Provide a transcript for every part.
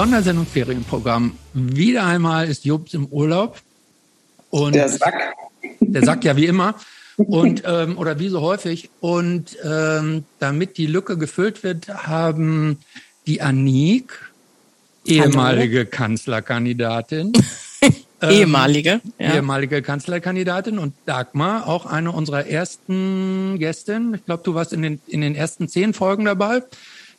Sondersendung Ferienprogramm. Wieder einmal ist Jobs im Urlaub. Und der Sack. Der Sack ja wie immer. Und ähm, oder wie so häufig. Und ähm, damit die Lücke gefüllt wird, haben die Anik, ehemalige. Kanzlerkandidatin, ähm, ehemalige, ja. ehemalige Kanzlerkandidatin und Dagmar, auch eine unserer ersten Gästinnen. Ich glaube, du warst in den in den ersten zehn Folgen dabei.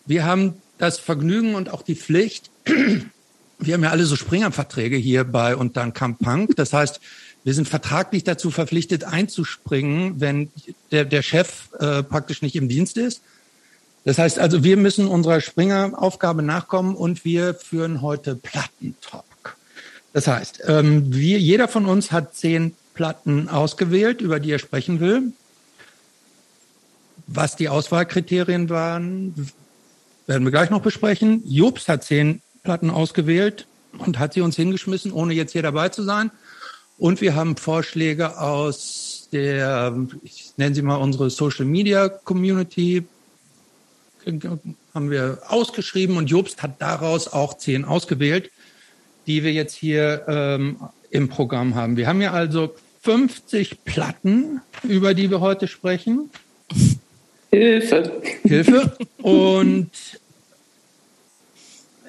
Wir haben das Vergnügen und auch die Pflicht. Wir haben ja alle so Springerverträge hier bei und dann Camp Punk. Das heißt, wir sind vertraglich dazu verpflichtet, einzuspringen, wenn der, der Chef äh, praktisch nicht im Dienst ist. Das heißt also, wir müssen unserer Springeraufgabe nachkommen und wir führen heute Plattentalk. Das heißt, ähm, wir, jeder von uns hat zehn Platten ausgewählt, über die er sprechen will. Was die Auswahlkriterien waren, werden wir gleich noch besprechen. Jobst hat zehn Platten ausgewählt und hat sie uns hingeschmissen, ohne jetzt hier dabei zu sein. Und wir haben Vorschläge aus der, ich nenne sie mal unsere Social Media Community, haben wir ausgeschrieben und Jobst hat daraus auch zehn ausgewählt, die wir jetzt hier ähm, im Programm haben. Wir haben ja also 50 Platten, über die wir heute sprechen. Hilfe. Hilfe. Und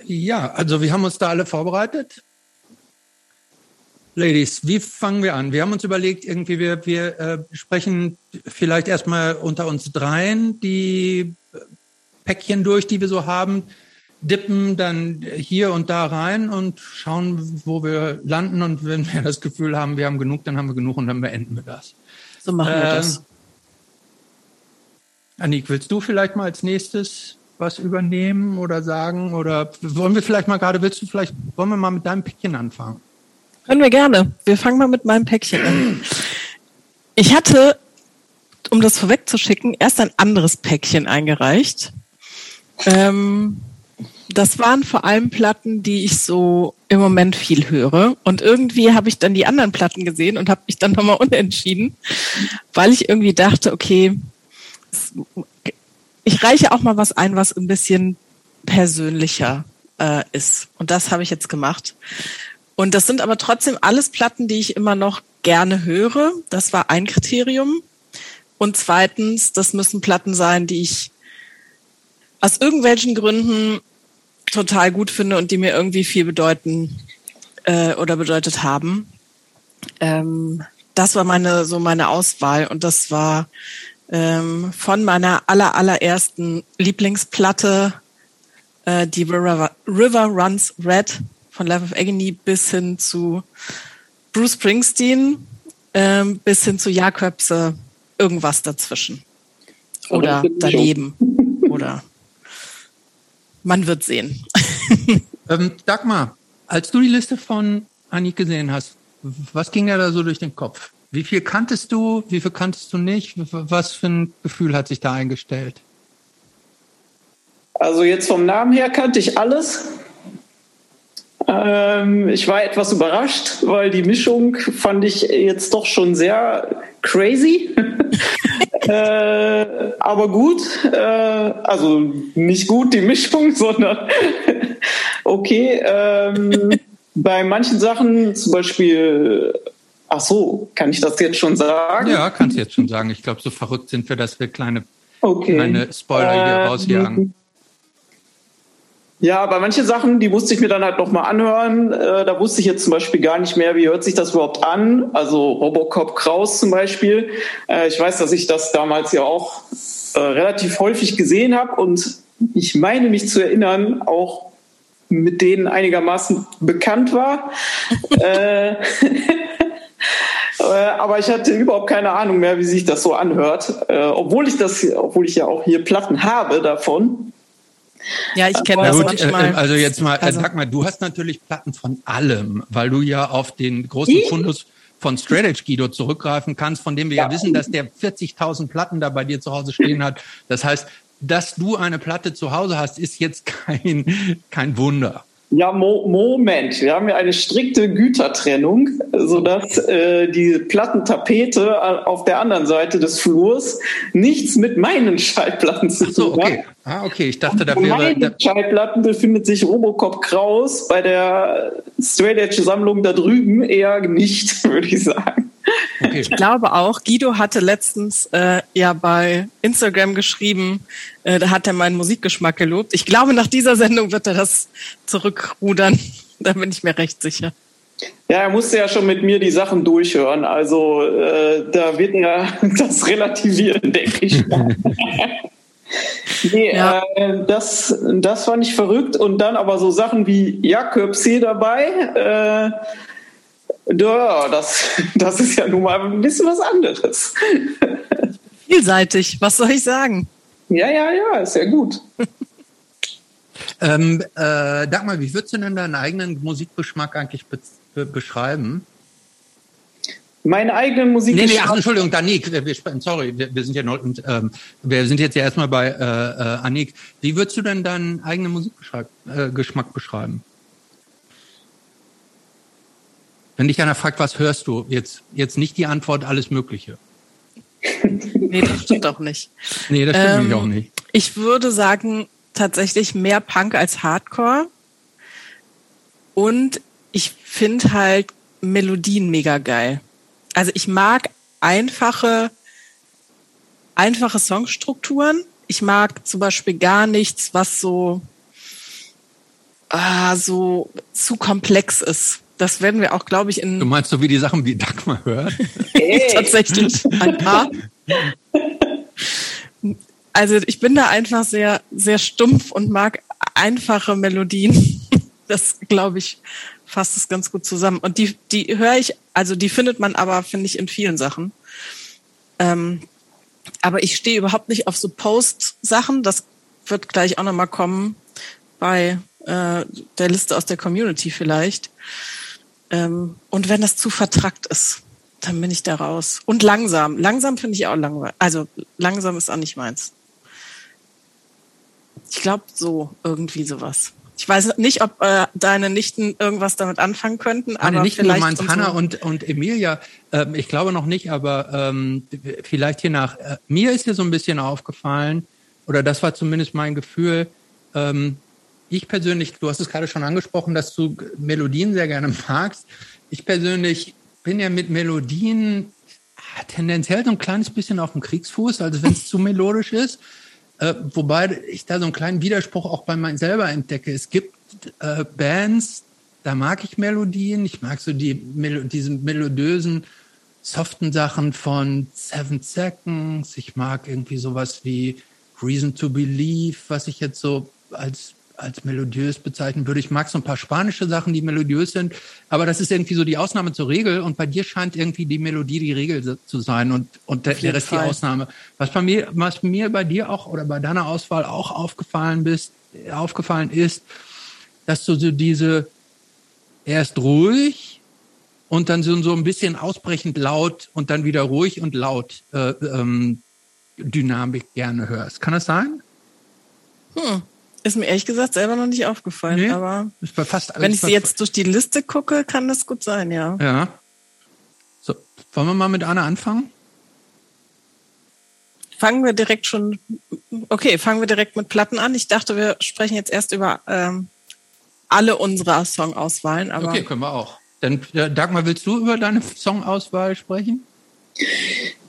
ja, also wir haben uns da alle vorbereitet. Ladies, wie fangen wir an? Wir haben uns überlegt, irgendwie, wir, wir äh, sprechen vielleicht erstmal unter uns dreien die Päckchen durch, die wir so haben, dippen dann hier und da rein und schauen, wo wir landen. Und wenn wir das Gefühl haben, wir haben genug, dann haben wir genug und dann beenden wir das. So machen wir äh, das. Annik, willst du vielleicht mal als nächstes was übernehmen oder sagen? Oder wollen wir vielleicht mal gerade, willst du vielleicht, wollen wir mal mit deinem Päckchen anfangen? Können wir gerne. Wir fangen mal mit meinem Päckchen an. Ich hatte, um das vorwegzuschicken, erst ein anderes Päckchen eingereicht. Ähm, das waren vor allem Platten, die ich so im Moment viel höre. Und irgendwie habe ich dann die anderen Platten gesehen und habe mich dann nochmal unentschieden, weil ich irgendwie dachte, okay, ich reiche auch mal was ein, was ein bisschen persönlicher äh, ist. Und das habe ich jetzt gemacht. Und das sind aber trotzdem alles Platten, die ich immer noch gerne höre. Das war ein Kriterium. Und zweitens, das müssen Platten sein, die ich aus irgendwelchen Gründen total gut finde und die mir irgendwie viel bedeuten äh, oder bedeutet haben. Ähm, das war meine so meine Auswahl und das war ähm, von meiner aller allerersten Lieblingsplatte, äh, die River, River Runs Red von Life of Agony bis hin zu Bruce Springsteen, ähm, bis hin zu Jakobse, irgendwas dazwischen. Oder daneben. Oder man wird sehen. ähm, Dagmar, als du die Liste von Annik gesehen hast, was ging dir da so durch den Kopf? Wie viel kanntest du, wie viel kanntest du nicht? Was für ein Gefühl hat sich da eingestellt? Also jetzt vom Namen her kannte ich alles. Ähm, ich war etwas überrascht, weil die Mischung fand ich jetzt doch schon sehr crazy. äh, aber gut, äh, also nicht gut die Mischung, sondern okay. Ähm, bei manchen Sachen, zum Beispiel Ach so, kann ich das jetzt schon sagen? Ja, kannst du jetzt schon sagen. Ich glaube, so verrückt sind wir, dass wir kleine, okay. kleine Spoiler hier ähm, rausjagen. Ja, bei manchen Sachen, die musste ich mir dann halt nochmal anhören. Äh, da wusste ich jetzt zum Beispiel gar nicht mehr, wie hört sich das überhaupt an. Also Robocop Kraus zum Beispiel. Äh, ich weiß, dass ich das damals ja auch äh, relativ häufig gesehen habe und ich meine mich zu erinnern, auch mit denen einigermaßen bekannt war. Äh, aber ich hatte überhaupt keine Ahnung mehr, wie sich das so anhört, äh, obwohl ich das, obwohl ich ja auch hier Platten habe davon. Ja, ich kenne das gut, manchmal. Äh, also jetzt mal, also. sag mal, du hast natürlich Platten von allem, weil du ja auf den großen ich? Fundus von Strategy Guido zurückgreifen kannst, von dem wir ja, ja wissen, dass der 40.000 Platten da bei dir zu Hause stehen hat. Das heißt, dass du eine Platte zu Hause hast, ist jetzt kein, kein Wunder. Ja, Mo Moment. Wir haben ja eine strikte Gütertrennung, sodass äh, die Plattentapete auf der anderen Seite des Flurs nichts mit meinen Schallplatten zu tun so, okay. hat. Ah, okay. Ich dachte, da wäre. Meine Schallplatten befindet sich Robocop Kraus bei der Straight Edge Sammlung da drüben eher nicht, würde ich sagen. Okay. Ich glaube auch, Guido hatte letztens äh, ja bei Instagram geschrieben, äh, da hat er meinen Musikgeschmack gelobt. Ich glaube, nach dieser Sendung wird er das zurückrudern. da bin ich mir recht sicher. Ja, er musste ja schon mit mir die Sachen durchhören. Also äh, da wird er das relativieren, denke ich. nee, ja. äh, das, das fand ich verrückt. Und dann aber so Sachen wie Jakobsee dabei. Äh, ja, das, das ist ja nun mal ein bisschen was anderes. Vielseitig, was soll ich sagen? Ja, ja, ja, ist ja gut. ähm, äh, Dagmar, wie würdest du denn deinen eigenen Musikgeschmack eigentlich be be beschreiben? Meinen eigenen Musikgeschmack? Nee, nee, ach, Entschuldigung, Danik, wir, sorry, wir, wir sind ja noch, ähm, wir sind jetzt ja erstmal bei äh, äh, Anik. Wie würdest du denn deinen eigenen Musikgeschmack äh, beschreiben? Wenn dich einer fragt, was hörst du, jetzt, jetzt nicht die Antwort, alles Mögliche. nee, das stimmt auch nicht. Nee, das stimmt ähm, auch nicht. Ich würde sagen, tatsächlich mehr Punk als Hardcore. Und ich finde halt Melodien mega geil. Also ich mag einfache, einfache Songstrukturen. Ich mag zum Beispiel gar nichts, was so, ah, so zu komplex ist. Das werden wir auch, glaube ich, in. Du meinst so wie die Sachen, die Dagmar hört? Hey. Tatsächlich ein paar. Also ich bin da einfach sehr, sehr stumpf und mag einfache Melodien. Das glaube ich fasst es ganz gut zusammen. Und die, die höre ich, also die findet man aber, finde ich, in vielen Sachen. Ähm, aber ich stehe überhaupt nicht auf so Post-Sachen. Das wird gleich auch nochmal kommen bei äh, der Liste aus der Community vielleicht. Ähm, und wenn das zu vertrackt ist, dann bin ich da raus. Und langsam. Langsam finde ich auch langweilig. Also langsam ist auch nicht meins. Ich glaube so, irgendwie sowas. Ich weiß nicht, ob äh, deine Nichten irgendwas damit anfangen könnten. Meine aber Nichten, vielleicht du meinst Hanna und, und Emilia. Ähm, ich glaube noch nicht, aber ähm, vielleicht hier nach. Äh, mir ist hier so ein bisschen aufgefallen, oder das war zumindest mein Gefühl, ähm, ich persönlich, du hast es gerade schon angesprochen, dass du Melodien sehr gerne magst. Ich persönlich bin ja mit Melodien tendenziell so ein kleines bisschen auf dem Kriegsfuß, also wenn es zu melodisch ist. Äh, wobei ich da so einen kleinen Widerspruch auch bei mir selber entdecke. Es gibt äh, Bands, da mag ich Melodien. Ich mag so die Melo diese melodösen, soften Sachen von Seven Seconds. Ich mag irgendwie sowas wie Reason to Believe, was ich jetzt so als als melodiös bezeichnen würde. Ich mag so ein paar spanische Sachen, die melodiös sind, aber das ist irgendwie so die Ausnahme zur Regel und bei dir scheint irgendwie die Melodie die Regel zu sein und, und der, der Rest Fall. die Ausnahme. Was bei mir, was mir bei dir auch oder bei deiner Auswahl auch aufgefallen bist, aufgefallen ist, dass du so diese erst ruhig und dann so, so ein bisschen ausbrechend laut und dann wieder ruhig und laut äh, ähm, Dynamik gerne hörst. Kann das sein? Hm. Ist mir ehrlich gesagt selber noch nicht aufgefallen, nee, aber wenn ich sie jetzt durch die Liste gucke, kann das gut sein, ja. Ja. So, wollen wir mal mit Anna anfangen? Fangen wir direkt schon, okay, fangen wir direkt mit Platten an. Ich dachte, wir sprechen jetzt erst über ähm, alle unserer Songauswahlen. Aber okay, können wir auch. Dann, äh, Dagmar, willst du über deine Songauswahl sprechen?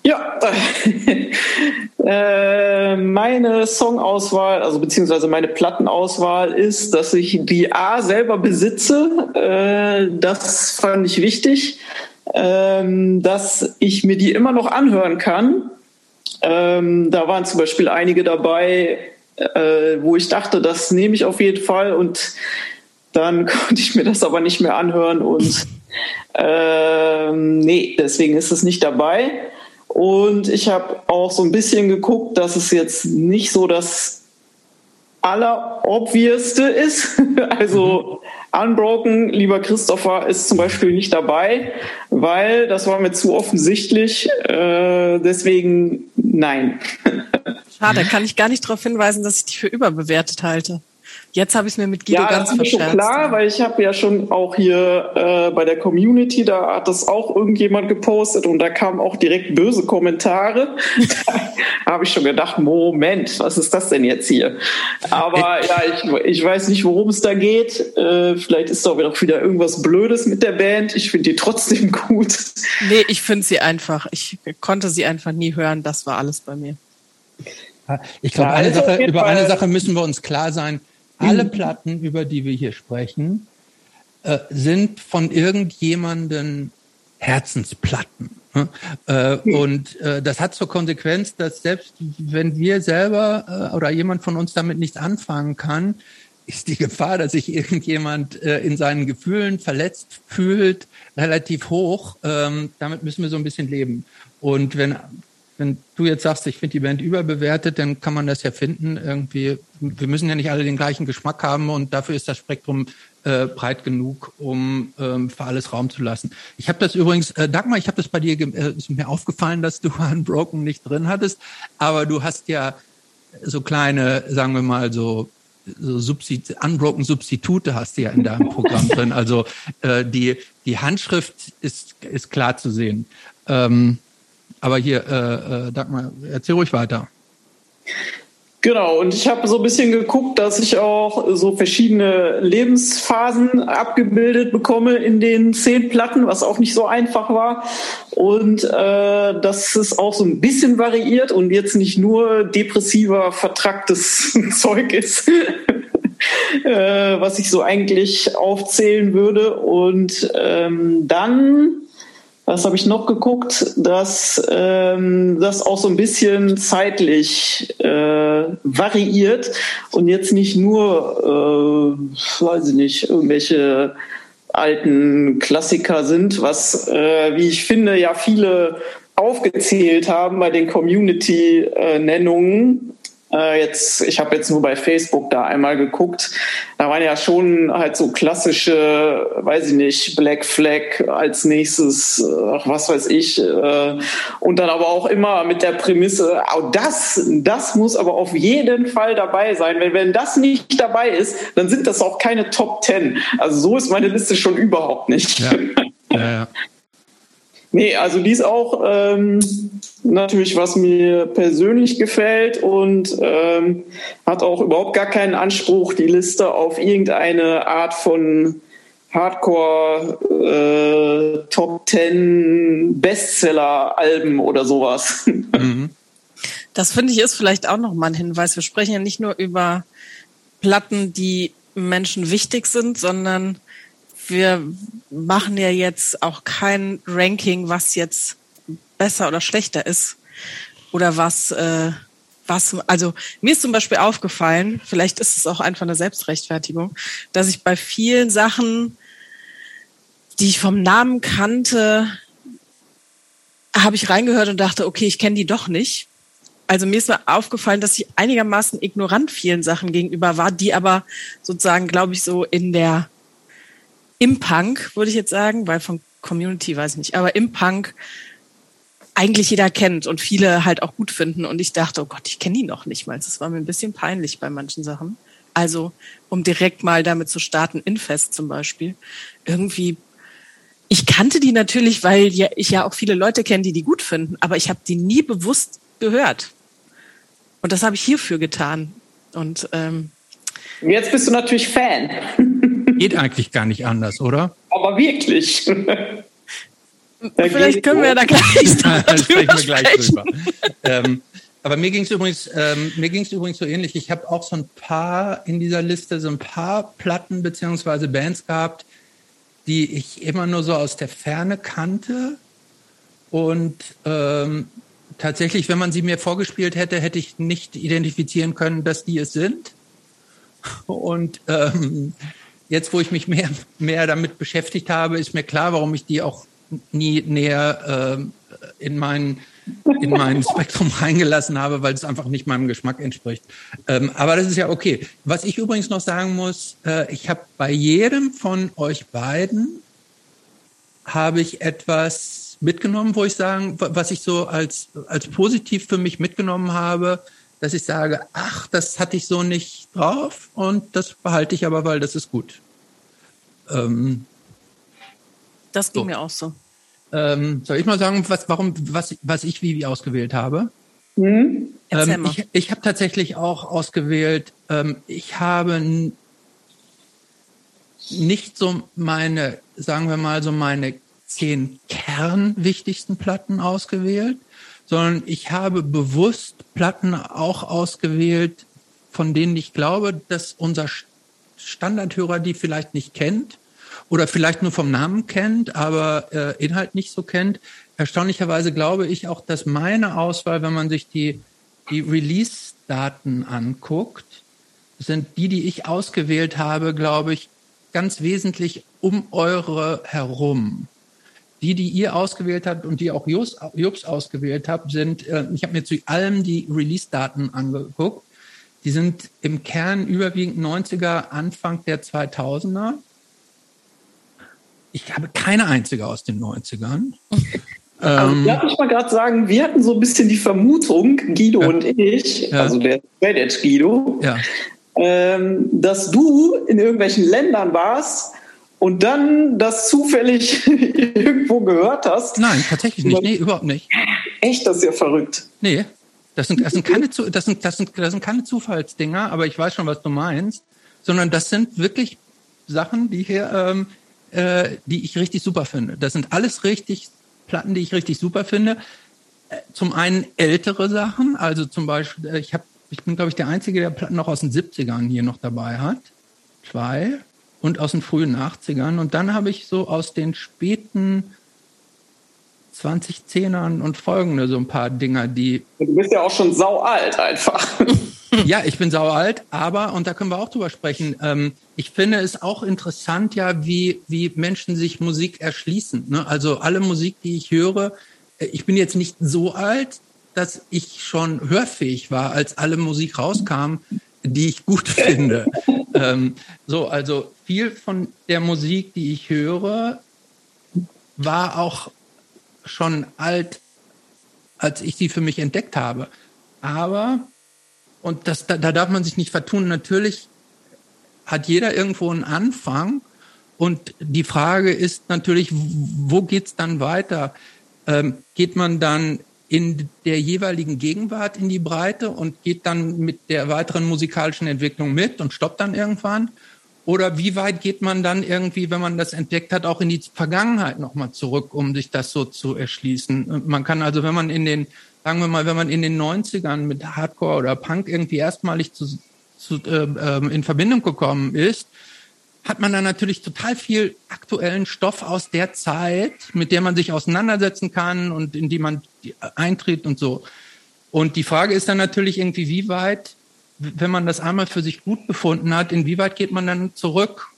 Ja, äh, meine Songauswahl, also beziehungsweise meine Plattenauswahl ist, dass ich die A selber besitze. Äh, das fand ich wichtig, ähm, dass ich mir die immer noch anhören kann. Ähm, da waren zum Beispiel einige dabei, äh, wo ich dachte, das nehme ich auf jeden Fall und dann konnte ich mir das aber nicht mehr anhören und ähm, nee, deswegen ist es nicht dabei. Und ich habe auch so ein bisschen geguckt, dass es jetzt nicht so das allerobvierste ist. also Unbroken, lieber Christopher, ist zum Beispiel nicht dabei, weil das war mir zu offensichtlich. Äh, deswegen nein. Schade, kann ich gar nicht darauf hinweisen, dass ich die für überbewertet halte. Jetzt habe ich es mir mit Guido ja, ganz das ist. Schon klar, weil ich habe ja schon auch hier äh, bei der Community, da hat das auch irgendjemand gepostet und da kamen auch direkt böse Kommentare. da habe ich schon gedacht, Moment, was ist das denn jetzt hier? Aber ja, ich, ich weiß nicht, worum es da geht. Äh, vielleicht ist da auch wieder irgendwas Blödes mit der Band. Ich finde die trotzdem gut. Nee, ich finde sie einfach. Ich konnte sie einfach nie hören. Das war alles bei mir. Ich glaube, eine Sache, über eine Sache müssen wir uns klar sein alle Platten, über die wir hier sprechen, äh, sind von irgendjemanden Herzensplatten. Ne? Äh, und äh, das hat zur Konsequenz, dass selbst wenn wir selber äh, oder jemand von uns damit nichts anfangen kann, ist die Gefahr, dass sich irgendjemand äh, in seinen Gefühlen verletzt fühlt, relativ hoch. Ähm, damit müssen wir so ein bisschen leben. Und wenn wenn du jetzt sagst, ich finde die Band überbewertet, dann kann man das ja finden. Irgendwie, wir müssen ja nicht alle den gleichen Geschmack haben und dafür ist das Spektrum äh, breit genug, um ähm, für alles Raum zu lassen. Ich habe das übrigens, äh, Dagmar, ich habe das bei dir, äh, ist mir aufgefallen, dass du Unbroken nicht drin hattest, aber du hast ja so kleine, sagen wir mal so so Substit Unbroken Substitute hast du ja in deinem Programm drin. Also äh, die die Handschrift ist ist klar zu sehen. Ähm, aber hier, äh, äh, Dagmar, erzähl ruhig weiter. Genau, und ich habe so ein bisschen geguckt, dass ich auch so verschiedene Lebensphasen abgebildet bekomme in den zehn Platten, was auch nicht so einfach war. Und äh, dass es auch so ein bisschen variiert und jetzt nicht nur depressiver, vertracktes Zeug ist. äh, was ich so eigentlich aufzählen würde. Und ähm, dann was habe ich noch geguckt, dass ähm, das auch so ein bisschen zeitlich äh, variiert und jetzt nicht nur, äh, weiß ich nicht, irgendwelche alten Klassiker sind, was, äh, wie ich finde, ja viele aufgezählt haben bei den Community-Nennungen. Äh, jetzt, ich habe jetzt nur bei Facebook da einmal geguckt. Da waren ja schon halt so klassische, weiß ich nicht, Black Flag als nächstes, ach, was weiß ich. Äh, und dann aber auch immer mit der Prämisse, oh, das, das muss aber auf jeden Fall dabei sein. Wenn, wenn das nicht dabei ist, dann sind das auch keine Top Ten. Also so ist meine Liste schon überhaupt nicht. Ja. Ja, ja. Nee, also die ist auch ähm, natürlich, was mir persönlich gefällt und ähm, hat auch überhaupt gar keinen Anspruch, die Liste auf irgendeine Art von Hardcore äh, Top Ten Bestseller Alben oder sowas. Mhm. Das finde ich ist vielleicht auch noch mal ein Hinweis. Wir sprechen ja nicht nur über Platten, die Menschen wichtig sind, sondern wir machen ja jetzt auch kein Ranking, was jetzt besser oder schlechter ist oder was äh, was also mir ist zum Beispiel aufgefallen, vielleicht ist es auch einfach eine Selbstrechtfertigung, dass ich bei vielen Sachen, die ich vom Namen kannte, habe ich reingehört und dachte, okay, ich kenne die doch nicht. Also mir ist mir aufgefallen, dass ich einigermaßen ignorant vielen Sachen gegenüber war, die aber sozusagen, glaube ich, so in der im Punk, würde ich jetzt sagen, weil von Community weiß ich nicht, aber im Punk eigentlich jeder kennt und viele halt auch gut finden. Und ich dachte, oh Gott, ich kenne die noch nicht mal. Das war mir ein bisschen peinlich bei manchen Sachen. Also, um direkt mal damit zu starten, Infest zum Beispiel. Irgendwie, ich kannte die natürlich, weil ja, ich ja auch viele Leute kenne, die die gut finden, aber ich habe die nie bewusst gehört. Und das habe ich hierfür getan. Und ähm, jetzt bist du natürlich Fan. Geht eigentlich gar nicht anders, oder? Aber wirklich. Vielleicht können wir da gleich drüber wir gleich drüber. ähm, aber mir ging es übrigens, ähm, mir ging es übrigens so ähnlich. Ich habe auch so ein paar in dieser Liste so ein paar Platten beziehungsweise Bands gehabt, die ich immer nur so aus der Ferne kannte und ähm, tatsächlich, wenn man sie mir vorgespielt hätte, hätte ich nicht identifizieren können, dass die es sind. Und ähm, jetzt, wo ich mich mehr, mehr damit beschäftigt habe, ist mir klar, warum ich die auch nie näher äh, in mein in mein Spektrum reingelassen habe, weil es einfach nicht meinem Geschmack entspricht. Ähm, aber das ist ja okay. Was ich übrigens noch sagen muss, äh, ich habe bei jedem von euch beiden habe ich etwas mitgenommen, wo ich sagen, was ich so als als positiv für mich mitgenommen habe, dass ich sage, ach, das hatte ich so nicht drauf und das behalte ich aber, weil das ist gut. Ähm, das ging so. mir auch so. Ähm, soll ich mal sagen, was, warum, was, was ich wie, wie ausgewählt habe? Mhm. Ähm, ich ich habe tatsächlich auch ausgewählt, ähm, ich habe nicht so meine, sagen wir mal, so meine zehn kernwichtigsten Platten ausgewählt, sondern ich habe bewusst Platten auch ausgewählt, von denen ich glaube, dass unser Standardhörer die vielleicht nicht kennt oder vielleicht nur vom Namen kennt, aber äh, Inhalt nicht so kennt. Erstaunlicherweise glaube ich auch, dass meine Auswahl, wenn man sich die, die Release-Daten anguckt, sind die, die ich ausgewählt habe, glaube ich, ganz wesentlich um eure herum. Die, die ihr ausgewählt habt und die auch Jus, Jobs ausgewählt habt, sind, äh, ich habe mir zu allem die Release-Daten angeguckt. Die sind im Kern überwiegend 90er, Anfang der 2000er. Ich habe keine einzige aus den 90ern. Also, ähm, darf ich mal gerade sagen, wir hatten so ein bisschen die Vermutung, Guido ja. und ich, ja. also der Reddit Guido, ja. ähm, dass du in irgendwelchen Ländern warst, und dann das zufällig irgendwo gehört hast. Nein, tatsächlich nicht. Nee, überhaupt nicht. Echt, das ist ja verrückt. Nee, das sind, das sind keine, das sind, das sind, das sind keine Zufallsdinger, aber ich weiß schon, was du meinst, sondern das sind wirklich Sachen, die hier, ähm, äh, die ich richtig super finde. Das sind alles richtig Platten, die ich richtig super finde. Äh, zum einen ältere Sachen, also zum Beispiel, äh, ich habe, ich bin glaube ich der einzige, der Platten noch aus den 70ern hier noch dabei hat. Zwei und aus den frühen 80ern. Und dann habe ich so aus den späten 2010ern und folgende so ein paar Dinger, die. Du bist ja auch schon sau alt einfach. ja, ich bin sau alt, aber, und da können wir auch drüber sprechen, ähm, ich finde es auch interessant, ja, wie, wie Menschen sich Musik erschließen. Ne? Also alle Musik, die ich höre, äh, ich bin jetzt nicht so alt, dass ich schon hörfähig war, als alle Musik rauskam, die ich gut finde. ähm, so, also viel von der Musik, die ich höre, war auch schon alt, als ich sie für mich entdeckt habe. Aber, und das, da, da darf man sich nicht vertun, natürlich hat jeder irgendwo einen Anfang. Und die Frage ist natürlich, wo geht's dann weiter? Ähm, geht man dann in der jeweiligen Gegenwart in die Breite und geht dann mit der weiteren musikalischen Entwicklung mit und stoppt dann irgendwann? Oder wie weit geht man dann irgendwie, wenn man das entdeckt hat, auch in die Vergangenheit nochmal zurück, um sich das so zu erschließen? Man kann also, wenn man in den, sagen wir mal, wenn man in den 90ern mit Hardcore oder Punk irgendwie erstmalig zu, zu, äh, in Verbindung gekommen ist, hat man dann natürlich total viel aktuellen Stoff aus der Zeit, mit der man sich auseinandersetzen kann und in die man eintritt und so. Und die Frage ist dann natürlich irgendwie, wie weit wenn man das einmal für sich gut befunden hat, inwieweit geht man dann zurück?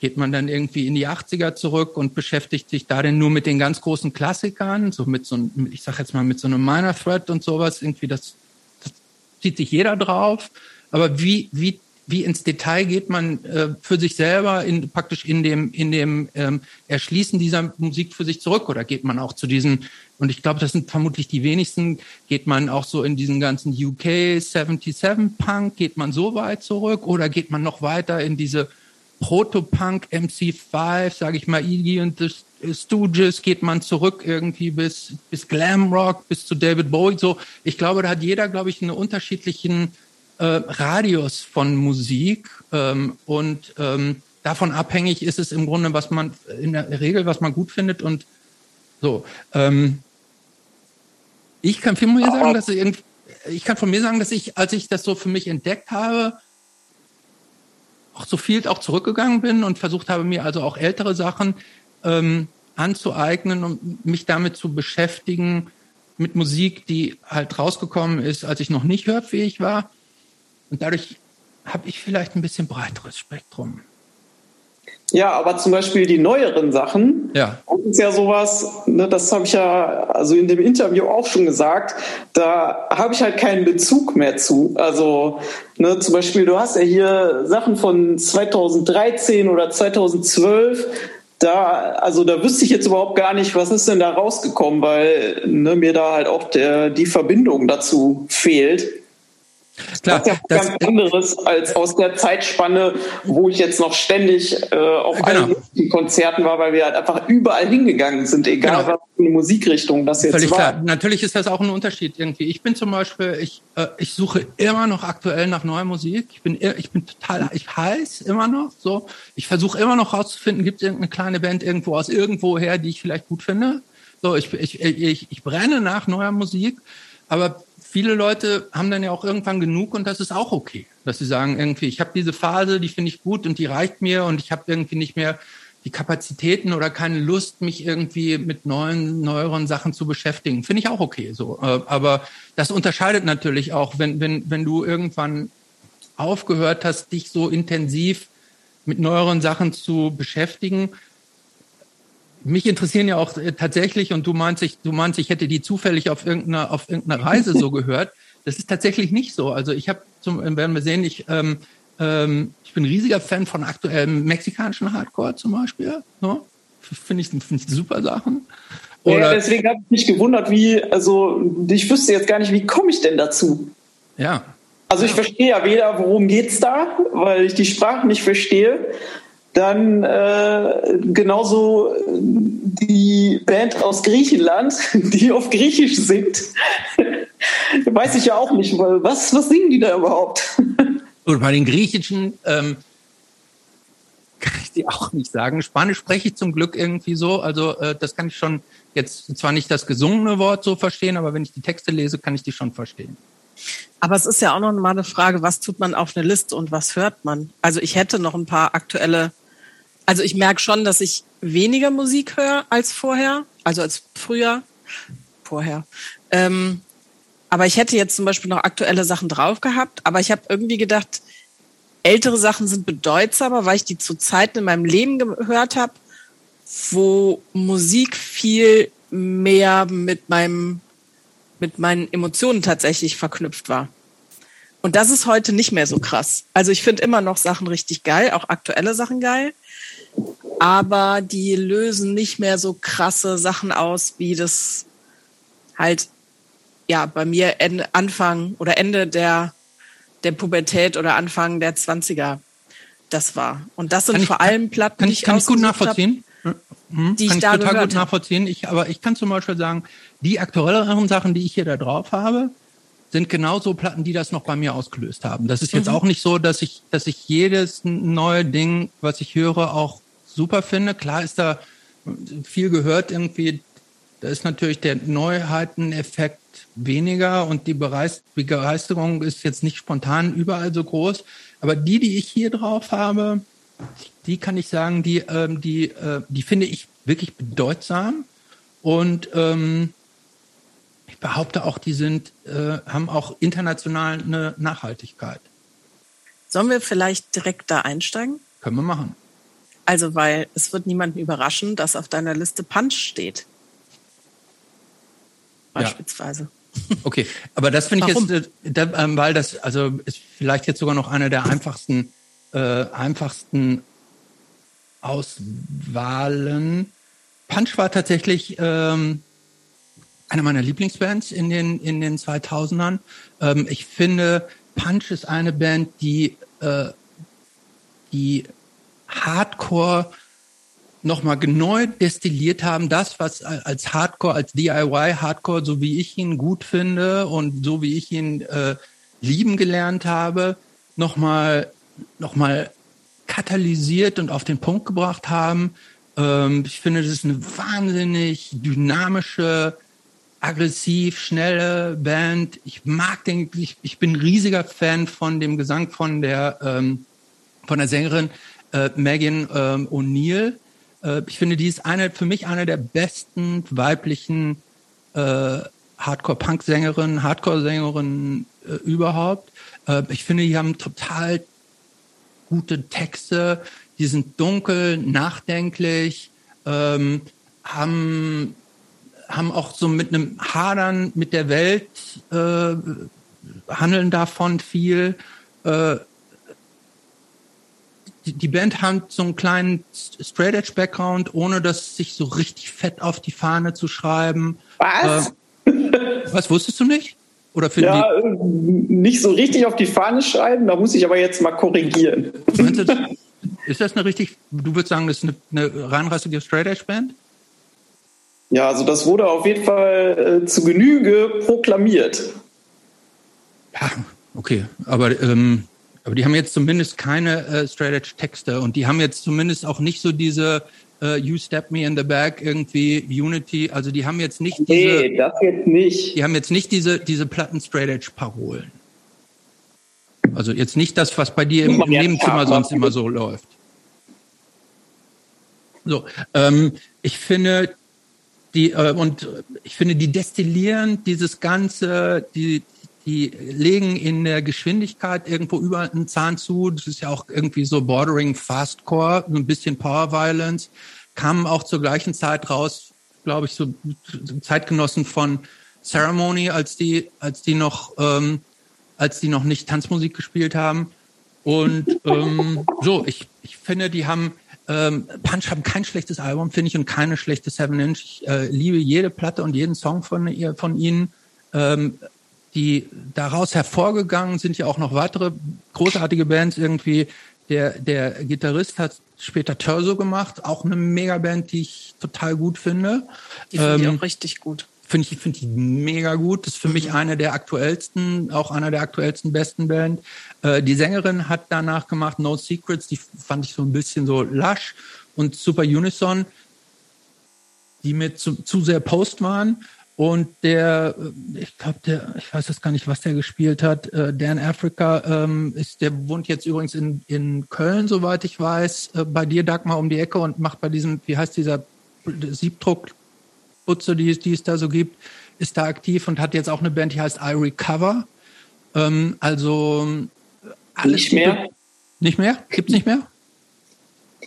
Geht man dann irgendwie in die 80er zurück und beschäftigt sich da denn nur mit den ganz großen Klassikern, so mit so einem, ich sag jetzt mal mit so einem Minor Thread und sowas, irgendwie das, das zieht sich jeder drauf. Aber wie, wie wie ins Detail geht man äh, für sich selber in, praktisch in dem, in dem ähm, Erschließen dieser Musik für sich zurück? Oder geht man auch zu diesen, und ich glaube, das sind vermutlich die wenigsten, geht man auch so in diesen ganzen UK 77 Punk, geht man so weit zurück? Oder geht man noch weiter in diese Proto-Punk MC5, sage ich mal, Iggy und the Stooges, geht man zurück irgendwie bis, bis Glam Rock, bis zu David Bowie, so. Ich glaube, da hat jeder, glaube ich, einen unterschiedlichen äh, Radius von Musik ähm, und ähm, davon abhängig ist es im Grunde, was man in der Regel, was man gut findet und so. Ähm, ich kann von mir sagen, dass ich, ich kann von mir sagen, dass ich, als ich das so für mich entdeckt habe, auch so viel auch zurückgegangen bin und versucht habe, mir also auch ältere Sachen ähm, anzueignen und mich damit zu beschäftigen mit Musik, die halt rausgekommen ist, als ich noch nicht hörfähig war. Und dadurch habe ich vielleicht ein bisschen breiteres Spektrum. Ja, aber zum Beispiel die neueren Sachen, ja. das ist ja sowas, ne, das habe ich ja also in dem Interview auch schon gesagt, da habe ich halt keinen Bezug mehr zu. Also ne, zum Beispiel, du hast ja hier Sachen von 2013 oder 2012, da, also da wüsste ich jetzt überhaupt gar nicht, was ist denn da rausgekommen, weil ne, mir da halt auch der, die Verbindung dazu fehlt. Klar, das ist ja das, ganz anderes als aus der Zeitspanne, wo ich jetzt noch ständig äh, auf genau. allen Konzerten war, weil wir halt einfach überall hingegangen sind, egal genau. was für eine Musikrichtung das jetzt Völlig war. Klar. Natürlich ist das auch ein Unterschied irgendwie. Ich bin zum Beispiel, ich, äh, ich suche immer noch aktuell nach neuer Musik. Ich bin, ich bin total, ich heiß immer noch so. Ich versuche immer noch rauszufinden, gibt es irgendeine kleine Band irgendwo aus irgendwo her, die ich vielleicht gut finde. So, ich, ich, ich, ich brenne nach neuer Musik, aber viele Leute haben dann ja auch irgendwann genug und das ist auch okay, dass sie sagen irgendwie, ich habe diese Phase, die finde ich gut und die reicht mir und ich habe irgendwie nicht mehr die Kapazitäten oder keine Lust, mich irgendwie mit neuen, neueren Sachen zu beschäftigen. Finde ich auch okay so. Äh, aber das unterscheidet natürlich auch, wenn, wenn, wenn du irgendwann aufgehört hast, dich so intensiv mit neueren Sachen zu beschäftigen, mich interessieren ja auch äh, tatsächlich, und du meinst, ich, du meinst, ich hätte die zufällig auf irgendeiner, auf irgendeiner Reise so gehört. Das ist tatsächlich nicht so. Also ich habe zum, werden wir sehen, ich, ähm, ähm, ich bin riesiger Fan von aktuellem mexikanischen Hardcore zum Beispiel. Ne? Finde ich, find ich super Sachen. Oder ja, deswegen habe ich mich gewundert, wie, also ich wüsste jetzt gar nicht, wie komme ich denn dazu? Ja. Also ich verstehe ja weder, worum geht's da, weil ich die Sprache nicht verstehe dann äh, genauso die Band aus Griechenland, die auf Griechisch singt. Weiß ich ja auch nicht, weil was, was singen die da überhaupt? Und bei den Griechischen ähm, kann ich dir auch nicht sagen. Spanisch spreche ich zum Glück irgendwie so. Also äh, das kann ich schon jetzt zwar nicht das gesungene Wort so verstehen, aber wenn ich die Texte lese, kann ich die schon verstehen. Aber es ist ja auch noch mal eine Frage, was tut man auf eine Liste und was hört man? Also ich hätte noch ein paar aktuelle also ich merke schon, dass ich weniger Musik höre als vorher, also als früher, vorher. Ähm, aber ich hätte jetzt zum Beispiel noch aktuelle Sachen drauf gehabt, aber ich habe irgendwie gedacht, ältere Sachen sind bedeutsamer, weil ich die zu Zeiten in meinem Leben gehört habe, wo Musik viel mehr mit meinem mit meinen Emotionen tatsächlich verknüpft war. Und das ist heute nicht mehr so krass. Also ich finde immer noch Sachen richtig geil, auch aktuelle Sachen geil aber die lösen nicht mehr so krasse Sachen aus, wie das halt ja bei mir Anfang oder Ende der der Pubertät oder Anfang der 20er das war. Und das sind ich, vor allem Platten, kann ich, kann ich gut nachvollziehen. Hab, hm, die kann ich, ich total gut nachvollziehen. Ich, aber ich kann zum Beispiel sagen, die aktuelleren Sachen, die ich hier da drauf habe, sind genauso Platten, die das noch bei mir ausgelöst haben. Das ist jetzt mhm. auch nicht so, dass ich, dass ich jedes neue Ding, was ich höre, auch super finde. Klar ist da viel gehört irgendwie. Da ist natürlich der Neuheiteneffekt weniger und die Begeisterung ist jetzt nicht spontan überall so groß. Aber die, die ich hier drauf habe, die kann ich sagen, die, ähm, die, äh, die finde ich wirklich bedeutsam und ähm, ich behaupte auch, die sind, äh, haben auch international eine Nachhaltigkeit. Sollen wir vielleicht direkt da einsteigen? Können wir machen. Also, weil es wird niemanden überraschen, dass auf deiner Liste Punch steht. Beispielsweise. Ja. Okay, aber das finde ich jetzt, äh, ähm, weil das, also ist vielleicht jetzt sogar noch eine der einfachsten, äh, einfachsten Auswahlen. Punch war tatsächlich ähm, eine meiner Lieblingsbands in den in den 2000ern. Ähm, ich finde, Punch ist eine Band, die äh, die Hardcore nochmal neu destilliert haben, das, was als Hardcore, als DIY Hardcore, so wie ich ihn gut finde und so wie ich ihn äh, lieben gelernt habe, nochmal noch mal katalysiert und auf den Punkt gebracht haben. Ähm, ich finde, das ist eine wahnsinnig dynamische, aggressiv, schnelle Band. Ich mag den, ich, ich bin riesiger Fan von dem Gesang von der, ähm, von der Sängerin äh, Megan ähm, O'Neill. Äh, ich finde, die ist eine, für mich eine der besten weiblichen äh, Hardcore-Punk-Sängerinnen, Hardcore-Sängerinnen äh, überhaupt. Äh, ich finde, die haben total gute Texte, die sind dunkel, nachdenklich, ähm, haben haben auch so mit einem Hadern mit der Welt äh, handeln davon viel. Äh, die, die Band hat so einen kleinen Straight Edge Background, ohne das sich so richtig fett auf die Fahne zu schreiben. Was? Äh, was wusstest du nicht? Oder finden ja, äh, nicht so richtig auf die Fahne schreiben, da muss ich aber jetzt mal korrigieren. ist das eine richtig, du würdest sagen, das ist eine, eine reinrassige Straight Edge Band? Ja, also das wurde auf jeden Fall äh, zu Genüge proklamiert. Ja, okay. Aber, ähm, aber die haben jetzt zumindest keine äh, Straight Edge Texte und die haben jetzt zumindest auch nicht so diese uh, You Step Me in the Back irgendwie Unity. Also die haben jetzt nicht diese. Nee, das jetzt nicht. Die haben jetzt nicht diese diese Platten Straight Edge Parolen. Also jetzt nicht das, was bei dir im, im Nebenzimmer sonst immer so läuft. So, ähm, ich finde die äh, und ich finde die destillieren dieses ganze die die legen in der Geschwindigkeit irgendwo über einen Zahn zu. Das ist ja auch irgendwie so bordering Fastcore, so ein bisschen Power Violence. Kamen auch zur gleichen Zeit raus, glaube ich, so Zeitgenossen von Ceremony, als die, als die noch, ähm, als die noch nicht Tanzmusik gespielt haben. Und ähm, so, ich, ich finde, die haben ähm, Punch haben kein schlechtes Album, finde ich, und keine schlechte Seven Inch. Ich äh, liebe jede Platte und jeden Song von ihr, von ihnen. Ähm, die daraus hervorgegangen sind ja auch noch weitere großartige Bands irgendwie. Der, der Gitarrist hat später Torso gemacht, auch eine Megaband, die ich total gut finde. Die finde ähm, ich auch richtig gut. Finde ich, finde ich mega gut. Das ist für mhm. mich eine der aktuellsten, auch einer der aktuellsten besten Band. Äh, die Sängerin hat danach gemacht No Secrets, die fand ich so ein bisschen so lasch und Super Unison, die mir zu, zu sehr Post waren. Und der, äh, ich glaube, der, ich weiß jetzt gar nicht, was der gespielt hat. Äh, Dan Africa ähm, ist, der wohnt jetzt übrigens in, in Köln, soweit ich weiß, äh, bei dir Dagmar um die Ecke und macht bei diesem, wie heißt dieser Siebdruckputze, die, die es da so gibt, ist da aktiv und hat jetzt auch eine Band, die heißt I Recover. Ähm, also alles nicht mehr. Nicht mehr? Gibt's nicht mehr?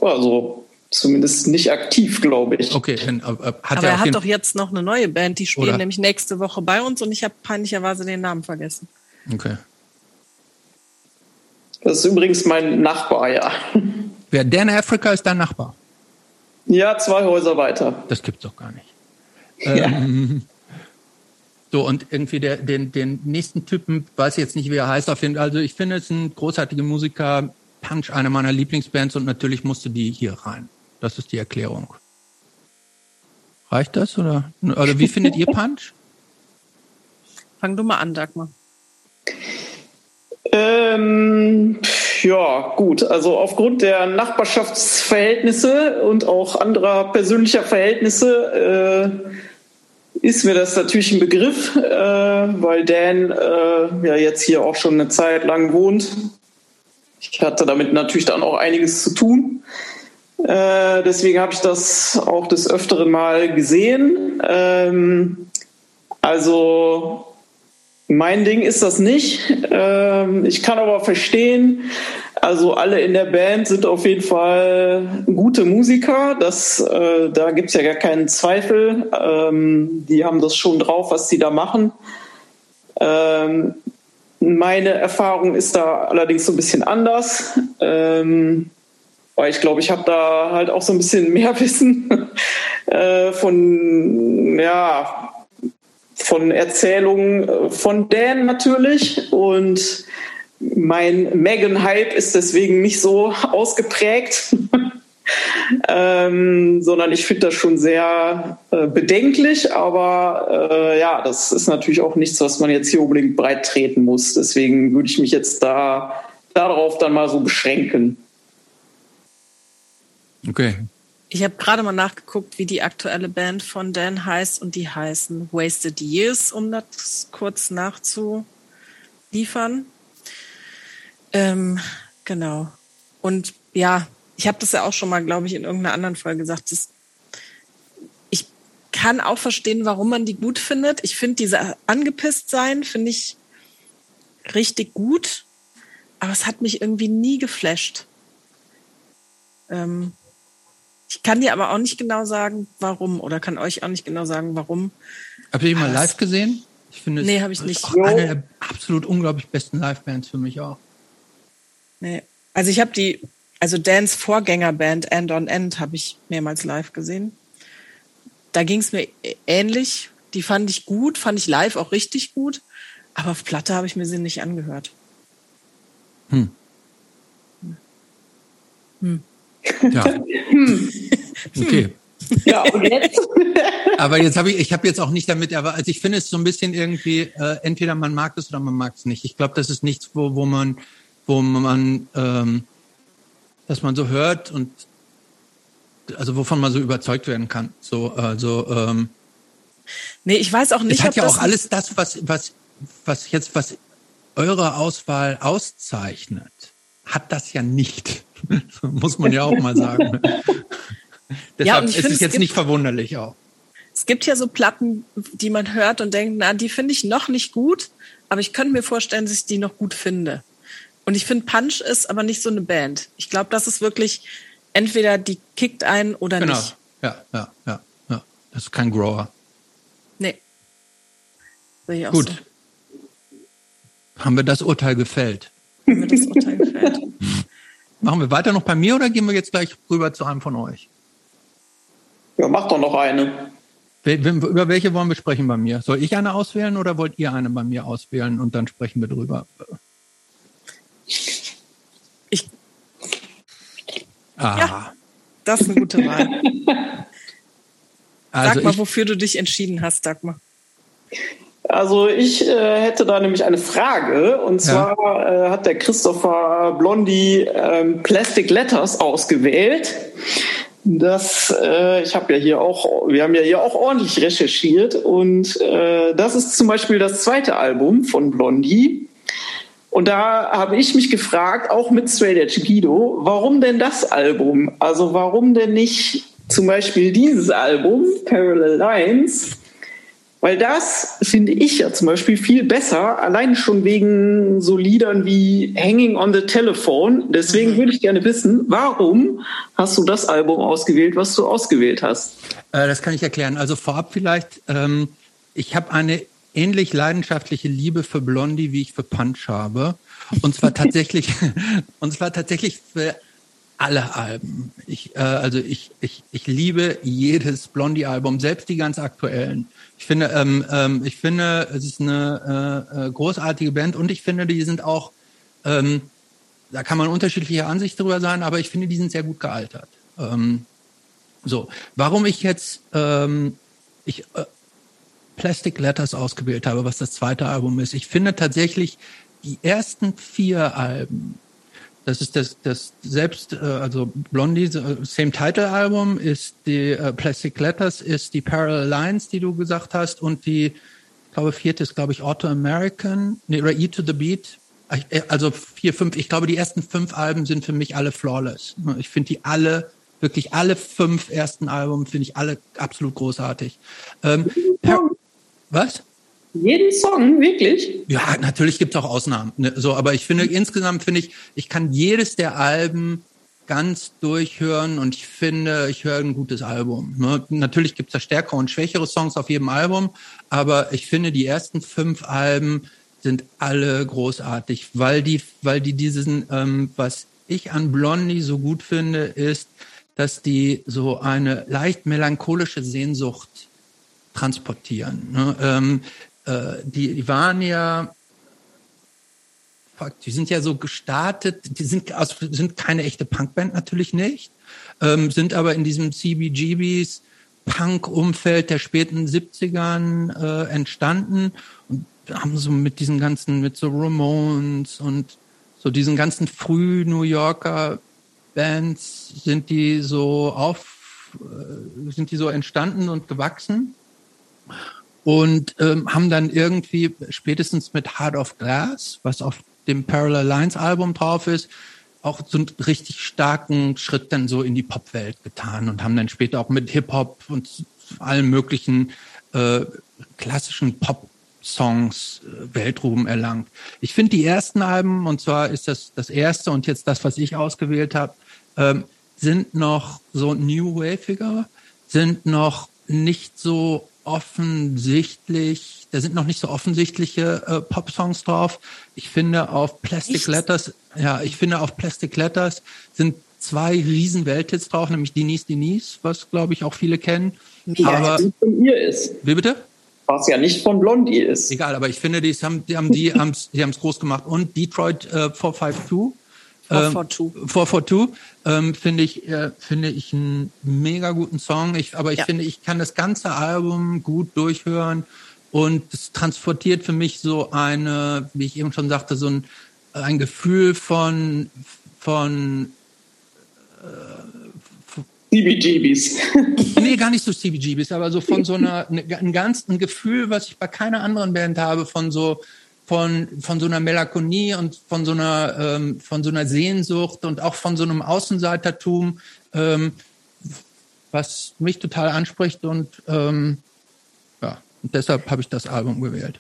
Also Zumindest nicht aktiv, glaube ich. Okay, dann, äh, hat aber er, er hat doch jetzt noch eine neue Band, die spielen Oder? nämlich nächste Woche bei uns und ich habe peinlicherweise den Namen vergessen. Okay. Das ist übrigens mein Nachbar, ja. Wer Dan Africa ist dein Nachbar? Ja, zwei Häuser weiter. Das gibt's doch gar nicht. Ja. Ähm, so, und irgendwie der, den, den nächsten Typen, weiß ich jetzt nicht, wie er heißt, auf jeden Fall. Also ich finde, es sind großartige Musiker. Punch, eine meiner Lieblingsbands und natürlich musste die hier rein. Das ist die Erklärung. Reicht das oder? Oder wie findet ihr Punch? Fang du mal an, Dagmar. Ähm, ja, gut. Also aufgrund der Nachbarschaftsverhältnisse und auch anderer persönlicher Verhältnisse äh, ist mir das natürlich ein Begriff, äh, weil Dan äh, ja jetzt hier auch schon eine Zeit lang wohnt. Ich hatte damit natürlich dann auch einiges zu tun. Äh, deswegen habe ich das auch des Öfteren mal gesehen. Ähm, also mein Ding ist das nicht. Ähm, ich kann aber verstehen, also alle in der Band sind auf jeden Fall gute Musiker. Das, äh, da gibt's ja gar keinen Zweifel. Ähm, die haben das schon drauf, was sie da machen. Ähm, meine Erfahrung ist da allerdings so ein bisschen anders. Ähm, weil ich glaube, ich habe da halt auch so ein bisschen mehr Wissen äh, von, ja, von Erzählungen äh, von Dan natürlich. Und mein Megan-Hype ist deswegen nicht so ausgeprägt. ähm, sondern ich finde das schon sehr äh, bedenklich, aber äh, ja, das ist natürlich auch nichts, was man jetzt hier unbedingt breit treten muss. Deswegen würde ich mich jetzt da darauf dann mal so beschränken. Okay. Ich habe gerade mal nachgeguckt, wie die aktuelle Band von Dan heißt und die heißen Wasted Years, um das kurz nachzuliefern. Ähm, genau. Und ja, ich habe das ja auch schon mal, glaube ich, in irgendeiner anderen Folge gesagt. Ich kann auch verstehen, warum man die gut findet. Ich finde diese angepisst sein, finde ich richtig gut, aber es hat mich irgendwie nie geflasht. Ähm, ich kann dir aber auch nicht genau sagen, warum, oder kann euch auch nicht genau sagen, warum. Habt ihr die mal live gesehen? Ich finde, nee, habe ich nicht. Auch eine der absolut unglaublich besten Live-Bands für mich auch. Nee, also ich habe die, also Dans Vorgängerband End on End habe ich mehrmals live gesehen. Da ging es mir ähnlich. Die fand ich gut, fand ich live auch richtig gut. Aber auf Platte habe ich mir sie nicht angehört. Hm. Hm. Ja. Okay. Ja, und jetzt? Aber jetzt habe ich, ich habe jetzt auch nicht damit, aber also ich finde es so ein bisschen irgendwie, äh, entweder man mag es oder man mag es nicht. Ich glaube, das ist nichts, wo, wo man, wo man, ähm, dass man so hört und also wovon man so überzeugt werden kann. So, also ähm, Nee, ich weiß auch nicht, es hat ja auch alles das, was, was, was jetzt, was eure Auswahl auszeichnet, hat das ja nicht. Muss man ja auch mal sagen. Deshalb ich ist finde, es es jetzt gibt- nicht verwunderlich auch. Es gibt ja so Platten, die man hört und denkt, na, die finde ich noch nicht gut, aber ich könnte mir vorstellen, dass ich die noch gut finde. Und ich finde, Punch ist aber nicht so eine Band. Ich glaube, das ist wirklich entweder die kickt ein oder Genau. nicht. Ja, ja, ja, ja. Das ist kein Grower. Nee. Sehe ich auch Gut. so. Haben wir das Urteil gefällt? Wenn mir das Urteil gefällt. Machen wir weiter noch bei mir oder gehen wir jetzt gleich rüber zu einem von euch? Ja, mach doch noch eine. Über welche wollen wir sprechen bei mir? Soll ich eine auswählen oder wollt ihr eine bei mir auswählen und dann sprechen wir drüber? Ich, Ah, Ja. das ist eine gute Wahl. also Sag mal, ich, wofür du dich entschieden hast, Dagmar. Also ich äh, hätte da nämlich eine Frage und zwar äh, hat der Christopher Blondie ähm, Plastic Letters ausgewählt. Das, äh, ich habe ja hier auch, wir haben ja hier auch ordentlich recherchiert und äh, das ist zum Beispiel das zweite Album von Blondie. Und da habe ich mich gefragt, auch mit Straight Edge Guido, warum denn das Album? Also warum denn nicht zum Beispiel dieses Album, Parallel Lines? Weil das finde ich ja zum Beispiel viel besser, allein schon wegen so Liedern wie Hanging on the Telephone. Deswegen würde ich gerne wissen, warum hast du das Album ausgewählt, was du ausgewählt hast? äh, das kann ich erklären. Also vorab vielleicht, ähm, ich habe eine ähnlich leidenschaftliche Liebe für Blondie, wie ich für Punch habe. Und zwar tatsächlich, und zwar tatsächlich für alle Alben. Ich, äh, also ich, ich, ich liebe jedes Blondie-Album, selbst die ganz aktuellen. Ich finde, ähm, ähm, ich finde, es ist eine äh, äh, großartige Band und ich finde, die sind auch, ähm, da kann man unterschiedliche Ansicht drüber sein, aber ich finde, die sind sehr gut gealtert. Ähm, so, warum ich jetzt ähm, ich äh, Plastic Letters ausgewählt habe, was das zweite Album ist. Ich finde tatsächlich die ersten vier Alben, das ist das, das selbst, äh, also Blondie, äh, Same Title Album ist die äh, Plastic Letters, ist die Parallel Lines, die du gesagt hast, und die, ich glaube, vierte ist, glaube ich, Auto American, nee, oder E to the Beat. Äh, Also vier, fünf, ich glaube, die ersten fünf Alben sind für mich alle flawless. Ich finde die alle, wirklich alle fünf ersten Alben finde ich alle absolut großartig. Ähm, was? Jeden Song, wirklich? Ja, natürlich gibt's auch Ausnahmen. Ne? So, aber ich finde insgesamt finde ich, ich kann jedes der Alben ganz durchhören und ich finde, ich höre ein gutes Album. Ne? Natürlich gibt's da stärkere und schwächere Songs auf jedem Album, aber ich finde, die ersten fünf Alben sind alle großartig, weil die, weil die diesen, ähm, was ich an Blondie so gut finde, ist, dass die so eine leicht melancholische Sehnsucht transportieren. Ne? Ähm, äh, die, die waren ja, die sind ja so gestartet, die sind, also sind keine echte Punkband natürlich nicht, ähm, sind aber in diesem CBGBs Punk-Umfeld der späten 70ern äh, entstanden und haben so mit diesen ganzen, mit so Ramones und so diesen ganzen früh New Yorker Bands sind die so auf, äh, sind die so entstanden und gewachsen und ähm, haben dann irgendwie spätestens mit Heart of Glass, was auf dem Parallel Lines Album drauf ist, auch so einen richtig starken Schritt dann so in die Popwelt getan und haben dann später auch mit Hip-Hop und allen möglichen äh, klassischen Pop-Songs äh, Weltruhm erlangt. Ich finde die ersten Alben, und zwar ist das das erste und jetzt das, was ich ausgewählt habe, ähm, sind noch so New Waviger, sind noch nicht so offensichtlich, da sind noch nicht so offensichtliche äh, Pop-Songs drauf. Ich finde auf Plastic Echt? Letters, ja, ich finde auf Plastic Letters sind zwei riesen Welthits drauf, nämlich Denise Denise, was glaube ich auch viele kennen. Mega. Aber die von ihr ist. wie bitte? was ja nicht von Blondie ist. Egal, aber ich finde, die haben die haben die haben die haben es groß gemacht und Detroit äh, 452 442 442 ähm, finde ich äh, finde ich einen mega guten Song. Ich, aber ich ja. finde, ich kann das ganze Album gut durchhören und es transportiert für mich so eine, wie ich eben schon sagte, so ein ein Gefühl von von CBGBs. nee, gar nicht so CBGBs, aber so von so einer, ne, ein ganz, ein Gefühl, was ich bei keiner anderen Band habe, von so, von, von so einer Melancholie und von so einer, ähm, von so einer Sehnsucht und auch von so einem Außenseitertum, ähm, was mich total anspricht und, ähm, ja, und deshalb habe ich das Album gewählt.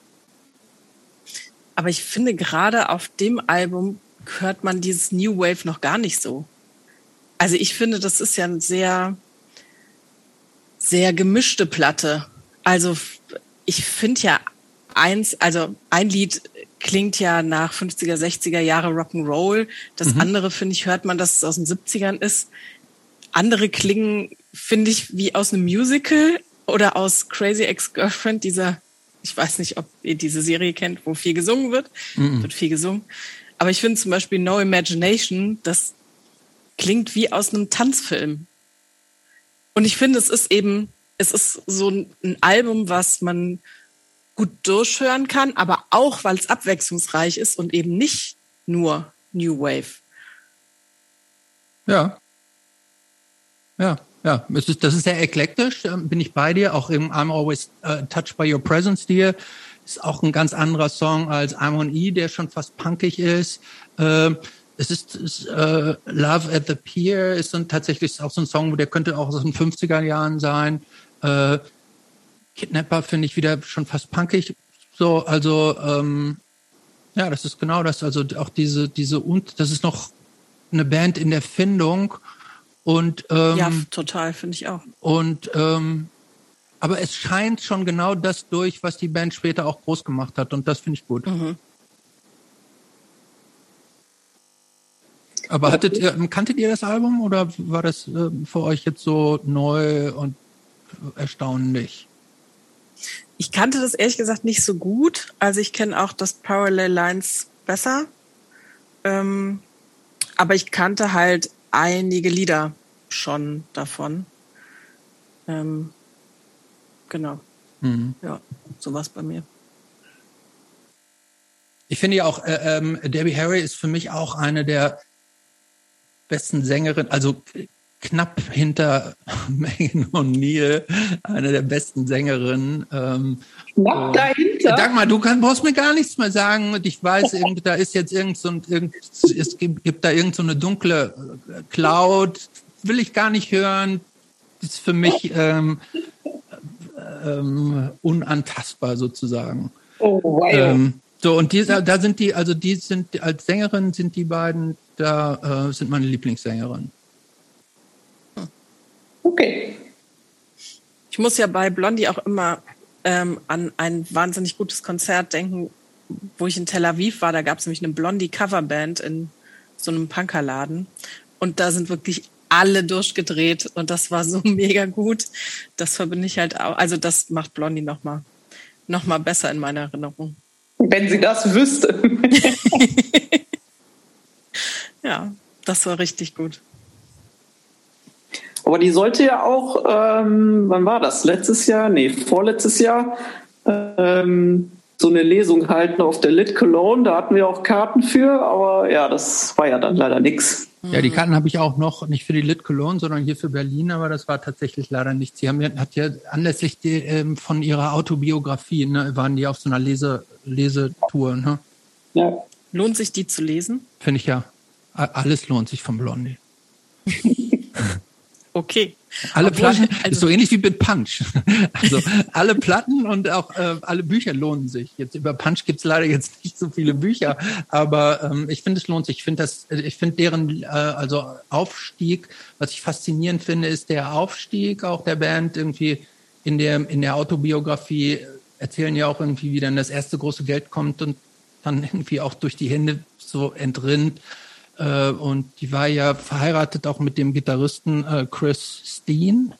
Aber ich finde gerade auf dem Album hört man dieses New Wave noch gar nicht so. Also ich finde, das ist ja ein sehr, sehr gemischte Platte. Also ich finde ja eins, also ein Lied klingt ja nach 50er, 60er Jahre Rock'n'Roll. Das mhm. andere, finde ich, hört man, dass es aus den 70ern ist. Andere klingen, finde ich, wie aus einem Musical oder aus Crazy Ex-Girlfriend, dieser, ich weiß nicht, ob ihr diese Serie kennt, wo viel gesungen wird. Mhm. Wird viel gesungen. Aber ich finde zum Beispiel No Imagination, das klingt wie aus einem Tanzfilm. Und ich finde, es ist eben, es ist so ein Album, was man gut durchhören kann, aber auch, weil es abwechslungsreich ist und eben nicht nur New Wave. Ja. Ja, ja. Ist, das ist sehr eklektisch, ähm, bin ich bei dir. Auch im I'm Always uh, Touched by Your Presence dir ist auch ein ganz anderer Song als I'm on E, der schon fast punkig ist. Ähm, es ist, ist äh, Love at the Pier ist dann tatsächlich auch so ein Song, der könnte auch aus den 50er Jahren sein. Äh, Kidnapper finde ich wieder schon fast punkig. So, also ähm, ja, das ist genau das. Also auch diese, diese und das ist noch eine Band in der Findung und ähm, ja, total finde ich auch. Und ähm, aber es scheint schon genau das durch, was die Band später auch groß gemacht hat und das finde ich gut. Mhm. Aber hattet ihr, kanntet ihr das Album oder war das äh, für euch jetzt so neu und erstaunlich? Ich kannte das ehrlich gesagt nicht so gut. Also ich kenne auch das Parallel Lines besser. Ähm, aber ich kannte halt einige Lieder schon davon. Ähm, genau. Mhm. Ja, sowas bei mir. Ich finde ja auch, äh, ähm, Debbie Harry ist für mich auch eine der besten Sängerin, also knapp hinter Megan O'Neill, eine der besten Sängerinnen. Ähm, knapp dahinter? Dagmar, du kann, brauchst mir gar nichts mehr sagen. Und ich weiß, irgend, da ist jetzt irgend so, irgend, es gibt, gibt da irgend so eine dunkle Cloud. Will ich gar nicht hören. Das ist für mich ähm, ähm, unantastbar sozusagen. Oh, wow. Ähm, so, und die, da sind die, also die sind, als Sängerin sind die beiden da äh, sind meine Lieblingssängerin. Okay. Ich muss ja bei Blondie auch immer ähm, an ein wahnsinnig gutes Konzert denken, wo ich in Tel Aviv war. Da gab es nämlich eine Blondie-Coverband in so einem Punkerladen. Und da sind wirklich alle durchgedreht und das war so mega gut. Das verbinde ich halt auch. Also das macht Blondie nochmal noch mal besser in meiner Erinnerung. Wenn sie das wüsste. Ja, das war richtig gut. Aber die sollte ja auch, ähm, wann war das? Letztes Jahr? Nee, vorletztes Jahr. Ähm, so eine Lesung halten auf der Lit Cologne. Da hatten wir auch Karten für, aber ja, das war ja dann leider nichts. Ja, die Karten habe ich auch noch, nicht für die Lit Cologne, sondern hier für Berlin, aber das war tatsächlich leider nichts. Sie haben ja, hat ja anlässlich die, ähm, von ihrer Autobiografie, ne, waren die auf so einer Lese, Lesetour, ne? Ja. Lohnt sich die zu lesen? Finde ich ja. Alles lohnt sich von Blondie. okay. Alle Obwohl, Platten, also, so ähnlich wie mit Punch. Also alle Platten und auch äh, alle Bücher lohnen sich. Jetzt über Punch gibt's leider jetzt nicht so viele Bücher, aber ähm, ich finde, es lohnt sich. Ich finde das, ich finde deren äh, also Aufstieg, was ich faszinierend finde, ist der Aufstieg auch der Band irgendwie in der in der Autobiografie erzählen ja auch irgendwie, wie dann das erste große Geld kommt und dann irgendwie auch durch die Hände so entrinnt äh, und die war ja verheiratet auch mit dem Gitarristen äh, Chris Steen,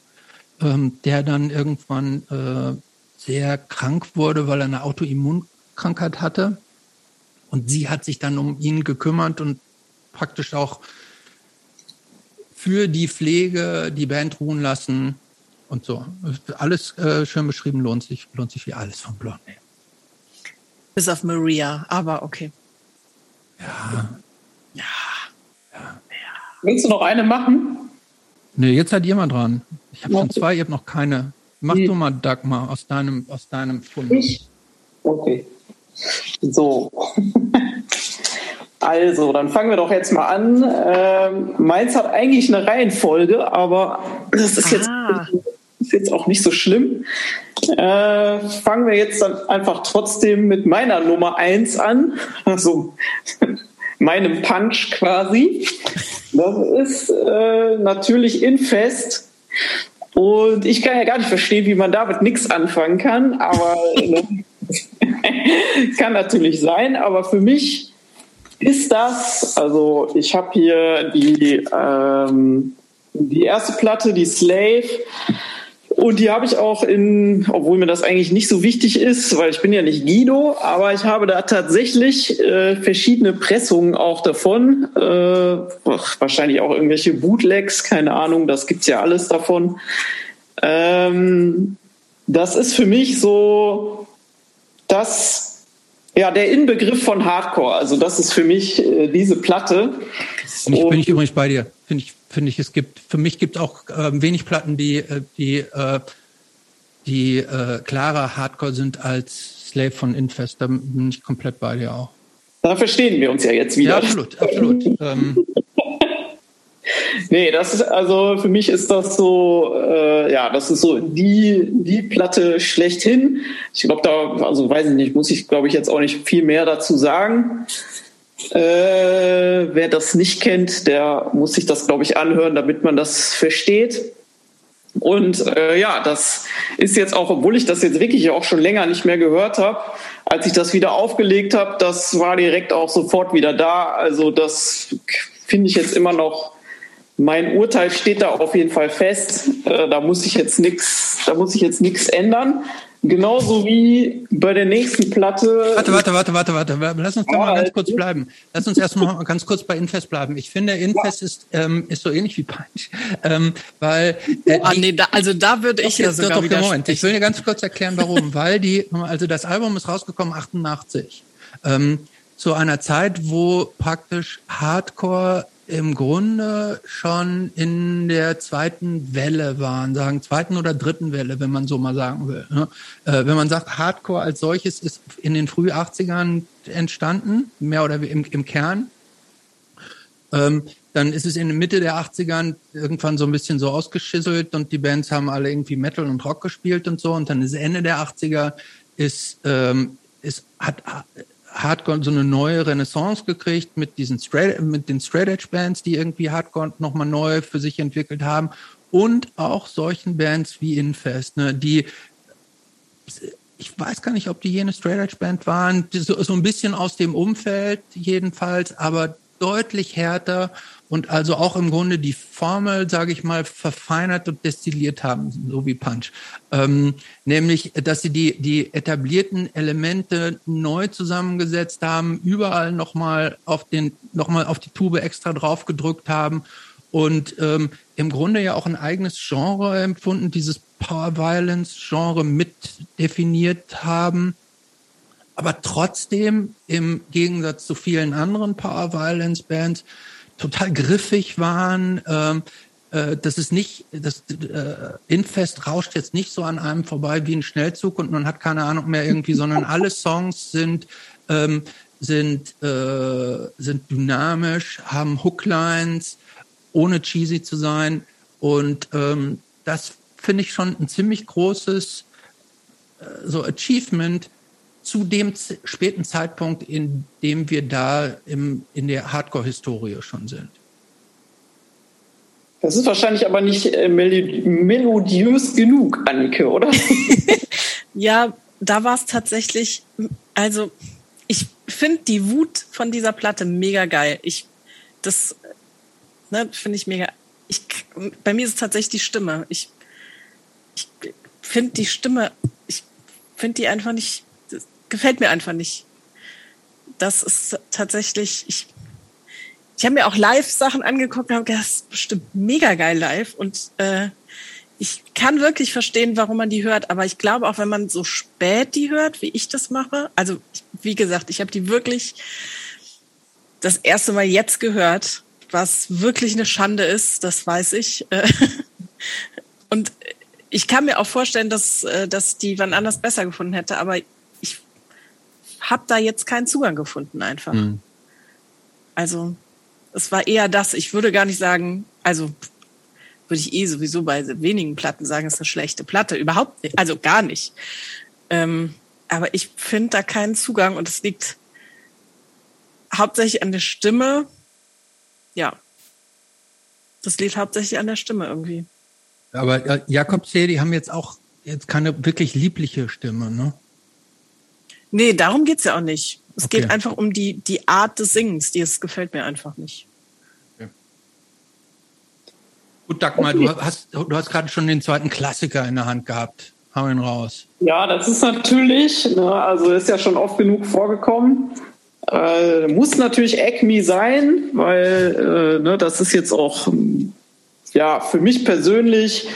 ähm, der dann irgendwann äh, sehr krank wurde, weil er eine Autoimmunkrankheit hatte. Und sie hat sich dann um ihn gekümmert und praktisch auch für die Pflege die Band ruhen lassen und so. Alles äh, schön beschrieben, lohnt sich, lohnt sich wie alles von Blondie. Bis auf Maria, aber okay. Ja. Ja. ja. Willst du noch eine machen? Nee, jetzt seid ihr mal dran. Ich habe schon zwei, ihr habt noch keine. Mach nee. du mal, Dagmar, aus deinem, aus deinem Fund. Ich? Okay. So. Also, dann fangen wir doch jetzt mal an. Ähm, meins hat eigentlich eine Reihenfolge, aber das ist jetzt, ah. ist jetzt auch nicht so schlimm. Äh, fangen wir jetzt dann einfach trotzdem mit meiner Nummer eins an. Also meinem Punch quasi. Das ist äh, natürlich Infest. Und ich kann ja gar nicht verstehen, wie man damit nichts anfangen kann, aber ne, kann natürlich sein. Aber für mich ist das, also ich habe hier die, ähm, die erste Platte, die Slave. Und die habe ich auch in, obwohl mir das eigentlich nicht so wichtig ist, weil ich bin ja nicht Guido, aber ich habe da tatsächlich äh, verschiedene Pressungen auch davon. Äh, wahrscheinlich auch irgendwelche Bootlegs, keine Ahnung, das gibt's ja alles davon. Ähm, das ist für mich so das, ja, der Inbegriff von Hardcore. Also das ist für mich äh, diese Platte. Ich bin ich übrigens bei dir. Finde ich finde ich, es gibt, für mich gibt es auch äh, wenig Platten, die, äh, die, äh, die äh, klarer Hardcore sind als Slave von Infest. Da bin ich komplett bei dir auch. Da verstehen wir uns ja jetzt wieder. Ja, absolut, absolut. ähm. Nee, das ist also für mich ist das so, äh, ja, das ist so die die Platte schlechthin. Ich glaube, da, also weiß ich nicht, muss ich glaube ich jetzt auch nicht viel mehr dazu sagen. Äh, wer das nicht kennt, der muss sich das, glaube ich, anhören, damit man das versteht. Und äh, ja, das ist jetzt auch, obwohl ich das jetzt wirklich auch schon länger nicht mehr gehört habe, als ich das wieder aufgelegt habe, das war direkt auch sofort wieder da. Also das finde ich jetzt immer noch, mein Urteil steht da auf jeden Fall fest. Äh, da muss ich jetzt nichts, da muss ich jetzt nichts ändern. Genauso wie bei der nächsten Platte. Warte, warte, warte, warte, warte. Lass uns da mal ganz kurz bleiben. Lass uns erst mal ganz kurz bei Infest bleiben. Ich finde, Infest ja. ist, ähm, ist so ähnlich wie Punch. Ähm, weil. Äh, oh, nee, da, also da würde ich ja sogar doch, Moment. Ich will dir ganz kurz erklären, warum. weil die, also das Album ist rausgekommen 88. Ähm, zu einer Zeit, wo praktisch Hardcore im Grunde schon in der zweiten Welle waren, sagen zweiten oder dritten Welle, wenn man so mal sagen will. Ne? Äh, wenn man sagt, Hardcore als solches ist in den früh 80ern entstanden, mehr oder im, im Kern, ähm, dann ist es in der Mitte der 80ern irgendwann so ein bisschen so ausgeschisselt und die Bands haben alle irgendwie Metal und Rock gespielt und so und dann ist Ende der 80er ist, ähm, ist hat Hardcore so eine neue Renaissance gekriegt mit diesen Straight, mit den Straight Edge Bands, die irgendwie Hardcore nochmal neu für sich entwickelt haben. Und auch solchen Bands wie Infest, ne, die ich weiß gar nicht, ob die jene Straight Edge Band waren, so, so ein bisschen aus dem Umfeld jedenfalls, aber deutlich härter und also auch im Grunde die Formel, sage ich mal, verfeinert und destilliert haben, so wie Punch. Ähm, nämlich, dass sie die, die etablierten Elemente neu zusammengesetzt haben, überall nochmal auf den, nochmal auf die Tube extra drauf gedrückt haben und ähm, im Grunde ja auch ein eigenes Genre empfunden, dieses Power Violence Genre mit definiert haben aber trotzdem im Gegensatz zu vielen anderen Power Violence Bands total griffig waren. Ähm, äh, das ist nicht, das äh, Infest rauscht jetzt nicht so an einem vorbei wie ein Schnellzug und man hat keine Ahnung mehr irgendwie, sondern alle Songs sind ähm, sind äh, sind dynamisch, haben Hooklines, ohne cheesy zu sein und ähm, das finde ich schon ein ziemlich großes äh, so Achievement, zu dem späten Zeitpunkt, in dem wir da im, in der Hardcore-Historie schon sind. Das ist wahrscheinlich aber nicht äh, melodiös genug, Annike, oder? ja, da war es tatsächlich, also ich finde die Wut von dieser Platte mega geil. Ich, das, ne, finde ich mega. Ich, bei mir ist es tatsächlich die Stimme. Ich, ich finde die Stimme, ich finde die einfach nicht, gefällt mir einfach nicht. Das ist tatsächlich, ich, ich habe mir auch Live-Sachen angeguckt und habe gedacht, das ist bestimmt mega geil live. Und äh, ich kann wirklich verstehen, warum man die hört, aber ich glaube auch, wenn man so spät die hört, wie ich das mache, also wie gesagt, ich habe die wirklich das erste Mal jetzt gehört, was wirklich eine Schande ist, das weiß ich. Und ich kann mir auch vorstellen, dass, äh, dass die wann anders besser gefunden hätte, aber habe da jetzt keinen Zugang gefunden einfach. Mhm. Also es war eher das. Ich würde gar nicht sagen, also würde ich eh sowieso bei wenigen Platten sagen, es ist eine schlechte Platte. Überhaupt nicht, also gar nicht. Ähm, aber ich finde da keinen Zugang und es liegt hauptsächlich an der Stimme. Ja. Das liegt hauptsächlich an der Stimme irgendwie. Aber äh, Jakob C., die haben jetzt auch jetzt keine wirklich liebliche Stimme, ne? Nee, darum geht's ja auch nicht. Es okay. geht einfach um die, die Art des Singens, die es gefällt mir einfach nicht. Okay. Gut, Dagmar, du hast, du hast gerade schon den zweiten Klassiker in der Hand gehabt. Hau ihn raus. Ja, das ist natürlich, ne, also ist ja schon oft genug vorgekommen. Äh, muss natürlich Acme sein, weil äh, ne, das ist jetzt auch ja, für mich persönlich,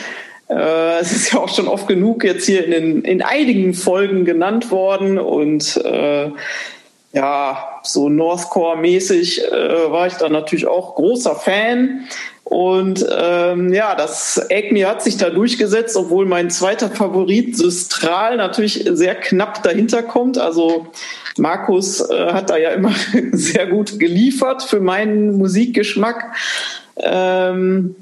äh, es ist ja auch schon oft genug jetzt hier in, den, in einigen Folgen genannt worden und äh, ja, so Northcore-mäßig äh, war ich da natürlich auch großer Fan. Und ähm, ja, das Acme hat sich da durchgesetzt, obwohl mein zweiter Favorit Systral natürlich sehr knapp dahinter kommt. Also Markus äh, hat da ja immer sehr gut geliefert für meinen Musikgeschmack. Ähm,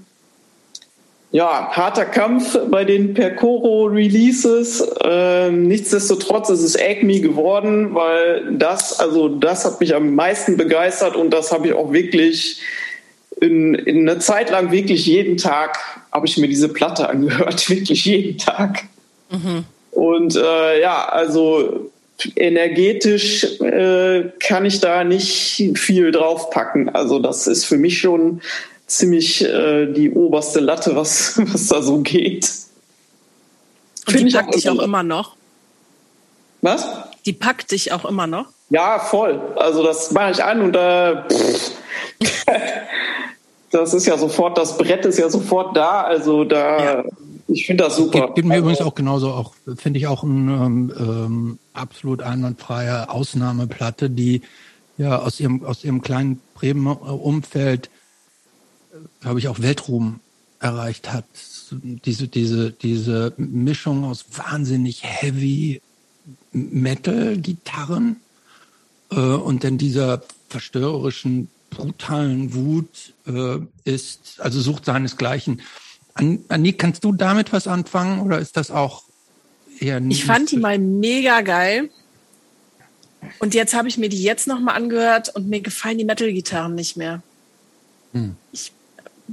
ja, harter Kampf bei den Percoro-Releases. Ähm, nichtsdestotrotz ist es Acme geworden, weil das, also das hat mich am meisten begeistert und das habe ich auch wirklich in, in einer Zeit lang wirklich jeden Tag habe ich mir diese Platte angehört, wirklich jeden Tag. Mhm. Und äh, ja, also energetisch äh, kann ich da nicht viel draufpacken. Also das ist für mich schon ziemlich äh, die oberste Latte, was, was da so geht. Und Find die packt dich auch immer noch. Was? Die packt dich auch immer noch. Ja, voll. Also das mache ich an und da. Äh, das ist ja sofort, das Brett ist ja sofort da. Also da, ja. ich finde das super. Geht, geht mir also, übrigens auch genauso, auch finde ich auch eine ähm, ähm, absolut einwandfreie Ausnahmeplatte, die ja aus ihrem aus ihrem kleinen Bremen Umfeld glaube ich, auch Weltruhm erreicht hat. Diese, diese, diese Mischung aus wahnsinnig heavy Metal-Gitarren äh, und dann dieser verstörerischen, brutalen Wut äh, ist, also sucht seinesgleichen. An, Annie, kannst du damit was anfangen oder ist das auch eher nicht? Ich fand die mal mega geil. Und jetzt habe ich mir die jetzt nochmal angehört und mir gefallen die Metal-Gitarren nicht mehr. Hm. Ich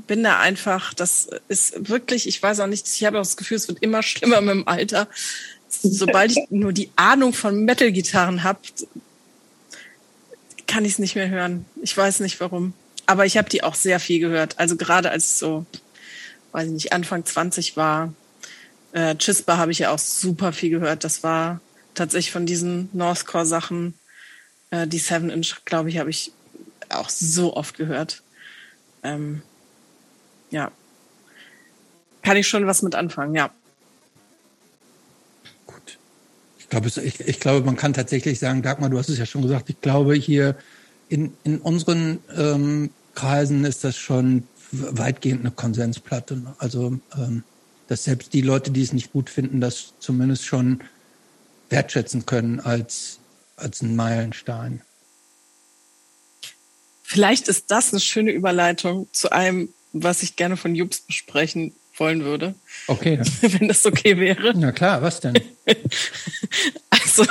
bin da einfach, das ist wirklich, ich weiß auch nicht, ich habe auch das Gefühl, es wird immer schlimmer mit dem Alter. Sobald ich nur die Ahnung von Metal-Gitarren habe, kann ich es nicht mehr hören. Ich weiß nicht warum. Aber ich habe die auch sehr viel gehört. Also gerade als ich so, weiß ich nicht, Anfang 20 war, äh, Chispa habe ich ja auch super viel gehört. Das war tatsächlich von diesen Northcore-Sachen, äh, die Seven Inch, glaube ich, habe ich auch so oft gehört. Ähm, ja. Kann ich schon was mit anfangen, ja. Gut. Ich glaube, ich, ich glaube, man kann tatsächlich sagen, Dagmar, du hast es ja schon gesagt, ich glaube, hier in, in unseren ähm, Kreisen ist das schon weitgehend eine Konsensplatte. Ne? Also, ähm, dass selbst die Leute, die es nicht gut finden, das zumindest schon wertschätzen können als, als ein Meilenstein. Vielleicht ist das eine schöne Überleitung zu einem was ich gerne von Jobs besprechen wollen würde. Okay. Wenn das okay wäre. Na klar, was denn? also.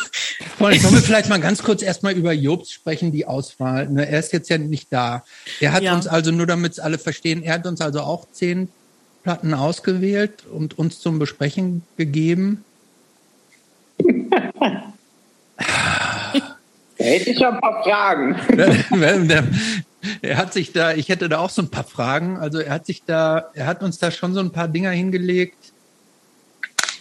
Sollen wir vielleicht mal ganz kurz erstmal über Jobs sprechen, die Auswahl. Ne, er ist jetzt ja nicht da. Er hat ja. uns also, nur damit es alle verstehen, er hat uns also auch zehn Platten ausgewählt und uns zum Besprechen gegeben. Da hätte ich ja ein paar Fragen. Er hat sich da, ich hätte da auch so ein paar Fragen. Also er hat sich da, er hat uns da schon so ein paar Dinger hingelegt.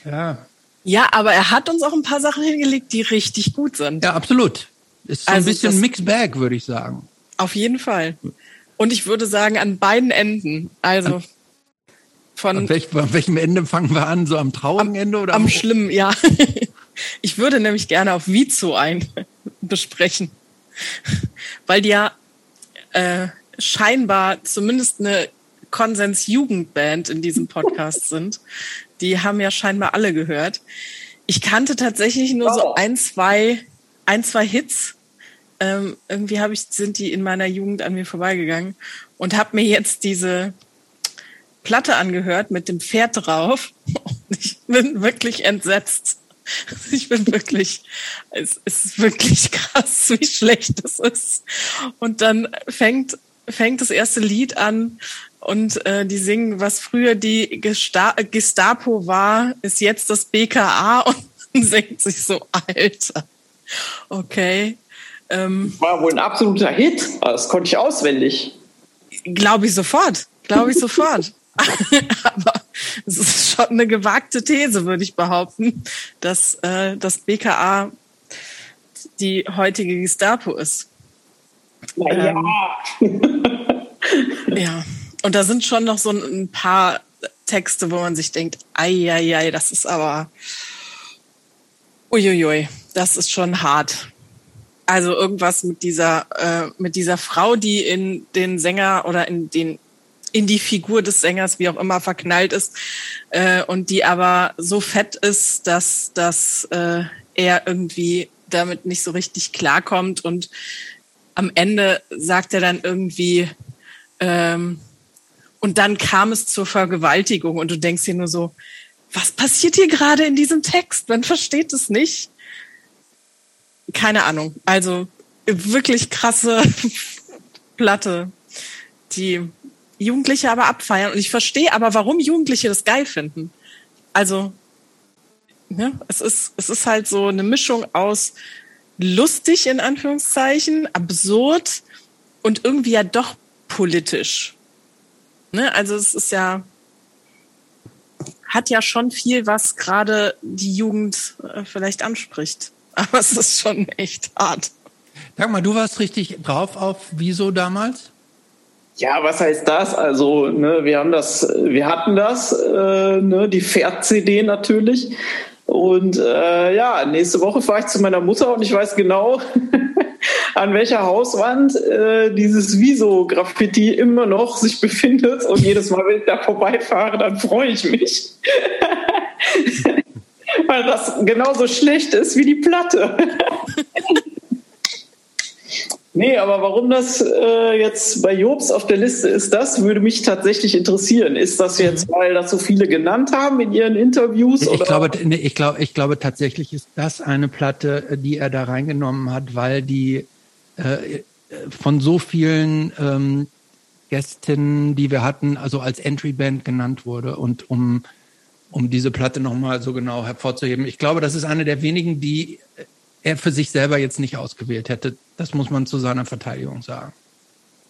Ja, Ja, aber er hat uns auch ein paar Sachen hingelegt, die richtig gut sind. Ja, absolut. Ist so Also ein bisschen Mixed Bag, würde ich sagen. Auf jeden Fall. Und ich würde sagen, an beiden Enden. Also An von welch, an welchem Ende fangen wir an? So am traurigen Ende oder am wo? Schlimmen, ja. Ich würde nämlich gerne auf Vizo ein besprechen. Weil die ja äh, scheinbar zumindest eine Konsens-Jugendband in diesem Podcast sind. Die haben ja scheinbar alle gehört. Ich kannte tatsächlich nur so Oh. ein, zwei, ein, zwei Hits. Ähm, irgendwie habe ich, sind die in meiner Jugend an mir vorbeigegangen und habe mir jetzt diese Platte angehört mit dem Pferd drauf. Und ich bin wirklich entsetzt. Ich bin wirklich, es ist wirklich krass, wie schlecht das ist. Und dann fängt, fängt das erste Lied an und äh, die singen, was früher die Gesta Gestapo war, ist jetzt das BKA und man denkt sich so, Alter. Okay. Ähm, War wohl ein absoluter Hit. Das konnte ich auswendig. Glaube ich sofort. Glaube ich sofort. Aber es ist schon eine gewagte These, würde ich behaupten, dass äh, das BKA die heutige Gestapo ist. Naja. Ja. Und da sind schon noch so ein, ein paar Texte, wo man sich denkt, ei, ei, ei, das ist aber, uiuiui, das ist schon hart. Also irgendwas mit dieser, äh, mit dieser Frau, die in den Sänger oder in den in die Figur des Sängers, wie auch immer, verknallt ist äh, und die aber so fett ist, dass, dass äh, er irgendwie damit nicht so richtig klarkommt und am Ende sagt er dann irgendwie, ähm, und dann kam es zur Vergewaltigung und du denkst dir nur so, was passiert hier gerade in diesem Text? Man versteht es nicht. Keine Ahnung. Also wirklich krasse Platte, die Jugendliche aber abfeiern. Und ich verstehe aber, warum Jugendliche das geil finden. Also, ne, es ist, es ist halt so eine Mischung aus lustig in Anführungszeichen, absurd und irgendwie ja doch politisch. Ne? Also es ist ja, hat ja schon viel, was gerade die Jugend äh, vielleicht anspricht. Aber es ist schon echt hart. Sag mal, du warst richtig drauf auf Wieso damals? Ja, was heißt das? Also, ne, wir haben das, wir hatten das, äh, ne, die Pferd-CD natürlich. Und äh, ja, nächste Woche fahre ich zu meiner Mutter und ich weiß genau, an welcher Hauswand äh, dieses Viso-Graffiti immer noch sich befindet. Und jedes Mal, wenn ich da vorbeifahre, dann freue ich mich. Weil das genauso schlecht ist wie die Platte. Nee, aber warum das äh, jetzt bei Jobs auf der Liste ist, das würde mich tatsächlich interessieren. Ist das jetzt, weil das so viele genannt haben in ihren Interviews? Ich oder? glaube, nee, ich glaube, ich glaube tatsächlich ist das eine Platte, die er da reingenommen hat, weil die äh, von so vielen ähm, Gästinnen, die wir hatten, also als Entry-Band genannt wurde und um um diese Platte nochmal so genau hervorzuheben. Ich glaube, das ist eine der wenigen, die er für sich selber jetzt nicht ausgewählt hätte. Das muss man zu seiner Verteidigung sagen.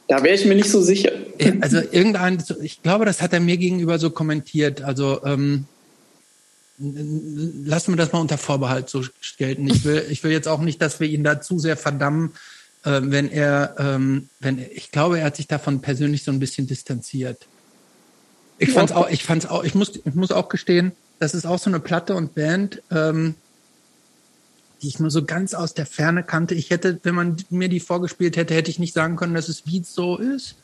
Da wäre ich mir nicht so sicher. Also irgendein, ich glaube, das hat er mir gegenüber so kommentiert. Also ähm, lassen wir das mal unter Vorbehalt so gelten. Ich will, ich will jetzt auch nicht, dass wir ihn da zu sehr verdammen, äh, wenn er, ähm, wenn ich glaube, er hat sich davon persönlich so ein bisschen distanziert. Ich fand's auch, ich fand's auch, ich muss, ich muss auch gestehen, das ist auch so eine Platte und Band, ähm, die ich nur so ganz aus der Ferne kannte. Ich hätte, wenn man mir die vorgespielt hätte, hätte ich nicht sagen können, dass es Vizo ist.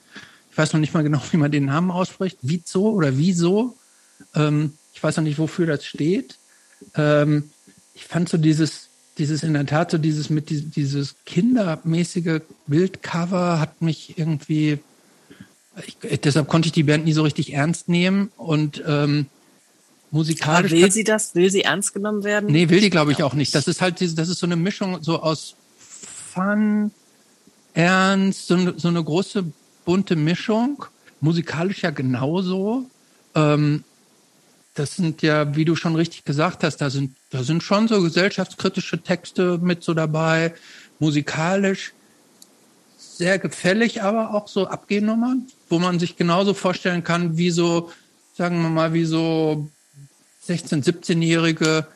Ich weiß noch nicht mal genau, wie man den Namen ausspricht. Vizo oder Wieso. Ähm, ich weiß noch nicht, wofür das steht. Ähm, ich fand so dieses, dieses in der Tat so dieses mit dieses kindermäßige Bildcover hat mich irgendwie, ich, deshalb konnte ich die Band nie so richtig ernst nehmen und ähm, Aber musikalisch. will sie das? Will sie ernst genommen werden? Nee, will die, glaube ich, auch nicht. Das ist halt diese, das ist so eine Mischung so aus Fun, Ernst, so eine, so eine große bunte Mischung. Musikalisch ja genauso. Ähm, das sind ja, wie du schon richtig gesagt hast, da sind, da sind schon so gesellschaftskritische Texte mit so dabei. Musikalisch sehr gefällig, aber auch so Abgehnummern, wo man sich genauso vorstellen kann, wie so, sagen wir mal, wie so 16-, 17-Jährige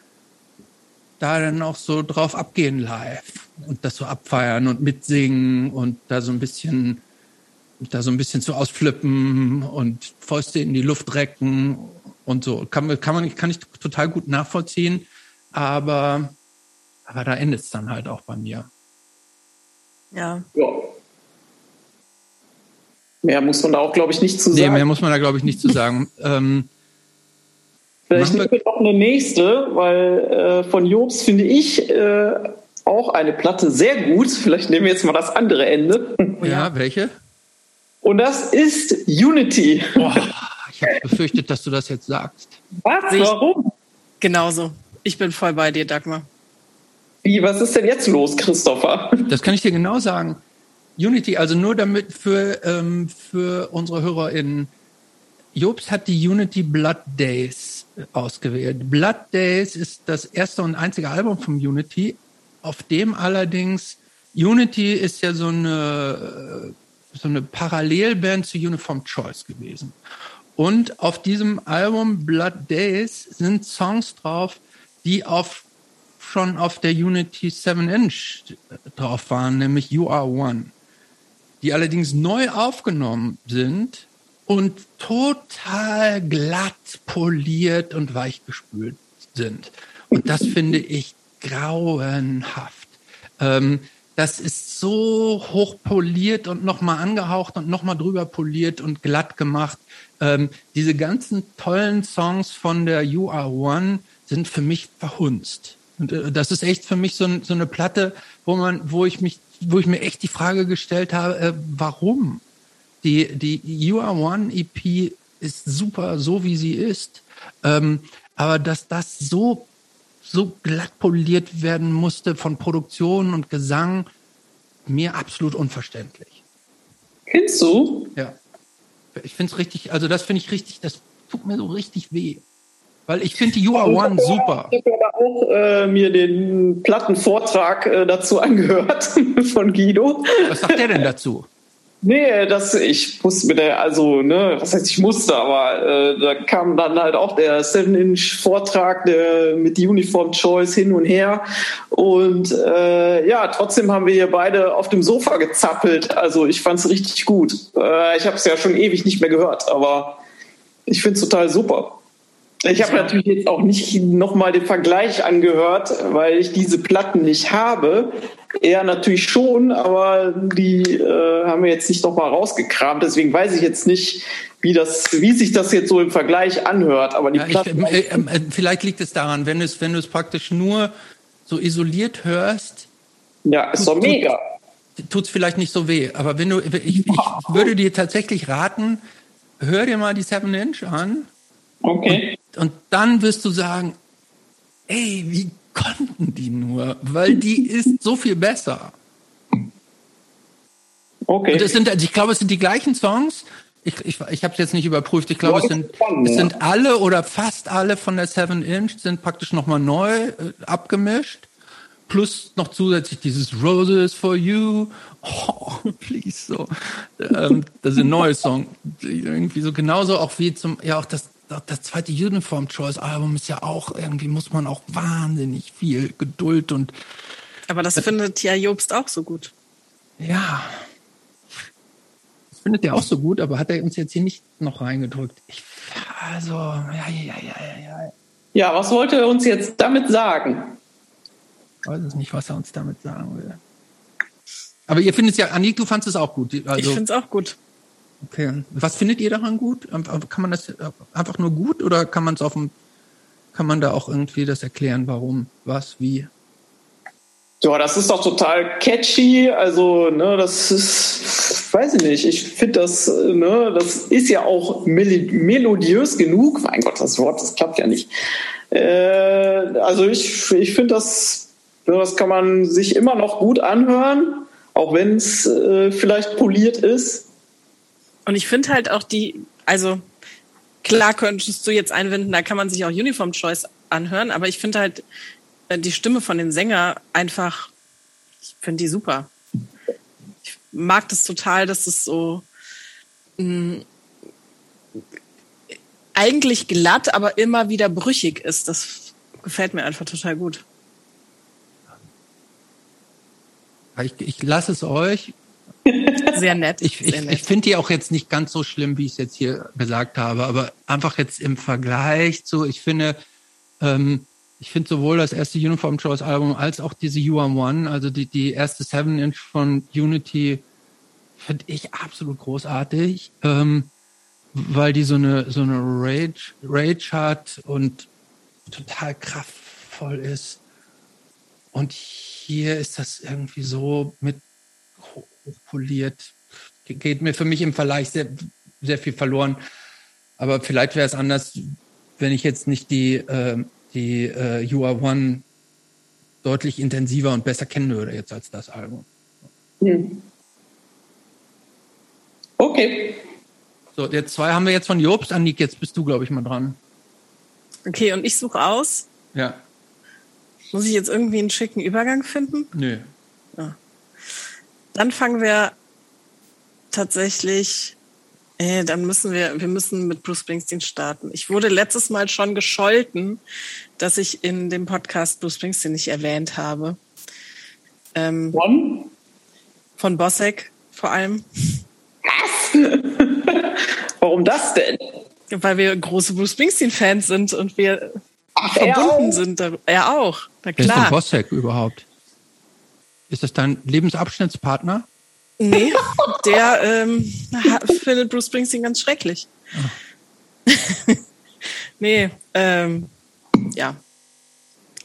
da dann auch so drauf abgehen live und das so abfeiern und mitsingen und da so ein bisschen da so ein bisschen zu ausflippen und Fäuste in die Luft recken und so. Kann, kann man kann ich total gut nachvollziehen, aber aber da endet es dann halt auch bei mir. Ja. ja. Mehr muss man da auch, glaube ich, nicht zu sagen. Nee, mehr muss man da, glaube ich, nicht zu sagen. ähm, Vielleicht nehmen wir noch eine nächste, weil äh, von Jobs finde ich äh, auch eine Platte sehr gut. Vielleicht nehmen wir jetzt mal das andere Ende. Ja, welche? Und das ist Unity. Boah, ich habe befürchtet, dass du das jetzt sagst. Was? Warum? Genauso. Ich bin voll bei dir, Dagmar. Wie, was ist denn jetzt los, Christopher? Das kann ich dir genau sagen. Unity, also nur damit für, ähm, für unsere HörerInnen. Jobs hat die Unity Blood Days ausgewählt. Blood Days ist das erste und einzige Album von Unity, auf dem allerdings Unity ist ja so eine, so eine Parallelband zu Uniform Choice gewesen. Und auf diesem Album Blood Days sind Songs drauf, die auf schon auf der Unity 7 Inch drauf waren, nämlich You Are One, die allerdings neu aufgenommen sind und total glatt poliert und weichgespült sind. Und das finde ich grauenhaft. Ähm, das ist so hoch poliert und nochmal angehaucht und nochmal drüber poliert und glatt gemacht. Ähm, diese ganzen tollen Songs von der You Are One sind für mich verhunzt. Und äh, das ist echt für mich so, so, eine Platte, wo man, wo ich mich, wo ich mir echt die Frage gestellt habe, äh, warum? Die, die You Are One EP ist super, so wie sie ist. Ähm, aber dass das so, so glatt poliert werden musste von Produktion und Gesang, mir absolut unverständlich. Kennst du? Ja. Ich finde es richtig, also das finde ich richtig, das tut mir so richtig weh. Weil ich finde die You Are One super. Ich habe auch äh, mir den Plattenvortrag äh, dazu angehört von Guido. Was sagt der denn dazu? Nee, das, ich musste mit der, also, ne, was heißt ich musste, aber äh, da kam dann halt auch der 7-Inch-Vortrag mit Uniform Choice hin und her. Und äh, ja, trotzdem haben wir hier beide auf dem Sofa gezappelt. Also ich fand es richtig gut. Äh, ich habe es ja schon ewig nicht mehr gehört, aber ich finde es total super. Ich habe natürlich jetzt auch nicht nochmal den Vergleich angehört, weil ich diese Platten nicht habe. Er natürlich schon, aber die äh, haben wir jetzt nicht nochmal rausgekramt. Deswegen weiß ich jetzt nicht, wie, das, wie sich das jetzt so im Vergleich anhört. Aber die ja, Platten. Ich, äh, äh, vielleicht liegt es daran, wenn du es, wenn praktisch nur so isoliert hörst. Ja, ist doch mega. Tut es vielleicht nicht so weh. Aber wenn du, ich, ich würde dir tatsächlich raten, hör dir mal die Seven Inch an. Okay. Und, dann wirst du sagen, ey, wie konnten die nur? Weil die ist so viel besser. Okay. Und es sind, also ich glaube, es sind die gleichen Songs. Ich, ich, ich habe es jetzt nicht überprüft. Ich glaube, es sind, es sind alle oder fast alle von der Seven Inch sind praktisch nochmal neu äh, abgemischt. Plus noch zusätzlich dieses Roses for You. Oh, please, so. Ähm, das ist ein neues Song. Irgendwie so genauso auch wie zum, ja, auch das das zweite Uniform Choice Album ist ja auch irgendwie muss man auch wahnsinnig viel Geduld und aber das, das findet ja Jobst auch so gut. Ja. Das findet er auch so gut, aber hat er uns jetzt hier nicht noch reingedrückt. Ich, also, ja, ja, ja, ja, ja. Ja, was wollte er uns jetzt damit sagen? Ich weiß es nicht, was er uns damit sagen will. Aber ihr findet es ja, Anik, du fandest es auch gut. Also, ich finde es auch gut. Okay. Was findet ihr daran gut? Kann man das einfach nur gut oder kann man es auf dem, kann man da auch irgendwie das erklären, warum, was, wie? Ja, das ist doch total catchy. Also, ne, das ist, weiß ich nicht. Ich finde das, ne, das ist ja auch melodiös genug. Mein Gott, das Wort, das klappt ja nicht. Äh, also ich, ich finde das, ne, das kann man sich immer noch gut anhören, auch wenn es äh, vielleicht poliert ist. Und ich finde halt auch die, also klar könntest du jetzt einwenden, da kann man sich auch Uniform Choice anhören, aber ich finde halt äh, die Stimme von dem Sänger einfach, ich finde die super. Ich mag das total, dass es so mh, eigentlich glatt, aber immer wieder brüchig ist. Das gefällt mir einfach total gut. Ich, ich lasse es euch. Sehr nett. Ich, ich, ich finde die auch jetzt nicht ganz so schlimm, wie ich es jetzt hier gesagt habe, aber einfach jetzt im Vergleich zu, ich finde, ähm, ich finde sowohl das erste Uniform Choice Album als auch diese You Are One, also die, die erste Seven Inch von Unity, finde ich absolut großartig, ähm, weil die so eine, so eine Rage, Rage hat und total kraftvoll ist. Und hier ist das irgendwie so mit hochpoliert. Geht mir für mich im Vergleich sehr, sehr viel verloren. Aber vielleicht wäre es anders, wenn ich jetzt nicht die, äh, die äh, You Are One deutlich intensiver und besser kennen würde jetzt als das Album. Hm. Okay. So, jetzt zwei haben wir jetzt von Jobst. Annik, jetzt bist du, glaube ich, mal dran. Okay, und ich suche aus. Ja. Muss ich jetzt irgendwie einen schicken Übergang finden? Nö. Dann fangen wir tatsächlich, äh, dann müssen wir, wir müssen mit Bruce Springsteen starten. Ich wurde letztes Mal schon gescholten, dass ich in dem Podcast Bruce Springsteen nicht erwähnt habe. Ähm, von? Von Bossek vor allem. Was? Warum das denn? Weil wir große Bruce Springsteen-Fans sind und wir Ach, verbunden sind. Er auch. Na klar. Wer ist denn Bossek überhaupt? Ist das dein Lebensabschnittspartner? Nee, der ähm, findet Bruce Springsteen ganz schrecklich. Ah. nee, ähm, ja.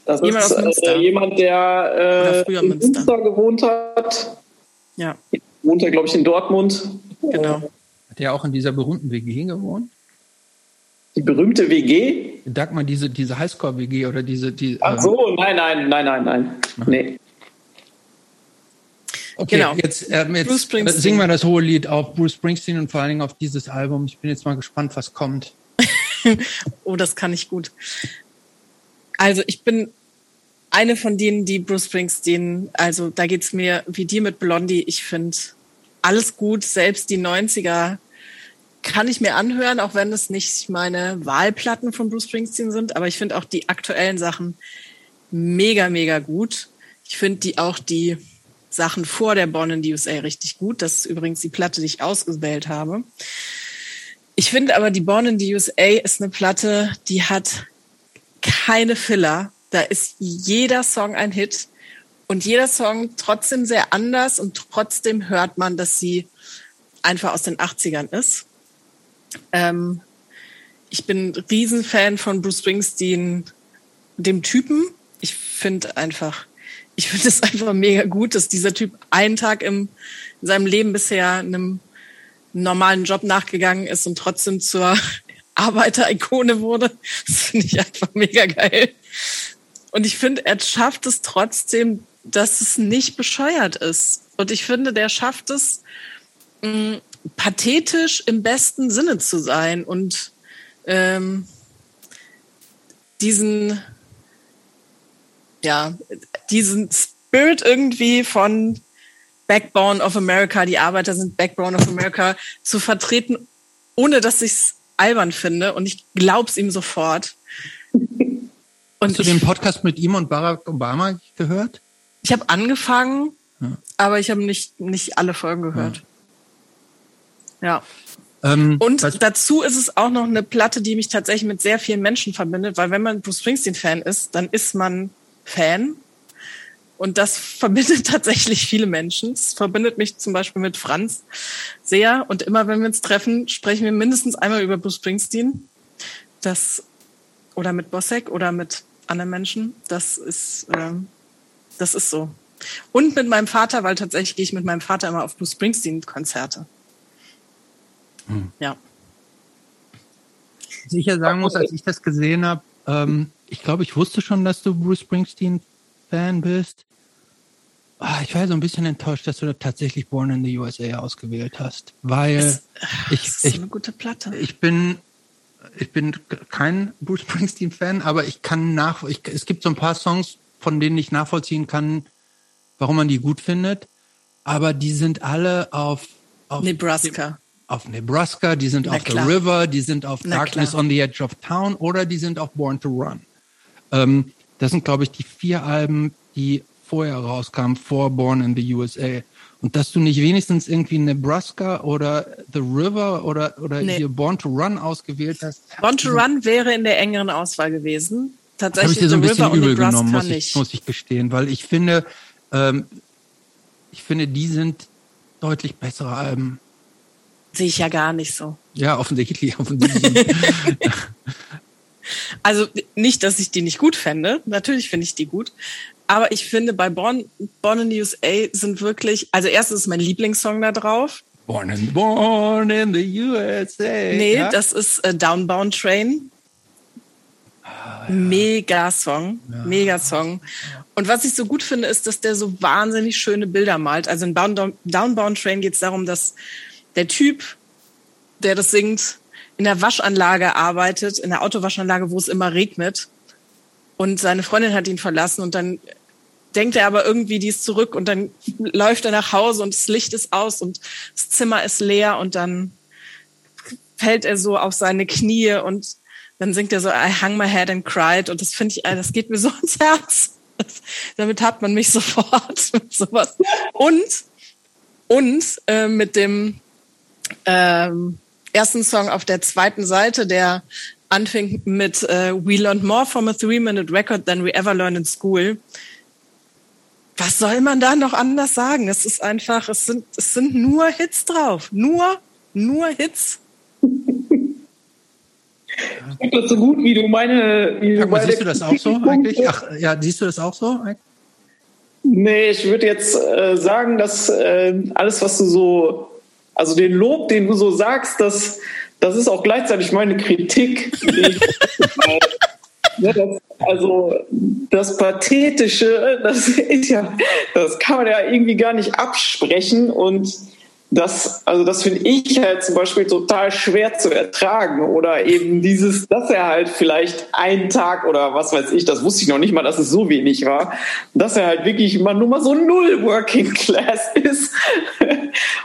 Das jemand ist äh, jemand, der äh, in Münster. Münster. gewohnt hat. Ja. Wohnt er, glaube ich, in Dortmund. Genau. Hat er auch in dieser berühmten WG gewohnt? Die berühmte WG? Dagmar, diese, diese Highscore-WG oder diese. Die, Ach so, ähm, nein, nein, nein, nein, nein. Nee. Okay, genau. jetzt, äh, jetzt singen wir das hohe Lied auf Bruce Springsteen und vor allen Dingen auf dieses Album. Ich bin jetzt mal gespannt, was kommt. oh, das kann ich gut. Also ich bin eine von denen, die Bruce Springsteen, also da geht's mir wie dir mit Blondie. Ich finde alles gut, selbst die 90er kann ich mir anhören, auch wenn es nicht meine Wahlplatten von Bruce Springsteen sind. Aber ich finde auch die aktuellen Sachen mega, mega gut. Ich finde die auch die Sachen vor der Born in the USA richtig gut. Das ist übrigens die Platte, die ich ausgewählt habe. Ich finde aber, die Born in the USA ist eine Platte, die hat keine Filler. Da ist jeder Song ein Hit und jeder Song trotzdem sehr anders und trotzdem hört man, dass sie einfach aus den 80ern ist. Ähm, ich bin Riesenfan von Bruce Springsteen, dem Typen. Ich finde einfach, ich finde es einfach mega gut, dass dieser Typ einen Tag im, in seinem Leben bisher einem normalen Job nachgegangen ist und trotzdem zur Arbeiterikone wurde. Das finde ich einfach mega geil. Und ich finde, er schafft es trotzdem, dass es nicht bescheuert ist. Und ich finde, der schafft es, mh, pathetisch im besten Sinne zu sein und ähm, diesen ja diesen Spirit irgendwie von Backbone of America, die Arbeiter sind Backbone of America zu vertreten, ohne dass ich es albern finde und ich glaub's ihm sofort. Und Hast du den Podcast mit ihm und Barack Obama gehört? Ich habe angefangen, ja. aber ich habe nicht nicht alle Folgen gehört. Ja. Ja. Ähm, und dazu ist es auch noch eine Platte, die mich tatsächlich mit sehr vielen Menschen verbindet, weil wenn man Bruce Springsteen-Fan ist, dann ist man Fan. Und das verbindet tatsächlich viele Menschen. Es verbindet mich zum Beispiel mit Franz sehr. Und immer wenn wir uns treffen, sprechen wir mindestens einmal über Bruce Springsteen. Das, oder mit Bossek oder mit anderen Menschen. Das ist, ähm, das ist so. Und mit meinem Vater, weil tatsächlich gehe ich mit meinem Vater immer auf Bruce Springsteen-Konzerte. Hm. Ja. Sicher sagen muss, als ich das gesehen habe, ähm, ich glaube, ich wusste schon, dass du Bruce Springsteen-Fan bist. Ah, ich war so ein bisschen enttäuscht, dass du tatsächlich Born in the USA ausgewählt hast, weil es, ich, ist ich, eine gute Platte. Ich bin, ich bin kein Bruce Springsteen-Fan, aber ich kann nach, ich, es gibt so ein paar Songs, von denen ich nachvollziehen kann, warum man die gut findet, aber die sind alle auf, auf Nebraska auf Nebraska, die sind Na auf klar. The River, die sind auf Na Darkness klar. on the Edge of Town oder die sind auf Born to Run. Ähm, das sind, glaube ich, die vier Alben, die vorher rauskam, vor Born in the USA. Und dass du nicht wenigstens irgendwie Nebraska oder The River oder, oder nee. hier Born to Run ausgewählt hast. Born to Run wäre in der engeren Auswahl gewesen. Tatsächlich Habe ich dir so ein bisschen übel genommen, muss ich, muss ich gestehen, weil ich finde, ähm, ich finde, die sind deutlich bessere Alben. Sehe ich ja gar nicht so. Ja, offensichtlich, offensichtlich. also nicht, dass ich die nicht gut fände. Natürlich finde ich die gut. Aber ich finde, bei Born, Born in the USA sind wirklich, also erstens ist mein Lieblingssong da drauf. Born in, born in the USA. Nee, ja? das ist äh, Downbound Train. Ah, ja. Mega Song, ja. mega Song. Und was ich so gut finde, ist, dass der so wahnsinnig schöne Bilder malt. Also in Down, Downbound Train geht es darum, dass der Typ, der das singt, in der Waschanlage arbeitet, in der Autowaschanlage, wo es immer regnet. Und seine Freundin hat ihn verlassen und dann denkt er aber irgendwie, die ist zurück und dann läuft er nach Hause und das Licht ist aus und das Zimmer ist leer und dann fällt er so auf seine Knie und dann singt er so I hung my head and cried und das finde ich, das geht mir so ins Herz. Das, damit hat man mich sofort mit sowas. Und und äh, mit dem ähm, ersten Song auf der zweiten Seite, der anfing mit äh, We learned more from a three-minute record than we ever learned in school was soll man da noch anders sagen? Es ist einfach, es sind, es sind nur Hits drauf. Nur, nur Hits. Ich das so gut, wie du meine. Wie du mal, siehst du das auch so eigentlich? Ach, ja, siehst du das auch so? Nee, ich würde jetzt äh, sagen, dass äh, alles, was du so, also den Lob, den du so sagst, das, das ist auch gleichzeitig meine Kritik. Ja, das, also das Pathetische, das ist ja, das kann man ja irgendwie gar nicht absprechen und das, also das finde ich halt zum Beispiel total schwer zu ertragen oder eben dieses, dass er halt vielleicht einen Tag oder was weiß ich, das wusste ich noch nicht mal, dass es so wenig war, dass er halt wirklich immer nur mal so null Working Class ist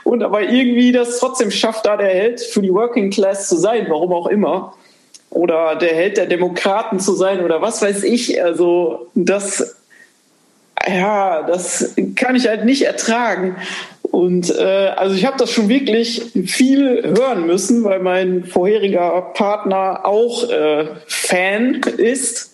und aber irgendwie das trotzdem schafft, da der Held für die Working Class zu sein, warum auch immer oder der Held der Demokraten zu sein oder was weiß ich. Also das, ja, das kann ich halt nicht ertragen. Und äh, also ich habe das schon wirklich viel hören müssen, weil mein vorheriger Partner auch äh, Fan ist.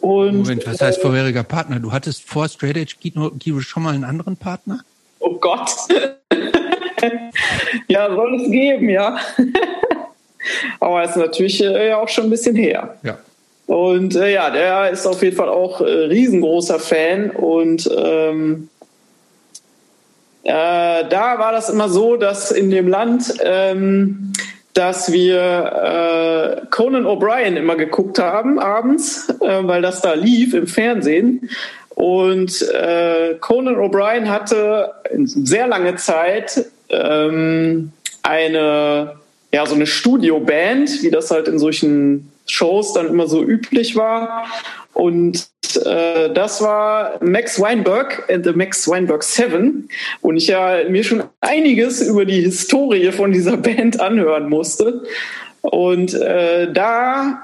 Und, Moment, was heißt vorheriger Partner? Du hattest vor Straight Edge Kino schon mal einen anderen Partner? Oh Gott. ja, soll es geben, ja. Aber ist natürlich äh, ja auch schon ein bisschen her. Ja. Und äh, ja, der ist auf jeden Fall auch äh, riesengroßer Fan und ähm, äh, da war das immer so, dass in dem Land, ähm, dass wir äh, Conan O'Brien immer geguckt haben abends, äh, weil das da lief im Fernsehen. Und äh, Conan O'Brien hatte sehr lange Zeit ähm, eine ja, so eine Studioband, wie das halt in solchen Shows dann immer so üblich war. Und äh, das war Max Weinberg and the Max Weinberg Seven. Und ich ja mir schon einiges über die Historie von dieser Band anhören musste. Und äh, da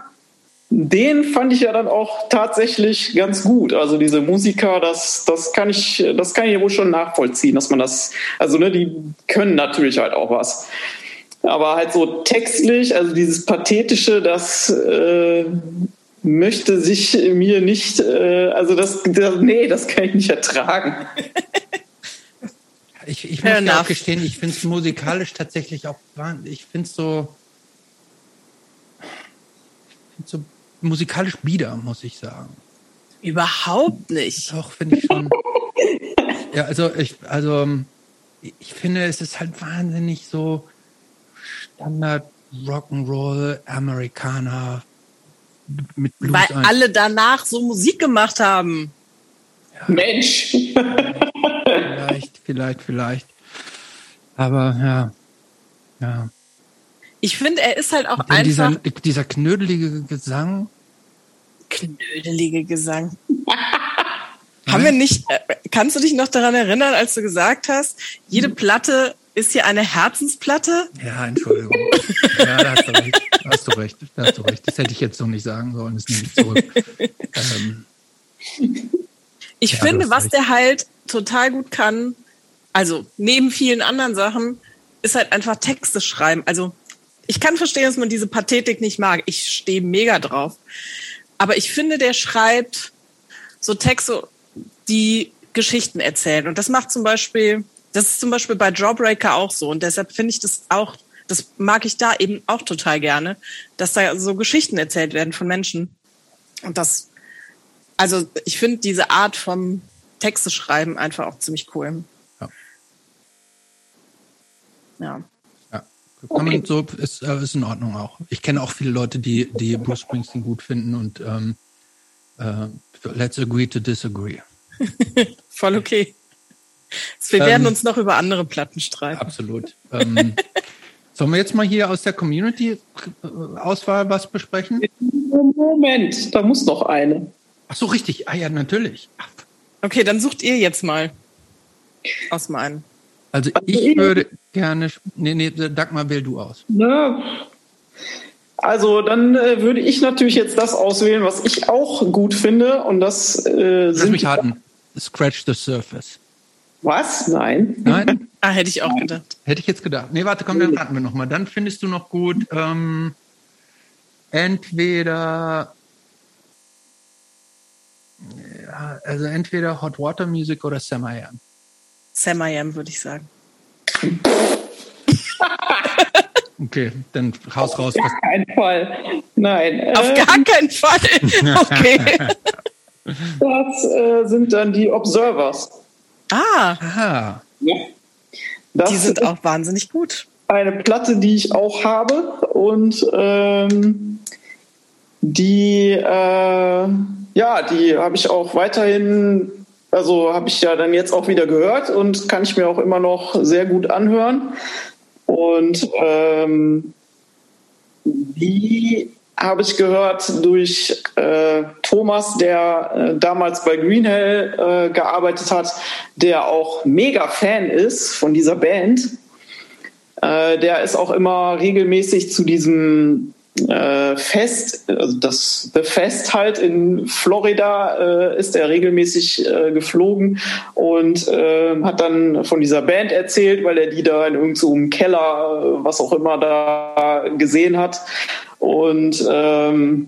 den fand ich ja dann auch tatsächlich ganz gut. Also diese Musiker, das, das kann ich, das kann ich wohl schon nachvollziehen, dass man das, also ne, die können natürlich halt auch was. Aber halt so textlich, also dieses Pathetische, das äh, möchte sich mir nicht, äh, also das, das, nee, das kann ich nicht ertragen. Ich, ich muss ja auch gestehen, ich finde es musikalisch tatsächlich auch, ich finde es so, so musikalisch bieder, muss ich sagen. Überhaupt nicht. Doch, finde ich schon. ja, also ich, also ich finde, es ist halt wahnsinnig so, Standard Rock'n'Roll Amerikaner mit Blues. Weil ein. alle danach so Musik gemacht haben. Ja. Mensch. vielleicht, vielleicht, vielleicht. Aber ja, ja. Ich finde, er ist halt auch einfach. Dieser, dieser knödelige Gesang. Knödelige Gesang. Haben wir nicht, äh, kannst du dich noch daran erinnern, als du gesagt hast, jede Platte ist hier eine Herzensplatte? Ja, Entschuldigung. Ja, da hast du recht. Da hast du recht. Da hast du recht. Das hätte ich jetzt so nicht sagen sollen. Das nehme ich zurück. Ähm. Ich Ja, finde, was recht. der halt total gut kann, also neben vielen anderen Sachen, ist halt einfach Texte schreiben. Also ich kann verstehen, dass man diese Pathetik nicht mag. Ich stehe mega drauf. Aber ich finde, der schreibt so Texte, die Geschichten erzählen. Und das macht zum Beispiel, das ist zum Beispiel bei Jawbreaker auch so. Und deshalb finde ich das auch, das mag ich da eben auch total gerne, dass da so Geschichten erzählt werden von Menschen. Und das, also ich finde diese Art vom Texte schreiben einfach auch ziemlich cool. Ja. Ja. Ja. Man so, ist, äh, ist in Ordnung auch. Ich kenne auch viele Leute, die, die Bruce Springsteen gut finden und ähm, äh, let's agree to disagree. Voll okay. Wir Ähm, werden uns noch über andere Platten streiten. Absolut. ähm, sollen wir jetzt mal hier aus der Community-Auswahl was besprechen? Moment, da muss noch eine. Ach so, richtig. Ah ja, natürlich. Ach, Okay, dann sucht ihr jetzt mal aus meinen. Also ich würde gerne. Nee, nee, Dagmar, wähl du aus. Ne? Also dann äh, würde ich natürlich jetzt das auswählen, was ich auch gut finde. Und das äh, Lass sind mich raten. Scratch the Surface. Was? Nein. Nein? Ah, hätte ich auch gedacht. Hätte ich jetzt gedacht. Nee, warte, komm, dann raten wir nochmal. Dann findest du noch gut ähm, entweder ja, also entweder Hot Water Music oder Sam I Am. Sam I Am, würde ich sagen. Okay, dann haus raus. Was, Kein Fall. Nein. Auf äh, gar keinen Fall. Okay. das äh, sind dann die Observers. Ah, aha. Das die sind auch wahnsinnig gut. eine Platte, die ich auch habe und ähm, die äh, ja, die habe ich auch weiterhin, also habe ich ja dann jetzt auch wieder gehört und kann ich mir auch immer noch sehr gut anhören. Und ähm, die habe ich gehört durch äh, Thomas, der äh, damals bei Green Hell äh, gearbeitet hat, der auch mega Fan ist von dieser Band. Äh, der ist auch immer regelmäßig zu diesem äh, Fest, also das The Fest halt in Florida äh, ist er regelmäßig geflogen und hat dann von dieser Band erzählt, weil er die da in irgendeinem so Keller, was auch immer da gesehen hat. Und ähm,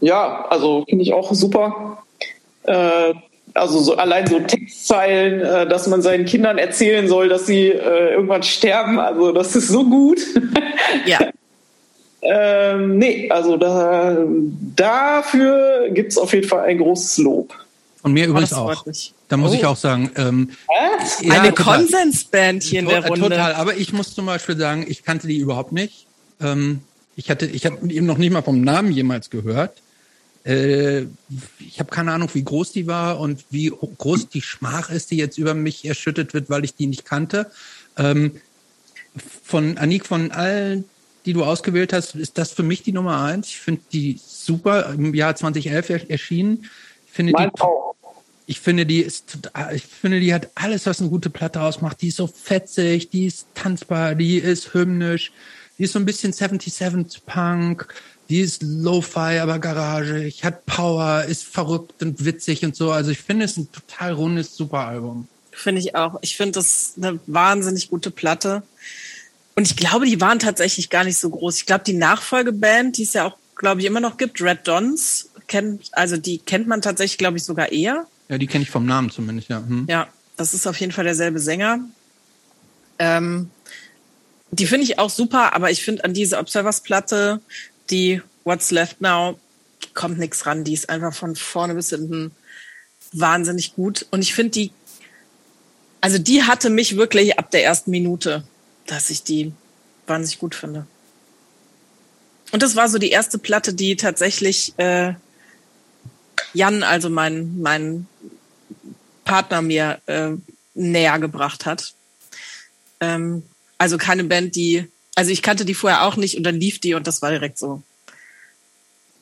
ja, also finde ich auch super. Äh, also so allein so Textzeilen, äh, dass man seinen Kindern erzählen soll, dass sie äh, irgendwann sterben. Also das ist so gut. Ja. ähm, nee, also da, dafür gibt's auf jeden Fall ein großes Lob. Und mir Oh, übrigens auch. Da muss Oh. ich auch sagen, ähm, ja, Eine. Konsensband hier in der Runde. Total, aber ich muss zum Beispiel sagen, ich kannte die überhaupt nicht. Ähm, ich hatte, ich habe eben noch nicht mal vom Namen jemals gehört. Äh, ich habe keine Ahnung, wie groß die war und wie groß die Schmach ist, die jetzt über mich erschüttet wird, weil ich die nicht kannte. Ähm, von Anik, von allen, die du ausgewählt hast, ist das für mich die Nummer eins. Ich finde die super. Im Jahr 2011 er- erschienen. Ich finde die Mein auch. ich finde, die ist ich finde, die hat alles, was eine gute Platte ausmacht. Die ist so fetzig, die ist tanzbar, die ist hymnisch, die ist so ein bisschen 77 Punk, die ist Lo-Fi, aber garageig, hat Power, ist verrückt und witzig und so. Also ich finde, es ein total rundes, super Album. Finde ich auch. Ich finde das eine wahnsinnig gute Platte. Und ich glaube, die waren tatsächlich gar nicht so groß. Ich glaube, die Nachfolgeband, die es ja auch, glaube ich, immer noch gibt, Red Dons, kennt, also die kennt man tatsächlich, glaube ich, sogar eher. Ja, die kenne ich vom Namen zumindest, ja. Hm. Ja, das ist auf jeden Fall derselbe Sänger. Ähm, die finde ich auch super, aber ich finde an diese Observers-Platte, die What's Left Now, kommt nichts ran. Die ist einfach von vorne bis hinten wahnsinnig gut. Und ich finde die, also die hatte mich wirklich ab der ersten Minute, dass ich die wahnsinnig gut finde. Und das war so die erste Platte, die tatsächlich äh, Jan, also mein, mein Partner mir äh, näher gebracht hat. Ähm, also keine Band, die, also ich kannte die vorher auch nicht und dann lief die und das war direkt so,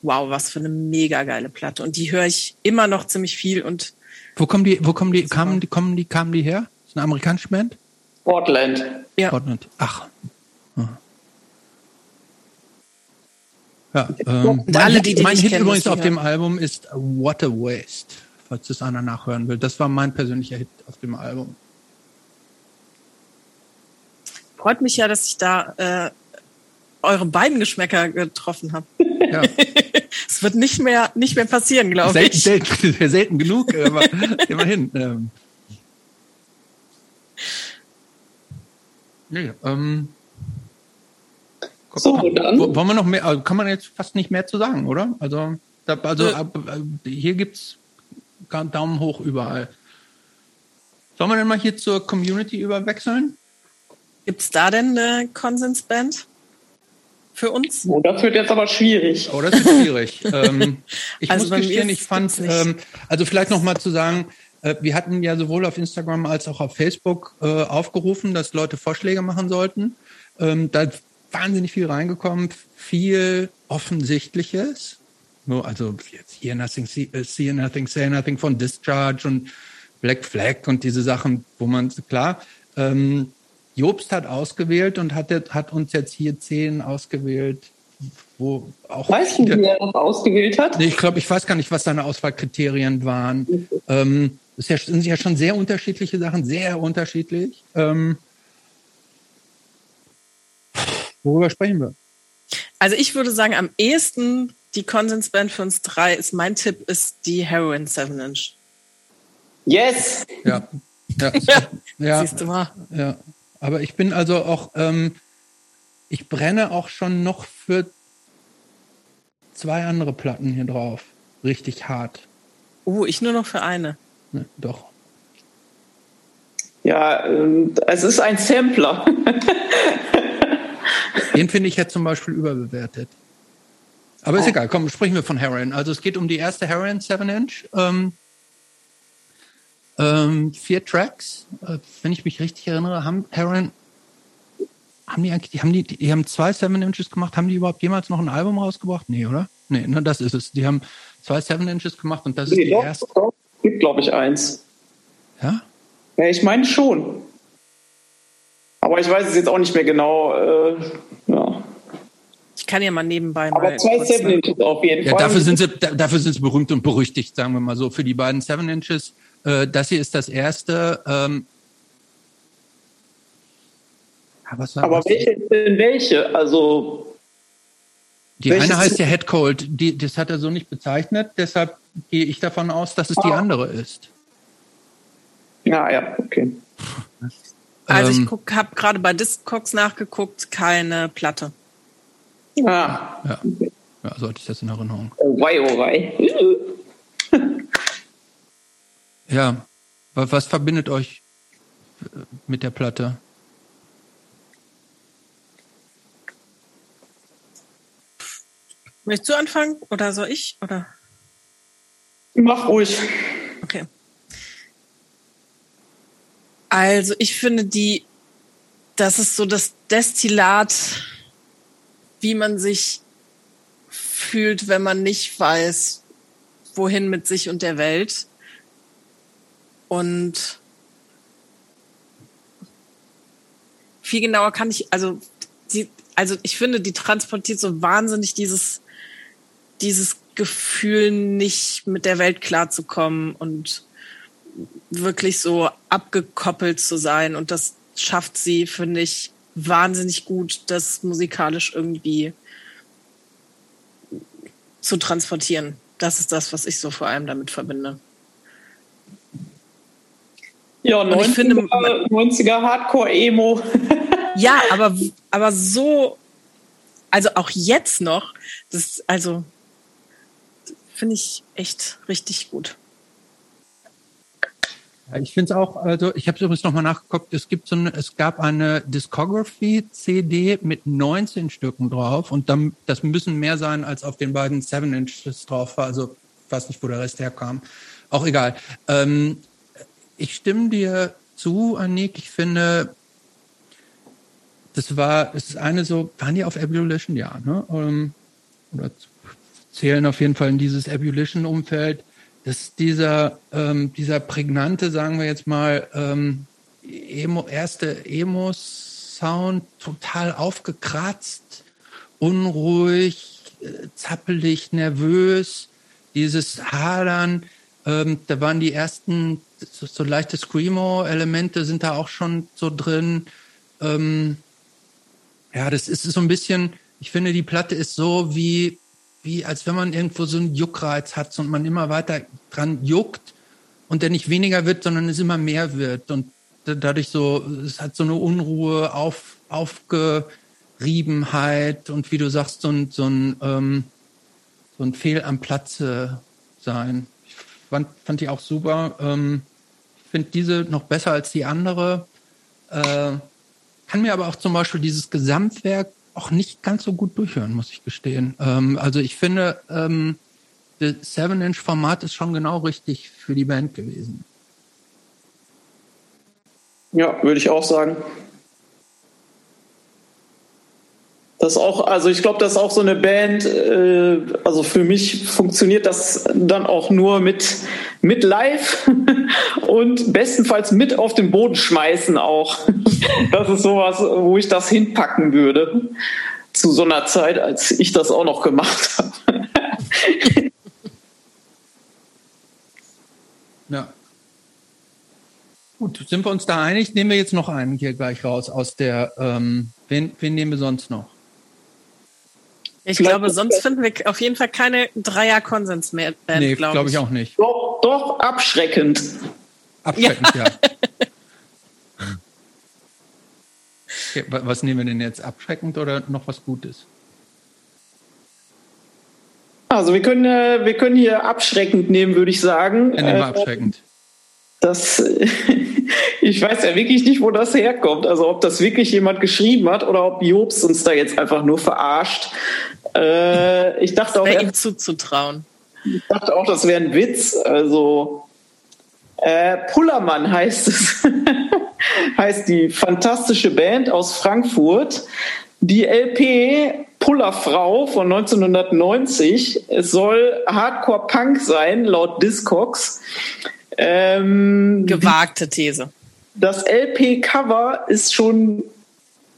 wow, was für eine mega geile Platte. Und die höre ich immer noch ziemlich viel und Wo kommen die, wo kommen die, kamen die, kommen die, kamen die her? Ist eine amerikanische Band? Portland. ja, Portland. Ach. Hm. Ja, ähm, Und alle, Hit, die die mein Hit kennen, übrigens auf dem Album ist What a Waste falls das einer nachhören will. Das war mein persönlicher Hit auf dem Album. Freut mich ja, dass ich da äh, eure beiden Geschmäcker getroffen habe. Ja. Es wird nicht mehr, nicht mehr passieren, glaube ich. Selten, selten genug, aber immerhin. Ähm. Nee, ähm, so, dann. Wollen wir noch mehr, also kann man jetzt fast nicht mehr zu sagen, oder? Also, da, also äh, hier gibt's Daumen hoch überall. Sollen wir denn mal hier zur Community überwechseln? Gibt's da denn eine Konsensband? für uns? Oh, das wird jetzt aber schwierig. Oh, das wird schwierig. ähm, ich also muss gestehen, ich fand, ähm, also vielleicht noch mal zu sagen, äh, wir hatten ja sowohl auf Instagram als auch auf Facebook äh, aufgerufen, dass Leute Vorschläge machen sollten. Ähm, da ist wahnsinnig viel reingekommen, viel Offensichtliches. Nur, also jetzt Hear Nothing, See, uh, see Nothing, Say Nothing von Discharge und Black Flag und diese Sachen, wo man, klar, ähm, Jobst hat ausgewählt und hat, hat uns jetzt hier zehn ausgewählt, wo auch. Weißt du, wie er das ausgewählt hat? Nee, ich glaube, ich weiß gar nicht, was seine Auswahlkriterien waren. Ähm, das sind ja schon sehr unterschiedliche Sachen, sehr unterschiedlich. Ähm, worüber sprechen wir? Also ich würde sagen, am ehesten die Konsensband für uns drei ist mein Tipp, ist die Heroin 7 Inch. Yes! Ja. Ja. ja. ja. Siehst du mal. Ja. Aber ich bin also auch, ähm, ich brenne auch schon noch für zwei andere Platten hier drauf. Richtig hart. Oh, ich nur noch für eine. Ne, doch. Ja, äh, es ist ein Sampler. Den finde ich jetzt zum Beispiel überbewertet. Aber ist oh. egal, komm, sprechen wir von Heroin. Also es geht um die erste Heroin 7 Inch. Ähm, ähm, vier Tracks, äh, wenn ich mich richtig erinnere, haben Heron, haben die eigentlich, die haben die, die haben zwei Seven Inches gemacht, haben die überhaupt jemals noch ein Album rausgebracht? Nee, oder? Nee, ne, das ist es. Die haben zwei Seven Inches gemacht und das nee, ist die doch, erste. Doch, gibt, glaube ich, eins. Ja? Ja, ich meine schon. Aber ich weiß es jetzt auch nicht mehr genau. Äh, ja. Ich kann ja mal nebenbei Aber mal. zwei Seven Inches auf jeden ja, Fall. Dafür sind, sie, dafür sind sie berühmt und berüchtigt, sagen wir mal so. Für die beiden Seven Inches äh, das hier ist das erste. Ähm, was war, Aber was welche denn welche? Also die eine heißt ja Head Cold, die, das hat er so nicht bezeichnet, deshalb gehe ich davon aus, dass es ah. die andere ist. Ja, ja, okay. Also ich ähm, habe gerade bei Discogs nachgeguckt, keine Platte. Ah. Ja. ja, sollte ich das in Erinnerung. Oh wei, oh wei. Ja, was, was verbindet euch äh, mit der Platte? Möchtest du anfangen oder soll ich? Oder? Mach ruhig. Okay. Also ich finde die, das ist so das Destillat, wie man sich fühlt, wenn man nicht weiß, wohin mit sich und der Welt. Und viel genauer kann ich, also, sie, also ich finde, die transportiert so wahnsinnig dieses, dieses Gefühl, nicht mit der Welt klarzukommen und wirklich so abgekoppelt zu sein. Und das schafft sie, finde ich, wahnsinnig gut, das musikalisch irgendwie zu transportieren. Das ist das, was ich so vor allem damit verbinde. Ja, 90er, finde, 90er Hardcore-Emo. ja, aber, aber so, also auch jetzt noch, das, also, finde ich echt richtig gut. Ich finde es auch, also ich habe übrigens nochmal nachgeguckt, es gibt so eine, es gab eine Discography-CD mit 19 Stücken drauf und dann, das müssen mehr sein, als auf den beiden Seven Inches drauf war. Also ich weiß nicht, wo der Rest herkam. Auch egal. Ähm, ich stimme dir zu, Annik. Ich finde, das war, es ist eine so, waren die auf Ebullition? Ja, ne? Ähm, oder zählen auf jeden Fall in dieses Ebullition-Umfeld. dass dieser, ähm, dieser prägnante, sagen wir jetzt mal, ähm, Emo, erste Emo-Sound, total aufgekratzt, unruhig, äh, zappelig, nervös, dieses Hadern, Ähm, da waren die ersten so, so leichte Screamo-Elemente sind da auch schon so drin. Ähm, ja, das ist so ein bisschen, ich finde, die Platte ist so wie, wie als wenn man irgendwo so einen Juckreiz hat und man immer weiter dran juckt und der nicht weniger wird, sondern es immer mehr wird und dadurch so, es hat so eine Unruhe, auf, Aufgeriebenheit und wie du sagst, so ein, so ein, ähm, so ein Fehl am Platze sein. Ich fand, fand die auch super. Ähm, finde diese noch besser als die andere. Äh, kann mir aber auch zum Beispiel dieses Gesamtwerk auch nicht ganz so gut durchhören, muss ich gestehen. Ähm, also ich finde, ähm, das Seven-Inch-Format ist schon genau richtig für die Band gewesen. Ja, würde ich auch sagen. Das auch, also ich glaube, das ist auch so eine Band, äh, also für mich funktioniert das dann auch nur mit, mit live und bestenfalls mit auf den Boden schmeißen auch. Das ist sowas, wo ich das hinpacken würde. Zu so einer Zeit, als ich das auch noch gemacht habe. Ja. Gut, sind wir uns da einig? Nehmen wir jetzt noch einen hier gleich raus aus der, ähm, wen, wen nehmen wir sonst noch? Ich Vielleicht glaube, sonst finden wir auf jeden Fall keine Dreier-Konsens mehr. Band, nee, glaube glaub ich auch nicht. Doch, doch, abschreckend. Abschreckend, ja. ja. okay, was nehmen wir denn jetzt? Abschreckend oder noch was Gutes? Also wir können, äh, wir können hier abschreckend nehmen, würde ich sagen. Ja, nehmen wir äh, abschreckend. Das, ich weiß ja wirklich nicht, wo das herkommt. Also ob das wirklich jemand geschrieben hat oder ob Jobs uns da jetzt einfach nur verarscht. Äh, ich dachte auch, ihm zuzutrauen. Ich dachte auch, das wäre ein Witz. Also äh, Pullermann heißt es, heißt die fantastische Band aus Frankfurt. Die LP Pullerfrau von 1990. Es soll Hardcore Punk sein, laut Discogs. Ähm, Gewagte These. Das LP-Cover ist schon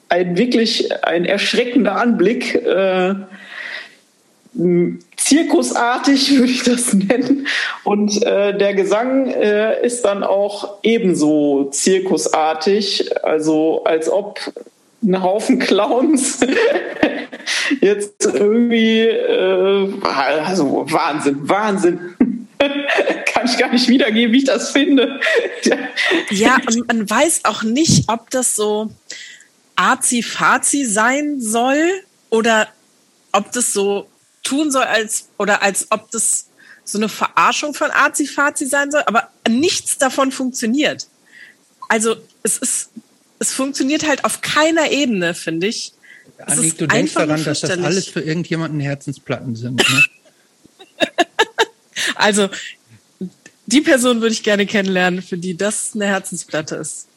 ein wirklich ein erschreckender Anblick. Äh, zirkusartig würde ich das nennen. Und äh, der Gesang äh, ist dann auch ebenso zirkusartig, also als ob ein Haufen Clowns jetzt irgendwie, äh, also Wahnsinn, Wahnsinn. Ich gar nicht wiedergeben, wie ich das finde. ja, und man weiß auch nicht, ob das so Azi-Fazi sein soll oder ob das so tun soll, als oder als ob das so eine Verarschung von Azi-Fazi sein soll, aber nichts davon funktioniert. Also es ist, es funktioniert halt auf keiner Ebene, finde ich. Annik, du denkst daran, dass das alles für irgendjemanden Herzensplatten sind. Ne? also die Person würde ich gerne kennenlernen, für die das eine Herzensplatte ist.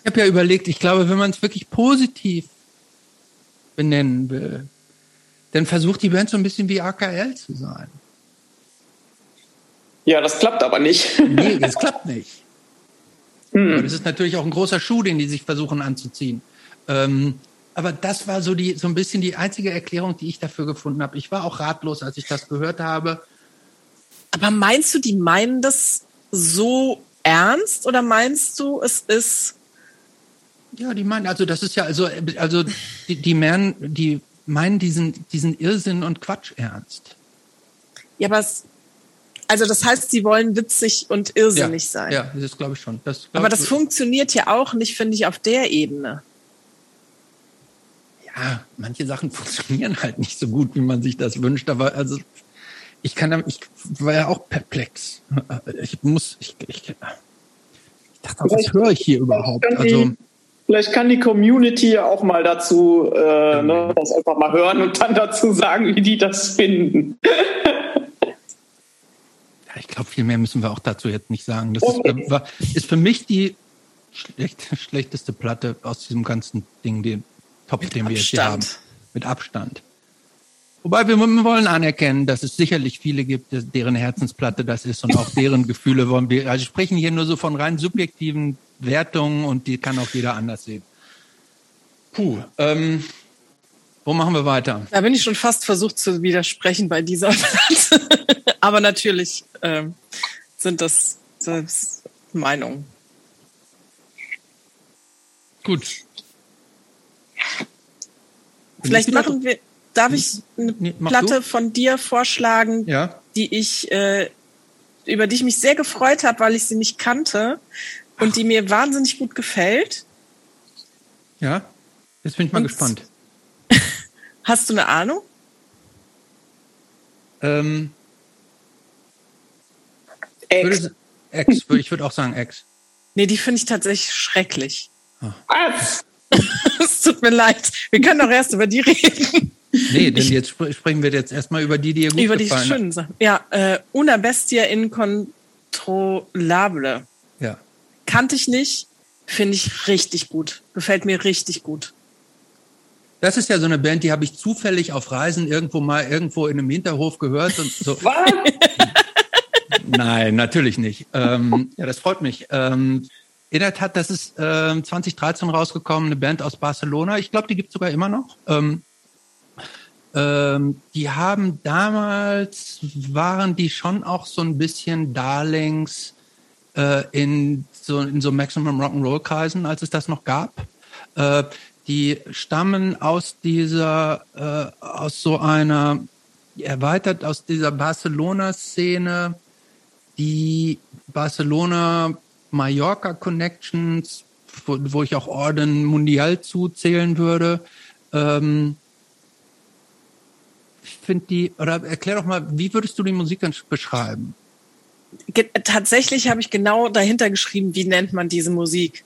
Ich habe ja überlegt, ich glaube, wenn man es wirklich positiv benennen will, dann versucht die Band so ein bisschen wie AKL zu sein. Ja, das klappt aber nicht. nee, das klappt nicht. Hm. Aber das ist natürlich auch ein großer Schuh, den die sich versuchen anzuziehen. Ähm, aber das war so die so ein bisschen die einzige Erklärung, die ich dafür gefunden habe. Ich war auch ratlos, als ich das gehört habe. Aber meinst du, die meinen das so ernst oder meinst du, es ist ja, die meinen, also das ist ja, also, also die, die meinen, die meinen diesen, diesen Irrsinn und Quatsch ernst. Ja, aber es, also das heißt, sie wollen witzig und irrsinnig ja, sein. Ja, das glaube ich schon. Das glaub aber das funktioniert ja auch nicht, finde ich, auf der Ebene ja, manche Sachen funktionieren halt nicht so gut, wie man sich das wünscht. Aber also ich kann, ich war ja auch perplex. Ich muss, ich, ich, ich dachte, was höre ich hier überhaupt? Also Vielleicht kann die Community ja auch mal dazu äh, ne, das einfach mal hören und dann dazu sagen, wie die das finden. ja, ich glaube, viel mehr müssen wir auch dazu jetzt nicht sagen. Das okay. ist, war, ist, für mich die schlecht, schlechteste Platte aus diesem ganzen Ding, die Topf, Mit den wir jetzt hier haben. Mit Abstand. Wobei wir wollen anerkennen, dass es sicherlich viele gibt, deren Herzensplatte das ist und auch deren Gefühle wollen wir. Also sprechen hier nur so von rein subjektiven Wertungen und die kann auch jeder anders sehen. Puh, ähm, wo machen wir weiter? Da bin ich schon fast versucht zu widersprechen bei dieser Platte. Aber natürlich ähm, sind das, das Meinungen. Gut. Vielleicht machen wir, darf ich eine Nee, Platte du. von dir vorschlagen, Ja. die ich, äh, über die ich mich sehr gefreut habe, weil ich sie nicht kannte und die mir wahnsinnig gut gefällt. Ja. Jetzt bin ich mal Und- gespannt. Hast du eine Ahnung? Ähm, Ex. würde, Ex, würde, ich würde auch sagen Ex. Nee, die finde ich tatsächlich schrecklich. Was? Es tut mir leid. Wir können doch erst über die reden. Nee, denn jetzt spr sprechen wir jetzt erstmal über die, die dir gut über die schönen Sachen. Ja, äh, Una Bestia Incontrolable. Ja. Kannte ich nicht. Finde ich richtig gut. Gefällt mir richtig gut. Das ist ja so eine Band, die habe ich zufällig auf Reisen irgendwo mal irgendwo in einem Hinterhof gehört und so. Was? Nein, natürlich nicht. Ähm, ja, das freut mich. Ähm, in der Tat, das ist ähm, 2013 rausgekommen, eine Band aus Barcelona. Ich glaube, die gibt's sogar immer noch. Ähm, ähm, die haben damals, waren die schon auch so ein bisschen Darlings äh, in so, in so Maximum Rock'n'Roll-Kreisen, als es das noch gab. Äh, die stammen aus dieser, äh, aus so einer, erweitert aus dieser Barcelona-Szene, die Barcelona Mallorca Connections, wo, wo ich auch Orden Mundial zuzählen würde. Ähm, ich finde die, oder erklär doch mal, wie würdest du die Musik dann beschreiben? Tatsächlich habe ich genau dahinter geschrieben, wie nennt man diese Musik.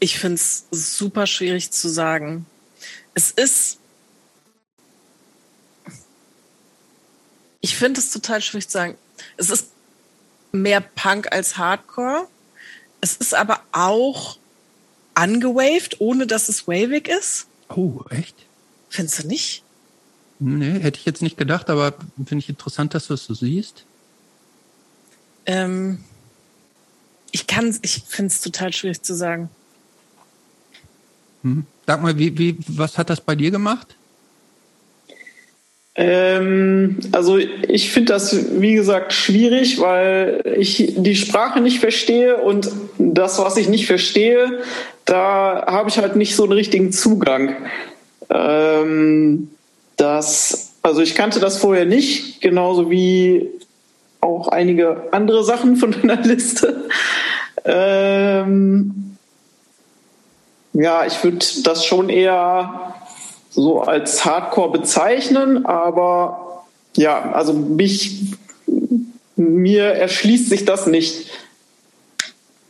Ich finde es super schwierig zu sagen. Es ist. Ich finde es total schwierig zu sagen. Es ist mehr Punk als Hardcore. Es ist aber auch angewaved, ohne dass es wavig ist. Oh, echt? Findest du nicht? Nee, hätte ich jetzt nicht gedacht, aber finde ich interessant, dass du es so siehst. Ähm, ich kann, ich finde es total schwierig zu sagen. Hm. Sag mal, wie, wie, was hat das bei dir gemacht? Ähm, also ich finde das, wie gesagt, schwierig, weil ich die Sprache nicht verstehe und das, was ich nicht verstehe, da habe ich halt nicht so einen richtigen Zugang. Ähm, das, also ich kannte das vorher nicht, genauso wie auch einige andere Sachen von deiner Liste. Ähm, ja, ich würde das schon eher so als Hardcore bezeichnen, aber ja, also mich, mir erschließt sich das nicht.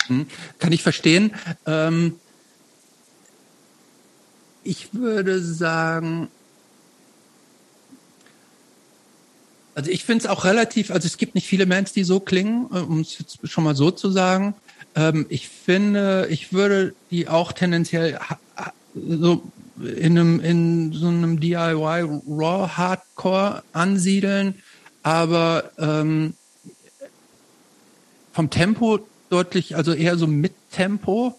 Hm. Kann ich verstehen. Ähm, ich würde sagen, also ich finde es auch relativ, also es gibt nicht viele Bands, die so klingen, äh, um es jetzt schon mal so zu sagen. Ähm, ich finde, ich würde die auch tendenziell so in einem, in so einem DIY Raw Hardcore ansiedeln, aber ähm, vom Tempo deutlich, also eher so mit Tempo.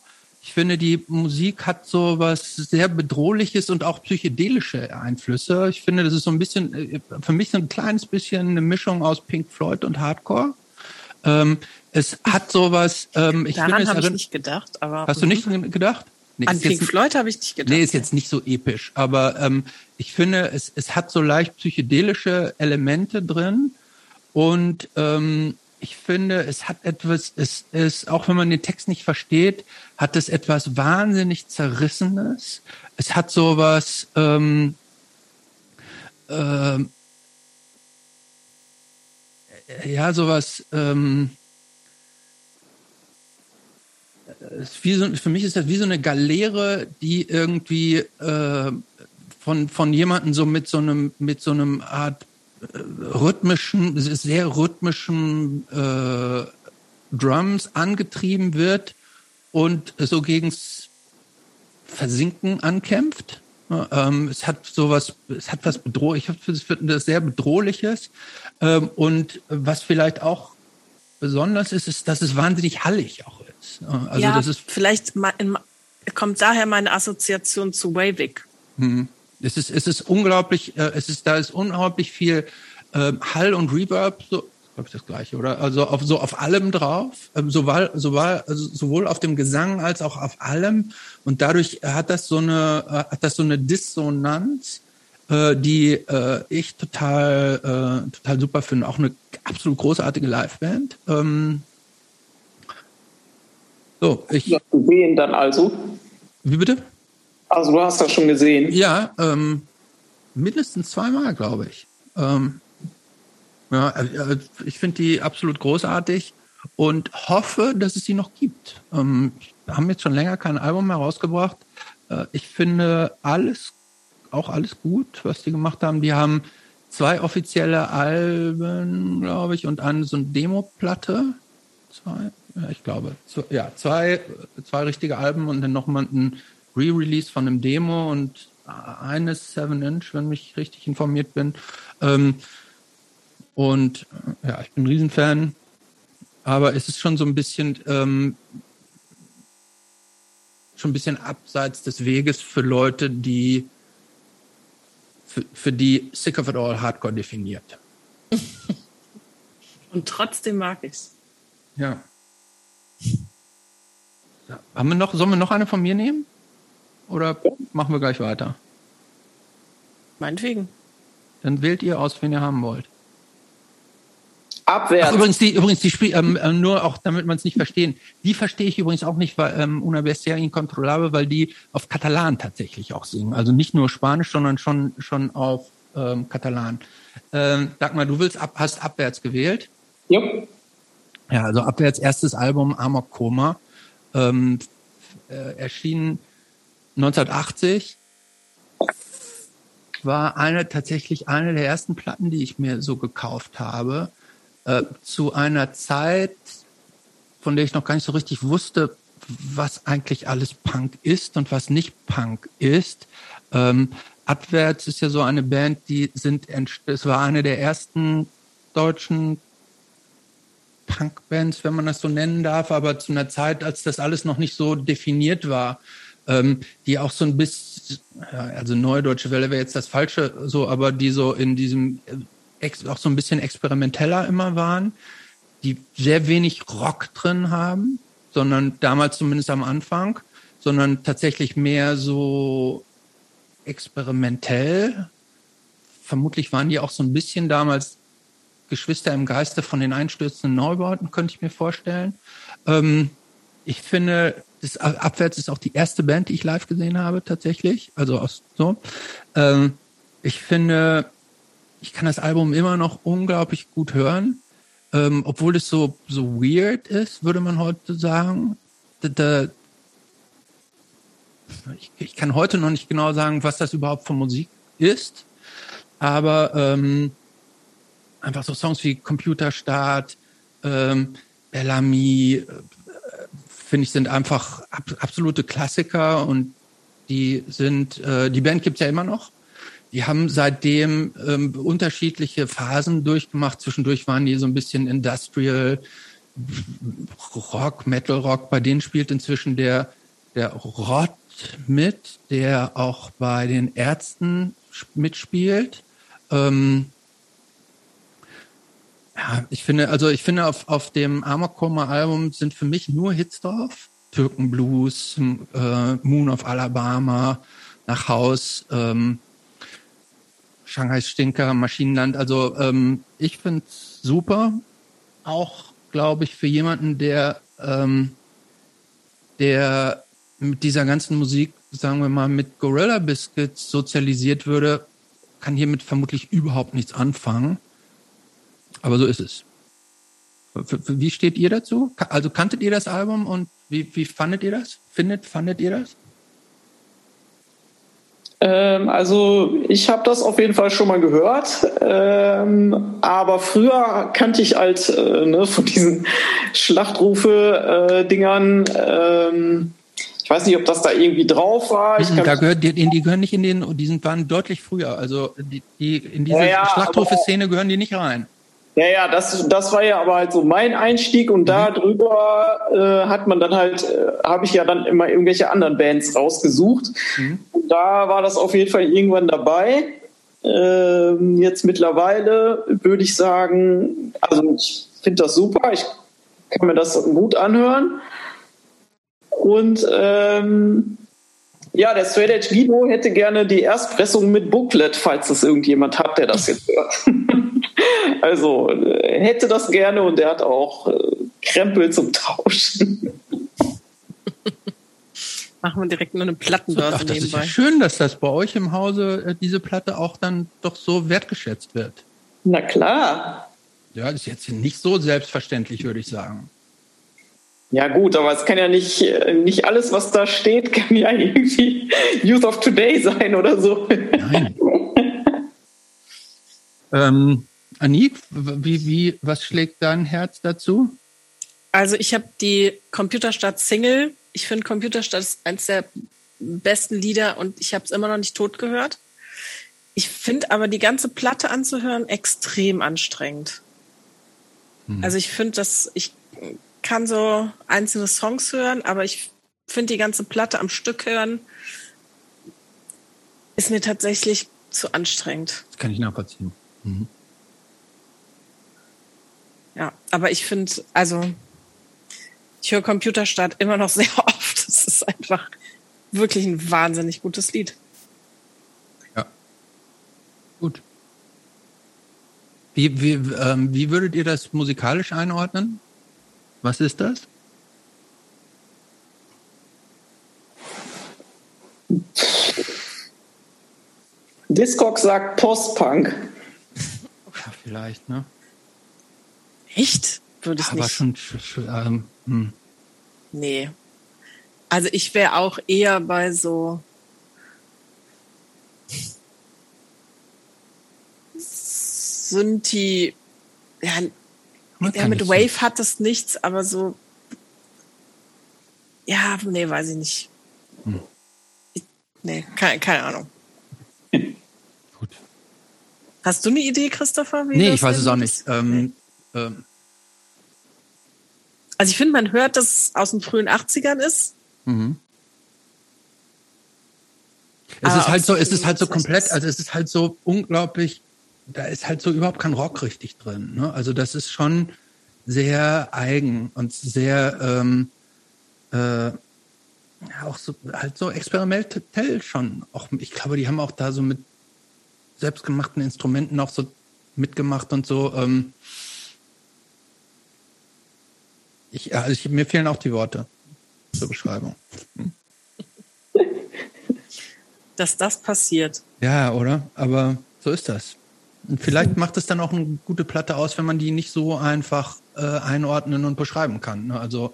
Ich finde, die Musik hat so was sehr bedrohliches und auch psychedelische Einflüsse. Ich finde, das ist so ein bisschen, äh, für mich so ein kleines bisschen eine Mischung aus Pink Floyd und Hardcore. Ähm, es hat sowas, ähm, ich Daran habe ich erinn- nicht gedacht, aber. Hast du nicht gedacht? Nee, An ist jetzt Pink Floyd habe ich nicht gedacht. Nee, ist jetzt nicht so episch, aber ähm, ich finde, es, es hat so leicht psychedelische Elemente drin und ähm, ich finde, es hat etwas, es ist, auch wenn man den Text nicht versteht, hat es etwas wahnsinnig Zerrissenes. Es hat sowas, ähm, ähm, ja, sowas, ähm, ist wie so, für mich ist das wie so eine Galeere, die irgendwie äh, von von jemandem so mit so einem mit so einem Art äh, rhythmischen, sehr rhythmischen äh, Drums angetrieben wird und so gegens Versinken ankämpft. Ähm, es hat sowas, es hat was bedrohlich, es wird das sehr bedrohliches ähm, und was vielleicht auch besonders ist, ist, dass es wahnsinnig hallig auch ist. Also ja, das ist, vielleicht kommt daher meine Assoziation zu Wavig. hm, es ist, es ist unglaublich, äh, es ist, da ist unglaublich viel äh, Hall und Reverb, so, glaube ich, das gleiche, oder? Also auf, so auf allem drauf, ähm, sowohl, sowohl, also sowohl auf dem Gesang als auch auf allem. Und dadurch hat das so eine, äh, hat das so eine Dissonanz, äh, die äh, ich total, äh, total super finde. Auch eine absolut großartige Liveband. Ähm, so, ich. Du hast gesehen dann also? Wie bitte? Also du hast das schon gesehen? Ja, ähm, mindestens zweimal, glaube ich. Ähm, ja, äh, ich finde die absolut großartig und hoffe, dass es sie noch gibt. Ähm, haben jetzt schon länger kein Album mehr rausgebracht. Äh, ich finde alles, auch alles gut, was die gemacht haben. Die haben zwei offizielle Alben, glaube ich, und eine so eine Demo-Platte. Zwei, ja, ich glaube. Zwei, ja, zwei, zwei richtige Alben und dann nochmal ein Re-Release von einem Demo und eine 7-Inch, wenn ich richtig informiert bin. Ähm, und ja, ich bin ein Riesenfan. Aber es ist schon so ein bisschen, ähm, schon ein bisschen abseits des Weges für Leute, die für, für die Sick of It All Hardcore definiert. Und trotzdem mag ich's. Ja. Haben wir noch, sollen wir noch eine von mir nehmen? Oder machen wir gleich weiter? Meinetwegen. Dann wählt ihr aus, wen ihr haben wollt. Abwärts. Ach, übrigens, die, übrigens, die Spiel, ähm, äh, nur auch, damit man es nicht verstehen. Die verstehe ich übrigens auch nicht, weil ähm, Una Bestia incontrolable, weil die auf Katalan tatsächlich auch singen. Also nicht nur Spanisch, sondern schon schon auf ähm, Katalan. Ähm, Dagmar, du willst ab, hast abwärts gewählt? Ja. Ja, also abwärts erstes Album Amok Koma. Ähm, äh, erschien 1980 war eine tatsächlich eine der ersten Platten, die ich mir so gekauft habe. Äh, zu einer Zeit, von der ich noch gar nicht so richtig wusste, was eigentlich alles Punk ist und was nicht Punk ist. Ähm, Abwärts ist ja so eine Band, die sind, es war eine der ersten deutschen Punkbands, wenn man das so nennen darf, aber zu einer Zeit, als das alles noch nicht so definiert war, ähm, die auch so ein bisschen, also Neue Deutsche Welle wäre jetzt das Falsche, so, aber die so in diesem auch so ein bisschen experimenteller immer waren, die sehr wenig Rock drin haben, sondern damals zumindest am Anfang, sondern tatsächlich mehr so experimentell. Vermutlich waren die auch so ein bisschen damals Geschwister im Geiste von den einstürzenden Neubauten, könnte ich mir vorstellen. Ähm, ich finde, das Abwärts ist auch die erste Band, die ich live gesehen habe, tatsächlich. Also aus so. Ähm, ich finde, ich kann das Album immer noch unglaublich gut hören, ähm, obwohl es so so weird ist, würde man heute sagen. Da, da, ich, ich, kann heute noch nicht genau sagen, was das überhaupt für Musik ist, aber ähm, einfach so Songs wie Computerstart, ähm, Bellamy, äh, finde ich, sind einfach ab, absolute Klassiker und die sind, äh, die Band gibt's ja immer noch. Die haben seitdem ähm, unterschiedliche Phasen durchgemacht. Zwischendurch waren die so ein bisschen Industrial Rock, Metal Rock. Bei denen spielt inzwischen der, der Rott mit, der auch bei den Ärzten mitspielt. Ähm, ja, ich finde, also ich finde, auf, auf dem Amokoma Album sind für mich nur Hits drauf. Türkenblues, äh, Moon of Alabama, Nach Haus, ähm, Shanghai Stinker, Maschinenland. Also ähm, ich finde es super. Auch, glaube ich, für jemanden, der, ähm, der mit dieser ganzen Musik, sagen wir mal, mit Gorilla Biscuits sozialisiert würde, kann hiermit vermutlich überhaupt nichts anfangen. Aber so ist es. Wie steht ihr dazu? Also kanntet ihr das Album und wie, wie fandet ihr das? Findet, fandet ihr das? Ähm, also ich habe das auf jeden Fall schon mal gehört, ähm, aber früher kannte ich halt äh, ne, von diesen Schlachtrufe-Dingern. Äh, ähm, ich weiß nicht, ob das da irgendwie drauf war. Ich da gehört, die, die gehören nicht in den, die sind, waren deutlich früher. Also die, die in diese ja, Schlachtrufe-Szene gehören die nicht rein. Ja, ja, das, das war ja aber halt so mein Einstieg und mhm. darüber äh, hat man dann halt, äh, habe ich ja dann immer irgendwelche anderen Bands rausgesucht. Mhm. Und da war das auf jeden Fall irgendwann dabei. Ähm, jetzt mittlerweile würde ich sagen, also ich finde das super, ich kann mir das gut anhören. Und ähm, ja, der Straight Edge Guido hätte gerne die Erstpressung mit Booklet, falls es irgendjemand hat, der das jetzt hört. also äh, hätte das gerne und er hat auch äh, Krempel zum Tauschen. Machen wir direkt nur eine Plattenbörse Ach, das nebenbei. ist ja schön, dass das bei euch im Hause äh, diese Platte auch dann doch so wertgeschätzt wird. Na klar. Ja, das ist jetzt nicht so selbstverständlich, würde ich sagen. Ja gut, aber es kann ja nicht, nicht alles, was da steht, kann ja irgendwie Youth of Today sein oder so. Nein. ähm, Anik, wie, wie, was schlägt dein Herz dazu? Also ich habe die Computerstadt Single. Ich finde Computerstadt ist eines der besten Lieder und ich habe es immer noch nicht tot gehört. Ich finde aber die ganze Platte anzuhören extrem anstrengend. Hm. Also ich finde, dass ich kann so einzelne Songs hören, aber ich finde die ganze Platte am Stück hören ist mir tatsächlich zu anstrengend. Das kann ich nachvollziehen. Mhm. Ja, aber ich finde, also ich höre Computerstart immer noch sehr oft. Das ist einfach wirklich ein wahnsinnig gutes Lied. Ja. Gut. Wie, wie, ähm, wie würdet ihr das musikalisch einordnen? Was ist das? Discog sagt Postpunk. Ja, vielleicht, ne? Echt? Würde ich Aber nicht. schon, ähm, hm. Nee. Also ich wäre auch eher bei so Synthi, ja, ja mit Wave hat das nichts, aber so, ja, nee, weiß ich nicht. Hm. Ich, nee, keine, keine Ahnung. Gut. Hast du eine Idee, Christopher? nee, ich weiß es auch nicht. Ähm, nee. Ähm, also ich finde, man hört, dass es aus den frühen 80ern ist. Mhm. Es ist halt so, es ist halt so komplett, also es ist halt so unglaublich, da ist halt so überhaupt kein Rock richtig drin. Ne? Also das ist schon sehr eigen und sehr ähm, äh, auch so halt so experimentell schon. Auch ich glaube, die haben auch da so mit selbstgemachten Instrumenten auch so mitgemacht und so. Ähm, ich, also ich, mir fehlen auch die Worte zur Beschreibung. Hm? Dass das passiert. Ja, oder? Aber so ist das. Und vielleicht macht es dann auch eine gute Platte aus, wenn man die nicht so einfach äh, einordnen und beschreiben kann. Ne? Also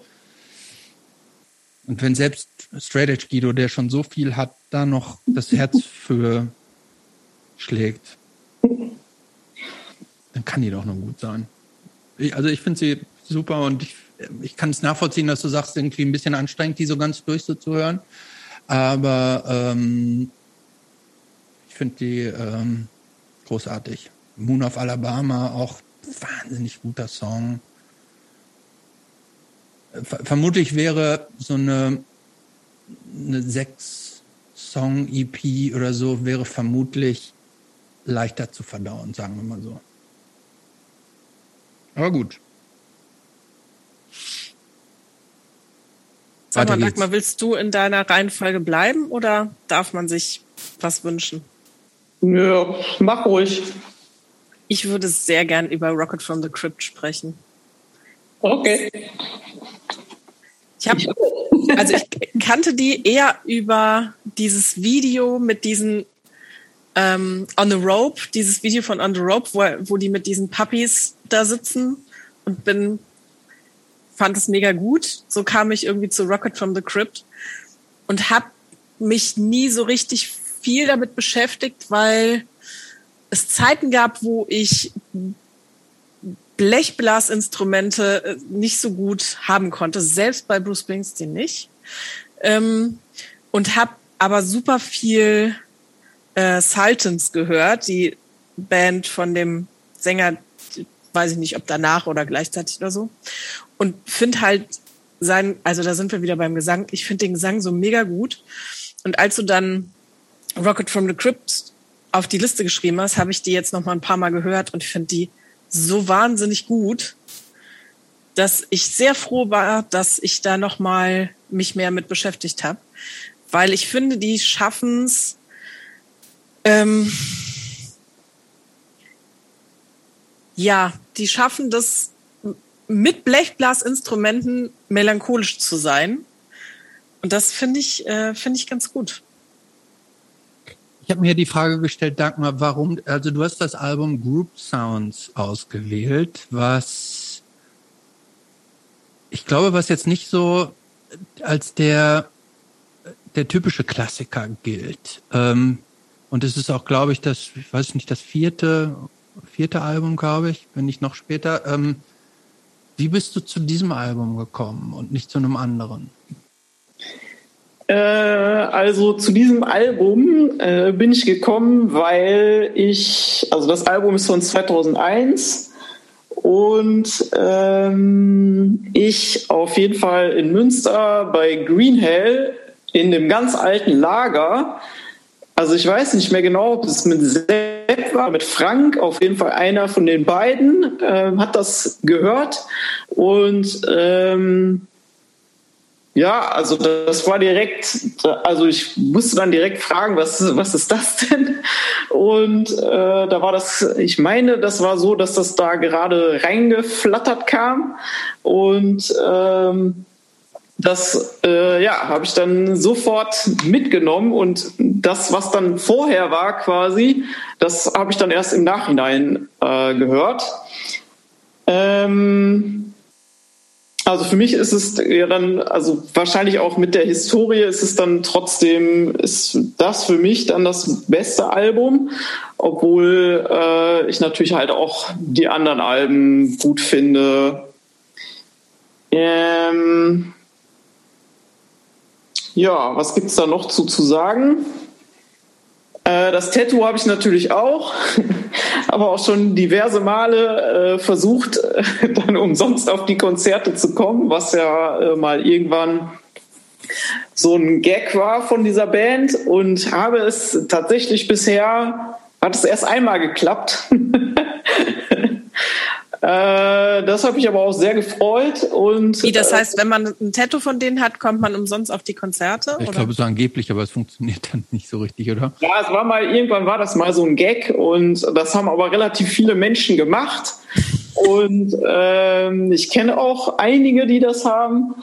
und wenn selbst Straight Edge Guido, der schon so viel hat, da noch das Herz für schlägt, dann kann die doch nur gut sein. Ich, also ich finde sie super und ich, ich kann es nachvollziehen, dass du sagst, irgendwie ein bisschen anstrengend, die so ganz durch so zu hören. Aber ähm, ich finde die ähm, großartig. Moon of Alabama, auch wahnsinnig guter Song. Ver vermutlich wäre so eine, eine sechs Song EP oder so wäre vermutlich leichter zu verdauen, sagen wir mal so. Aber gut. Sag mal, Dagmar, willst du in deiner Reihenfolge bleiben oder darf man sich was wünschen? Ja, mach ruhig. Ich würde sehr gern über Rocket from the Crypt sprechen. Okay. Ich habe, also ich kannte die eher über dieses Video mit diesen ähm, On the Rope, dieses Video von On the Rope, wo, wo die mit diesen Puppies da sitzen und bin fand es mega gut. So kam ich irgendwie zu Rocket from the Crypt und habe mich nie so richtig viel damit beschäftigt, weil es Zeiten gab, wo ich Blechblasinstrumente nicht so gut haben konnte, selbst bei Bruce Springsteen nicht. Ähm, und habe aber super viel äh, Sultans gehört, die Band von dem Sänger, weiß ich nicht, ob danach oder gleichzeitig oder so. Und finde halt sein, also da sind wir wieder beim Gesang, ich finde den Gesang so mega gut. Und als du dann Rocket from the Crypt auf die Liste geschrieben hast, habe ich die jetzt noch mal ein paar Mal gehört und finde die so wahnsinnig gut, dass ich sehr froh war, dass ich da noch mal mich mehr mit beschäftigt habe, weil ich finde, die schaffen's ähm, ja, die schaffen das mit Blechblasinstrumenten melancholisch zu sein. Und das finde ich, äh, finde ich ganz gut. Ich habe mir die Frage gestellt, Dagmar, warum, also du hast das Album Group Sounds ausgewählt, was ich glaube, was jetzt nicht so als der, der typische Klassiker gilt. Ähm, und es ist auch, glaube ich, das, ich weiß nicht, das vierte, vierte Album, glaube ich, wenn nicht noch später. Ähm, wie bist du zu diesem Album gekommen und nicht zu einem anderen? Äh, also zu diesem Album äh, bin ich gekommen, weil ich, also das Album ist von 2001 und ähm, ich auf jeden Fall in Münster bei Green Hell in dem ganz alten Lager also ich weiß nicht mehr genau, ob es mit War, mit Frank, auf jeden Fall einer von den beiden äh, hat das gehört und ähm, ja, also das war direkt, also ich musste dann direkt fragen, was, was ist das denn? Und äh, da war das, ich meine, das war so, dass das da gerade reingeflattert kam und ähm, das äh, ja, habe ich dann sofort mitgenommen und das, was dann vorher war quasi, das habe ich dann erst im Nachhinein äh, gehört. Ähm, also für mich ist es ja dann, also wahrscheinlich auch mit der Historie ist es dann trotzdem, ist das für mich dann das beste Album, obwohl äh, ich natürlich halt auch die anderen Alben gut finde. Ähm, ja, was gibt's da noch zu, zu sagen? Äh, das Tattoo habe ich natürlich auch, aber auch schon diverse Male äh, versucht, äh, dann umsonst auf die Konzerte zu kommen, was ja äh, mal irgendwann so ein Gag war von dieser Band und habe es tatsächlich bisher, hat es erst einmal geklappt. Äh, das hat mich aber auch sehr gefreut. Und, Wie, das äh, heißt, wenn man ein Tattoo von denen hat, kommt man umsonst auf die Konzerte? Ich oder? glaube, so angeblich, aber es funktioniert dann nicht so richtig, oder? Ja, es war mal, irgendwann war das mal so ein Gag und das haben aber relativ viele Menschen gemacht. Und ähm, ich kenne auch einige, die das haben.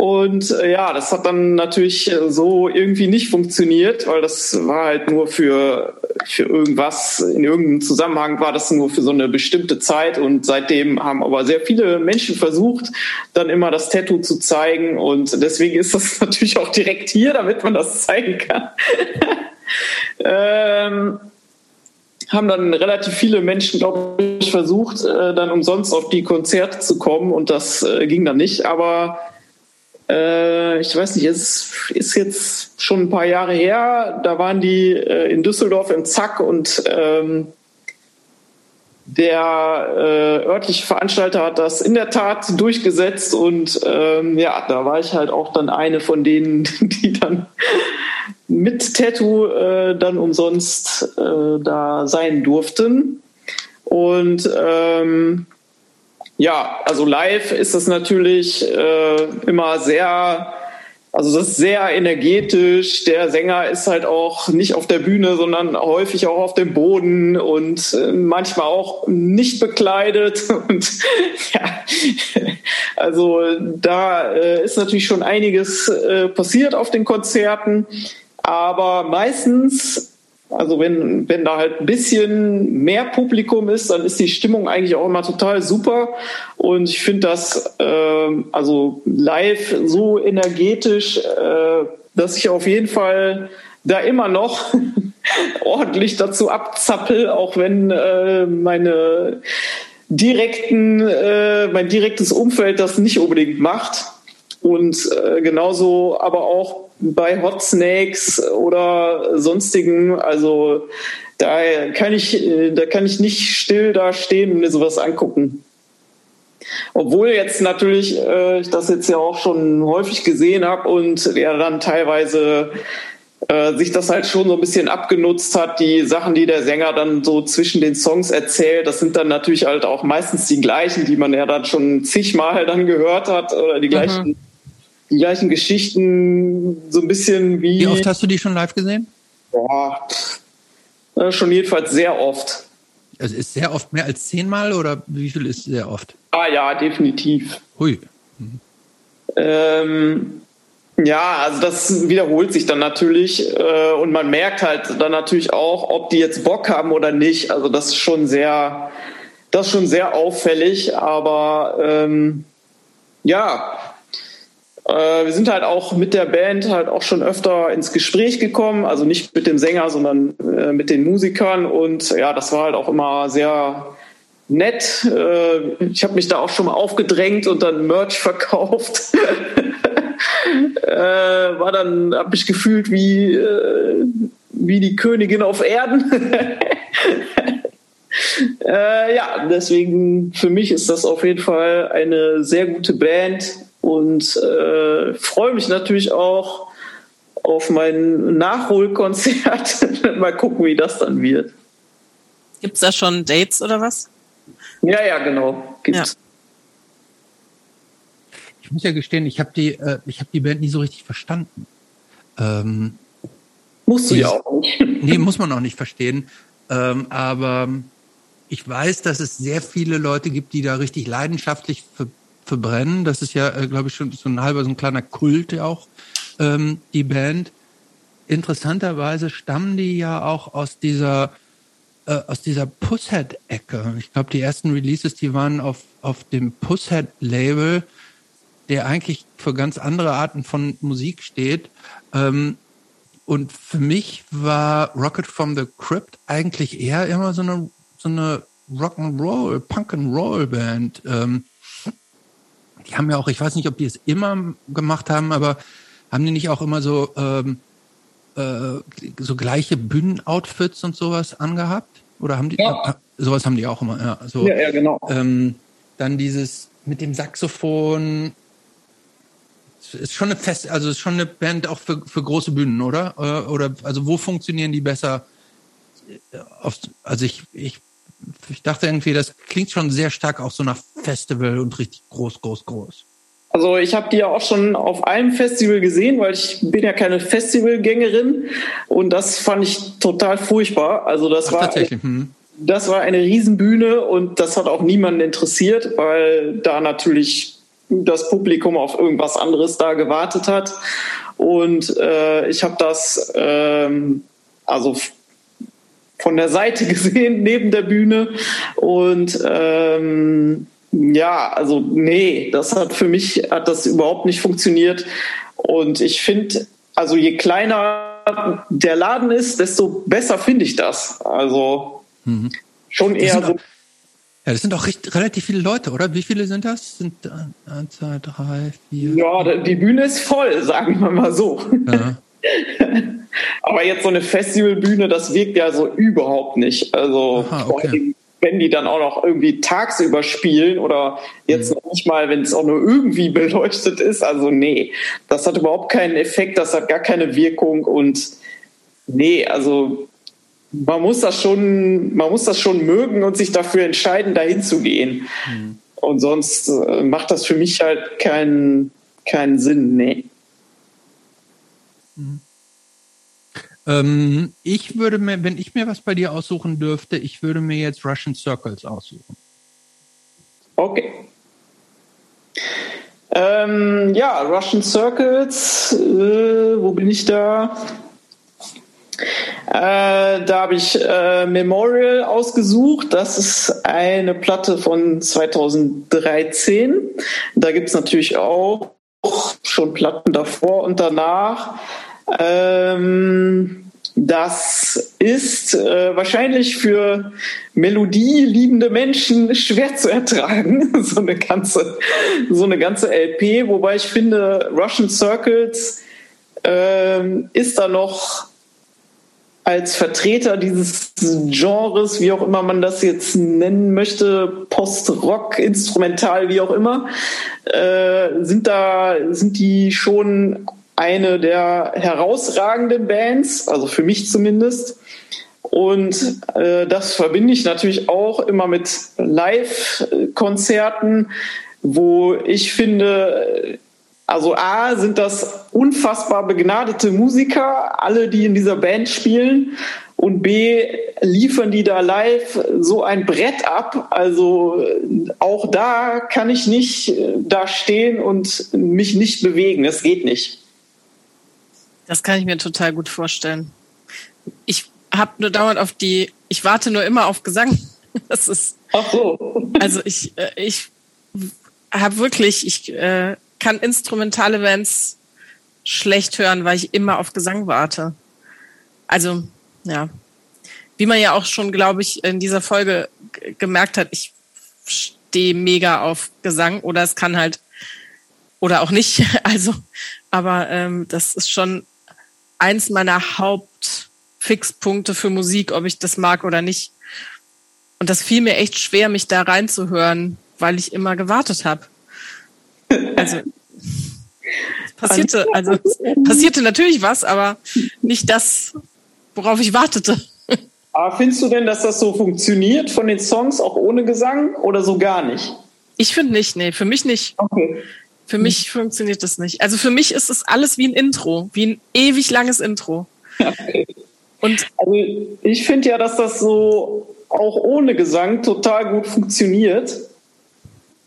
Und äh, ja, das hat dann natürlich äh, so irgendwie nicht funktioniert, weil das war halt nur für, für irgendwas, in irgendeinem Zusammenhang war das nur für so eine bestimmte Zeit. Und seitdem haben aber sehr viele Menschen versucht, dann immer das Tattoo zu zeigen. Und deswegen ist das natürlich auch direkt hier, damit man das zeigen kann. ähm, haben dann relativ viele Menschen, glaube ich, versucht, äh, dann umsonst auf die Konzerte zu kommen und das äh, ging dann nicht. Aber äh, ich weiß nicht, es ist jetzt schon ein paar Jahre her. Da waren die äh, in Düsseldorf im Zack und ähm, der äh, örtliche Veranstalter hat das in der Tat durchgesetzt und ähm, ja, da war ich halt auch dann eine von denen, die dann mit Tattoo äh, dann umsonst äh, da sein durften. Und ähm, ja, also live ist das natürlich äh, immer sehr, also das ist sehr energetisch. Der Sänger ist halt auch nicht auf der Bühne, sondern häufig auch auf dem Boden und äh, manchmal auch nicht bekleidet. Und ja, also da äh, ist natürlich schon einiges äh, passiert auf den Konzerten. Aber meistens also wenn, wenn da halt ein bisschen mehr Publikum ist, dann ist die Stimmung eigentlich auch immer total super. Und ich finde das äh, also live so energetisch, äh, dass ich auf jeden Fall da immer noch ordentlich dazu abzappel, auch wenn äh, meine direkten, äh, mein direktes Umfeld das nicht unbedingt macht. Und äh, genauso aber auch bei Hot Snakes oder sonstigen. Also da kann ich, da kann ich nicht still da stehen und mir sowas angucken. Obwohl jetzt natürlich äh, ich das jetzt ja auch schon häufig gesehen habe und ja dann teilweise äh, sich das halt schon so ein bisschen abgenutzt hat. Die Sachen, die der Sänger dann so zwischen den Songs erzählt, das sind dann natürlich halt auch meistens die gleichen, die man ja dann schon zigmal dann gehört hat oder die mhm. gleichen, mhm. Die gleichen Geschichten, so ein bisschen wie. Wie oft hast du die schon live gesehen? Boah, äh, schon jedenfalls sehr oft. Also ist sehr oft mehr als zehnmal oder wie viel ist sehr oft? Ah ja, definitiv. Hui. Mhm. Ähm, ja, also das wiederholt sich dann natürlich äh, und man merkt halt dann natürlich auch, ob die jetzt Bock haben oder nicht. Also das ist schon sehr, das ist schon sehr auffällig. Aber ähm, ja, äh, wir sind halt auch mit der Band halt auch schon öfter ins Gespräch gekommen. Also nicht mit dem Sänger, sondern äh, mit den Musikern. Und ja, das war halt auch immer sehr nett. Äh, ich habe mich da auch schon mal aufgedrängt und dann Merch verkauft. äh, war dann, habe ich gefühlt wie, äh, wie die Königin auf Erden. äh, ja, deswegen für mich ist das auf jeden Fall eine sehr gute Band und äh, freue mich natürlich auch auf mein Nachholkonzert. Mal gucken, wie das dann wird. Gibt es da schon Dates oder was? Ja, ja, genau. Gibt's. Ja ich muss ja gestehen, ich habe die, äh, ich habe die Band nie so richtig verstanden. Ähm, Musst du ja auch nicht. nee, muss man auch nicht verstehen. Ähm, aber ich weiß, dass es sehr viele Leute gibt, die da richtig leidenschaftlich für, brennen. Das ist ja, äh, glaube ich, schon so ein halber, so ein kleiner Kult auch, ähm, die Band. Interessanterweise stammen die ja auch aus dieser äh, aus dieser Pusshead-Ecke. Ich glaube, die ersten Releases, die waren auf, auf dem Pusshead-Label der eigentlich für ganz andere Arten von Musik steht. Ähm, und für mich war Rocket from the Crypt eigentlich eher immer so eine, so eine Rock'n'Roll, Punk-and-Roll Band. Ähm, die haben ja auch, ich weiß nicht, ob die es immer gemacht haben, aber haben die nicht auch immer so, ähm, äh, so gleiche Bühnenoutfits und sowas angehabt? Oder haben die, ja. äh, sowas haben die auch immer, ja. So, ja, ja, genau. Ähm, dann dieses mit dem Saxophon, ist schon eine fest, also ist schon eine Band auch für, für große Bühnen, oder? Äh, oder also wo funktionieren die besser? also ich, ich, ich dachte irgendwie, das klingt schon sehr stark auch so nach Festival und richtig groß, groß, groß. Also ich habe die ja auch schon auf einem Festival gesehen, weil ich bin ja keine Festivalgängerin und das fand ich total furchtbar. Also das Ach, war tatsächlich. Hm. das war eine Riesenbühne und das hat auch niemanden interessiert, weil da natürlich das Publikum auf irgendwas anderes da gewartet hat. Und äh, ich habe das ähm, also von der Seite gesehen, neben der Bühne. Und ähm, ja, also nee, das hat für mich hat das überhaupt nicht funktioniert. Und ich finde, also je kleiner der Laden ist, desto besser finde ich das. Also mhm. schon eher so. Ja, das sind auch recht, relativ viele Leute, oder? Wie viele sind das? Sind eins, zwei, drei, vier. Ja, die Bühne ist voll, sagen wir mal so. Ja. Aber jetzt so eine Festivalbühne, das wirkt ja so überhaupt nicht. Also Aha, okay. wenn die dann auch noch irgendwie tagsüber spielen oder jetzt mhm. noch nicht mal, wenn es auch nur irgendwie beleuchtet ist. Also nee, das hat überhaupt keinen Effekt, das hat gar keine Wirkung und nee, also man muss das schon, man muss das schon mögen und sich dafür entscheiden, dahin zu gehen. Mhm. Und sonst äh, macht das für mich halt keinen, keinen Sinn, nee. Mhm. Ähm, ich würde mir, wenn ich mir was bei dir aussuchen dürfte, ich würde mir jetzt Russian Circles aussuchen. Okay. Ähm, ja, Russian Circles, äh, wo bin ich da? Äh, da habe ich äh, Memorial ausgesucht. Das ist eine Platte von 2013. Da gibt es natürlich auch schon Platten davor und danach. Ähm, das ist äh, wahrscheinlich für melodieliebende Menschen schwer zu ertragen, so eine ganze, so eine ganze LP. Wobei ich finde, Russian Circles ähm, ist da noch als Vertreter dieses Genres, wie auch immer man das jetzt nennen möchte, Post-Rock, Instrumental, wie auch immer, äh, sind da, sind die schon eine der herausragenden Bands, also für mich zumindest. Und äh, das verbinde ich natürlich auch immer mit Live-Konzerten, wo ich finde, also A, sind das unfassbar begnadete Musiker, alle, die in dieser Band spielen. Und B, liefern die da live so ein Brett ab. Also auch da kann ich nicht äh, da stehen und mich nicht bewegen. Es geht nicht. Das kann ich mir total gut vorstellen. Ich habe nur dauernd auf die, ich warte nur immer auf Gesang. Das ist. Ach so. Also ich, äh, ich habe wirklich, ich äh, kann instrumentale Bands schlecht hören, weil ich immer auf Gesang warte. Also, ja. Wie man ja auch schon, glaube ich, in dieser Folge gemerkt hat, ich stehe mega auf Gesang oder es kann halt oder auch nicht. Also, aber ähm, das ist schon eins meiner Hauptfixpunkte für Musik, ob ich das mag oder nicht. Und das fiel mir echt schwer, mich da reinzuhören, weil ich immer gewartet habe. Also passierte, also passierte natürlich was, aber nicht das, worauf ich wartete. Aber findest du denn, dass das so funktioniert von den Songs auch ohne Gesang oder so gar nicht? Ich finde nicht, nee, für mich nicht. Okay. Für mich funktioniert das nicht. Also für mich ist es alles wie ein Intro, wie ein ewig langes Intro. Okay. Und also ich finde ja, dass das so auch ohne Gesang total gut funktioniert.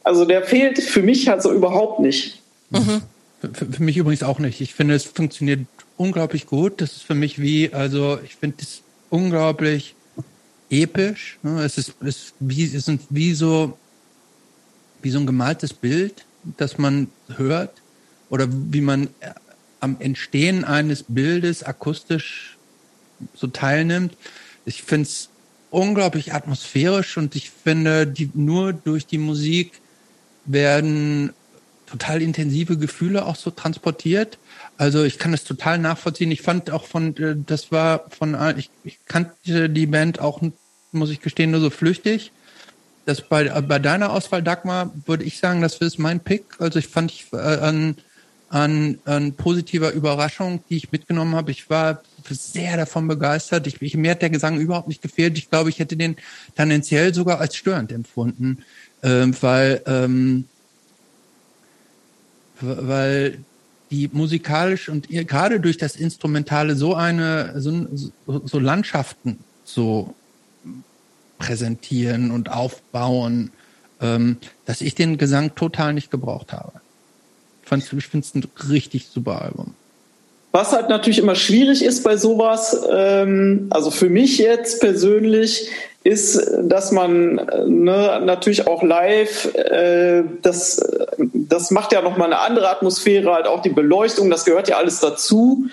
Also der fehlt für mich halt so überhaupt nicht. Mhm. Für, für, mich übrigens auch nicht. Ich finde, es funktioniert unglaublich gut. Das ist für mich wie, also ich finde es unglaublich episch. Ne? Es ist, es, wie, es sind wie so, wie so ein gemaltes Bild das man hört oder wie man äh, am Entstehen eines Bildes akustisch so teilnimmt. Ich finde es unglaublich atmosphärisch und ich finde, die, nur durch die Musik werden total intensive Gefühle auch so transportiert. Also ich kann das total nachvollziehen. Ich fand auch von, äh, das war von, ich, ich kannte die Band auch, muss ich gestehen, nur so flüchtig das bei, bei deiner Auswahl, Dagmar, würde ich sagen, das ist mein Pick. Also ich fand ich äh, an, an, an positiver Überraschung, die ich mitgenommen habe. Ich war sehr davon begeistert. Ich, ich, mir hat der Gesang überhaupt nicht gefehlt. Ich glaube, ich hätte den tendenziell sogar als störend empfunden, ähm, weil, ähm, weil die musikalisch und gerade durch das Instrumentale so eine so, so Landschaften so präsentieren und aufbauen, ähm, dass ich den Gesang total nicht gebraucht habe. Ich finde es ein richtig super Album. Was halt natürlich immer schwierig ist bei sowas, ähm, also für mich jetzt persönlich, ist, dass man ne, natürlich auch live, äh, das, das macht ja nochmal eine andere Atmosphäre, halt auch die Beleuchtung, das gehört ja alles dazu.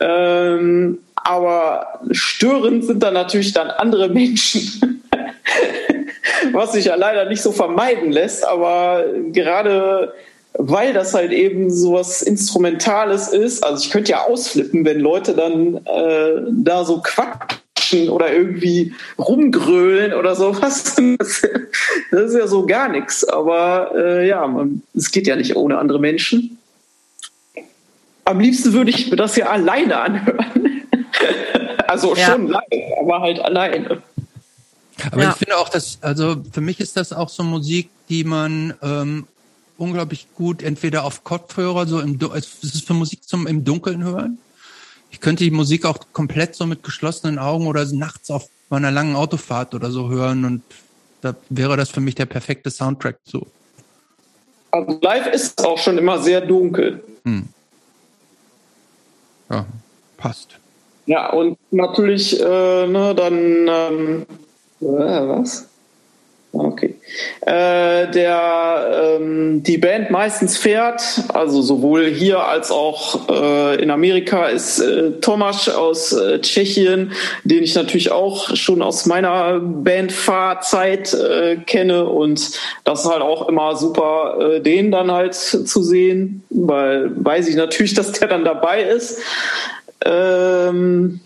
Ähm, aber störend sind dann natürlich dann andere Menschen. Was sich ja leider nicht so vermeiden lässt, aber gerade weil das halt eben so was Instrumentales ist, also ich könnte ja ausflippen, wenn Leute dann äh, da so quatschen oder irgendwie rumgrölen oder sowas. Das, ist ja so gar nichts. Aber äh, ja, es geht ja nicht ohne andere Menschen. Am liebsten würde ich mir das ja alleine anhören. also ja. schon live, aber halt alleine. Aber ja. ich finde auch, dass, also für mich ist das auch so Musik, die man ähm, unglaublich gut entweder auf Kopfhörer, so im es ist für Musik zum im Dunkeln hören. Ich könnte die Musik auch komplett so mit geschlossenen Augen oder nachts auf meiner langen Autofahrt oder so hören und da wäre das für mich der perfekte Soundtrack so. Also live ist es auch schon immer sehr dunkel. Hm. Ja, passt. Ja, und natürlich, äh, ne, dann, ähm, äh, was? Okay. Äh, der ähm, die Band meistens fährt, also sowohl hier als auch äh, in Amerika, ist äh, Tomasz aus äh, Tschechien, den ich natürlich auch schon aus meiner Bandfahrzeit äh, kenne und das ist halt auch immer super, äh, den dann halt zu sehen, weil weiß ich natürlich, dass der dann dabei ist. Ähm,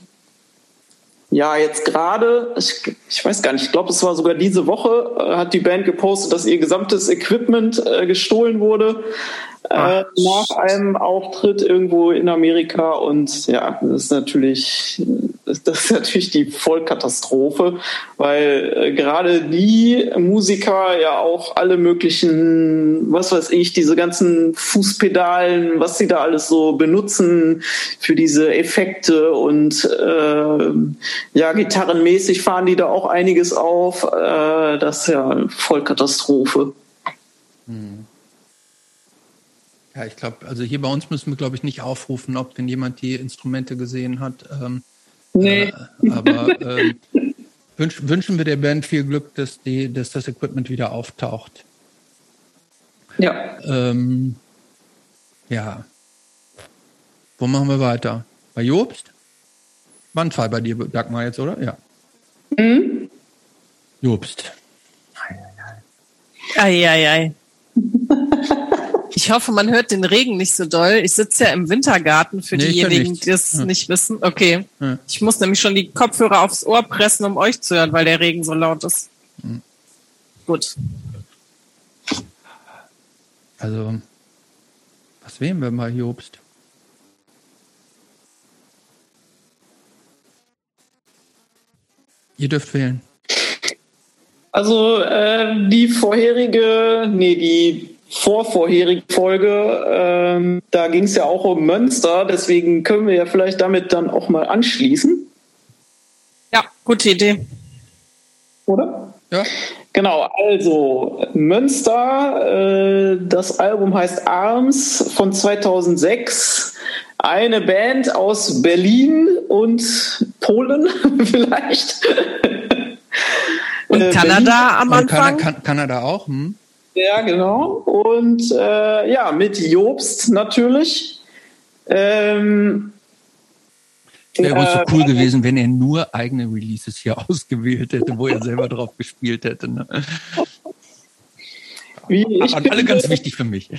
ja, jetzt gerade, ich, ich weiß gar nicht, ich glaube, es war sogar diese Woche, äh, hat die Band gepostet, dass ihr gesamtes Equipment äh, gestohlen wurde. Äh, nach einem Auftritt irgendwo in Amerika und ja, das ist natürlich, das ist natürlich die Vollkatastrophe, weil äh, gerade die Musiker ja auch alle möglichen, was weiß ich, diese ganzen Fußpedalen, was sie da alles so benutzen für diese Effekte und äh, ja, gitarrenmäßig fahren die da auch einiges auf. Äh, das ist ja Vollkatastrophe. Hm. Ja, ich glaube, also hier bei uns müssen wir, glaube ich, nicht aufrufen, ob wenn jemand die Instrumente gesehen hat. Ähm, nee. Äh, aber äh, wünsch, wünschen wir der Band viel Glück, dass, die, dass das Equipment wieder auftaucht. Ja. Ähm, ja. Wo machen wir weiter? Bei Jobst? Wandfall bei dir, Dagmar, jetzt, oder? Ja. Mhm. Jobst. Eieiei. Ei, ei, ei. Ich hoffe, man hört den Regen nicht so doll. Ich sitze ja im Wintergarten für nee, diejenigen, die das ja. nicht wissen. Okay. Ja. Ich muss nämlich schon die Kopfhörer aufs Ohr pressen, um euch zu hören, weil der Regen so laut ist. Mhm. Gut. Also, was wählen wir mal, Jobst? Ihr dürft wählen. Also äh, die vorherige, nee, die vorvorherigen Folge, ähm, da ging es ja auch um Münster, deswegen können wir ja vielleicht damit dann auch mal anschließen. Ja, gute Idee. Oder? Ja. Genau, also Münster, äh, das Album heißt Arms von 2006. Eine Band aus Berlin und Polen vielleicht. Und äh, Kanada am Anfang? Kan Kanada auch. Hm. Ja, genau. Und äh, ja, mit Jobst natürlich. Ähm, Wäre äh, so cool gewesen, wenn er nur eigene Releases hier ausgewählt hätte, wo er selber drauf gespielt hätte. Ne? Wie ich Aber alle ganz wichtig für mich.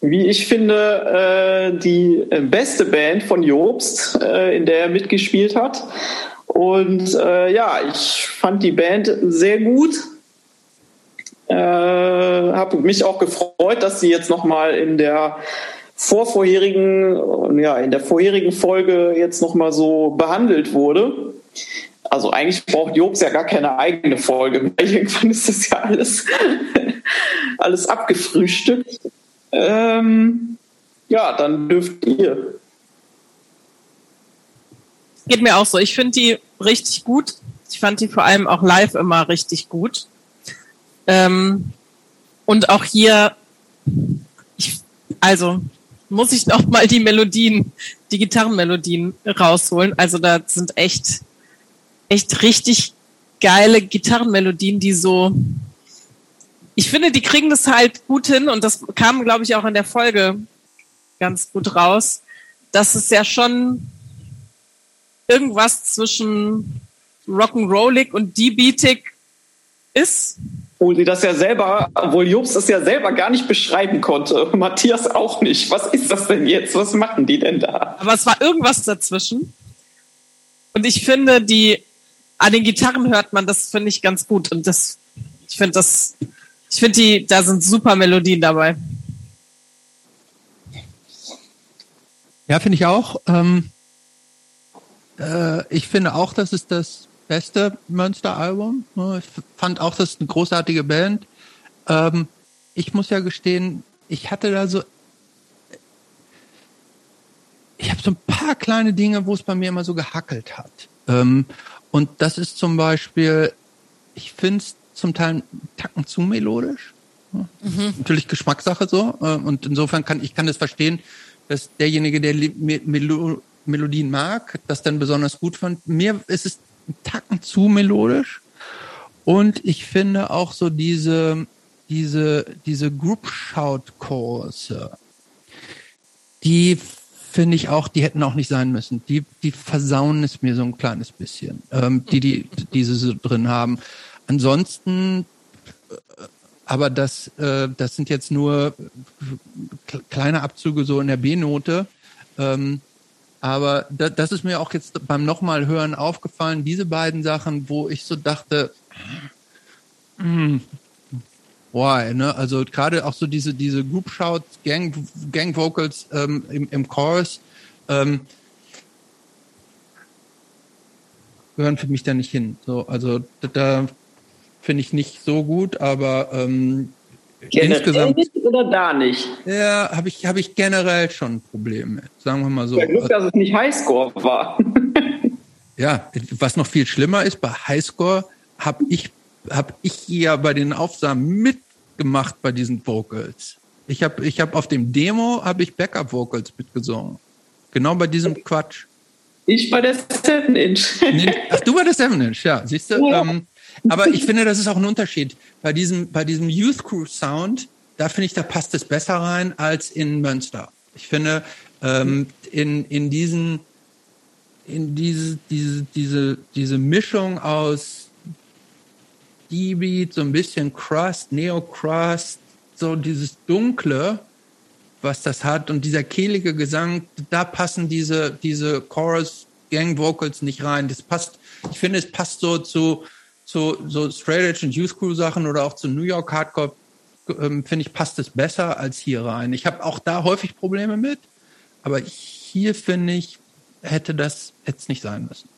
Wie ich finde, äh, die beste Band von Jobst, äh, in der er mitgespielt hat. Und äh, ja, ich fand die Band sehr gut. Äh, habe mich auch gefreut, dass sie jetzt nochmal in der vorvorherigen, ja, in der vorherigen Folge jetzt nochmal so behandelt wurde. Also eigentlich braucht Jobs ja gar keine eigene Folge. Irgendwann ist das ja alles, alles abgefrühstückt. Ähm, ja, dann dürft ihr. Geht mir auch so. Ich finde die richtig gut. Ich fand die vor allem auch live immer richtig gut. Ähm, und auch hier, ich, also muss ich noch mal die Melodien, die Gitarrenmelodien rausholen. Also da sind echt, echt richtig geile Gitarrenmelodien, die so, ich finde, die kriegen das halt gut hin und das kam, glaube ich, auch in der Folge ganz gut raus, dass es ja schon irgendwas zwischen Rock'n'Rollig und D-Beatig ist. Obwohl sie das ja selber, obwohl Jobs das ja selber gar nicht beschreiben konnte. Matthias auch nicht. Was ist das denn jetzt? Was machen die denn da? Aber es war irgendwas dazwischen. Und ich finde, die, an den Gitarren hört man, das finde ich ganz gut. Und das, ich finde das, ich finde die, da sind super Melodien dabei. Ja, finde ich auch. Ähm, äh, ich finde auch, das ist das beste Münster-Album. Ich fand auch, das ist eine großartige Band. Ähm, ich muss ja gestehen, ich hatte da so, ich habe so ein paar kleine Dinge, wo es bei mir immer so gehackelt hat. Ähm, und das ist zum Beispiel, ich finde es zum Teil einen Tacken zu melodisch. Mhm. Natürlich Geschmackssache so. Äh, und insofern kann ich kann das verstehen, dass derjenige, der Melo Melodien mag, das dann besonders gut fand. Mir ist es einen Tacken zu melodisch. Und ich finde auch so diese, diese, diese Group Shout Kurse, die finde ich auch, die hätten auch nicht sein müssen. Die, die versauen es mir so ein kleines bisschen, ähm, die, die, diese so drin haben. Ansonsten, äh, aber das, äh, das sind jetzt nur kleine Abzüge so in der B-Note. Ähm, aber da, das ist mir auch jetzt beim nochmal hören aufgefallen, diese beiden Sachen, wo ich so dachte, mh, hm, why, ne? Also gerade auch so diese, diese Group Shouts, Gang, Gang Vocals ähm, im, im Chorus, ähm, gehören für mich da nicht hin. So, also da, da finde ich nicht so gut, aber ähm, generell insgesamt oder da nicht? Ja, habe ich habe ich generell schon ein Problem mit. Sagen wir mal so. Ja, Glück, dass es nicht Highscore war. ja, was noch viel schlimmer ist, bei Highscore habe ich habe ich ja bei den Aufsamen mitgemacht bei diesen Vocals. Ich habe ich habe auf dem Demo habe ich Backup Vocals mitgesungen. Genau bei diesem Quatsch. Ich bei der 7 Inch. Ach, du bei der 7 Inch, ja, siehst du? Ja. Ähm, aber ich finde, das ist auch ein Unterschied. Bei diesem, bei diesem Youth Crew Sound, da finde ich, da passt es besser rein als in Münster. Ich finde, ähm, in, in diesen, in diese, diese, diese, diese Mischung aus D-Beat, so ein bisschen Crust, Neo-Crust, so dieses Dunkle, was das hat und dieser kehlige Gesang, da passen diese, diese Chorus Gang Vocals nicht rein. Das passt, ich finde, es passt so zu, zu so Straight Edge und Youth Crew Sachen oder auch zu New York Hardcore, ähm, finde ich, passt es besser als hier rein. Ich habe auch da häufig Probleme mit, aber hier finde ich, hätte das jetzt nicht sein müssen.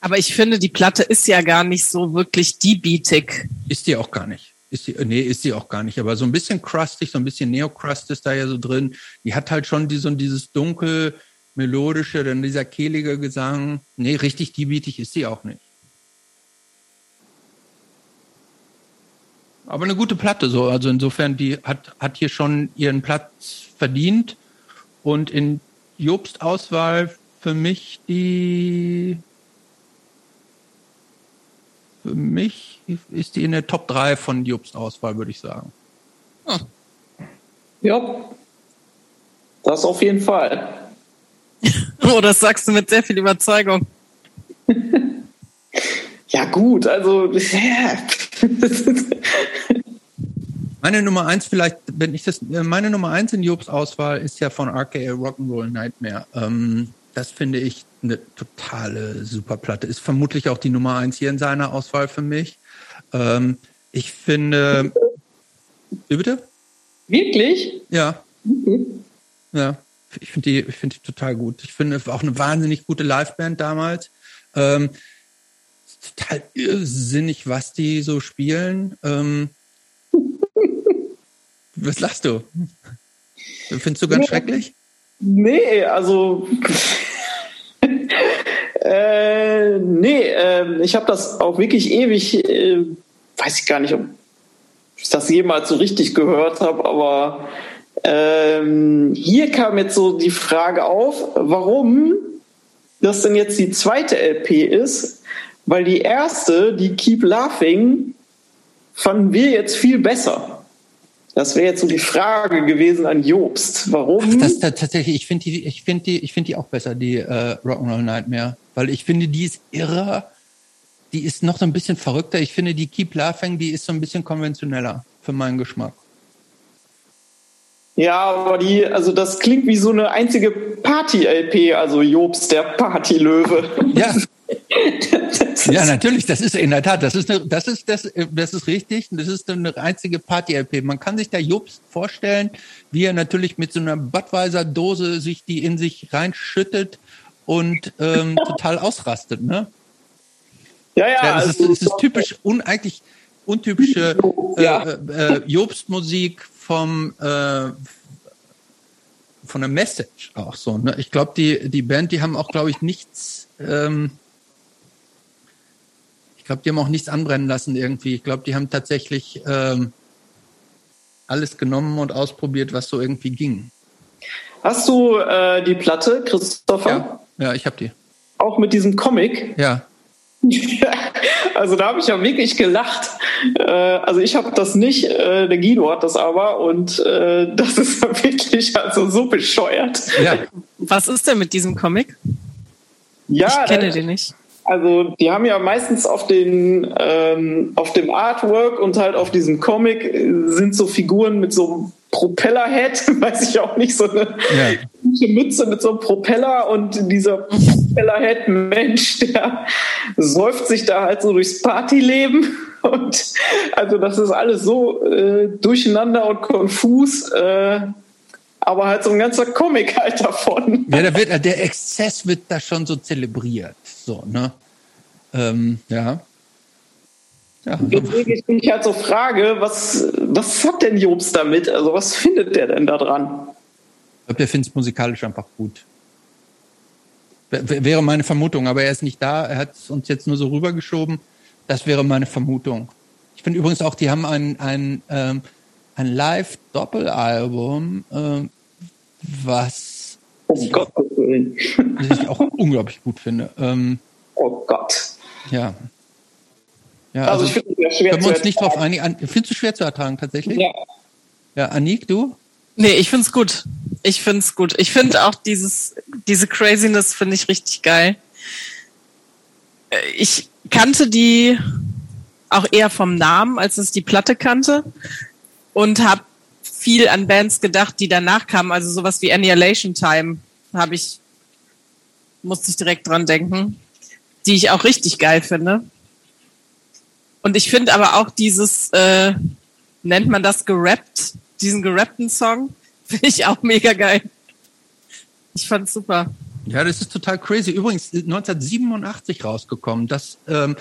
Aber ich finde, die Platte ist ja gar nicht so wirklich die-beatig. Ist die auch gar nicht. Ist die, nee, ist sie auch gar nicht. Aber so ein bisschen crustig, so ein bisschen Neo-Crust ist da ja so drin. Die hat halt schon die, so dieses dunkel melodische, dann dieser kehlige Gesang. Nee, richtig diebietig ist sie auch nicht. Aber eine gute Platte so. Also insofern, die hat, hat hier schon ihren Platz verdient. Und in Jobst Auswahl für mich die für mich ist die in der Top 3 von Jobst Auswahl, würde ich sagen. Hm. Ja, das auf jeden Fall. oh, das sagst du mit sehr viel Überzeugung. ja, gut, also. meine Nummer eins vielleicht, wenn ich das, meine Nummer eins in Jobs Auswahl ist ja von RKA Rock'n'Roll Nightmare. Ähm, das finde ich eine totale Superplatte. Ist vermutlich auch die Nummer eins hier in seiner Auswahl für mich. Ähm, ich finde. Wie bitte? Wirklich? Ja. Mhm. Ja. Ich finde die, ich finde die total gut. Ich finde auch eine wahnsinnig gute Liveband damals. Ähm, total irrsinnig, was die so spielen. Ähm, was lachst du? Findest du ganz nee, schrecklich? Nee, also äh, nee, äh, ich habe das auch wirklich ewig, äh, weiß ich gar nicht, ob ich das jemals so richtig gehört habe, aber ähm, hier kam jetzt so die Frage auf, warum das denn jetzt die zweite LP ist, weil die erste, die Keep Laughing, fanden wir jetzt viel besser. Das wäre jetzt so die Frage gewesen an Jobst. Warum? Ach, das, das, tatsächlich, ich finde die, ich finde die, ich finde die auch besser, die äh, Rock'n'Roll Nightmare, weil ich finde, die ist irre. Die ist noch so ein bisschen verrückter. Ich finde, die Keep Laughing, die ist so ein bisschen konventioneller für meinen Geschmack. Ja, aber die, also das klingt wie so eine einzige Party-LP, also Jobs, der Partylöwe. Ja. ja, natürlich, das ist in der Tat, das ist, eine, das ist, das, das ist richtig, das ist eine einzige Party-LP. Man kann sich da Jobs vorstellen, wie er natürlich mit so einer Budweiser-Dose sich die in sich reinschüttet und ähm, total ausrastet, ne? Ja, ja. ja das, also, ist, das ist typisch, un, eigentlich untypische äh, ja. äh, Jobst-Musik vom äh, von der Message auch so. Ne? Ich glaube, die die Band, die haben auch, glaube ich, nichts. Ähm, ich glaube, die haben auch nichts anbrennen lassen irgendwie. Ich glaube, die haben tatsächlich ähm, alles genommen und ausprobiert, was so irgendwie ging. Hast du äh, die Platte, Christopher? Ja, ja ich habe die. Auch mit diesem Comic? Ja. also da habe ich ja wirklich gelacht. Äh, also ich habe das nicht, äh, der Guido hat das aber und äh, das ist wirklich also so bescheuert. Ja. Was ist denn mit diesem Comic? Ja, ich kenne den nicht. Also die haben ja meistens auf den ähm, auf dem Artwork und halt auf diesem Comic sind so Figuren mit so einem Propellerhead, weiß ich auch nicht, so eine ja. Mütze mit so einem Propeller und dieser Kellerhead Mensch, der säuft sich da halt so durchs Partyleben. Und also das ist alles so äh, durcheinander und konfus. Äh, aber halt so ein ganzer Comic halt davon. Ja, da wird, der Exzess wird da schon so zelebriert. So, ne? Ähm, ja. ja. Deswegen ich mich halt so frage, was, was hat denn Jobs damit? Also was findet der denn da dran? Ich glaube, der findet es musikalisch einfach gut. Wäre meine Vermutung, aber er ist nicht da. Er hat es uns jetzt nur so rübergeschoben. Das wäre meine Vermutung. Ich finde übrigens auch, die haben ein, ein, ähm, ein Live-Doppelalbum, ähm, was oh Gott, was ich auch unglaublich gut finde. Ähm, oh Gott. Ja. Ja, also, also ich finde es schwer können wir uns nicht drauf einigen. Findest du schwer zu ertragen tatsächlich? Ja. Ja, Anik, du? Nee, ich find's gut. Ich find's gut. Ich finde auch dieses, diese Craziness finde ich richtig geil. Äh, ich kannte die auch eher vom Namen, als es die Platte kannte und habe viel an Bands gedacht, die danach kamen, also sowas wie Annihilation Time habe ich musste ich direkt dran denken, die ich auch richtig geil finde. Und ich finde aber auch dieses äh, nennt man das gerappt, diesen gerappten Song, finde ich auch mega geil. Ich fand's super. Ja, das ist total crazy. Übrigens 1987 rausgekommen. Das ähm,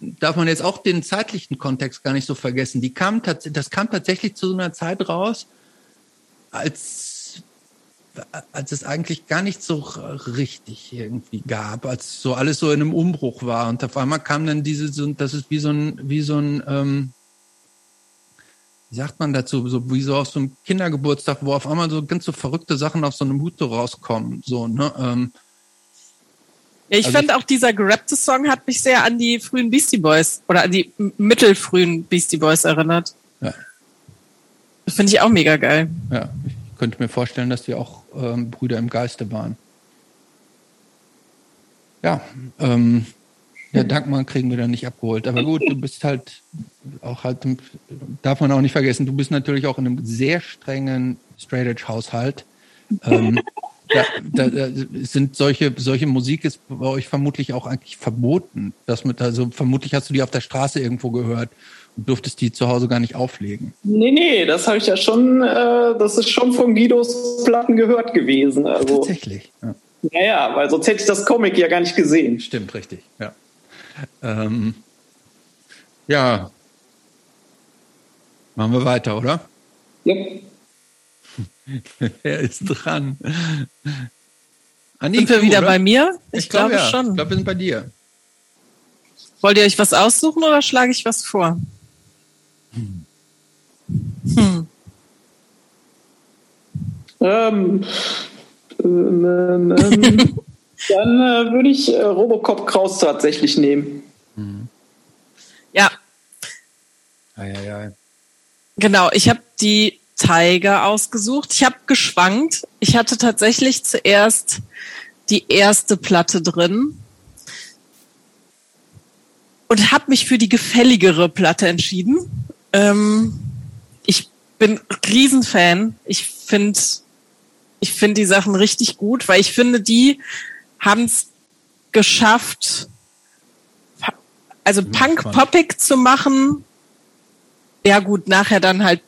darf man jetzt auch den zeitlichen Kontext gar nicht so vergessen. Die kam das kam tatsächlich zu so einer Zeit raus, als als es eigentlich gar nicht so richtig irgendwie gab, als so alles so in einem Umbruch war und auf einmal kam dann diese so, das ist wie so ein wie so ein ähm, wie sagt man dazu, so wie so auf so einem Kindergeburtstag, wo auf einmal so ganz so verrückte Sachen auf so einem Hut rauskommen, so, ne? Ähm, ja, ich also fand auch dieser gerappte Song hat mich sehr an die frühen Beastie Boys oder an die mittelfrühen Beastie Boys erinnert. Ja. Das finde ich auch mega geil. Ja, ich könnte mir vorstellen, dass die auch ähm, Brüder im Geiste waren. Ja, ähm, ja, Dankmann kriegen wir dann nicht abgeholt. Aber gut, du bist halt auch halt, darf man auch nicht vergessen, du bist natürlich auch in einem sehr strengen Straight Edge Haushalt. Ähm, da, da, da sind solche, solche Musik ist bei euch vermutlich auch eigentlich verboten. Das mit, also vermutlich hast du die auf der Straße irgendwo gehört und durftest die zu Hause gar nicht auflegen. Nee, nee, das habe ich ja schon, äh, das ist schon von Guidos Platten gehört gewesen. Also, Tatsächlich. Ja. Naja, weil sonst hätte ich das Comic ja gar nicht gesehen. Stimmt, richtig, ja. Ähm, ja. Machen wir weiter, oder? Ja. Wer ist dran? Annik, sind wir wieder oder? bei mir? Ich, ich glaube glaub, ja. schon. Ich glaube, wir sind bei dir. Wollt ihr euch was aussuchen oder schlage ich was vor? Hm. Hm. Ähm, ähm, ähm, ähm. Dann äh, würde ich äh, Robocop Kraus tatsächlich nehmen. Mhm. Ja. Ei, ei, ei. Genau, ich habe die Tiger ausgesucht. Ich habe geschwankt. Ich hatte tatsächlich zuerst die erste Platte drin und habe mich für die gefälligere Platte entschieden. Ähm, ich bin Riesenfan. Ich finde ich finde die Sachen richtig gut, weil ich finde, die haben es geschafft, also Punk-Poppig zu machen. Ja gut, nachher dann halt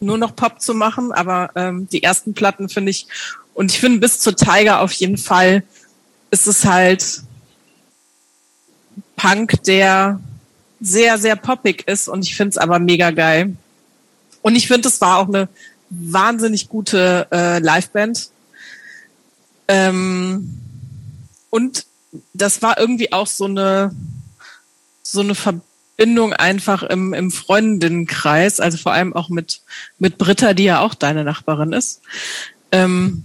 nur noch Pop zu machen, aber ähm, die ersten Platten finde ich, und ich finde bis zur Tiger auf jeden Fall ist es halt Punk, der sehr, sehr poppig ist und ich finde es aber mega geil. Und ich finde, es war auch eine wahnsinnig gute äh, Liveband. Ähm, und das war irgendwie auch so eine so eine Verbindung einfach im, im Freundinnenkreis, also vor allem auch mit mit Britta, die ja auch deine Nachbarin ist. Ähm,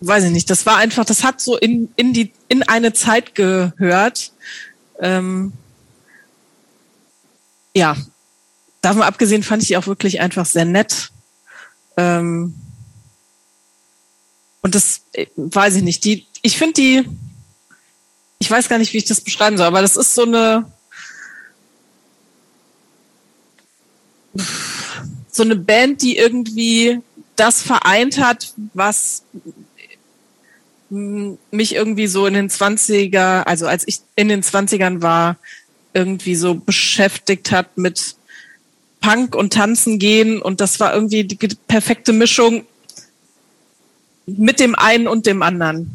weiß ich nicht, das war einfach, das hat so in in die in eine Zeit gehört. Ähm, ja, davon abgesehen fand ich die auch wirklich einfach sehr nett. Ähm, und das äh, weiß ich nicht. Die, ich finde die, ich weiß gar nicht, wie ich das beschreiben soll, aber das ist so eine, so eine Band, die irgendwie das vereint hat, was mich irgendwie so in den 20er, also als ich in den 20ern war, irgendwie so beschäftigt hat mit Punk und Tanzen gehen und das war irgendwie die perfekte Mischung mit dem einen und dem anderen.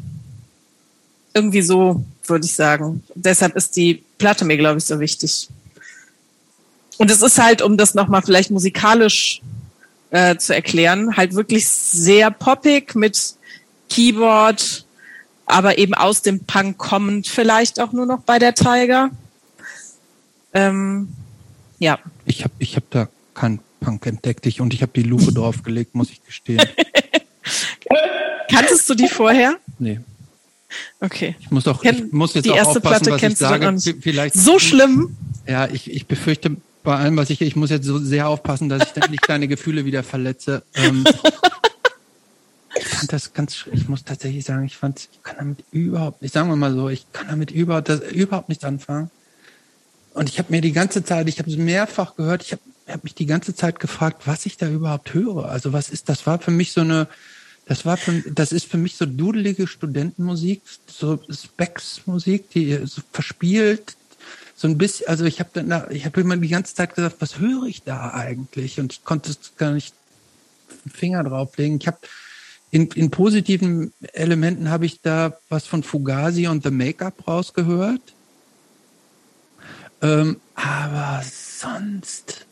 Irgendwie so, würde ich sagen. Deshalb ist die Platte mir, glaube ich, so wichtig. Und es ist halt, um das nochmal vielleicht musikalisch äh, zu erklären, halt wirklich sehr poppig mit Keyboard, aber eben aus dem Punk kommend vielleicht auch nur noch bei der Tiger. Ähm, ja. Ich habe ich hab da keinen Punk entdeckt ich, und ich habe die Lupe draufgelegt, muss ich gestehen. Kanntest du die vorher? Nee. Okay. Ich muss auch, ich muss jetzt die auch erste aufpassen, Platte was ich kennst sage. du nicht. Vielleicht so schlimm. Ja, ich, ich befürchte bei allem, was ich, ich muss jetzt so sehr aufpassen, dass ich dann nicht deine Gefühle wieder verletze. Ähm, ich fand das ganz, ich muss tatsächlich sagen, ich fand, ich kann damit überhaupt, ich sagen wir mal so, ich kann damit überhaupt, das, überhaupt nichts anfangen. Und ich habe mir die ganze Zeit, ich habe es mehrfach gehört, ich habe hab mich die ganze Zeit gefragt, was ich da überhaupt höre. Also was ist, das war für mich so eine, das war für, das ist für mich so dudelige Studentenmusik, so Specs-Musik, die so verspielt, so ein bisschen, also ich habe dann, ich habe immer die ganze Zeit gesagt, was höre ich da eigentlich? Und ich konnte gar nicht Finger drauflegen. Ich habe in, in positiven Elementen habe ich da was von Fugazi und The Make-up rausgehört. Ähm, aber sonst.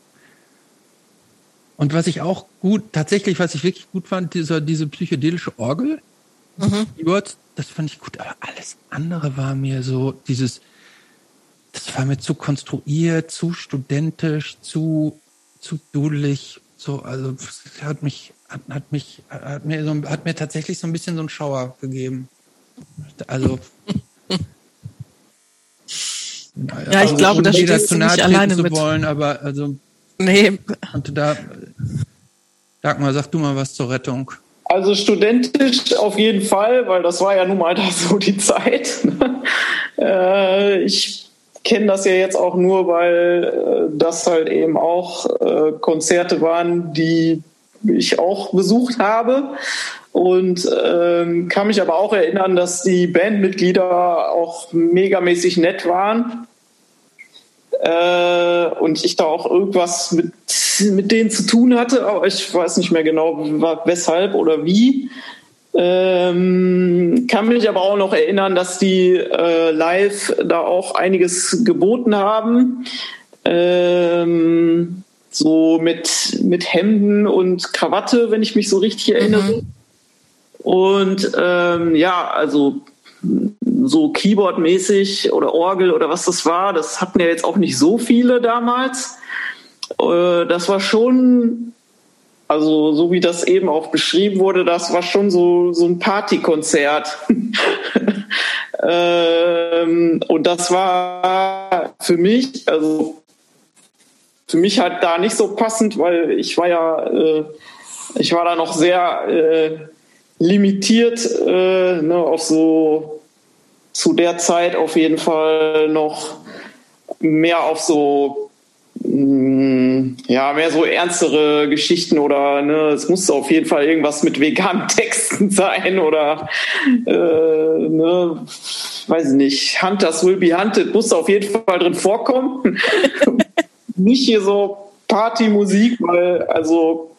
Und was ich auch gut, tatsächlich, was ich wirklich gut fand, dieser, diese psychedelische Orgel. Mhm. das fand ich gut, aber alles andere war mir so, dieses, das war mir zu konstruiert, zu studentisch, zu, zu dudelig, so, also, hat mich, hat, hat mich, hat mir so, hat mir tatsächlich so ein bisschen so einen Schauer gegeben. Also, ja, ich glaube, da stehst du nicht alleine zu wollen, aber also nee. Und da Dagmar, sag du mal was zur Rettung. Also studentisch auf jeden Fall, weil das war ja nun mal da so die Zeit. äh, ich kenne das ja jetzt auch nur, weil äh, das halt eben auch äh, Konzerte waren, die ich auch besucht habe. Und ähm, kann mich aber auch erinnern, dass die Bandmitglieder auch megamäßig nett waren. Äh, und ich da auch irgendwas mit, mit denen zu tun hatte, aber ich weiß nicht mehr genau, weshalb oder wie. Ähm, kann mich aber auch noch erinnern, dass die äh, live da auch einiges geboten haben. Ähm, so mit, mit Hemden und Krawatte, wenn ich mich so richtig erinnere. Mhm. Und ähm, ja, also so Keyboard-mäßig oder Orgel oder was das war, das hatten ja jetzt auch nicht so viele damals. Äh, das war schon, also so wie das eben auch beschrieben wurde, das war schon so, so ein Partykonzert. ähm, und das war für mich, also für mich halt da nicht so passend, weil ich war ja, äh, ich war da noch sehr äh, limitiert äh, ne, auf so zu der Zeit auf jeden Fall noch mehr auf so mm, ja, mehr so ernstere Geschichten oder ne, es musste auf jeden Fall irgendwas mit veganen Texten sein oder äh, ne, weiß ich nicht, Hunters will be hunted musste auf jeden Fall drin vorkommen. Nicht hier so Partymusik, weil also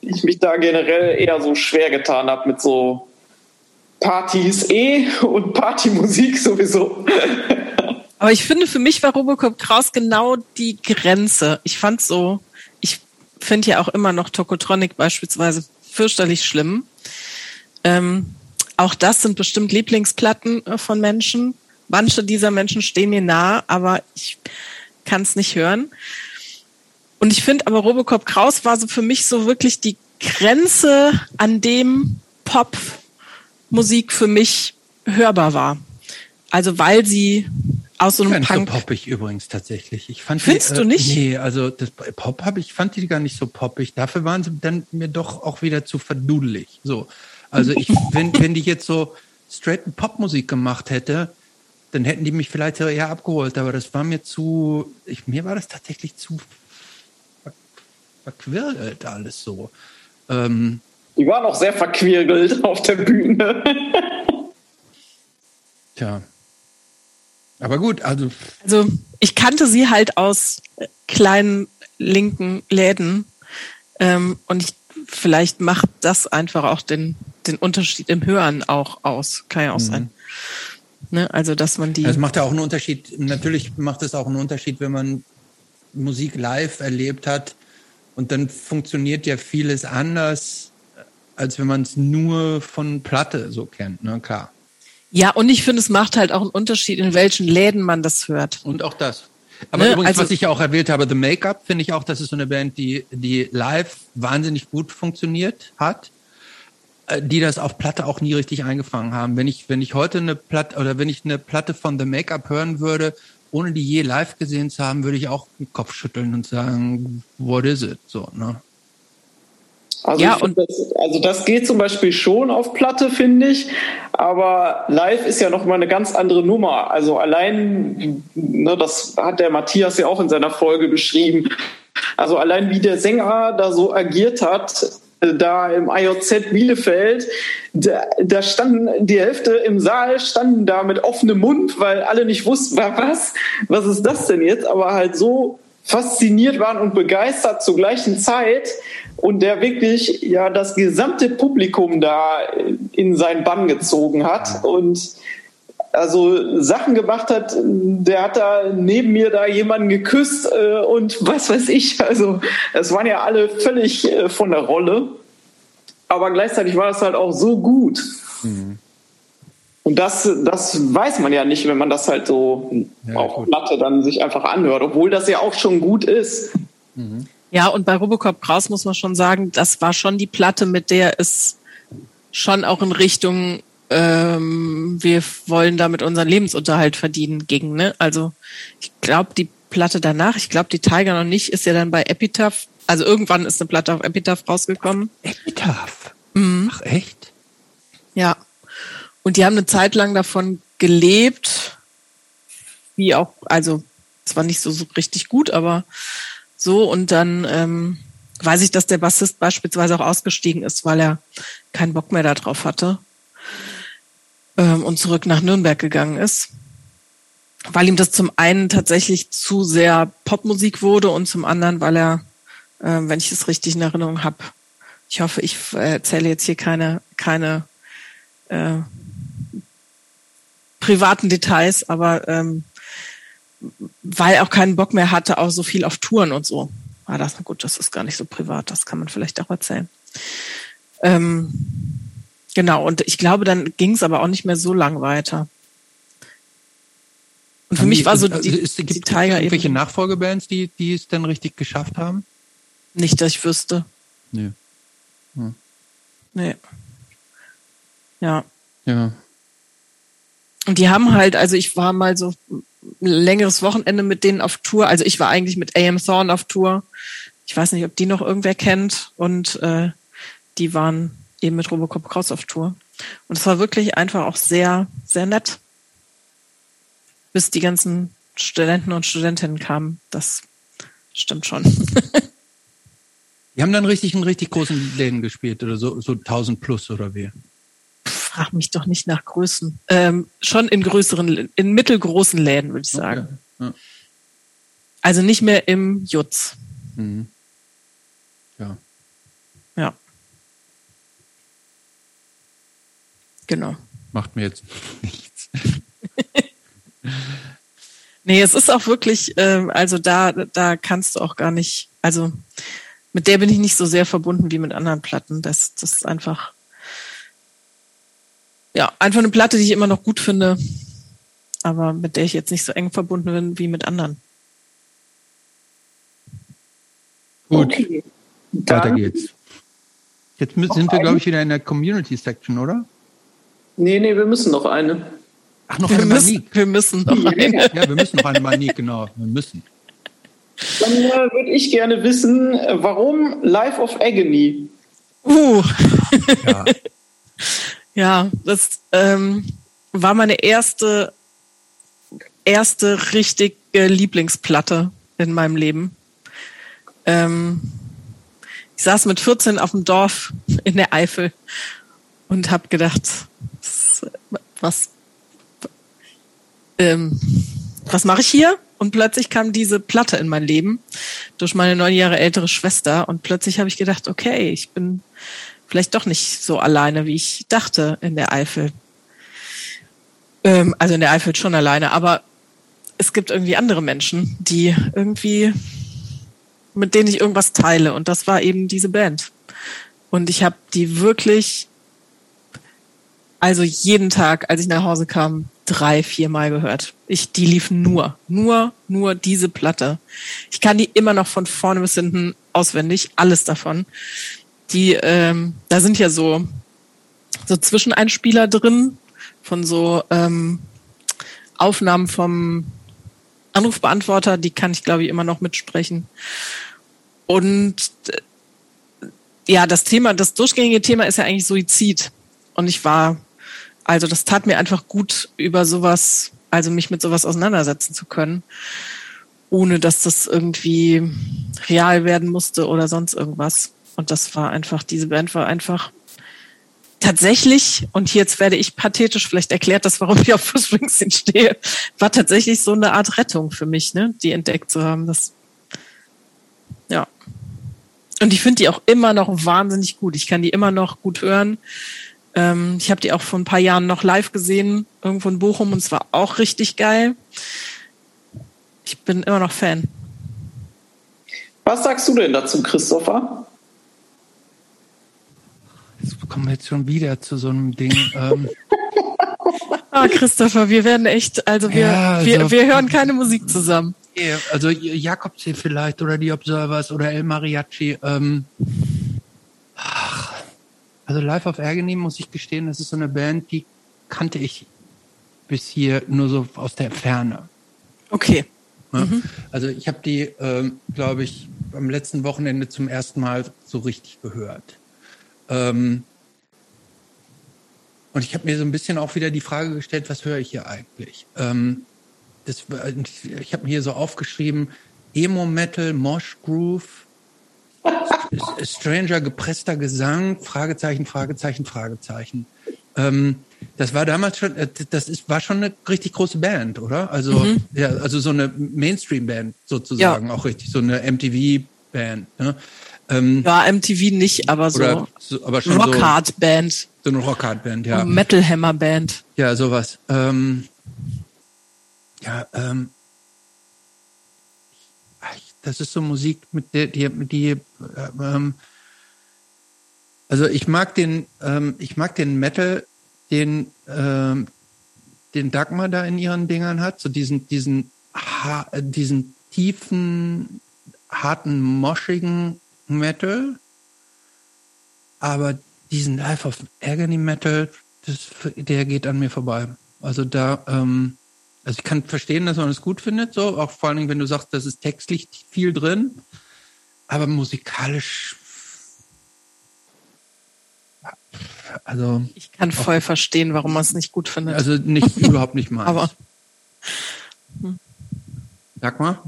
ich mich da generell eher so schwer getan habe mit so Partys eh und Partymusik sowieso. Aber ich finde, für mich war Robocop Kraus genau die Grenze. Ich fand so, ich finde ja auch immer noch Tokotronic beispielsweise fürchterlich schlimm. Ähm, auch das sind bestimmt Lieblingsplatten äh, von Menschen. Manche dieser Menschen stehen mir nah, aber ich kann es nicht hören. Und ich finde aber Robocop Kraus war so für mich so wirklich die Grenze, an dem Popmusik für mich hörbar war. Also weil sie aus so einem ich Punk. so poppig übrigens tatsächlich. Ich fand Findest die, du nicht? Nee, also das Pop habe ich fand die gar nicht so poppig. Dafür waren sie dann mir doch auch wieder zu verdudelig. So, also ich wenn wenn die jetzt so straight Popmusik gemacht hätte, dann hätten die mich vielleicht eher abgeholt. Aber das war mir zu, ich, mir war das tatsächlich zu verquirlt alles so. Ähm, die waren auch sehr verquirgelt auf der Bühne. Tja. Aber gut, also. Also ich kannte sie halt aus kleinen linken Läden. Ähm, und ich, vielleicht macht das einfach auch den, den Unterschied im Hören auch aus. Kann ja auch mhm. sein. Ne? Also, dass man die. Es macht ja auch einen Unterschied. Natürlich macht es auch einen Unterschied, wenn man Musik live erlebt hat. Und dann funktioniert ja vieles anders, als wenn man es nur von Platte so kennt, ne? Klar. Ja, und ich finde, es macht halt auch einen Unterschied, in welchen Läden man das hört. Und auch das. Aber ne? übrigens, also, was ich ja auch erwähnt habe, The Make-up, finde ich auch, das ist so eine Band, die, die live wahnsinnig gut funktioniert hat, äh, die das auf Platte auch nie richtig eingefangen haben. Wenn ich, wenn ich heute eine Platte oder wenn ich eine Platte von The Make-up hören würde, ohne die je live gesehen zu haben, würde ich auch den Kopf schütteln und sagen, what is it? So, ne? Also, ja, und das, also das geht zum Beispiel schon auf Platte, finde ich. Aber live ist ja noch mal eine ganz andere Nummer. Also allein, ne, das hat der Matthias ja auch in seiner Folge beschrieben. Also allein wie der Sänger da so agiert hat, äh, da im IOZ Bielefeld, da, da standen die Hälfte im Saal standen da mit offenem Mund, weil alle nicht wussten, was, was ist das denn jetzt? Aber halt so fasziniert waren und begeistert zur gleichen Zeit und der wirklich ja das gesamte Publikum da in seinen Bann gezogen hat und also Sachen gemacht hat, der hat da neben mir da jemanden geküsst äh, und was weiß ich. Also es waren ja alle völlig äh, von der Rolle, aber gleichzeitig war es halt auch so gut. Mhm. Und das, das weiß man ja nicht, wenn man das halt so ja, auf Platte dann sich einfach anhört, obwohl das ja auch schon gut ist. Mhm. Ja, und bei Robocop Kraus muss man schon sagen, das war schon die Platte, mit der es schon auch in Richtung ähm, wir wollen damit unseren Lebensunterhalt verdienen ging. Ne? Also ich glaube, die Platte danach, ich glaube, die Tiger noch nicht, ist ja dann bei Epitaph. Also irgendwann ist eine Platte auf Epitaph rausgekommen. Epitaph? Mhm. Ach echt? Ja. Und die haben eine Zeit lang davon gelebt, wie auch, also es war nicht so, so richtig gut, aber so und dann ähm, weiß ich, dass der Bassist beispielsweise auch ausgestiegen ist, weil er keinen Bock mehr darauf hatte ähm, und zurück nach Nürnberg gegangen ist, weil ihm das zum einen tatsächlich zu sehr Popmusik wurde und zum anderen, weil er, äh, wenn ich es richtig in Erinnerung habe, ich hoffe, ich erzähle jetzt hier keine keine äh, privaten Details, aber ähm, weil er auch keinen Bock mehr hatte, auch so viel auf Touren und so. War das gut, das ist gar nicht so privat, das kann man vielleicht auch erzählen. Ähm, genau, und ich glaube, dann ging es aber auch nicht mehr so lang weiter. Und für haben mich war so die, ist, gibt, die Tiger irgendwelche Nachfolgebands, die, die es dann richtig geschafft haben? Nicht, dass ich wüsste. Nee. Hm. Nee. Ja. Ja. Und die haben halt, also ich war mal so längeres Wochenende mit denen auf Tour. Also ich war eigentlich mit AM Thorn auf Tour. Ich weiß nicht, ob die noch irgendwer kennt. Und äh, die waren eben mit Robocop Kraus auf Tour. Und es war wirklich einfach auch sehr, sehr nett. Bis die ganzen Studenten und Studentinnen kamen. Das stimmt schon. die haben dann richtig in richtig großen Läden gespielt oder so, so 1000 plus oder wie? Frag mich doch nicht nach Größen. Ähm, schon in größeren, in mittelgroßen Läden, würde ich sagen. Okay. Ja. Also nicht mehr im Jutz. Mhm. Ja. Ja. Genau. Macht mir jetzt nichts. nee, es ist auch wirklich, ähm, also da, da kannst du auch gar nicht, also mit der bin ich nicht so sehr verbunden wie mit anderen Platten. Das, das ist einfach, ja, einfach eine Platte, die ich immer noch gut finde, aber mit der ich jetzt nicht so eng verbunden bin wie mit anderen. Gut, okay. weiter geht's. Jetzt sind wir, glaube ich, wieder in der Community Section, oder? Nee, nee, wir müssen noch eine. Ach, noch wir eine müssen, Manik. Wir müssen noch eine. Ja, wir müssen noch eine Manik, genau. Wir müssen. Dann äh, würde ich gerne wissen, warum Life of Agony? Uh. Ja. Ja, das ähm, war meine erste, erste richtige Lieblingsplatte in meinem Leben. Ähm, ich saß mit 14 auf dem Dorf in der Eifel und habe gedacht, was, ähm, was mache ich hier? Und plötzlich kam diese Platte in mein Leben durch meine neun Jahre ältere Schwester. Und plötzlich habe ich gedacht, okay, ich bin vielleicht doch nicht so alleine, wie ich dachte in der Eifel. Ähm, also in der Eifel schon alleine, aber es gibt irgendwie andere Menschen, die irgendwie, mit denen ich irgendwas teile. Und das war eben diese Band. Und ich habe die wirklich, also jeden Tag, als ich nach Hause kam, drei, vier Mal gehört. Ich, die lief nur, nur, nur diese Platte. Ich kann die immer noch von vorne bis hinten auswendig, alles davon. Die, ähm, da sind ja so, so Zwischeneinspieler drin von so ähm, Aufnahmen vom Anrufbeantworter, die kann ich, glaube ich, immer noch mitsprechen. Und äh, ja, das Thema, das durchgängige Thema ist ja eigentlich Suizid. Und ich war also das tat mir einfach gut, über sowas, also mich mit sowas auseinandersetzen zu können, ohne dass das irgendwie real werden musste oder sonst irgendwas. Und das war einfach, diese Band war einfach tatsächlich, und jetzt werde ich pathetisch, vielleicht erklärt das, warum ich auf Bruce Springsteen stehe, war tatsächlich so eine Art Rettung für mich, ne, die entdeckt zu haben. Das, ja. Und ich finde die auch immer noch wahnsinnig gut. Ich kann die immer noch gut hören. Ähm, ich habe die auch vor ein paar Jahren noch live gesehen, irgendwo in Bochum, und es war auch richtig geil. Ich bin immer noch Fan. Was sagst du denn dazu, Christopher? Jetzt kommen wir jetzt schon wieder zu so einem Ding. Ähm. ah, Christopher, wir werden echt, also wir, ja, also, wir, wir hören keine Musik zusammen. Also Jakobsee vielleicht oder die Observers oder El Mariachi. Ähm, ach, also Life of Agony muss ich gestehen, das ist so eine Band, die kannte ich bis hier nur so aus der Ferne. Okay. Ja? Mhm. Also ich habe die, ähm, glaube ich, am letzten Wochenende zum ersten Mal so richtig gehört. Ähm, und ich habe mir so ein bisschen auch wieder die Frage gestellt, was höre ich hier eigentlich? Ähm, das, ich habe mir hier so aufgeschrieben, Emo-Metal, Mosh Groove, Stranger gepresster Gesang, Fragezeichen, Fragezeichen, Fragezeichen. Ähm, das war damals schon, äh, das ist, war schon eine richtig große Band, oder? Also, mhm. ja, also so eine Mainstream-Band sozusagen, ja. auch richtig, so eine MTV-Band. Ne? Ähm, ja, MTV nicht, aber so, so aber schon Rockhard-Band. So, so eine Rockhard-Band, ja. Metal Hammer-Band. Ja, sowas. Ähm, ja, ähm, das ist so Musik, mit der die, die äh, ähm, also ich mag den, ähm, ich mag den Metal, den ähm, den Dagmar da in ihren Dingern hat, so diesen diesen ha diesen tiefen, harten, moschigen Metal, aber diesen Life of Agony Metal, das, der geht an mir vorbei. Also da ähm, also ich kann verstehen, dass man es gut findet, so, auch vor allen Dingen, wenn du sagst, das ist textlich viel drin, aber musikalisch. Also. Ich kann voll verstehen, warum man es nicht gut findet. Also nicht, überhaupt nicht mal. Aber. Hm. Sag mal.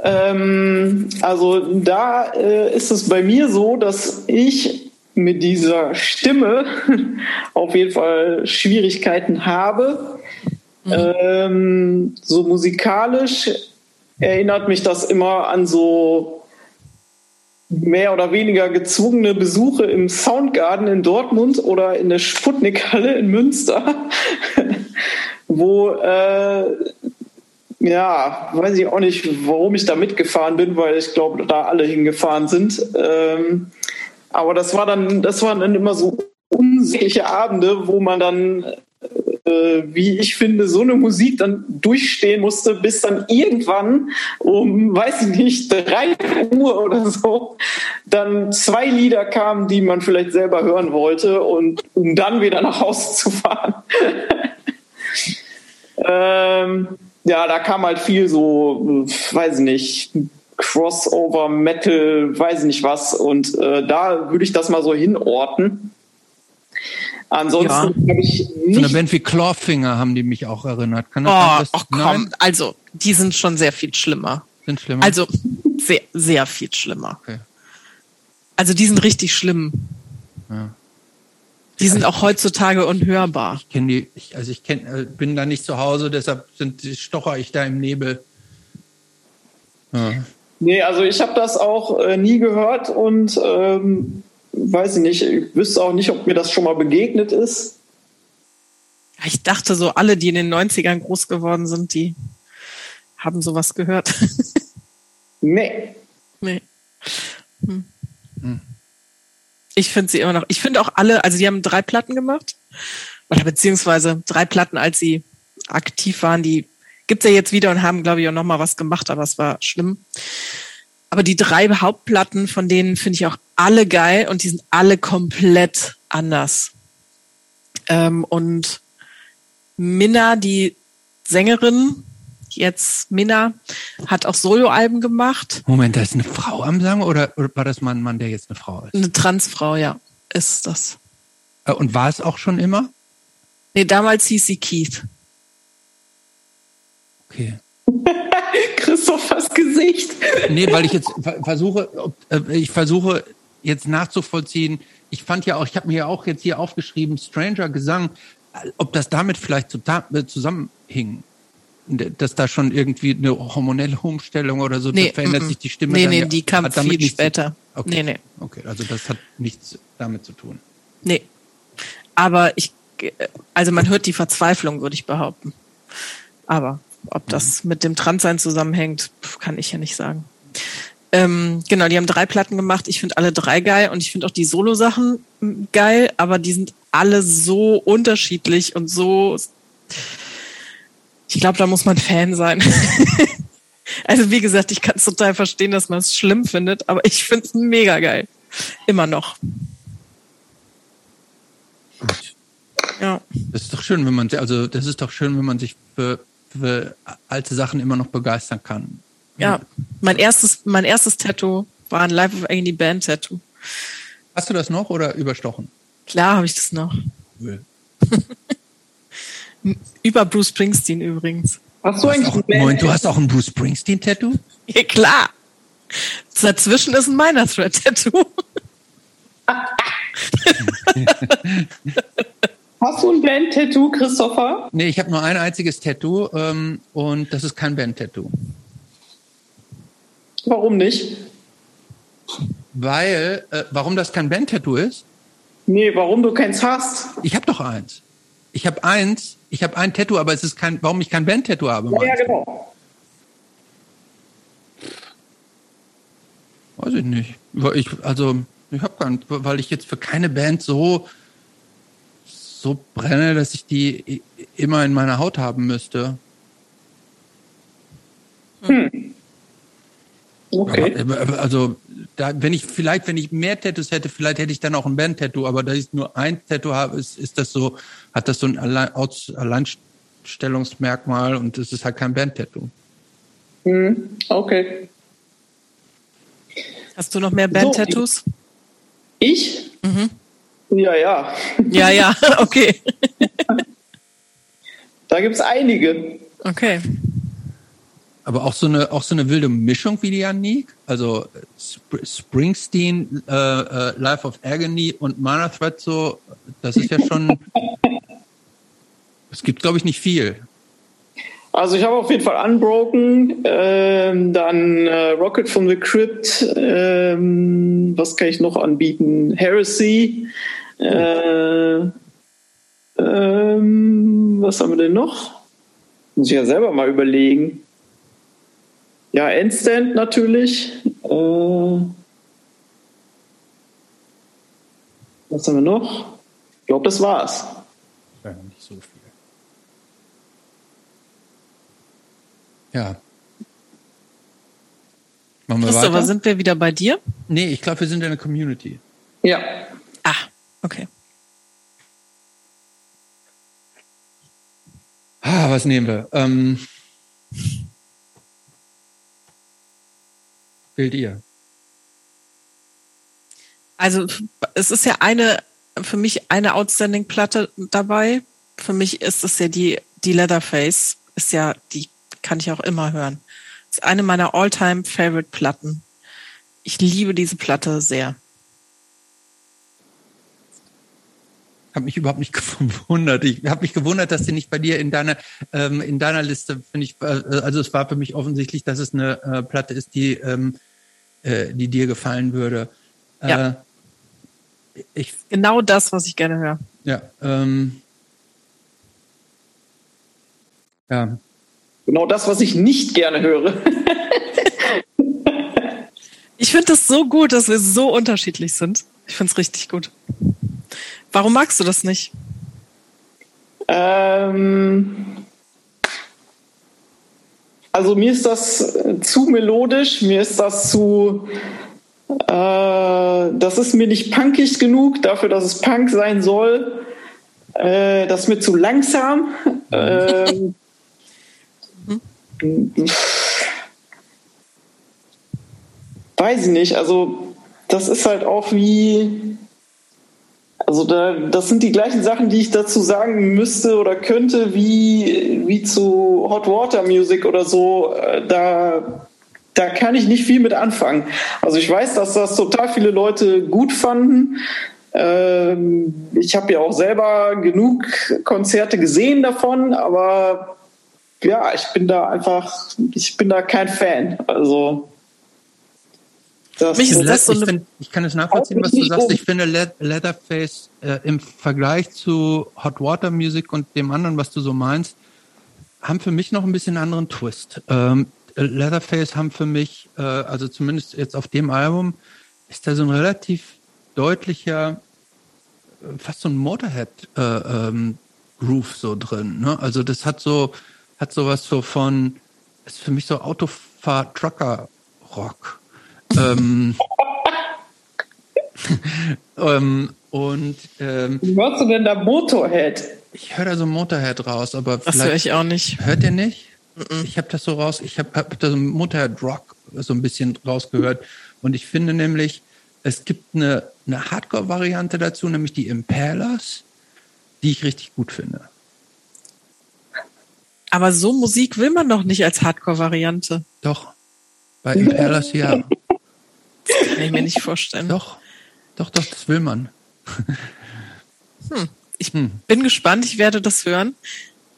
Ähm, also da äh, ist es bei mir so, dass ich mit dieser Stimme auf jeden Fall Schwierigkeiten habe. Mhm. Ähm, so musikalisch erinnert mich das immer an so mehr oder weniger gezwungene Besuche im Soundgarden in Dortmund oder in der Sputnikhalle in Münster, wo äh, ja, weiß ich auch nicht, warum ich da mitgefahren bin, weil ich glaube, da alle hingefahren sind. Ähm, aber das war dann, das waren dann immer so unsägliche Abende, wo man dann äh, wie ich finde, so eine Musik dann durchstehen musste, bis dann irgendwann um, weiß ich nicht, drei Uhr oder so, dann zwei Lieder kamen, die man vielleicht selber hören wollte und um dann wieder nach Hause zu fahren. ähm, ja, da kam halt viel so, weiß ich nicht, Crossover, Metal, weiß ich nicht was. Und äh, da würde ich das mal so hinorten. Ansonsten ja. habe ich nicht. So eine Band wie Clawfinger haben die mich auch erinnert. Kann das oh, ach komm, Nein? also die sind schon sehr viel schlimmer. Sind schlimmer? Also sehr, sehr viel schlimmer. Okay. Also die sind richtig schlimm. Ja. Die sind auch heutzutage unhörbar. Ich kenne die, ich, also ich kenn, äh, bin da nicht zu Hause, deshalb sind, stocher ich da im Nebel. Ja. Nee, also ich habe das auch äh, nie gehört und ähm, weiß ich nicht, ich wüsste auch nicht, ob mir das schon mal begegnet ist. Ich dachte so, alle, die in den 90ern groß geworden sind, die haben sowas gehört. nee. Nee. Hm. Hm. Ich finde sie immer noch. Ich finde auch alle, also die haben drei Platten gemacht. Oder beziehungsweise drei Platten, als sie aktiv waren, die gibt's ja jetzt wieder und haben, glaube ich, auch noch mal was gemacht, aber es war schlimm. Aber die drei Hauptplatten, von denen finde ich auch alle geil und die sind alle komplett anders. Ähm, und Minna, die Sängerin, jetzt Minna, hat auch Soloalben gemacht. Moment, da ist eine Frau am Sagen oder, oder war das mal ein Mann, der jetzt eine Frau ist? Eine Transfrau, ja, ist das. Äh, und war es auch schon immer? Nee, damals hieß sie Keith. Okay. Christophers Gesicht. Nee, weil ich jetzt versuche, äh, ich versuche jetzt nachzuvollziehen. Ich fand ja auch, ich habe mir ja auch jetzt hier aufgeschrieben, Stranger Gesang, ob das damit vielleicht äh, zusammenhing. Dass da schon irgendwie eine hormonelle Umstellung oder so, nee, verändert m -m. sich die Stimme. Nee, nee, die kam viel später. Okay. Nee, nee. Okay, also das hat nichts damit zu tun. Nee. Aber ich, also man hört die Verzweiflung, würde ich behaupten. Aber ob das mhm. mit dem Transsein zusammenhängt, kann ich ja nicht sagen. Ähm, genau, die haben drei Platten gemacht. Ich finde alle drei geil und ich finde auch die Solo-Sachen geil, aber die sind alle so unterschiedlich und so. Ich glaube, da muss man Fan sein. also wie gesagt, ich kann es total verstehen, dass man es schlimm findet, aber ich finde es mega geil. Immer noch. Ja. Das ist doch schön, wenn man also das ist doch schön, wenn man sich für für alte Sachen immer noch begeistern kann. Ja, mein erstes, mein erstes Tattoo war ein Life of Agony Band Tattoo. Hast du das noch oder überstochen? Klar habe ich das noch. Cool. Über Bruce Springsteen übrigens. Hast du eigentlich auch, Moment, du hast auch ein Bruce Springsteen Tattoo? Ja, klar. Dazwischen ist ein meiner Thread Tattoo. Hast du ein Band-Tattoo, Christopher? Nee, ich habe nur ein einziges Tattoo ähm, und das ist kein Band-Tattoo. Warum nicht? Weil, äh, warum das kein Band-Tattoo ist? Nee, warum du keins hast? Ich habe doch eins. Ich habe eins, ich habe ein Tattoo, aber es ist kein, warum ich kein Band-Tattoo habe. Ja, ja, genau. Weiß ich nicht. Ich, also, ich habe keinen, weil ich jetzt für keine Band so so brenne, dass ich die immer in meiner Haut haben müsste. Hm. Okay. Aber, also, da, wenn ich vielleicht, wenn ich mehr Tattoos hätte, vielleicht hätte ich dann auch ein Band-Tattoo, aber da ich nur ein Tattoo habe, ist, ist das so, hat das so ein Alleinstellungsmerkmal und es ist halt kein Band-Tattoo. Hm. Okay. Hast du noch mehr Band-Tattoos? So, ich? Mhm. Ja, ja. Ja, ja, okay. da gibt es einige. Okay. Aber auch so eine auch so eine wilde Mischung wie die Janik. Also Sp Springsteen, äh, äh, Life of Agony und Mana Thread so, das ist ja schon. es gibt, glaube ich, nicht viel. Also ich habe auf jeden Fall Unbroken, ähm, dann äh, Rocket from the Crypt, ähm, was kann ich noch anbieten? Heresy, äh, ähm, was haben wir denn noch? Muss ich ja selber mal überlegen. Ja, Endstand natürlich. Äh, was haben wir noch? Ich glaube, das war's. Ja, nicht so viel. Ja. Machen wir Christopher, weiter? sind wir wieder bei dir? Nee, ich glaube, wir sind in der Community. Ja. Ah, okay. Ah, was nehmen wir? Ähm, Bild ihr. Also es ist ja eine, für mich eine Outstanding-Platte dabei. Für mich ist es ja die, die Leatherface, ist ja, die kann ich auch immer hören. Ist eine meiner All-Time-Favorite-Platten. Ich liebe diese Platte sehr. Habe mich überhaupt nicht gewundert. Ich habe mich gewundert, dass sie nicht bei dir in deiner ähm, in deiner Liste finde ich. Äh, also es war für mich offensichtlich, dass es eine äh, Platte ist, die ähm, äh, die dir gefallen würde. Äh, ja. Ich, genau das, was ich gerne höre. Ja. Ähm, ja. Genau das, was ich nicht gerne höre. ich finde das so gut, dass wir so unterschiedlich sind. Ich finde es richtig gut. Warum magst du das nicht? Ähm, also mir ist das zu melodisch, mir ist das zu, äh, das ist mir nicht punkig genug dafür, dass es Punk sein soll. Äh, das ist mir zu langsam. Ähm, weiß ich nicht. Also das ist halt auch wie also da, das sind die gleichen Sachen, die ich dazu sagen müsste oder könnte, wie, wie zu Hot Water Music oder so. Äh, da, da kann ich nicht viel mit anfangen. Also ich weiß, dass das total viele Leute gut fanden. Ähm, ich habe ja auch selber genug Konzerte gesehen davon, aber ja, ich bin da einfach, ich bin da kein Fan. Also das Mich ist das so ich, find, ich kann es nachvollziehen, was du sagst. Ich finde Leatherface äh, im Vergleich zu Hot Water Music und dem anderen, was du so meinst, haben für mich noch ein bisschen anderen Twist. Ähm, Leatherface haben für mich, äh, also zumindest jetzt auf dem Album, ist da so ein relativ deutlicher, äh, fast so ein Motorhead äh, ähm, so drin. Ne? Also das hat so, hat sowas so von, ist für mich so Autofahr-Trucker-Rock ähm, ähm, und ähm, Wie hörst du denn da Motorhead? Ich höre da so Motorhead raus, aber das höre ich auch nicht. Hört ihr nicht? -mm. Ich habe das so raus, ich habe hab da so Motorhead Rock so ein bisschen rausgehört und ich finde nämlich, es gibt eine, eine Hardcore-Variante dazu, nämlich die Impalers, die ich richtig gut finde. Aber so Musik will man doch nicht als Hardcore-Variante. Doch. Bei Impalers ja. Das kann ich mir nicht vorstellen. Doch, doch, doch, das will man. Hm. Ich hm. bin gespannt, ich werde das hören.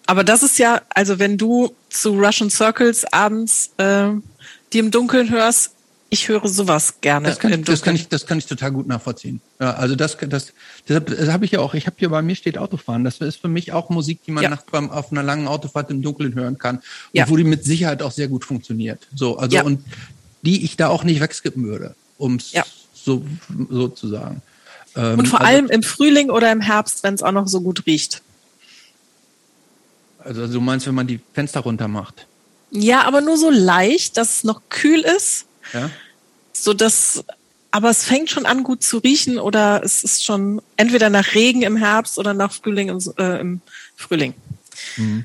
Aber das ist ja, also wenn du zu Russian Circles abends äh, die im Dunkeln hörst, ich höre sowas gerne. Das kann, ich, das kann ich, das kann ich total gut nachvollziehen. Ja, also das, das, deshalb das habe ich ja auch. Ich habe hier bei mir steht Autofahren. Das ist für mich auch Musik, die man ja. nachts beim, auf einer langen Autofahrt im Dunkeln hören kann und ja. wo die mit Sicherheit auch sehr gut funktioniert. So, also und die ich da auch nicht wegskippen würde, um es ja. so, so zu sagen. Ähm, Und vor also, allem im Frühling oder im Herbst, wenn es auch noch so gut riecht. Also du meinst, wenn man die Fenster runter macht? Ja, aber nur so leicht, dass es noch kühl ist. Ja. So dass, aber es fängt schon an gut zu riechen oder es ist schon entweder nach Regen im Herbst oder nach Frühling im, äh, im Frühling. Mhm.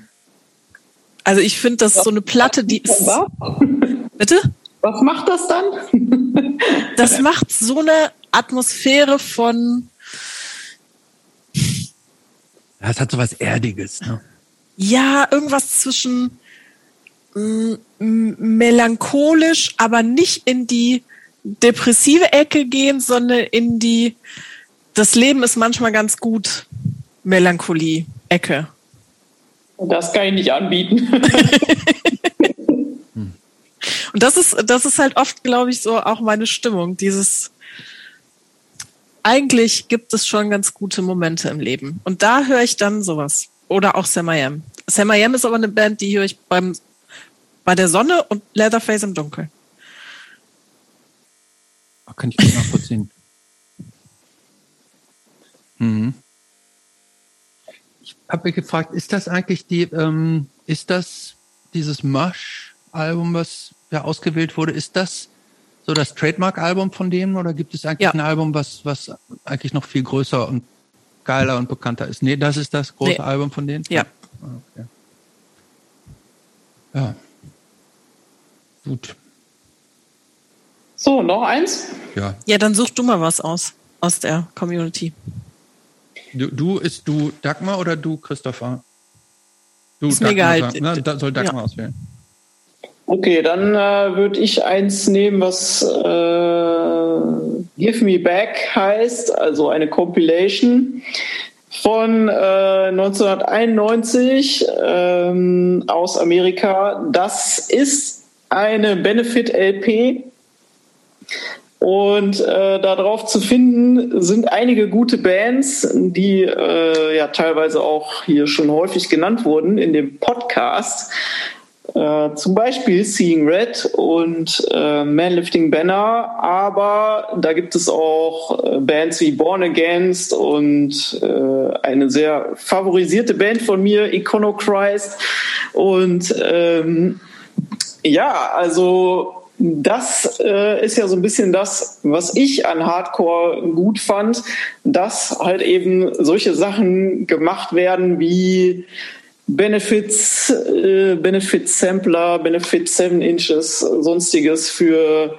Also ich finde, das ist so eine Platte, die ist. Bitte? Was macht das dann? das macht so eine Atmosphäre von. Das hat so was Erdiges, ne? Ja, irgendwas zwischen mm, melancholisch, aber nicht in die depressive Ecke gehen, sondern in die das Leben ist manchmal ganz gut Melancholie-Ecke. Das kann ich nicht anbieten. Und das ist, das ist halt oft, glaube ich, so auch meine Stimmung. Dieses, eigentlich gibt es schon ganz gute Momente im Leben. Und da höre ich dann sowas. Oder auch Sam I Am. Sam I Am ist aber eine Band, die höre ich beim, bei der Sonne und Leatherface im Dunkeln. Kann ich gut nachvollziehen. mhm. Ich habe mich gefragt, ist das eigentlich die, ähm, ist das dieses Mush-Album, was ja ausgewählt wurde, ist das so das Trademark-Album von denen oder gibt es eigentlich ja. ein Album, was, was eigentlich noch viel größer und geiler und bekannter ist? Nee, das ist das große nee. Album von denen? Ja. Ah, okay. Ja. Gut. So, noch eins? Ja. Ja, dann such du mal was aus, aus der Community. Du, du ist du Dagmar oder du Christopher? Du ist Dagmar, mir egal. Ne? Da soll Dagmar ja. auswählen. Okay, dann äh, würde ich eins nehmen, was äh, Give Me Back heißt, also eine Compilation. von äh, 1991 ähm, aus Amerika. Das ist eine Benefit-LP. Und äh, darauf zu finden sind einige gute Bands, die äh, ja teilweise auch hier schon häufig genannt wurden in dem Podcast. Äh, zum Beispiel Seeing Red und äh, Manlifting Banner, aber da gibt es auch äh, Bands wie Born Against und äh, eine sehr favorisierte Band von mir, Iconochrist. Und ähm, ja, also das äh, ist ja so ein bisschen das, was ich an Hardcore gut fand, dass halt eben solche Sachen gemacht werden wie Benefits, äh, Benefit Sampler, Benefit 7 Inches, sonstiges für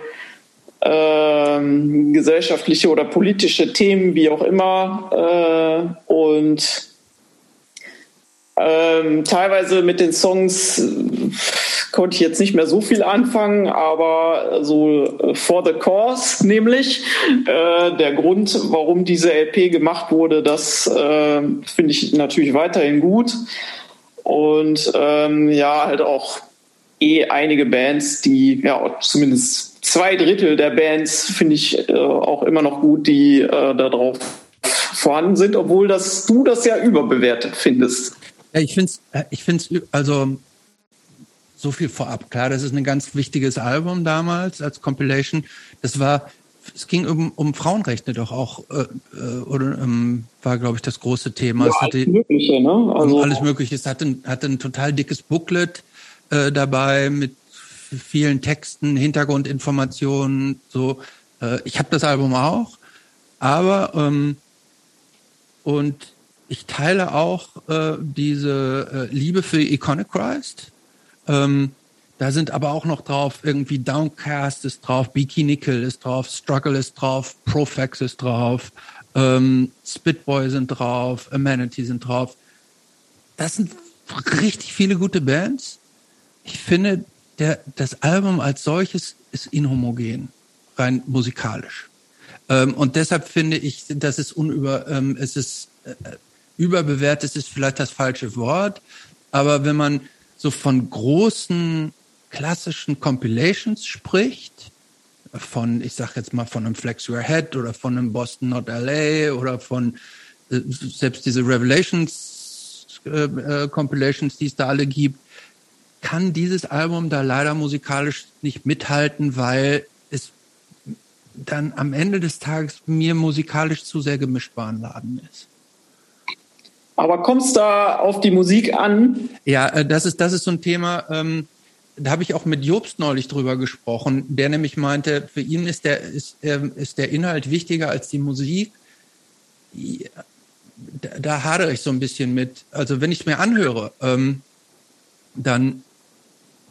ähm, gesellschaftliche oder politische Themen, wie auch immer. Äh, und ähm, teilweise mit den Songs konnte ich jetzt nicht mehr so viel anfangen, aber so For the Cause nämlich, äh, der Grund, warum diese LP gemacht wurde, das äh, finde ich natürlich weiterhin gut. Und ähm, ja, halt auch eh einige Bands, die, ja, zumindest zwei Drittel der Bands finde ich äh, auch immer noch gut, die äh, da drauf vorhanden sind, obwohl das, du das ja überbewertet findest. Ja, ich finde es, äh, ich find's, also so viel vorab. Klar, das ist ein ganz wichtiges Album damals als Compilation. Das war es ging um, um Frauenrechte doch auch, äh, äh, oder ähm, war, glaube ich, das große Thema. Ja, hatte, alles Mögliche, ne? Also, alles Mögliche. Es hatte, hatte ein total dickes Booklet äh, dabei mit vielen Texten, Hintergrundinformationen. So, äh, ich habe das Album auch, aber ähm, und ich teile auch äh, diese äh, Liebe für Iconochrist. Ähm, da sind aber auch noch drauf irgendwie Downcast ist drauf, Bikini Nickel ist drauf, Struggle ist drauf, Profex ist drauf, ähm, Spitboy sind drauf, Amenity sind drauf. Das sind richtig viele gute Bands. Ich finde, der, das Album als solches ist inhomogen, rein musikalisch. Ähm, und deshalb finde ich, dass es unüber, ähm, es ist äh, überbewertet, ist vielleicht das falsche Wort. Aber wenn man so von großen klassischen Compilations spricht, von, ich sag jetzt mal, von einem Flex Your Head oder von einem Boston Not LA oder von äh, selbst diese Revelations äh, äh, Compilations, die es da alle gibt, kann dieses Album da leider musikalisch nicht mithalten, weil es dann am Ende des Tages mir musikalisch zu sehr gemischt Warenladen ist. Aber kommst da auf die Musik an? Ja, äh, das ist, das ist so ein Thema. Ähm, da habe ich auch mit Jobst neulich drüber gesprochen, der nämlich meinte, für ihn ist der, ist, ähm, ist der Inhalt wichtiger als die Musik. Da, da hadere ich so ein bisschen mit. Also wenn ich es mir anhöre, ähm, dann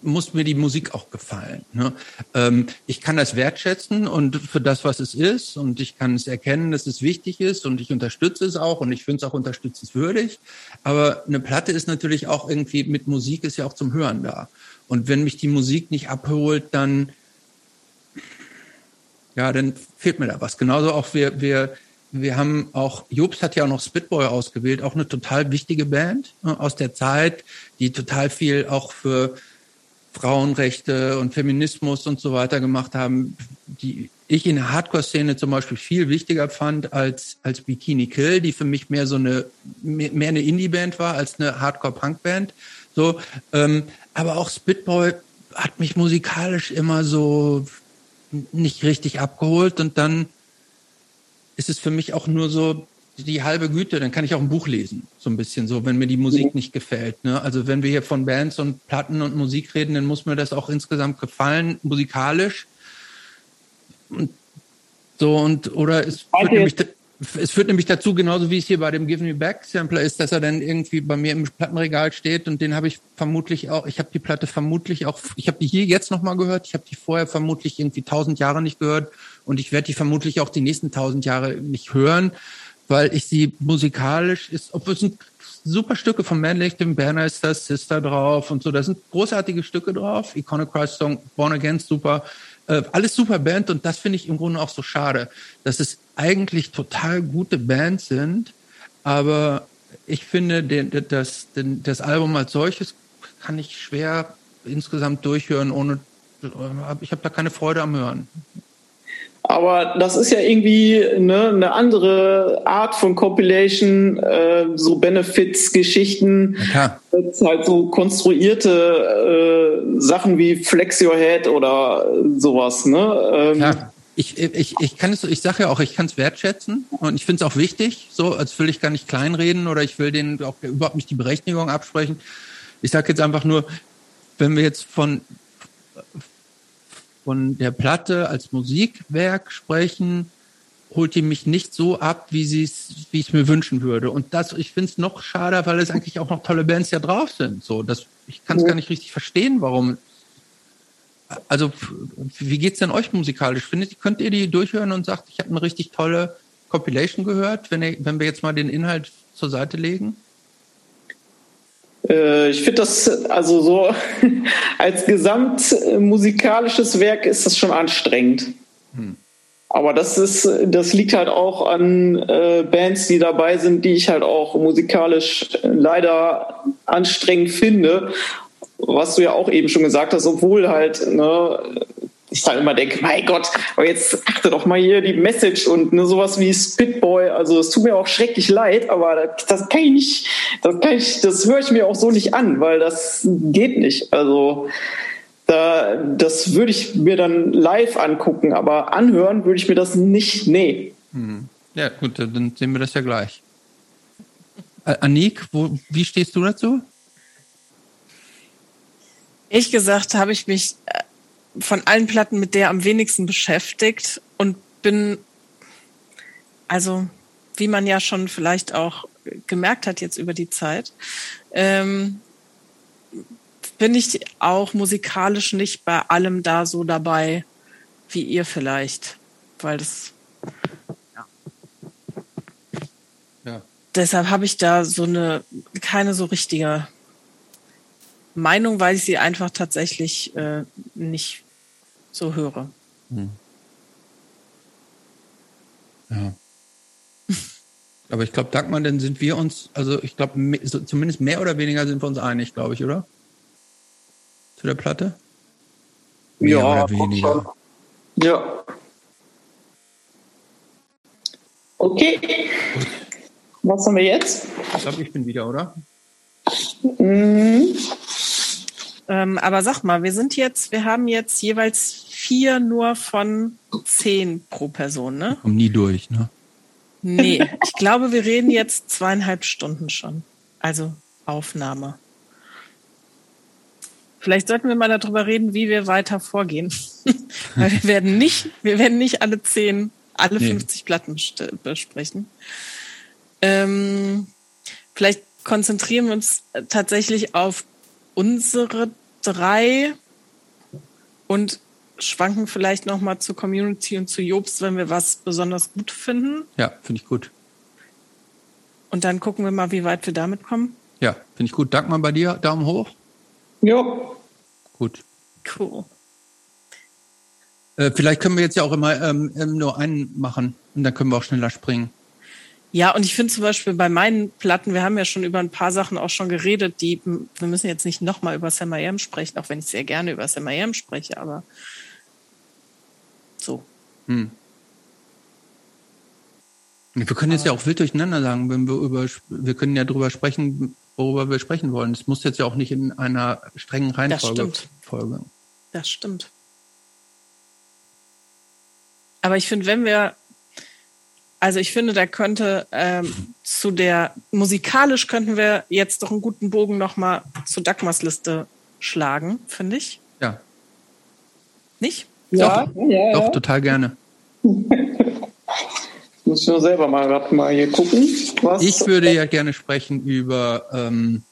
muss mir die Musik auch gefallen. Ne? Ähm, ich kann das wertschätzen und für das, was es ist, und ich kann es erkennen, dass es wichtig ist und ich unterstütze es auch und ich finde es auch unterstützenswürdig. Aber eine Platte ist natürlich auch irgendwie mit Musik ist ja auch zum Hören da. Und wenn mich die Musik nicht abholt, dann, ja, dann fehlt mir da was. Genauso auch wir, wir, wir haben auch, Jobs hat ja auch noch Spitboy ausgewählt, auch eine total wichtige Band ne, aus der Zeit, die total viel auch für Frauenrechte und Feminismus und so weiter gemacht haben, die ich in der Hardcore-Szene zum Beispiel viel wichtiger fand als, als Bikini Kill, die für mich mehr so eine, mehr eine Indie-Band war als eine Hardcore-Punk-Band. So, ähm, aber auch Spitboy hat mich musikalisch immer so nicht richtig abgeholt und dann ist es für mich auch nur so die halbe Güte, dann kann ich auch ein Buch lesen, so ein bisschen so, wenn mir die Musik nicht gefällt. Ne? Also wenn wir hier von Bands und Platten und Musik reden, dann muss mir das auch insgesamt gefallen, musikalisch. Und so und oder es führt nämlich, es führt nämlich dazu, genauso wie es hier bei dem Give Me Back Sampler ist, dass er dann irgendwie bei mir im Plattenregal steht und den habe ich vermutlich auch, ich habe die Platte vermutlich auch, ich habe die hier jetzt nochmal gehört, ich habe die vorher vermutlich irgendwie tausend Jahre nicht gehört und ich werde die vermutlich auch die nächsten tausend Jahre nicht hören, weil ich sie musikalisch ist, obwohl es sind super Stücke von Manlicht, dem Banner ist das, Sister drauf und so, da sind großartige Stücke drauf, Iconoclast Song, Born Again super, äh, alles super Band und das finde ich im Grunde auch so schade, dass es eigentlich total gute Bands sind, aber ich finde, den, das, den, das Album als solches kann ich schwer insgesamt durchhören, ohne ich habe da keine Freude am Hören. Aber das ist ja irgendwie ne, eine andere Art von Compilation, äh, so Benefits-Geschichten, halt so konstruierte äh, Sachen wie Flex Your Head oder sowas. Ne? Ähm. Ich, ich, ich kann es, ich sage ja auch, ich kann es wertschätzen und ich finde es auch wichtig, so als will ich gar nicht kleinreden oder ich will denen auch überhaupt nicht die Berechtigung absprechen. Ich sage jetzt einfach nur, wenn wir jetzt von von der Platte als Musikwerk sprechen, holt die mich nicht so ab, wie sie es, wie ich es mir wünschen würde. Und das, ich finde es noch schade, weil es eigentlich auch noch tolle Bands ja drauf sind. So, das, ich kann es ja. gar nicht richtig verstehen, warum. Also, wie geht's denn euch musikalisch? Findet, könnt ihr die durchhören und sagt, ich habe eine richtig tolle Compilation gehört, wenn, ihr, wenn wir jetzt mal den Inhalt zur Seite legen? Äh, ich finde das, also so als gesamtmusikalisches Werk ist das schon anstrengend. Hm. Aber das ist, das liegt halt auch an äh, Bands, die dabei sind, die ich halt auch musikalisch leider anstrengend finde. Was du ja auch eben schon gesagt hast, obwohl halt ne, ich dann immer denke, mein Gott, aber jetzt achte doch mal hier die Message und ne, sowas wie Spitboy. Also es tut mir auch schrecklich leid, aber das, kann ich nicht, das kann ich, das höre ich mir auch so nicht an, weil das geht nicht. Also da, das würde ich mir dann live angucken, aber anhören würde ich mir das nicht. Nee. Hm. Ja, gut, dann sehen wir das ja gleich. Äh, Anik, wo, wie stehst du dazu? Ehrlich gesagt habe ich mich äh, von allen Platten mit der am wenigsten beschäftigt und bin, also wie man ja schon vielleicht auch gemerkt hat jetzt über die Zeit, ähm, bin ich auch musikalisch nicht bei allem da so dabei wie ihr vielleicht, weil das ja. ja. Deshalb habe ich da so eine keine so richtige Meinung, weil ich sie einfach tatsächlich äh, nicht so höre. Hm. Ja. Aber ich glaube, Dagmar, dann sind wir uns, also ich glaube, so, zumindest mehr oder weniger sind wir uns einig, glaube ich, oder? Zu der Platte? Mehr ja, oder weniger. Ja. Okay. Was haben wir jetzt? Ich glaube, ich bin wieder, oder? Mhm. Ähm, aber sag mal, wir sind jetzt, wir haben jetzt jeweils vier nur von zehn pro Person, ne? Kommen nie durch, ne? Nee, ich glaube, wir reden jetzt zweieinhalb Stunden schon. Also Aufnahme. Vielleicht sollten wir mal darüber reden, wie wir weiter vorgehen. Weil wir werden nicht, wir werden nicht alle zehn, alle nee. 50 Platten besprechen. Ähm, vielleicht konzentrieren wir uns tatsächlich auf unsere drei und schwanken vielleicht noch mal zur Community und zu Jobst, wenn wir was besonders gut finden. Ja, finde ich gut. Und dann gucken wir mal, wie weit wir damit kommen. Ja, finde ich gut. Dank mal bei dir. Daumen hoch. Ja. Gut. Cool. Äh, vielleicht können wir jetzt ja auch immer ähm, ähm nur einen machen und dann können wir auch schneller springen. Ja, und ich finde zum Beispiel bei meinen Platten, wir haben ja schon über ein paar Sachen auch schon geredet, die, wir müssen jetzt nicht nochmal über Sam I Am sprechen, auch wenn ich sehr gerne über Sam I Am spreche, aber so. Hm. Wir können jetzt ja auch wild durcheinander sagen, wenn wir über, wir können ja darüber sprechen, worüber wir sprechen wollen. Es muss jetzt ja auch nicht in einer strengen Reihenfolge das folgen. Das stimmt. Aber ich finde, wenn wir also ich finde, da könnte ähm, zu der musikalisch könnten wir jetzt doch einen guten Bogen nochmal zu Dagmars Liste schlagen, finde ich. Ja. Nicht? Ja, doch, ja, doch total gerne. muss ich nur selber mal gerade mal hier gucken. Was ich würde ja gerne sprechen über ähm,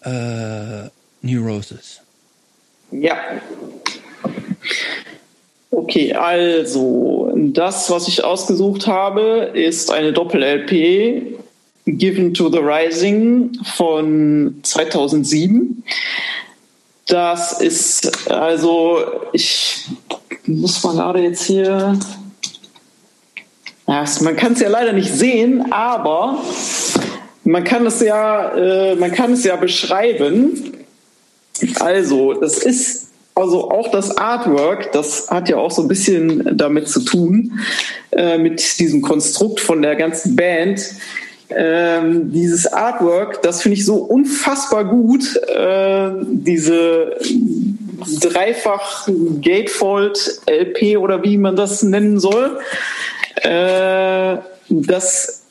äh, Neurosis. Ja. Okay, also das, was ich ausgesucht habe, ist eine Doppel-LP, Given to the Rising von 2007. Das ist, also ich muss mal gerade jetzt hier man kann es ja leider nicht sehen, aber man kann es ja, äh, man kann es ja beschreiben. Also, das ist also auch das Artwork, das hat ja auch so ein bisschen damit zu tun, äh, mit diesem Konstrukt von der ganzen Band. Ähm, dieses Artwork, das finde ich so unfassbar gut. Äh, diese dreifach Gatefold LP oder wie man das nennen soll. Äh, das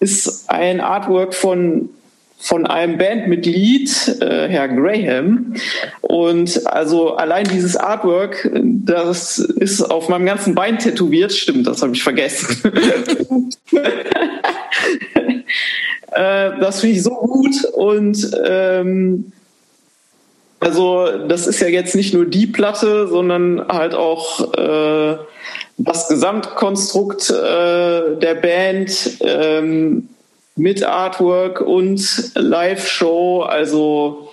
ist ein Artwork von von einem Bandmitglied, äh, Herr Graham. Und also allein dieses Artwork, das ist auf meinem ganzen Bein tätowiert. Stimmt, das habe ich vergessen. äh, das finde ich so gut und ähm, also das ist ja jetzt nicht nur die Platte, sondern halt auch äh, das Gesamtkonstrukt äh, der Band ähm, mit Artwork und Live-Show. Also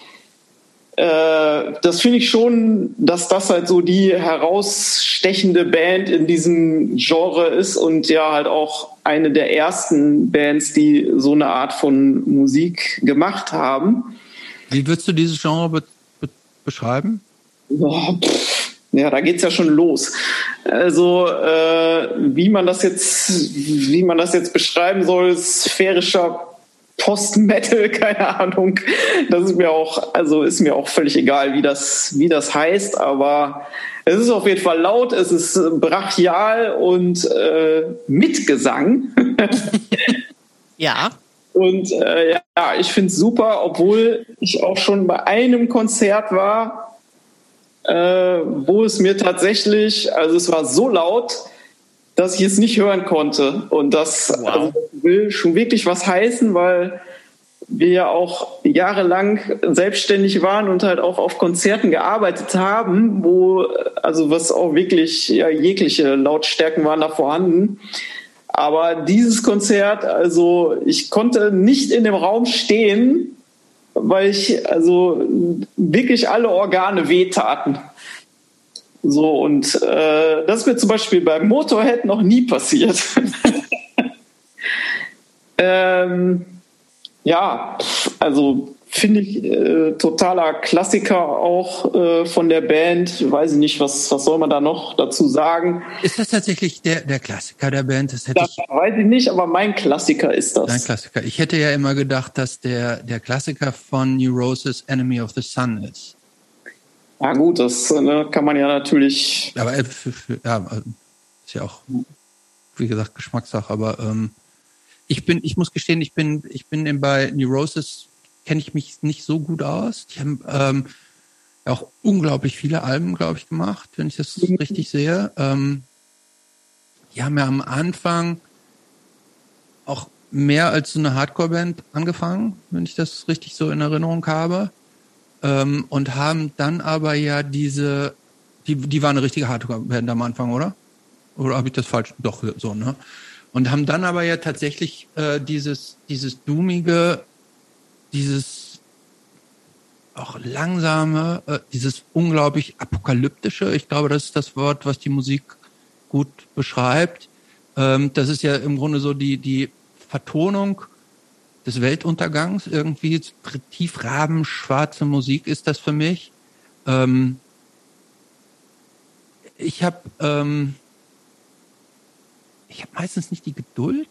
äh, das finde ich schon, dass das halt so die herausstechende Band in diesem Genre ist und ja halt auch eine der ersten Bands, die so eine Art von Musik gemacht haben. Wie würdest du dieses Genre be be beschreiben? Boah, ja, da geht's ja schon los. Also äh, wie man das jetzt, wie man das jetzt beschreiben soll, sphärischer Post-Metal, keine Ahnung. Das ist mir auch, also ist mir auch völlig egal, wie das, wie das heißt, aber es ist auf jeden Fall laut, es ist brachial und äh, mit Gesang. ja. Und äh, ja, ich finde es super, obwohl ich auch schon bei einem Konzert war, äh, wo es mir tatsächlich, also es war so laut, dass ich es nicht hören konnte. Und das wow. also, will schon wirklich was heißen, weil wir ja auch jahrelang selbstständig waren und halt auch auf Konzerten gearbeitet haben, wo, also was auch wirklich, ja, jegliche Lautstärken waren da vorhanden. Aber dieses Konzert, also ich konnte nicht in dem Raum stehen, weil ich also wirklich alle Organe wehtaten. So, und äh, das ist mir zum Beispiel beim Motorhead noch nie passiert. ähm, ja, also finde ich äh, totaler Klassiker auch äh, von der Band. Weiß ich nicht, was, was soll man da noch dazu sagen? Ist das tatsächlich der, der Klassiker der Band? Das, hätte das ich, weiß ich nicht, aber mein Klassiker ist das. Dein Klassiker. Ich hätte ja immer gedacht, dass der, der Klassiker von Neurosis Enemy of the Sun ist. Ja gut, das ne, kann man ja natürlich. Aber äh, ja, ist ja auch, wie gesagt, Geschmackssache. Aber ähm, ich bin, ich muss gestehen, ich bin, ich bin bei Neurosis kenne ich mich nicht so gut aus. Die haben ähm, auch unglaublich viele Alben, glaube ich, gemacht, wenn ich das mhm. richtig sehe. Ähm, die haben ja am Anfang auch mehr als so eine Hardcore-Band angefangen, wenn ich das richtig so in Erinnerung habe. Ähm, und haben dann aber ja diese, die, die war eine richtige Hardcore-Band am Anfang, oder? Oder habe ich das falsch? Doch, so, ne? Und haben dann aber ja tatsächlich äh, dieses, dieses Doomige dieses auch langsame, äh, dieses unglaublich apokalyptische. Ich glaube, das ist das Wort, was die Musik gut beschreibt. Ähm, das ist ja im Grunde so die, die Vertonung des Weltuntergangs. Irgendwie tiefrabenschwarze Musik ist das für mich. Ähm, ich habe ähm, ich habe meistens nicht die Geduld,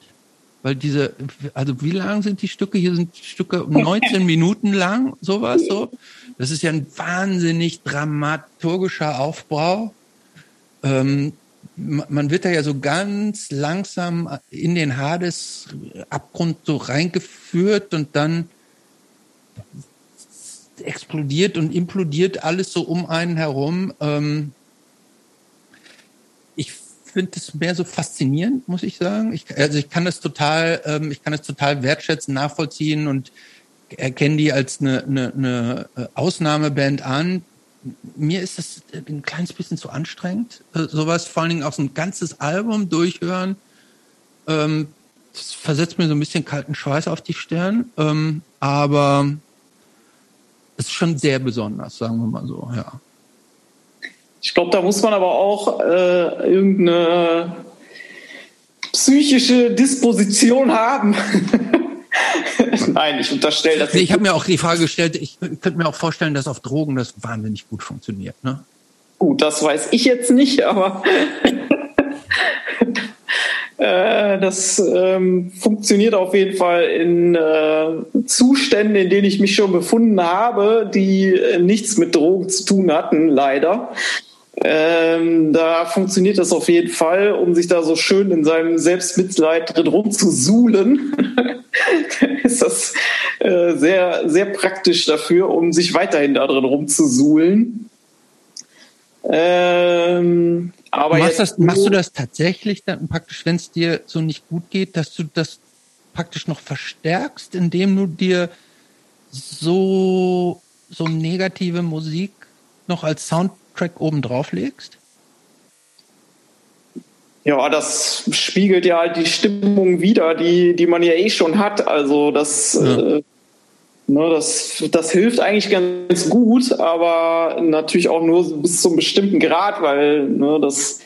weil diese, also wie lang sind die Stücke? Hier sind Stücke 19 Minuten lang, sowas so. Das ist ja ein wahnsinnig dramaturgischer Aufbau. Ähm, man wird da ja so ganz langsam in den Hades-Abgrund so reingeführt und dann explodiert und implodiert alles so um einen herum. Ähm, finde es mehr so faszinierend, muss ich sagen. Ich, also ich kann das total, ähm, ich kann das total wertschätzen, nachvollziehen und erkenne die als eine, eine, eine äh, Ausnahmeband an. Mir ist das ein kleines bisschen zu anstrengend, äh, sowas vor allen Dingen auch so ein ganzes Album durchhören. Ähm, das versetzt mir so ein bisschen kalten Schweiß auf die Stirn, ähm, aber es ist schon sehr besonders, sagen wir mal so, ja. Ich glaube, da muss man aber auch äh, irgendeine psychische Disposition haben. Nein, ich unterstelle das. Nee, ich habe mir auch die Frage gestellt, ich könnte mir auch vorstellen, dass auf Drogen das wahnsinnig gut funktioniert. Ne? Gut, das weiß ich jetzt nicht, aber äh, das ähm, funktioniert auf jeden Fall in äh, Zuständen, in denen ich mich schon befunden habe, die äh, nichts mit Drogen zu tun hatten, leider. Ähm, da funktioniert das auf jeden Fall, um sich da so schön in seinem Selbstmitleid drin rumzusuhlen. ist das äh, sehr, sehr praktisch dafür, um sich weiterhin da drin rumzusuhlen. Ähm, aber machst, das, machst du das tatsächlich dann praktisch, wenn es dir so nicht gut geht, dass du das praktisch noch verstärkst, indem du dir so, so negative Musik noch als Soundtrack oben drauf legst? Ja, das spiegelt ja halt die Stimmung wieder, die, die man ja eh schon hat. Also das, ja. äh, ne, das, das hilft eigentlich ganz gut, aber natürlich auch nur bis zu einem bestimmten Grad, weil ne, das,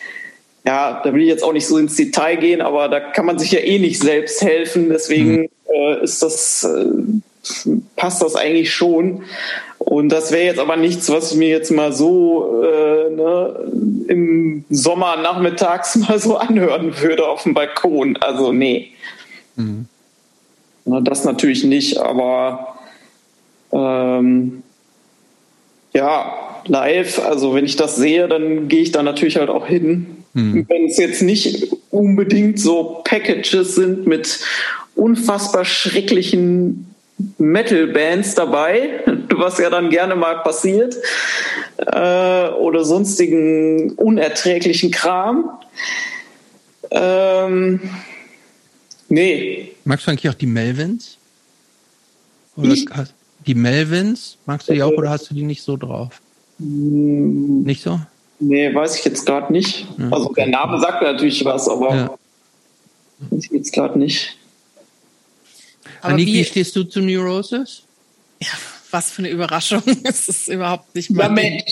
ja, da will ich jetzt auch nicht so ins Detail gehen, aber da kann man sich ja eh nicht selbst helfen. Deswegen mhm. äh, ist das, äh, passt das eigentlich schon. Und das wäre jetzt aber nichts, was ich mir jetzt mal so äh, ne, im Sommer nachmittags mal so anhören würde auf dem Balkon. Also nee. Mhm. Na, das natürlich nicht, aber ähm, ja, live, also wenn ich das sehe, dann gehe ich da natürlich halt auch hin. Mhm. Wenn es jetzt nicht unbedingt so Packages sind mit unfassbar schrecklichen Metal-Bands dabei, was ja dann gerne mal passiert, äh, oder sonstigen unerträglichen Kram. Ähm, nee. Magst du eigentlich auch die Melvins? Oder ich, die Melvins, magst du die auch oder hast du die nicht so drauf? Hm. Nicht so? Nee, weiß ich jetzt gerade nicht. Ja, also okay. der Name sagt natürlich was, aber ja. weiß ich jetzt gerade nicht. Aber Anik, wie, wie stehst du zu Neurosis? Ja, was für eine Überraschung. Es ist überhaupt nicht mein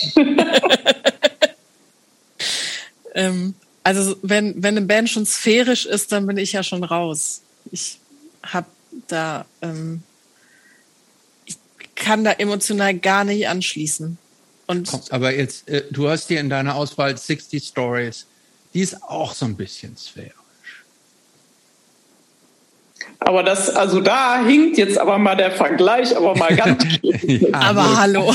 ähm, Also wenn, wenn eine Band schon sphärisch ist, dann bin ich ja schon raus. Ich habe da, ähm, ich kann da emotional gar nicht anschließen. Und Komm, aber jetzt, äh, du hast hier in deiner Auswahl 60 Stories. Die ist auch so ein bisschen sphärisch. Aber das, also da hinkt jetzt aber mal der Vergleich, aber mal ganz. ja, aber hallo.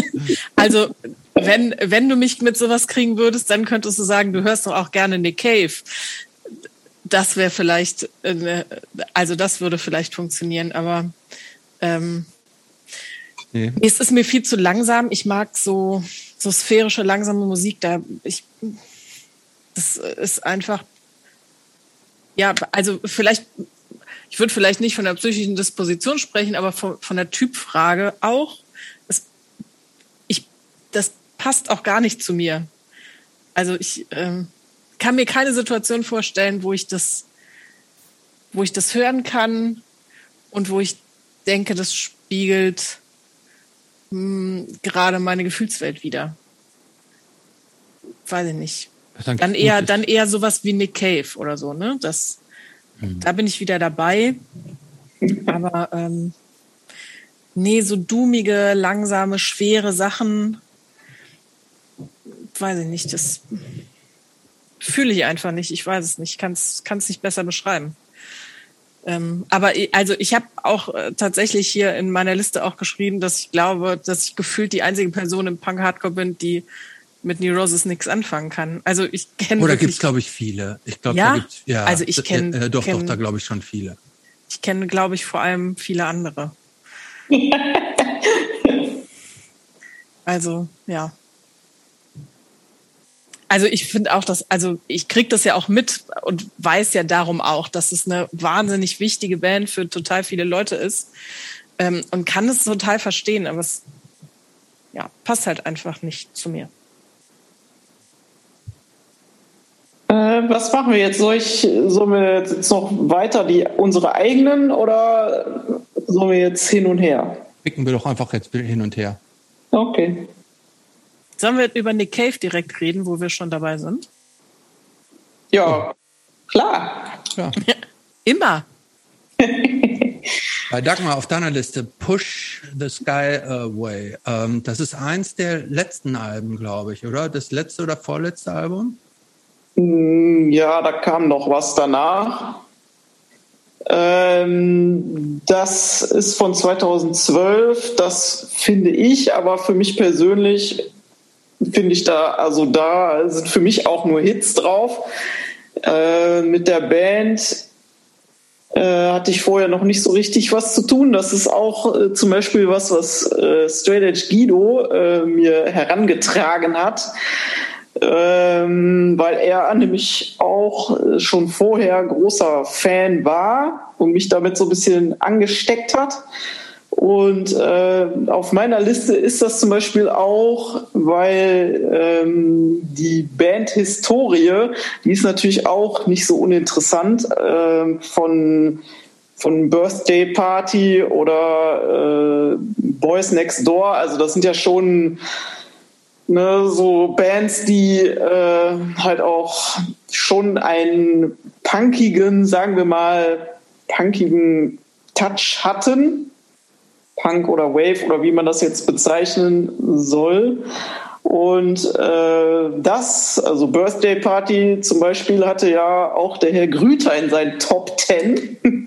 also, wenn, wenn du mich mit sowas kriegen würdest, dann könntest du sagen, du hörst doch auch gerne Nick Cave. Das wäre vielleicht, äh, also das würde vielleicht funktionieren, aber ähm, nee. es ist mir viel zu langsam. Ich mag so, so sphärische, langsame Musik. Da ich, das ist einfach ja, also vielleicht ich würde vielleicht nicht von der psychischen Disposition sprechen, aber von, von der Typfrage auch. Es, ich, das passt auch gar nicht zu mir. Also ich ähm, kann mir keine Situation vorstellen, wo ich das, wo ich das hören kann und wo ich denke, das spiegelt mh, hm, gerade meine Gefühlswelt wieder. Weiß ich nicht. Dann eher, dann eher sowas wie Nick Cave oder so, ne? Das, Mhm. Da bin ich wieder dabei. Aber ähm, nee, so dummige, langsame, schwere Sachen, weiß ich nicht, das fühle ich einfach nicht. Ich weiß es nicht, ich kann es nicht besser beschreiben. Ähm, aber also ich habe auch äh, tatsächlich hier in meiner Liste auch geschrieben, dass ich glaube, dass ich gefühlt die einzige Person im Punk Hardcore bin, die mit Neurosis nichts anfangen kann. Also ich kenne. Oder gibt es, glaube ich, viele. Ich glaube, ja? da gibt's, ja. Also ich kenne. Äh, doch, kenn, doch, da glaube ich schon viele. Ich kenne, glaube ich, vor allem viele andere. also, ja. Also ich finde auch, dass, also ich krieg das ja auch mit und weiß ja darum auch, dass es eine wahnsinnig wichtige Band für total viele Leute ist ähm, und kann es total verstehen, aber es ja, passt halt einfach nicht zu mir. Äh, was machen wir jetzt? Soll ich, sollen wir jetzt noch weiter die unsere eigenen oder sollen wir jetzt hin und her? Picken wir doch einfach jetzt hin und her. Okay. Sollen wir über Nick Cave direkt reden, wo wir schon dabei sind? Ja. Klar. Ja. Immer. Bei Dagmar auf deiner Liste Push the Sky Away. Ähm, das ist eins der letzten Alben, glaube ich, oder? Das letzte oder vorletzte Album? Mm, ja, da kam noch was danach. Ähm, das ist von 2012. Das finde ich, aber für mich persönlich finde ich da, also da sind für mich auch nur Hits drauf. Äh, mit der Band äh, hatte ich vorher noch nicht so richtig was zu tun. Das ist auch äh, zum Beispiel was, was äh, Straight Edge Guido äh, mir herangetragen hat. Ähm, weil er nämlich auch äh, schon vorher großer Fan war und mich damit so ein bisschen angesteckt hat. Und äh, auf meiner Liste ist das zum Beispiel auch, weil ähm, die Band Historie, die ist natürlich auch nicht so uninteressant äh, von von Birthday Party oder äh, Boys Next Door. Also das sind ja schon ne, so Bands, die äh, halt auch schon einen punkigen, sagen wir mal, punkigen Touch hatten Punk oder Wave oder wie man das jetzt bezeichnen soll. Und äh, das, also Birthday Party zum Beispiel, hatte ja auch der Herr Grüter in seinen Top Ten.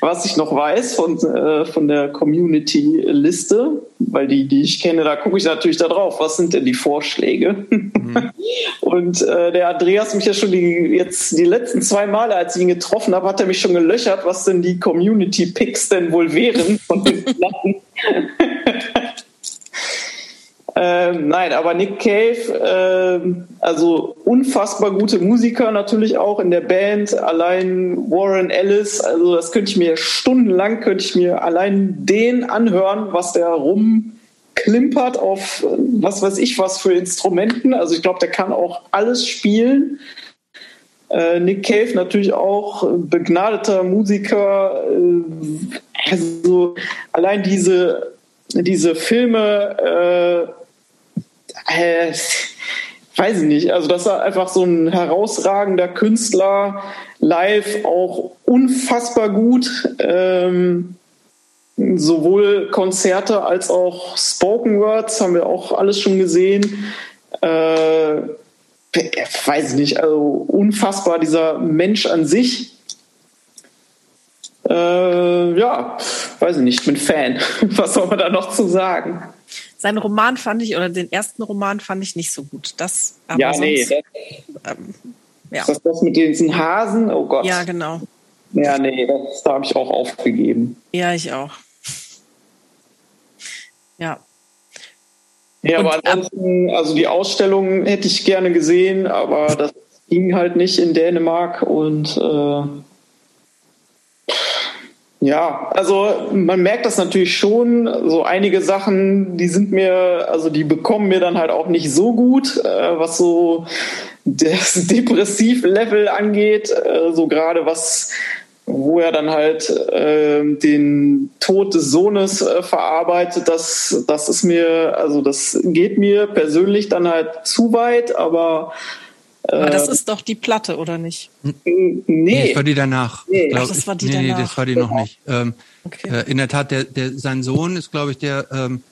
was ich noch weiß von, äh, von der Community-Liste, weil die, die ich kenne, da gucke ich natürlich da drauf, was sind denn die Vorschläge? Mhm. Und äh, der Andreas mich ja schon die, jetzt die letzten zwei Male, als ich ihn getroffen habe, hat er mich schon gelöchert, was denn die Community-Picks denn wohl wären von den Platten. Ähm, nein, aber Nick Cave, äh, also unfassbar gute Musiker natürlich auch in der Band. Allein Warren Ellis, also das könnte ich mir stundenlang, könnte ich mir allein den anhören, was der rumklimpert auf was weiß ich was für Instrumenten. Also ich glaube, der kann auch alles spielen. Äh, Nick Cave natürlich auch begnadeter Musiker. Äh, also allein diese diese Filme äh, äh, weiß ich nicht. Also das war einfach so ein herausragender Künstler, live auch unfassbar gut. Ähm, sowohl Konzerte als auch Spoken Words haben wir auch alles schon gesehen. Äh, weiß ich nicht, also unfassbar dieser Mensch an sich. Äh, ja, weiß ich nicht, ich bin Fan. Was soll man da noch zu sagen? Seinen Roman fand ich, oder den ersten Roman fand ich nicht so gut. Das, aber ja, sonst, nee. Das, ähm, ja. Ist das das mit diesen Hasen? Oh Gott. Ja, genau. Ja, nee, das, da habe ich auch aufgegeben. Ja, ich auch. Ja. Ja, aber ansonsten, also die Ausstellung hätte ich gerne gesehen, aber das ging halt nicht in Dänemark und äh, ja, also man merkt das natürlich schon. So einige Sachen, die sind mir, also die bekommen mir dann halt auch nicht so gut, äh, was so das Depressivlevel angeht. Äh, so gerade was, wo er dann halt äh, den Tod des Sohnes äh, verarbeitet, das, das ist mir, also das geht mir persönlich dann halt zu weit, aber aber das äh, ist doch die Platte, oder nicht? Nee. nee das war die danach. Nee, glaub, Ach, das war die nee, danach. Nee, das war die noch nicht. Ähm, okay. äh, in der Tat, der, der, sein Sohn ist, glaube ich, der ähm,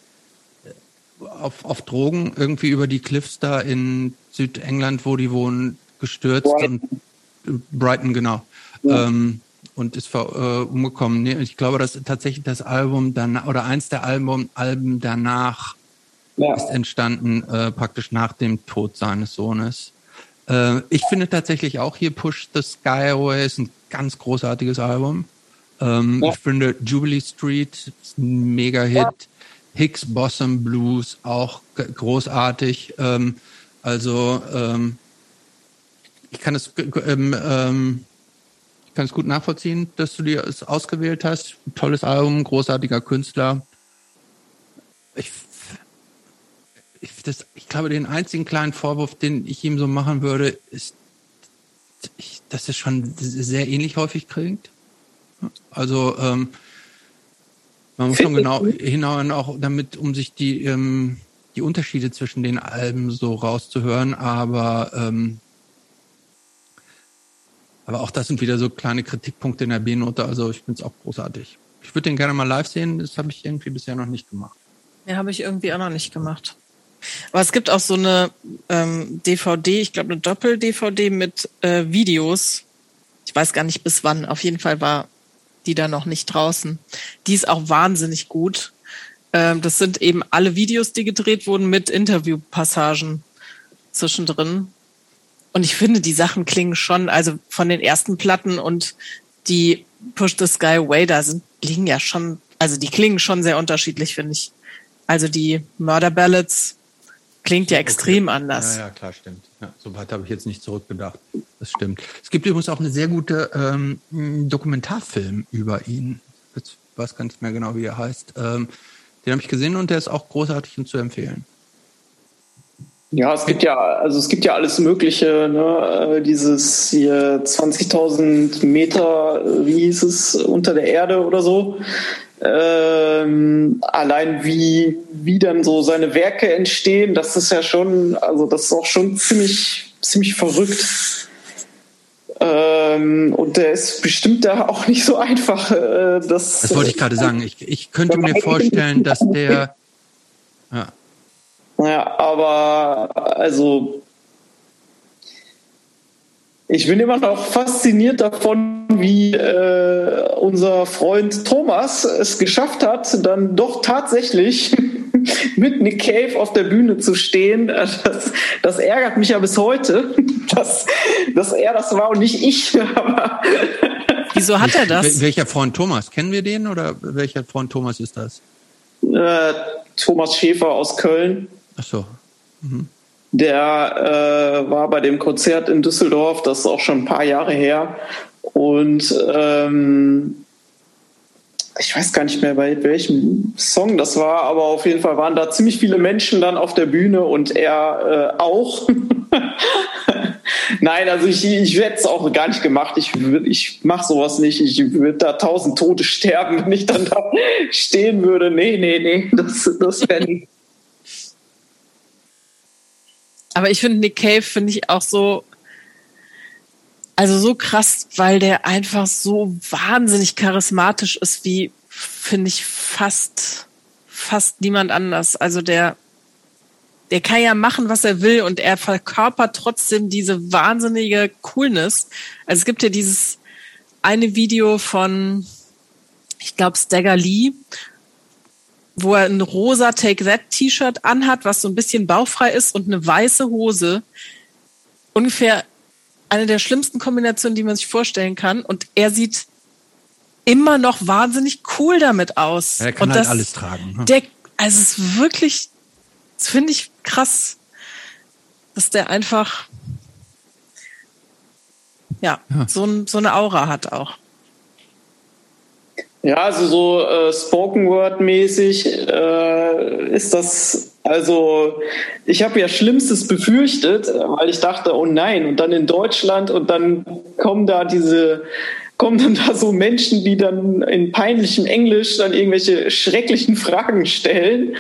auf, auf Drogen irgendwie über die Cliffs da in Südengland, wo die wohnen, gestürzt Brighton. und Brighton, genau. Ja. Ähm, und ist ver, äh, umgekommen. Nee, ich glaube, dass tatsächlich das Album danach oder eins der Album, Alben danach ja. ist entstanden, äh, praktisch nach dem Tod seines Sohnes. Äh, ich finde tatsächlich auch hier Push the Sky Away ist ein ganz großartiges Album. Ähm, ja. Ich finde Jubilee Street ist ein Mega-Hit. Ja. Hicks Bosom Blues auch großartig. Ähm, also ähm, ich kann es ähm, ähm, ich kann es gut nachvollziehen, dass du dir es ausgewählt hast. Tolles Album, großartiger Künstler. Ich ich, das, ich glaube, den einzigen kleinen Vorwurf, den ich ihm so machen würde, ist, dass er schon sehr ähnlich häufig klingt. Also ähm, man muss schon genau hinhauen, auch damit, um sich die, ähm, die Unterschiede zwischen den Alben so rauszuhören. Aber ähm, Aber auch das sind wieder so kleine Kritikpunkte in der B-Note. Also ich finde es auch großartig. Ich würde den gerne mal live sehen. Das habe ich irgendwie bisher noch nicht gemacht. Ja, habe ich irgendwie auch noch nicht gemacht. Aber es gibt auch so eine ähm, DVD, ich glaube eine Doppel-DVD mit äh, Videos. Ich weiß gar nicht bis wann. Auf jeden Fall war die da noch nicht draußen. Die ist auch wahnsinnig gut. Ähm, das sind eben alle Videos, die gedreht wurden mit Interviewpassagen zwischendrin. Und ich finde, die Sachen klingen schon, also von den ersten Platten und die Push the Sky Away, da sind, klingen ja schon, also die klingen schon sehr unterschiedlich, finde ich. Also die Murder Ballads klingt ja extrem okay. anders. Ja, ja, klar, stimmt. Ja, so weit habe ich jetzt nicht zurückgedacht. Das stimmt. Es gibt übrigens auch eine sehr gute ähm, Dokumentarfilm über ihn. Jetzt weiß gar nicht mehr genau, wie er heißt. Ähm, den habe ich gesehen und der ist auch großartig und zu empfehlen. Ja, es gibt ja, also es gibt ja alles Mögliche, ne? Äh, dieses hier 20.000 Meter, wie hieß es, unter der Erde oder so. Ähm, allein wie, wie dann so seine Werke entstehen, das ist ja schon, also das ist auch schon ziemlich, ziemlich verrückt. Ähm, und der ist bestimmt da auch nicht so einfach. Äh, das, das wollte ich gerade sagen. Ich, ich könnte mir vorstellen, dass der. Ja. Ja, aber also ich bin immer noch fasziniert davon, wie äh, unser Freund Thomas es geschafft hat, dann doch tatsächlich mit Nick Cave auf der Bühne zu stehen. Das, das ärgert mich ja bis heute, dass, dass er das war und nicht ich. Wieso hat er das? Welcher Freund Thomas? Kennen wir den oder welcher Freund Thomas ist das? Äh, Thomas Schäfer aus Köln. Ach so. Mhm. Der äh, war bei dem Konzert in Düsseldorf, das ist auch schon ein paar Jahre her. Und ähm, ich weiß gar nicht mehr, bei welchem Song das war, aber auf jeden Fall waren da ziemlich viele Menschen dann auf der Bühne und er äh, auch. Nein, also ich, ich hätte es auch gar nicht gemacht. Ich, ich mache sowas nicht. Ich würde da tausend Tote sterben, wenn ich dann da stehen würde. Nee, nee, nee, das, das wäre nicht. Aber ich finde Nick Cave finde ich auch so, also so krass, weil der einfach so wahnsinnig charismatisch ist, wie finde ich fast, fast niemand anders. Also der, der kann ja machen, was er will und er verkörpert trotzdem diese wahnsinnige Coolness. Also es gibt ja dieses eine Video von, ich glaube, Stagger Lee, wo er ein rosa Take That T-Shirt anhat, was so ein bisschen bauchfrei ist und eine weiße Hose. Ungefähr eine der schlimmsten Kombinationen, die man sich vorstellen kann. Und er sieht immer noch wahnsinnig cool damit aus. Er kann und halt alles tragen. Ne? Der, also es ist wirklich, das finde ich krass, dass der einfach ja, ja. So, so eine Aura hat auch. Ja, also so äh, Spoken Word mäßig äh, ist das also ich habe ja Schlimmstes befürchtet, weil ich dachte, oh nein, und dann in Deutschland und dann kommen da diese kommen dann da so Menschen, die dann in peinlichem Englisch dann irgendwelche schrecklichen Fragen stellen.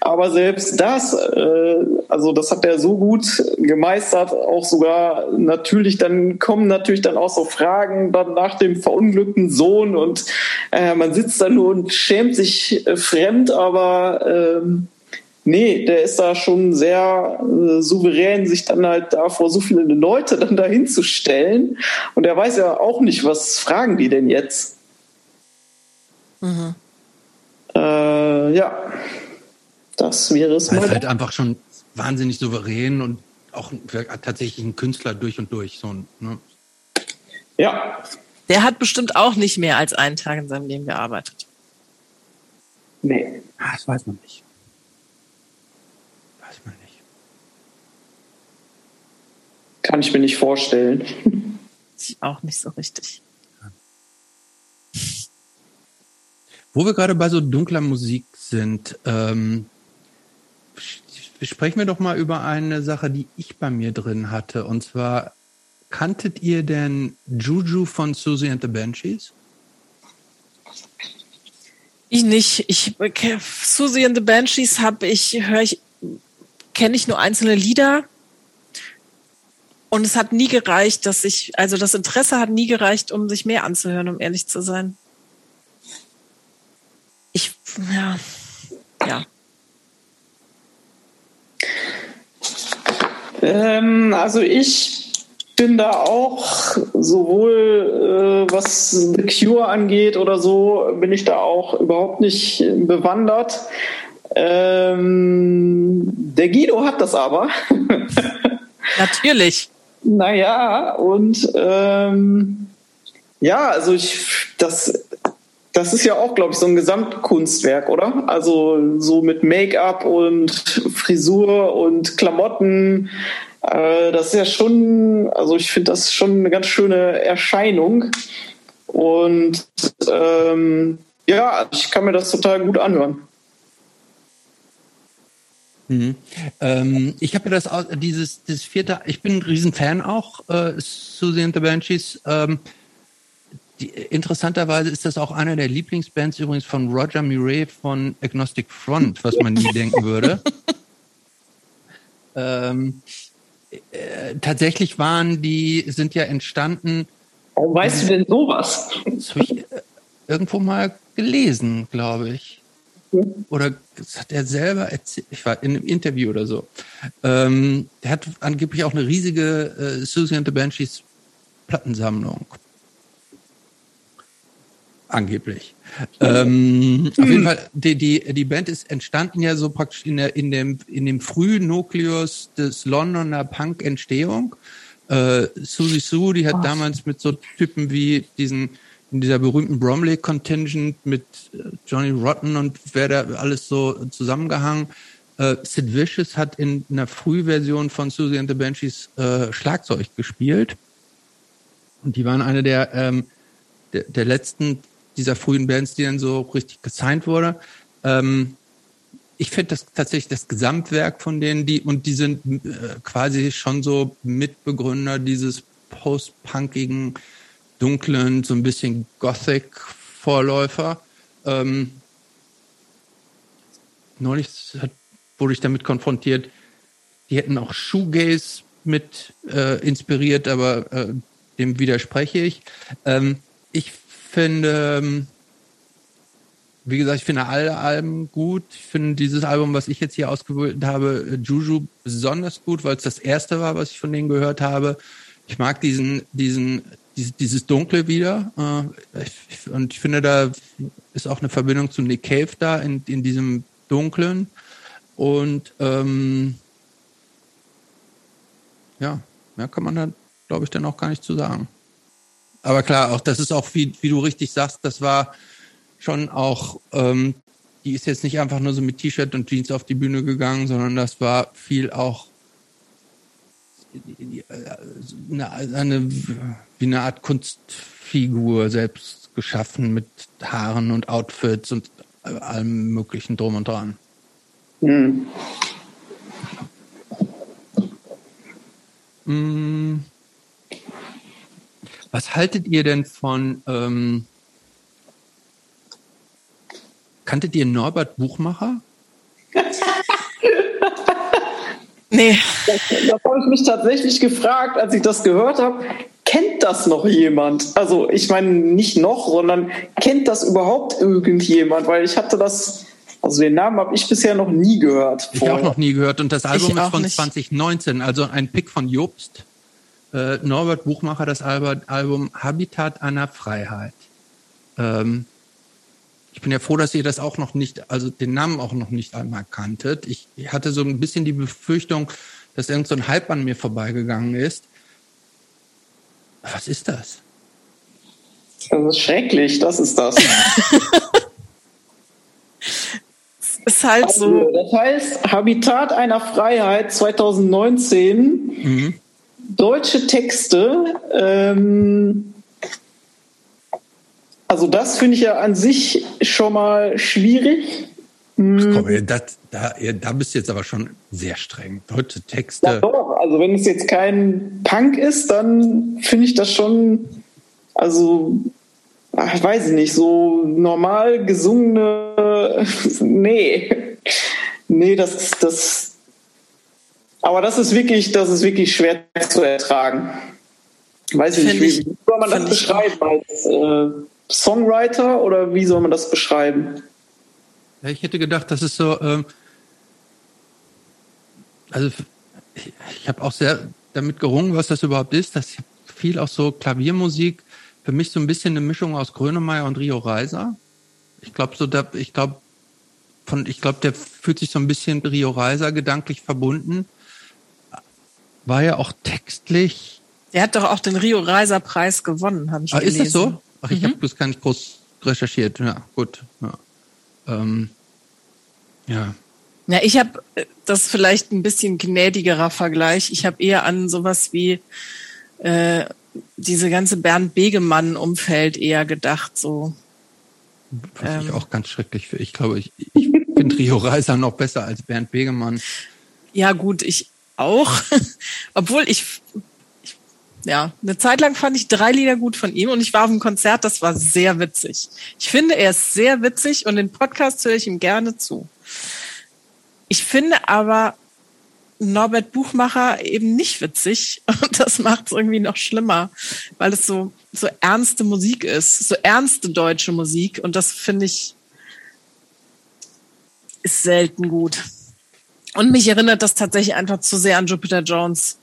Aber selbst das, äh, also das hat er so gut gemeistert, auch sogar natürlich, dann kommen natürlich dann auch so Fragen dann nach dem verunglückten Sohn und äh, man sitzt da nur und schämt sich äh, fremd, aber ähm, Nee, der ist da schon sehr äh, souverän, sich dann halt da vor so viele Leute dann dahin zu stellen. Und er weiß ja auch nicht, was fragen die denn jetzt. Mhm. Äh, ja, das wäre es mal. Er ist halt einfach schon wahnsinnig souverän und auch tatsächlich ein Künstler durch und durch. So, ne? Ja. Der hat bestimmt auch nicht mehr als einen Tag in seinem Leben gearbeitet. Nee. Ah, das weiß man nicht. Kann ich mir nicht vorstellen. Ich auch nicht so richtig. Wo wir gerade bei so dunkler Musik sind, ähm, sprechen wir doch mal über eine Sache, die ich bei mir drin hatte. Und zwar, kanntet ihr denn Juju von Susie and the Banshees? Ich nicht. Ich Susie and the Banshees habe ich höre ich kenne ich nur einzelne Lieder Und es hat nie gereicht, dass ich, also das Interesse hat nie gereicht, um sich mehr anzuhören, um ehrlich zu sein. Ich, ja, ja. Ähm, also ich bin da auch sowohl äh, was The Cure angeht oder so, bin ich da auch überhaupt nicht bewandert. Ähm, der Guido hat das aber. Natürlich. Naja, und ähm, ja, also ich, das, das ist ja auch, glaube ich, so ein Gesamtkunstwerk, oder? Also so mit Make-up und Frisur und Klamotten. Äh, das ist ja schon, also ich finde das schon eine ganz schöne Erscheinung. Und ähm, ja, ich kann mir das total gut anhören. Mhm. Ähm, ich habe ja das dieses das vierte. Ich bin ein Riesenfan auch äh, Susie and the Banshees. Ähm, die, interessanterweise ist das auch einer der Lieblingsbands übrigens von Roger Murray von Agnostic Front, was man nie denken würde. Ähm, äh, tatsächlich waren die sind ja entstanden. Warum weißt du denn sowas? Das habe ich äh, irgendwo mal gelesen, glaube ich oder das hat er selber erzählt, ich war in einem Interview oder so. Ähm, der hat angeblich auch eine riesige äh, Susie and the Banshees Plattensammlung. Angeblich. Ähm, auf jeden Fall, die, die, die Band ist entstanden ja so praktisch in, der, in, dem, in dem frühen Nukleus des Londoner Punk-Entstehung. Äh, Susie Sue, die hat oh. damals mit so Typen wie diesen in dieser berühmten Bromley Contingent mit äh, Johnny Rotten und wer da alles so zusammengehangen. Äh, Sid Vicious hat in einer Frühversion von Susie and the Banshees äh, Schlagzeug gespielt. Und die waren eine der, ähm, der, der letzten dieser frühen Bands, die dann so richtig gesigned wurde. Ähm, ich finde das tatsächlich das Gesamtwerk von denen, die, und die sind äh, quasi schon so Mitbegründer dieses post-punkigen dunklen, so ein bisschen Gothic-Vorläufer. Ähm, neulich hat, wurde ich damit konfrontiert, die hätten auch Shoegaze mit äh, inspiriert, aber äh, dem widerspreche ich. Ähm, ich finde, ähm, wie gesagt, ich finde alle Alben gut. Ich finde dieses Album, was ich jetzt hier ausgewählt habe, Juju, besonders gut, weil es das erste war, was ich von denen gehört habe. Ich mag diesen, diesen dieses, dieses Dunkle wieder. Äh, und ich finde, da ist auch eine Verbindung zu Nick Cave da in, in diesem Dunklen. Und ähm, ja, mehr kann man da, glaube ich, dann auch gar nicht zu sagen. Aber klar, auch das ist auch, wie, wie du richtig sagst, das war schon auch, ähm, die ist jetzt nicht einfach nur so mit T-Shirt und Jeans auf die Bühne gegangen, sondern das war viel auch eine, eine, wie eine Art Kunstfigur selbst geschaffen mit Haaren und Outfits und allem möglichen drum und dran. Mhm. Was haltet ihr denn von, ähm, kanntet ihr Norbert Buchmacher? Nee. Das, das habe ich mich tatsächlich gefragt, als ich das gehört habe. Kennt das noch jemand? Also ich meine nicht noch, sondern kennt das überhaupt irgendjemand? Weil ich hatte das, also den Namen habe ich bisher noch nie gehört. Ich auch noch nie gehört. Und das Album ist von nicht. 2019, also ein Pick von Jobst. Äh, Norbert Buchmacher, das Album Habitat einer Freiheit. Ähm, ich bin ja froh, dass ihr das auch noch nicht, also den Namen auch noch nicht einmal kanntet. Ich, hatte so ein bisschen die Befürchtung, dass irgend so ein Hype an mir vorbeigegangen ist. Was ist das? Das ist schrecklich, das ist das. ist halt also, so. Das heißt, Habitat einer Freiheit 2019, mhm. deutsche Texte, ähm, also das finde ich ja an sich schon mal schwierig. Ach komm, hm. das, da, da bist du jetzt aber schon sehr streng. Deutsche Texte. Ja, doch. Also wenn es jetzt kein Punk ist, dann finde ich das schon, also ich weiß nicht, so normal gesungene, nee, nee, das ist das. Aber das ist wirklich, das ist wirklich schwer zu ertragen. Weiß ich nicht, wie, wie soll man das beschreiben? Als äh, Songwriter oder wie soll man das beschreiben? Ja, ich hätte gedacht, das ist so, ähm, also ich, ich habe auch sehr damit gerungen, was das überhaupt ist. Das viel auch so Klaviermusik. Für mich so ein bisschen eine Mischung aus Grönemeyer und Rio Reiser. Ich glaube so, da, ich glaube von, ich glaube, der fühlt sich so ein bisschen Rio Reiser gedanklich verbunden. War ja auch textlich. Der hat doch auch den Rio Reiser Preis gewonnen, habe ich ah, gelesen. Ist das so? Ach, ich mhm. habe bloß gar nicht groß recherchiert. Ja, gut. Ja. Ähm, ja. Ja, ich habe das vielleicht ein bisschen gnädigerer Vergleich. Ich habe eher an sowas wie äh, diese ganze Bernd Begemann-Umfeld eher gedacht. So. Was ähm, ich auch ganz schrecklich finde. Ich glaube, ich, ich finde Rio Reiser noch besser als Bernd Begemann. Ja, gut, ich auch. Obwohl ich, ich, ja, eine Zeit lang fand ich drei Lieder gut von ihm und ich war auf einem Konzert, das war sehr witzig. Ich finde, er ist sehr witzig und den Podcast höre ich ihm gerne zu. Ich finde aber Norbert Buchmacher eben nicht witzig und das macht es irgendwie noch schlimmer, weil es so so ernste Musik ist, so ernste deutsche Musik und das finde ich ist selten gut. Und mich erinnert das tatsächlich einfach zu sehr an Jupiter Jones.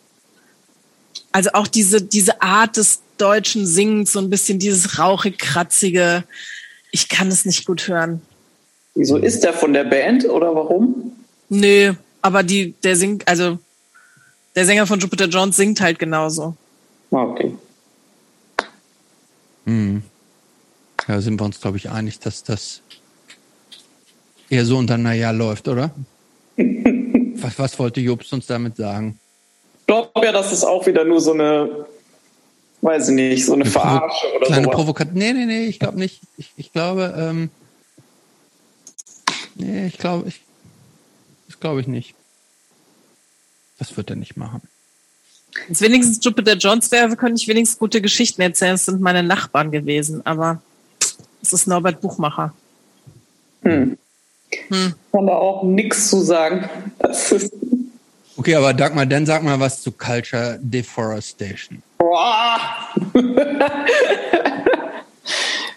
Also auch diese diese Art des deutschen Singens, so ein bisschen dieses rauchig kratzige. Ich kann es nicht gut hören. Wieso ist der von der Band oder warum? Nö, aber die, der singt, also der Sänger von Jupiter Jones singt halt genauso. Ah, okay. Hm. Ja, sind wir uns, glaube ich, einig, dass das eher so unter Naja läuft, oder? was, was wollte Jobst uns damit sagen? Ich glaube ja, dass es auch wieder nur so eine, weiß ich nicht, so eine, eine Verarsche oder so. Kleine Provokation. Nee, nee, nee, ich glaube nicht. Ich, ich glaube, ähm, nee, ich glaube, ich, das glaube ich nicht. Das wird er nicht machen. Wenn es wenigstens Jupiter Jones wäre, könnte ich wenigstens gute Geschichten erzählen. Es sind meine Nachbarn gewesen, aber es ist Norbert Buchmacher. Hm. Hm. Kann da auch nichts zu sagen. Okay, aber Dagmar, dann sag mal was zu Culture Deforestation.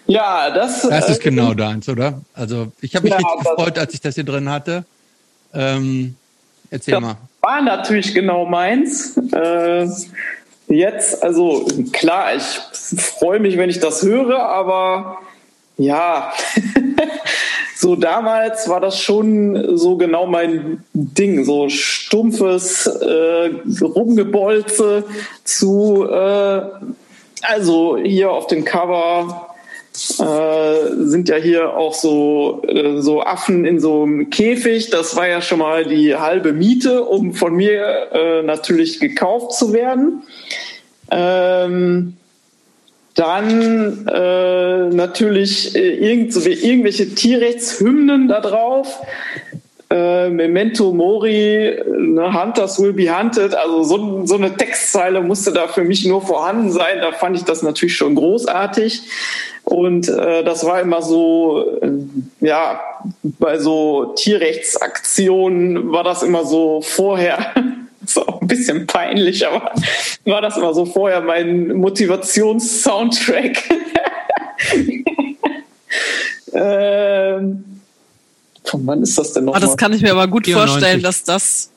ja, das. Das ist äh, genau deins, oder? Also ich habe mich ja, richtig gefreut, als ich das hier drin hatte. Ähm, erzähl das mal. War natürlich genau meins. Äh, jetzt, also klar, ich freue mich, wenn ich das höre, aber ja, so damals war das schon so genau mein Ding, so stumpfes äh, Rumgebolze zu, äh, also hier auf dem Cover äh, sind ja hier auch so, äh, so Affen in so einem Käfig. Das war ja schon mal die halbe Miete, um von mir äh, natürlich gekauft zu werden. Ähm, dann äh, natürlich äh, irgend, irgendwelche Tierrechtshymnen da drauf. Äh, Memento Mori, ne, Hunters will be hunted. Also so, so eine Textzeile musste da für mich nur vorhanden sein. Da fand ich das natürlich schon großartig. Und äh, das war immer so, äh, ja, bei so Tierrechtsaktionen war das immer so vorher, ist auch ein bisschen peinlich, aber war das immer so vorher mein Motivationssoundtrack. ähm, von wann ist das denn noch? Ah, das kann ich mir aber gut 94. vorstellen, dass das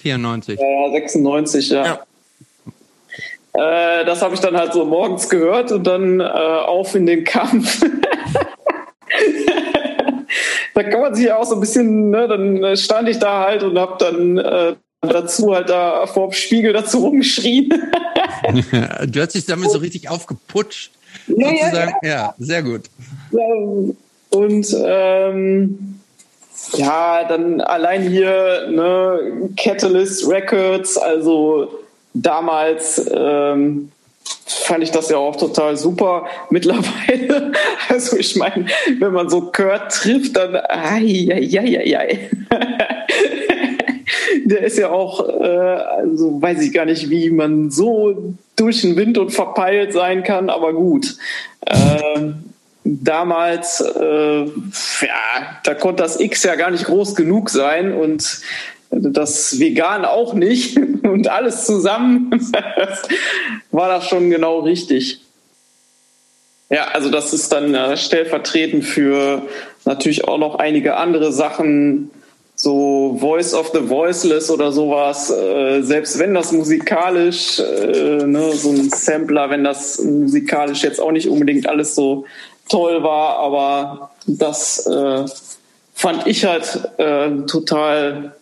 94. Ja, 96, ja. ja. Äh, das habe ich dann halt so morgens gehört und dann äh, auf in den Kampf. da kann man sich ja auch so ein bisschen, ne, dann stand ich da halt und habe dann äh, dazu halt da vor dem Spiegel dazu rumgeschrien. du hast dich damit so richtig aufgeputscht. Ja. Ja, ja. ja sehr gut. Und ähm, ja, dann allein hier ne, Catalyst Records, also damals ähm, fand ich das ja auch total super. Mittlerweile, also ich meine, wenn man so Kurt trifft, dann ai, ai, ai, ai. Der ist ja auch, äh, also weiß ich gar nicht, wie man so durch den Wind und verpeilt sein kann, aber gut. Äh, damals, äh, ja, da konnte das X ja gar nicht groß genug sein und das Vegan auch nicht und alles zusammen war das schon genau richtig. Ja, also das ist dann äh, stellvertretend für natürlich auch noch einige andere Sachen, so Voice of the Voiceless oder sowas. Äh, selbst wenn das musikalisch, äh, ne, so ein Sampler, wenn das musikalisch jetzt auch nicht unbedingt alles so toll war, aber das äh, fand ich halt äh, total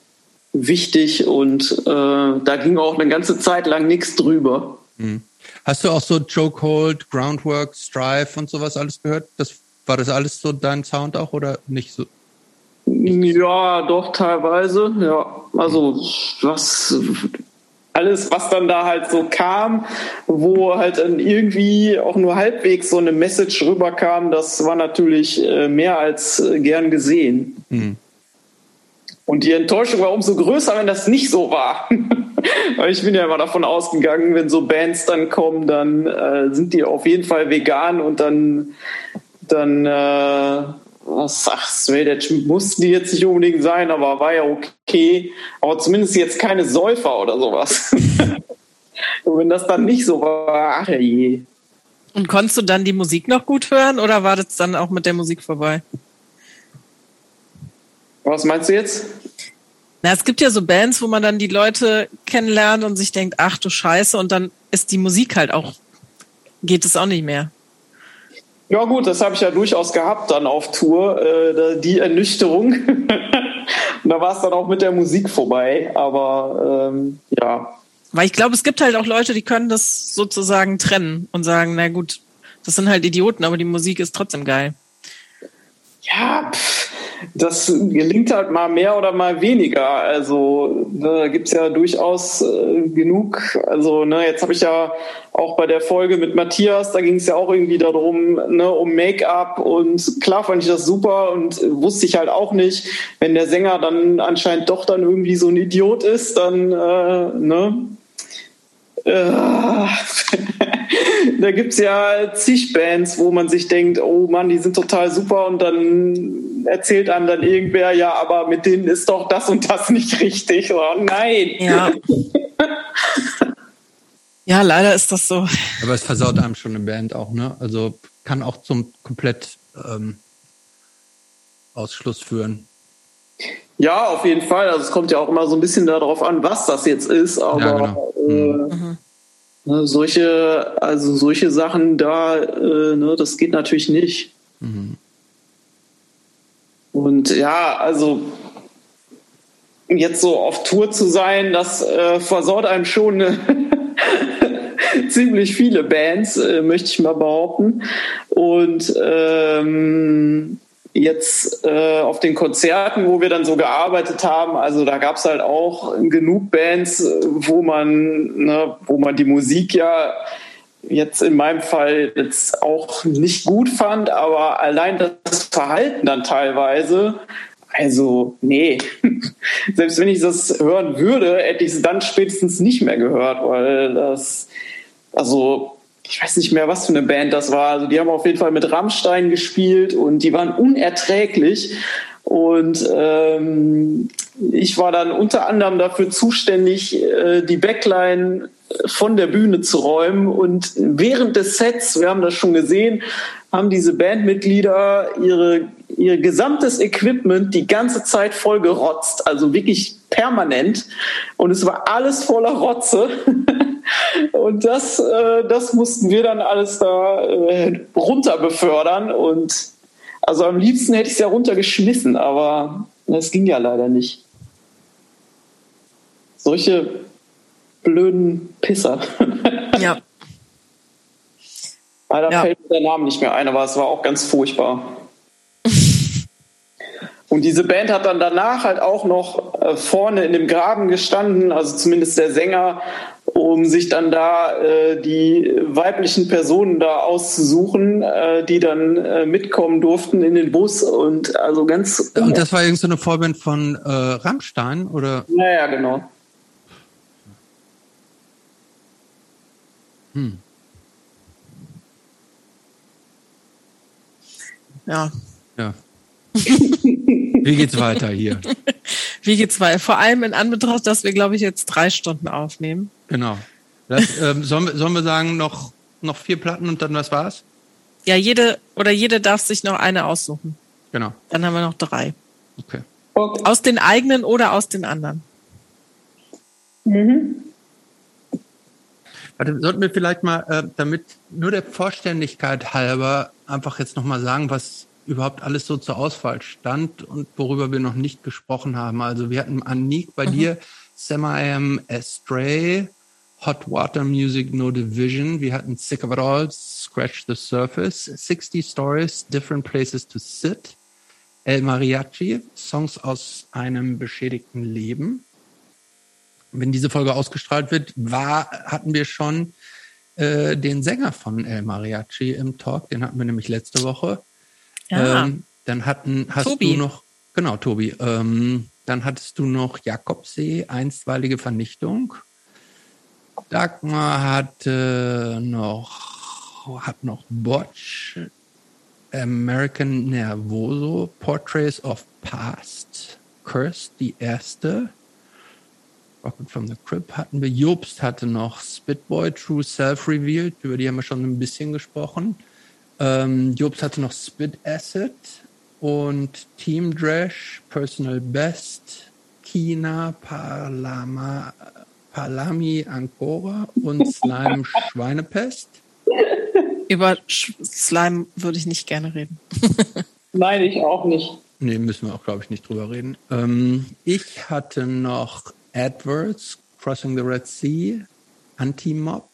wichtig und äh, da ging auch eine ganze Zeit lang nichts drüber. Mhm. Hast du auch so Joe Cold, Groundwork, Strive und sowas alles gehört? Das, war das alles so dein Sound auch oder nicht so? Ja, doch teilweise. Ja, also was alles, was dann da halt so kam, wo halt dann irgendwie auch nur halbwegs so eine Message rüberkam, das war natürlich äh, mehr als äh, gern gesehen. Mhm. Und die Enttäuschung war umso größer, wenn das nicht so war. Weil ich bin ja immer davon ausgegangen, wenn so Bands dann kommen, dann äh, sind die auf jeden Fall vegan und dann, dann äh, was ach, Swedish mussten die jetzt nicht unbedingt sein, aber war ja okay. Aber zumindest jetzt keine Säufer oder sowas. und wenn das dann nicht so war, ach je. Und konntest du dann die Musik noch gut hören oder war das dann auch mit der Musik vorbei? Was meinst du jetzt? Na, es gibt ja so Bands, wo man dann die Leute kennenlernt und sich denkt, ach du Scheiße, und dann ist die Musik halt auch, geht es auch nicht mehr. Ja gut, das habe ich ja durchaus gehabt dann auf Tour, äh, die Ernüchterung. und da war es dann auch mit der Musik vorbei, aber ähm, ja. Weil ich glaube, es gibt halt auch Leute, die können das sozusagen trennen und sagen, na gut, das sind halt Idioten, aber die Musik ist trotzdem geil. Ja, pff, das gelingt halt mal mehr oder mal weniger. Also ne, da gibt's ja durchaus äh, genug. Also ne, jetzt habe ich ja auch bei der Folge mit Matthias, da ging es ja auch irgendwie darum, ne, um Make-up und klar fand ich das super und wusste ich halt auch nicht, wenn der Sänger dann anscheinend doch dann irgendwie so ein Idiot ist, dann äh, ne, äh, da gibt's ja zig Bands, wo man sich denkt, oh Mann, die sind total super und dann erzählt einem dann irgendwer, ja, aber mit denen ist doch das und das nicht richtig. Oh nein. Ja. ja, leider ist das so. Aber es versaut einem schon eine Band auch, ne? Also kann auch zum komplett ähm, Ausschluss führen. Ja, auf jeden Fall. Also es kommt ja auch immer so ein bisschen darauf an, was das jetzt ist, aber ja, genau. äh, mhm. ne, solche, also solche Sachen da, äh, ne, das geht natürlich nicht. Mhm. Und ja, also jetzt so auf Tour zu sein, das äh, versaut einem schon ziemlich viele Bands, äh, möchte ich mal behaupten. Und ähm, jetzt äh, auf den Konzerten, wo wir dann so gearbeitet haben, also da gab es halt auch genug Bands, wo man, ne, wo man die Musik ja jetzt in meinem Fall jetzt auch nicht gut fand, aber allein das Verhalten dann teilweise, also nee, selbst wenn ich das hören würde, hätte ich es dann spätestens nicht mehr gehört, weil das, also ich weiß nicht mehr, was für eine Band das war. Also die haben auf jeden Fall mit Rammstein gespielt und die waren unerträglich. Und ähm, ich war dann unter anderem dafür zuständig, äh, die Backline von der Bühne zu räumen. Und während des Sets, wir haben das schon gesehen, haben diese Bandmitglieder ihre, ihr gesamtes Equipment die ganze Zeit voll gerotzt, also wirklich permanent. Und es war alles voller Rotze. Und das, äh, das mussten wir dann alles da äh, runter befördern. Und also am liebsten hätte ich es ja runtergeschmissen, aber das ging ja leider nicht. Solche blöden Pisser. Ja. Leider ja. fällt mir der Name nicht mehr ein, aber es war auch ganz furchtbar. Und diese Band hat dann danach halt auch noch äh, vorne in dem Graben gestanden, also zumindest der Sänger, um sich dann da äh, die weiblichen Personen da auszusuchen, äh, die dann äh, mitkommen durften in den Bus und also ganz. Und das war irgendeine so Vorband von äh, Rammstein oder? Naja, genau. Hm. Ja. Ja. Wie geht's weiter hier? Wie geht's weiter? Vor allem in Anbetracht, dass wir, glaube ich, jetzt drei Stunden aufnehmen. Genau. Das, ähm, sollen, wir, sollen wir sagen, noch, noch vier Platten und dann was war's? Ja, jede oder jede darf sich noch eine aussuchen. Genau. Dann haben wir noch drei. Okay. Okay. Aus den eigenen oder aus den anderen. Mhm. Warte, sollten wir vielleicht mal, äh, damit nur der Vollständigkeit halber einfach jetzt nochmal sagen, was überhaupt alles so zur Auswahl stand und worüber wir noch nicht gesprochen haben. Also wir hatten Anik bei dir, Sam I Am Astray, Hot Water Music No Division, wir hatten Sick of It All, Scratch the Surface, 60 Stories, Different Places to Sit, El Mariachi, Songs aus einem beschädigten Leben. Wenn diese Folge ausgestrahlt wird, war, hatten wir schon äh, den Sänger von El Mariachi im Talk, den hatten wir nämlich letzte Woche. Ja. Ähm, dann hatten, hast Tobi. du noch, genau, Tobi, ähm, dann hattest du noch Jakobsee, einstweilige Vernichtung. Dagmar hatte noch, hat noch Botch, American Nervoso, Portraits of Past, Curse, die erste. Rocket from the Crypt hatten wir. Jobst hatte noch Spitboy, True Self Revealed, über die haben wir schon ein bisschen gesprochen. Ähm, Jobs hatte noch Spit Acid und Team Drash, Personal Best, Kina, Palama, Palami, Ancora und Slime Schweinepest. Über Sch- Slime würde ich nicht gerne reden. Nein, ich auch nicht. Nee, müssen wir auch, glaube ich, nicht drüber reden. Ähm, ich hatte noch AdWords, Crossing the Red Sea, Antimob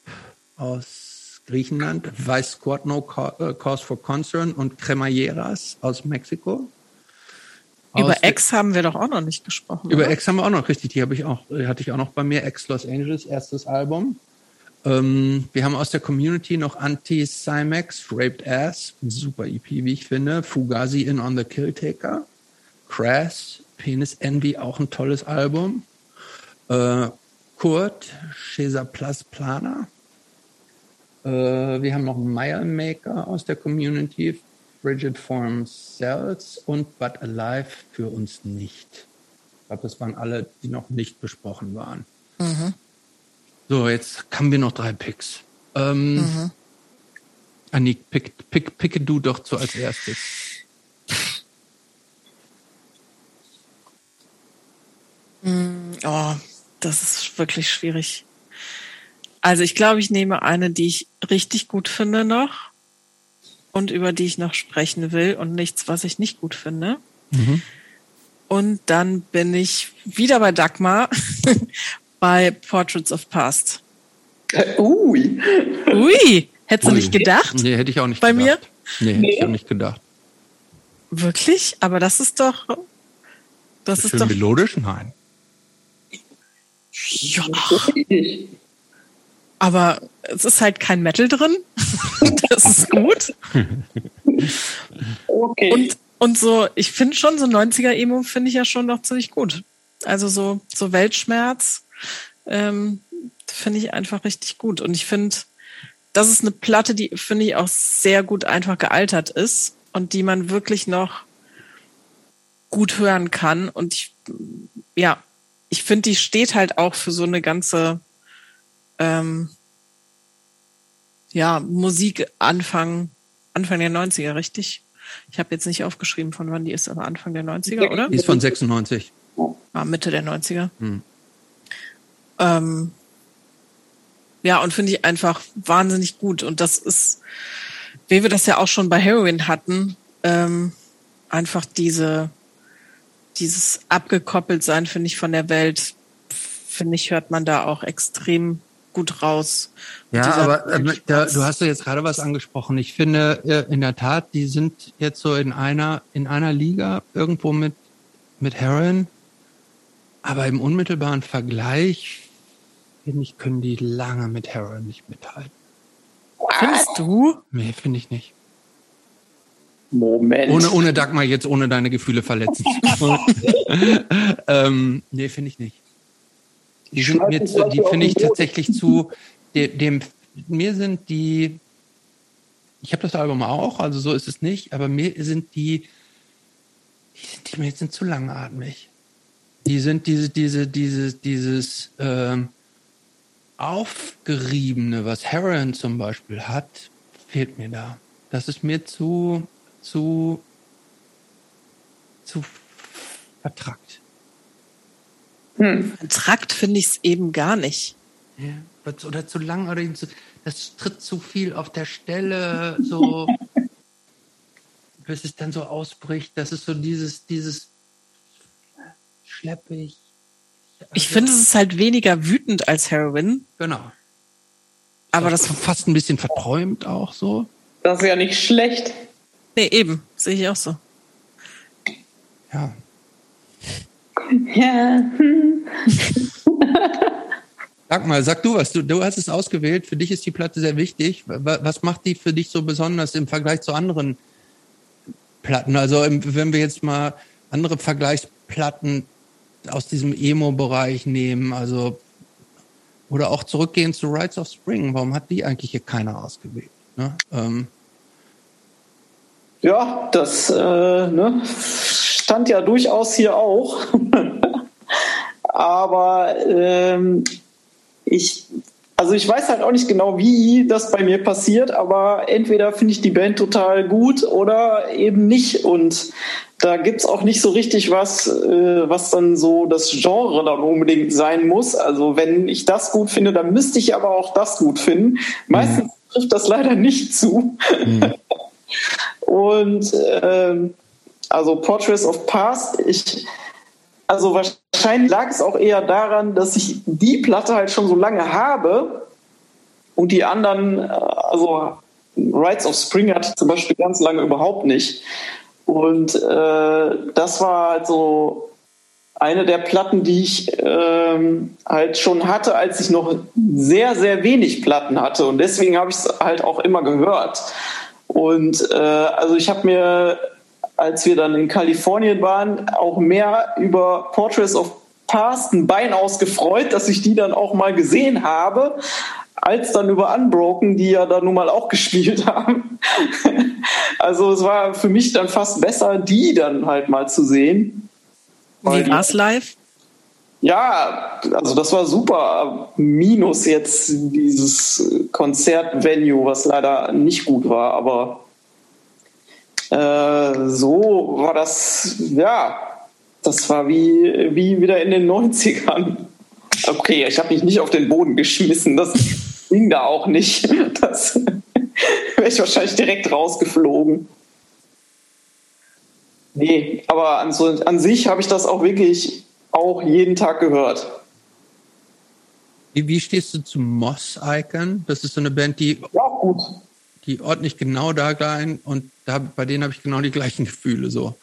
aus Griechenland, Vice Squad No äh, Cause for Concern und Cremalleras aus Mexiko. Aus Über der- X haben wir doch auch noch nicht gesprochen. Über oder? X haben wir auch noch, richtig, die habe ich auch, äh, hatte ich auch noch bei mir, X Los Angeles, erstes Album. Ähm, wir haben aus der Community noch Anti-Cymex, Raped Ass, super EP, wie ich finde, Fugazi In on the Killtaker, Crass, Penis Envy, auch ein tolles Album. Äh, Kurt, Cesar Plus Plana. Äh, wir haben noch Mile Maker aus der Community, Bridget Forms Cells und But Alive für uns nicht. Ich glaube, das waren alle, die noch nicht besprochen waren. So, jetzt haben wir noch drei Picks. Ähm, Annik, pick, pick, picke du doch zu als erstes. Oh, das ist wirklich schwierig. Also ich glaube, ich nehme eine, die ich richtig gut finde noch und über die ich noch sprechen will und nichts, was ich nicht gut finde. Und dann bin ich wieder bei Dagmar bei Portraits of Past. Äh, Ui. Ui, hättest du nicht gedacht? Nee, hätte ich auch nicht Bei gedacht. Nee, hätte ich Nee. auch nicht gedacht. Wirklich? Aber das ist doch, das ist Schön doch, melodisch? Nein. Ja, aber es ist halt kein Metal drin. das ist gut. Okay. Und, und so, ich finde schon, so 90er-Emo finde ich ja schon noch ziemlich gut. Also so, so Weltschmerz ähm, finde ich einfach richtig gut. Und ich finde, das ist eine Platte, die finde ich auch sehr gut einfach gealtert ist und die man wirklich noch gut hören kann. Und ich, ja, ich finde, die steht halt auch für so eine ganze, ähm, ja, Musik Anfang, Anfang der 90er, richtig? Ich habe jetzt nicht aufgeschrieben, von wann die ist, aber Anfang der 90er, oder? Die ist von 96. Ah, Mitte der 90er. Hm. Ähm, ja, und finde ich einfach wahnsinnig gut. Und das ist, wie wir das ja auch schon bei Heroin hatten, ähm, einfach diese, dieses abgekoppelt sein, finde ich, von der Welt, finde ich, hört man da auch extrem gut raus. Ja, aber äh, da, du hast ja jetzt gerade was angesprochen. Ich finde äh, in der Tat, die sind jetzt so in einer in einer Liga irgendwo mit mit Heroin, aber im unmittelbaren Vergleich finde ich können die lange mit Heroin nicht mithalten. Findest du? Nee, finde ich nicht. Moment. Ohne ohne Dagmar jetzt ohne deine Gefühle verletzen. ähm, nee, finde ich nicht. Die sind mir zu, die finde ich tatsächlich zu dem, dem mir sind die ich habe das Album auch, also so ist es nicht, aber mir sind die die sind, die mir sind zu langatmig. Die sind diese, diese, diese, dieses ähm, Aufgeriebene, was Heron zum Beispiel hat, fehlt mir da. Das ist mir zu, zu, zu vertrackt. Hm. Vertrackt finde ich es eben gar nicht. Ja, oder zu lang oder zu, das tritt zu viel auf der Stelle, so bis es dann so ausbricht. Das ist so dieses, dieses schleppig. Also, ich finde, es ist halt weniger wütend als Heroin. Genau. Aber das fast ein bisschen verträumt auch so. Das ist ja nicht schlecht. Nee, eben. Sehe ich auch so. Ja. Ja. Sag mal, sag du was. Du, du hast es ausgewählt. Für dich ist die Platte sehr wichtig. Was macht die für dich so besonders im Vergleich zu anderen Platten? Also wenn wir jetzt mal andere Vergleichsplatten aus diesem Emo-Bereich nehmen, also oder auch zurückgehen zu Rides of Spring. Warum hat die eigentlich hier keiner ausgewählt? Ne? Ähm. Ja, das äh, ne, stand ja durchaus hier auch. Aber ähm, ich, also ich weiß halt auch nicht genau, wie das bei mir passiert, aber entweder finde ich die Band total gut oder eben nicht. Und da gibt's auch nicht so richtig was, äh, was dann so das Genre dann unbedingt sein muss. Also wenn ich das gut finde, dann müsste ich aber auch das gut finden. Meistens mhm. trifft das leider nicht zu. Mhm. Und ähm, also Portraits of Past, ich also wahrscheinlich lag es auch eher daran, dass ich die Platte halt schon so lange habe und die anderen, äh, also Rides of Spring hatte ich zum Beispiel ganz lange überhaupt nicht. Und äh, das war halt so eine der Platten, die ich ähm, halt schon hatte, als ich noch sehr, sehr wenig Platten hatte. Und deswegen habe ich es halt auch immer gehört. Und äh, also ich habe mir, als wir dann in Kalifornien waren, auch mehr über Portraits of Past ein Bein ausgefreut, dass ich die dann auch mal gesehen habe, als dann über Unbroken, die ja da nun mal auch gespielt haben. also es war für mich dann fast besser, die dann halt mal zu sehen. Wie war es live? Ja, also das war super. Minus jetzt dieses Konzertvenue, was leider nicht gut war, aber äh, so war das, ja, das war wie, wie wieder in den 90ern. Okay, ich habe mich nicht auf den Boden geschmissen. Das ging da auch nicht. Das wäre ich wahrscheinlich direkt rausgeflogen. Nee, aber an, so, an sich habe ich das auch wirklich auch jeden Tag gehört. Wie, wie stehst du zu Moss Icon? Das ist so eine Band, die, ja, gut. die ordentlich genau da rein und da, bei denen habe ich genau die gleichen Gefühle so.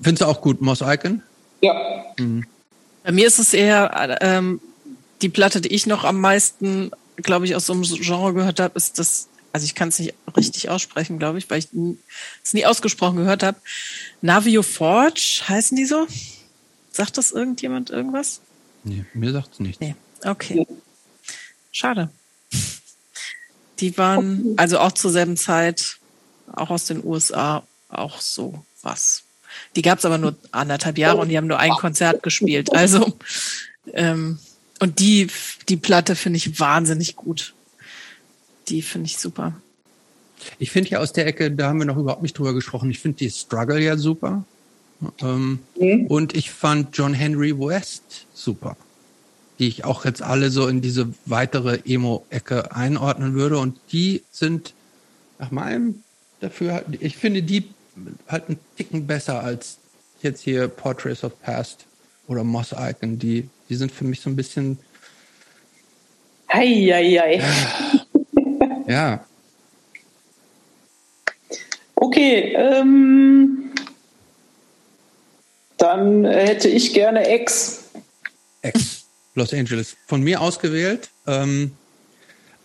Findest du auch gut, Moss Icon? Ja. Mhm. Bei mir ist es eher ähm, die Platte, die ich noch am meisten, glaube ich, aus so einem Genre gehört habe, ist das, also ich kann es nicht richtig aussprechen, glaube ich, weil ich es nie ausgesprochen gehört habe. Navio Forge, heißen die so? Sagt das irgendjemand irgendwas? Nee, mir sagt es nicht. Nee, okay. Schade. Die waren also auch zur selben Zeit, auch aus den USA, auch so was. Die gab es aber nur anderthalb Jahre und die haben nur ein Konzert gespielt. Also ähm, und die, die Platte finde ich wahnsinnig gut. Die finde ich super. Ich finde ja aus der Ecke, da haben wir noch überhaupt nicht drüber gesprochen. Ich finde die Struggle ja super. Ähm, mhm. Und ich fand John Henry West super. Die ich auch jetzt alle so in diese weitere Emo-Ecke einordnen würde. Und die sind nach meinem dafür, ich finde die halt einen Ticken besser als jetzt hier Portraits of Past oder Moss Icon. Die die sind für mich so ein bisschen. Eieiei. Ja. Okay, ähm, dann hätte ich gerne X. X, Los Angeles. Von mir ausgewählt. Ähm,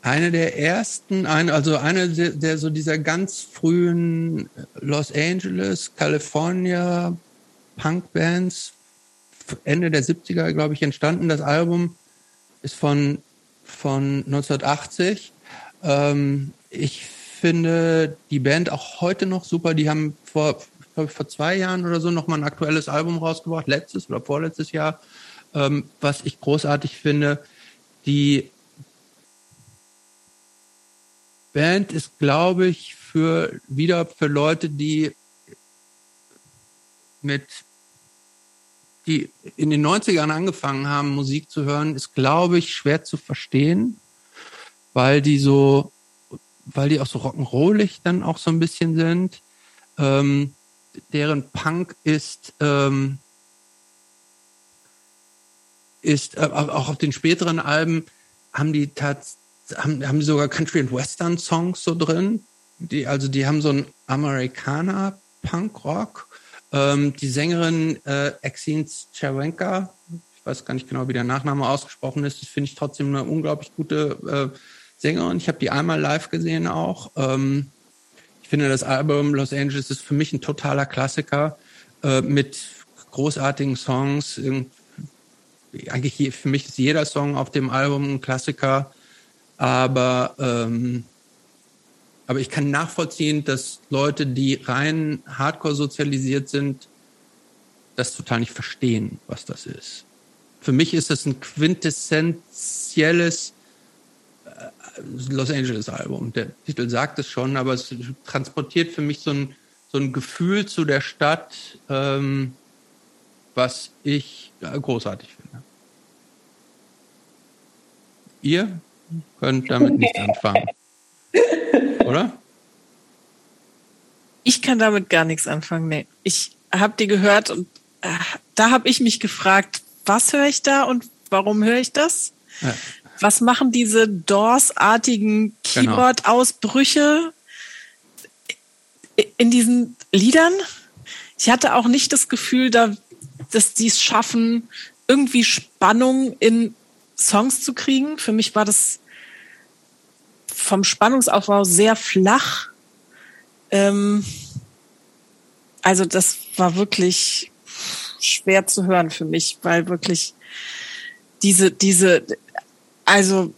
eine der ersten, eine, also eine der, der, so dieser ganz frühen Los Angeles, California Punk-Bands Ende der 70er, glaube ich, entstanden. Das Album ist von, von 1980. Ähm, ich finde die Band auch heute noch super. Die haben vor glaube ich, vor zwei Jahren oder so nochmal ein aktuelles Album rausgebracht, letztes oder vorletztes Jahr, ähm, was ich großartig finde. Die Band ist, glaube ich, für wieder für Leute, die mit die in den 90ern angefangen haben, Musik zu hören, ist, glaube ich, schwer zu verstehen, weil die so, weil die auch so rock'n'rollig dann auch so ein bisschen sind. Ähm, deren Punk ist, ähm, ist äh, auch auf den späteren Alben haben die tats haben, haben sogar Country and Western Songs so drin. Die, also die haben so einen Amerikaner Punk Rock ähm, die Sängerin äh, Exine Cervenka, ich weiß gar nicht genau, wie der Nachname ausgesprochen ist, das finde ich trotzdem eine unglaublich gute äh, Sängerin. Ich habe die einmal live gesehen auch. Ähm, ich finde, das Album Los Angeles ist für mich ein totaler Klassiker äh, mit großartigen Songs. Eigentlich für mich ist jeder Song auf dem Album ein Klassiker, aber ähm, aber ich kann nachvollziehen, dass Leute, die rein hardcore sozialisiert sind, das total nicht verstehen, was das ist. Für mich ist das ein quintessentielles Los Angeles Album. Der Titel sagt es schon, aber es transportiert für mich so ein, so ein Gefühl zu der Stadt, ähm, was ich großartig finde. Ihr könnt damit nichts anfangen. Oder? Ich kann damit gar nichts anfangen. Nee. Ich habe die gehört und äh, da habe ich mich gefragt, was höre ich da und warum höre ich das? Ja. Was machen diese Doors-artigen genau. Keyboard-Ausbrüche in diesen Liedern? Ich hatte auch nicht das Gefühl, da, dass die es schaffen, irgendwie Spannung in Songs zu kriegen. Für mich war das vom Spannungsaufbau sehr flach. Ähm, also das war wirklich schwer zu hören für mich, weil wirklich diese, diese, also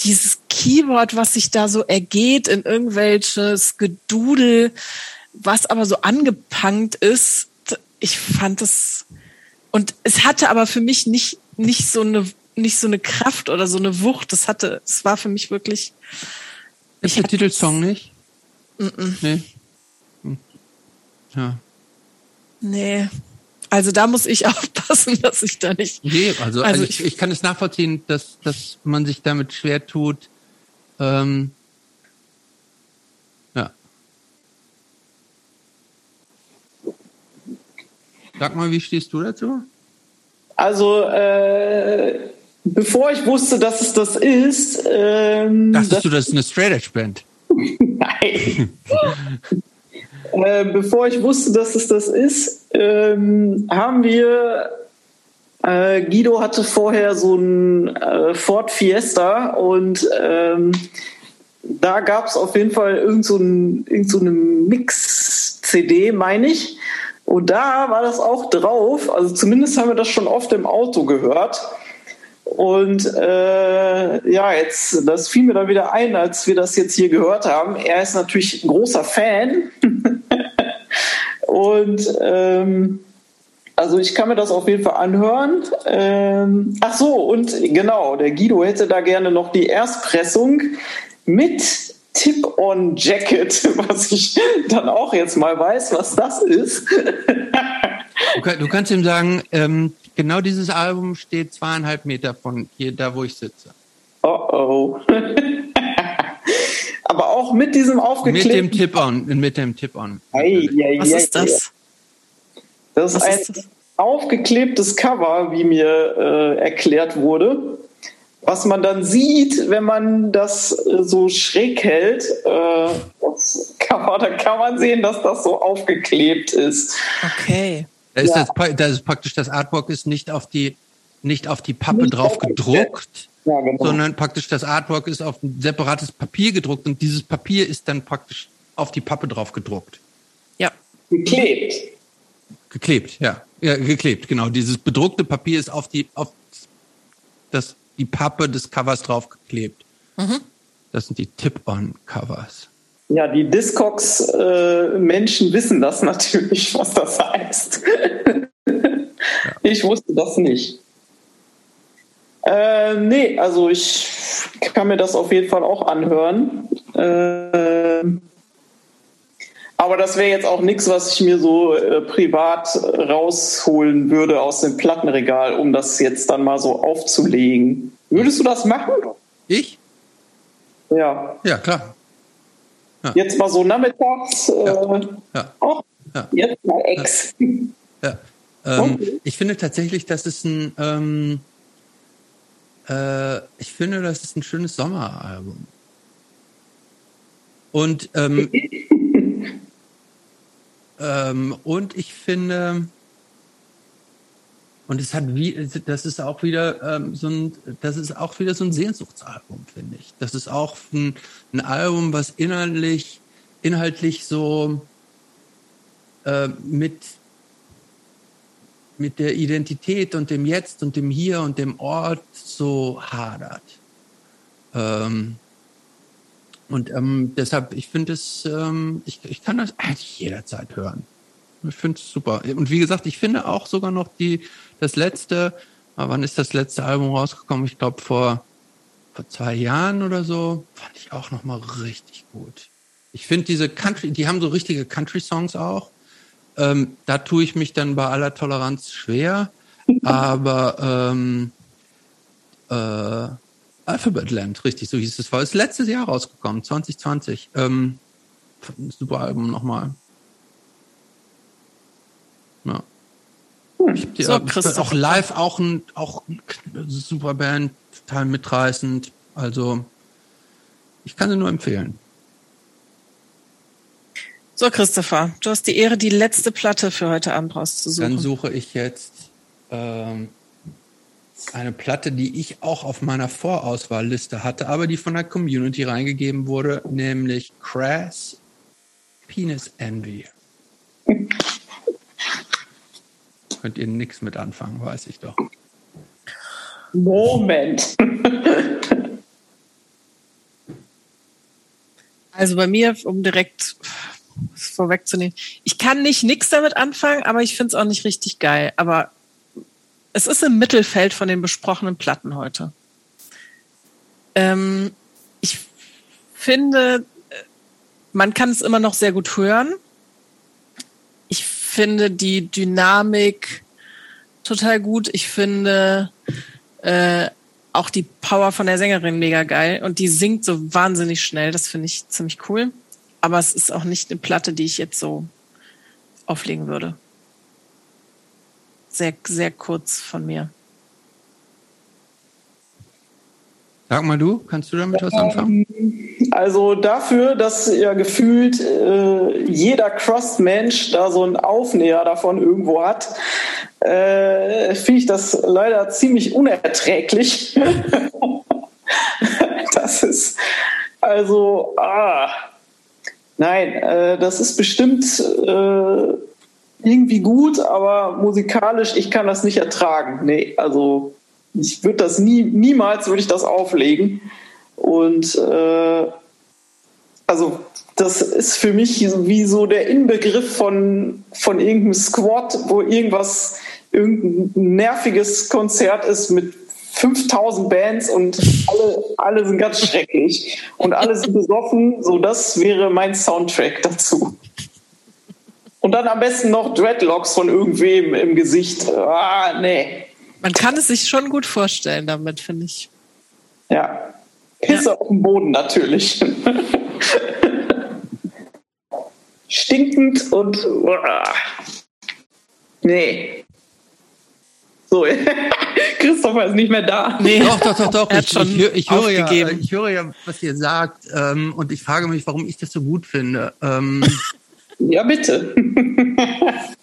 dieses Keyboard, was sich da so ergeht in irgendwelches Gedudel, was aber so angepankt ist, ich fand es, und es hatte aber für mich nicht, nicht so eine nicht so eine Kraft oder so eine Wucht. Das hatte, es war für mich wirklich. Ist der Titelsong nicht? Mm -mm. Nee. Hm. Ja. Nee. Also da muss ich aufpassen, dass ich da nicht. Nee, also, also, also ich, ich, kann es nachvollziehen, dass, dass man sich damit schwer tut. Ähm, ja. Sag mal, wie stehst du dazu? Also äh, bevor ich wusste, dass es das ist. Ähm, Dachtest du, das ist eine Straight Edge Band? Nein. äh, bevor ich wusste, dass es das ist, ähm, haben wir. Äh, Guido hatte vorher so ein äh, Ford Fiesta und ähm, da gab es auf jeden Fall irgend so, irgend so Mix-CD, meine ich. Und da war das auch drauf. Also zumindest haben wir das schon oft im Auto gehört. Und äh, ja, jetzt, das fiel mir dann wieder ein, als wir das jetzt hier gehört haben. Er ist natürlich ein großer Fan. und ähm, also ich kann mir das auf jeden Fall anhören. Ähm, ach so, und genau, der Guido hätte da gerne noch die Erstpressung mit Tip-on-Jacket, was ich dann auch jetzt mal weiß, was das ist. du, kannst ihm sagen, ähm, genau dieses Album steht zweieinhalb Meter von hier, da wo ich sitze. Oh oh. Aber auch mit diesem aufgeklebten... Mit dem Tip-On. Mit dem Tip-On. Was ist das? Das ist Was ein ist das? aufgeklebtes Cover, wie mir äh, erklärt wurde. Was man dann sieht, wenn man das äh, so schräg hält, äh, das Cover, da kann man sehen, dass das so aufgeklebt ist. Okay. Da ist, ja. das, das ist praktisch das Artwork ist nicht auf die nicht auf die Pappe nicht drauf gedruckt, ja, genau. sondern praktisch das Artwork ist auf ein separates Papier gedruckt und dieses Papier ist dann praktisch auf die Pappe drauf gedruckt. Ja. Geklebt. Geklebt, ja. Ja, geklebt, genau. Dieses bedruckte Papier ist auf die auf das die Pappe des Covers drauf geklebt. Mhm. Das sind die Tip-on-Covers. Ja, die Discogs-Menschen äh, wissen das natürlich, was das heißt. ja. Ich wusste das nicht. Äh, nee, also ich kann mir das auf jeden Fall auch anhören. Äh, aber das wäre jetzt auch nichts, was ich mir so äh, privat rausholen würde aus dem Plattenregal, um das jetzt dann mal so aufzulegen. Würdest du das machen? Ich? Ja. Ja, klar. Ja. Jetzt mal so nachmittags. Äh, ja. ja. Oh, ja. Jetzt mal Ex. Ja. Ähm, okay. Ich finde tatsächlich, dass es ein. Ähm, äh, ich finde, das ist ein schönes Sommeralbum. Und ähm, ähm, und ich finde und es hat wie das ist auch wieder ähm, so ein das ist auch wieder so ein Sehnsuchtsalbum finde ich. Das ist auch ein, ein Album, was inhaltlich inhaltlich so äh, mit mit der Identität und dem Jetzt und dem Hier und dem Ort so hadert. Ähm, und ähm, deshalb, ich finde es, ähm, ich, ich kann das eigentlich jederzeit hören. Ich finde es super. Und wie gesagt, ich finde auch sogar noch die, das letzte, wann ist das letzte Album rausgekommen? Ich glaube vor, vor zwei Jahren oder so, fand ich auch noch mal richtig gut. Ich finde diese Country, die haben so richtige Country-Songs auch. Ähm, da tue ich mich dann bei aller Toleranz schwer, aber ähm, äh, Alphabet Land, richtig, so hieß es. War es letztes Jahr rausgekommen, 2020. Ähm, super Album nochmal. Ja. Hm. Ich, die, so, ich auch live auch ein auch eine super Band, total mitreißend. Also ich kann sie nur empfehlen. So, Christopher, du hast die Ehre, die letzte Platte für heute Abend rauszusuchen. Dann suche ich jetzt ähm, eine Platte, die ich auch auf meiner Vorauswahlliste hatte, aber die von der Community reingegeben wurde, nämlich Crass Penis Envy. Könnt ihr nichts mit anfangen, weiß ich doch. Moment. Also bei mir, um direkt vorwegzunehmen. Ich kann nicht nichts damit anfangen, aber ich finde es auch nicht richtig geil. Aber es ist im Mittelfeld von den besprochenen Platten heute. Ähm, ich finde, man kann es immer noch sehr gut hören. Ich finde die Dynamik total gut. Ich finde äh, auch die Power von der Sängerin mega geil. Und die singt so wahnsinnig schnell. Das finde ich ziemlich cool aber es ist auch nicht eine Platte, die ich jetzt so auflegen würde. Sehr, sehr kurz von mir. Sag mal du, kannst du damit was anfangen? Also dafür, dass ja gefühlt äh, jeder Cross-Mensch da so einen Aufnäher davon irgendwo hat, äh, finde ich das leider ziemlich unerträglich. das ist also, ah, Nein, äh, das ist bestimmt äh, irgendwie gut, aber musikalisch, ich kann das nicht ertragen. Nee, also ich würde das nie, niemals würde ich das auflegen. Und äh, also das ist für mich wie so der Inbegriff von, von irgendeinem Squad, wo irgendwas, irgendein nerviges Konzert ist mit 5000 Bands und alle, alle sind ganz schrecklich und alle sind besoffen. So, das wäre mein Soundtrack dazu. Und dann am besten noch Dreadlocks von irgendwem im Gesicht. Ah, nee. Man kann es sich schon gut vorstellen damit, finde ich. Ja. Pisse ja. auf dem Boden natürlich. Stinkend und. Uh, nee. So, Christopher ist nicht mehr da. Nee. Doch, doch, doch, doch. Ich, ich, ich, höre ja, ich höre ja, was ihr sagt. Ähm, und ich frage mich, warum ich das so gut finde. Ähm, ja, bitte.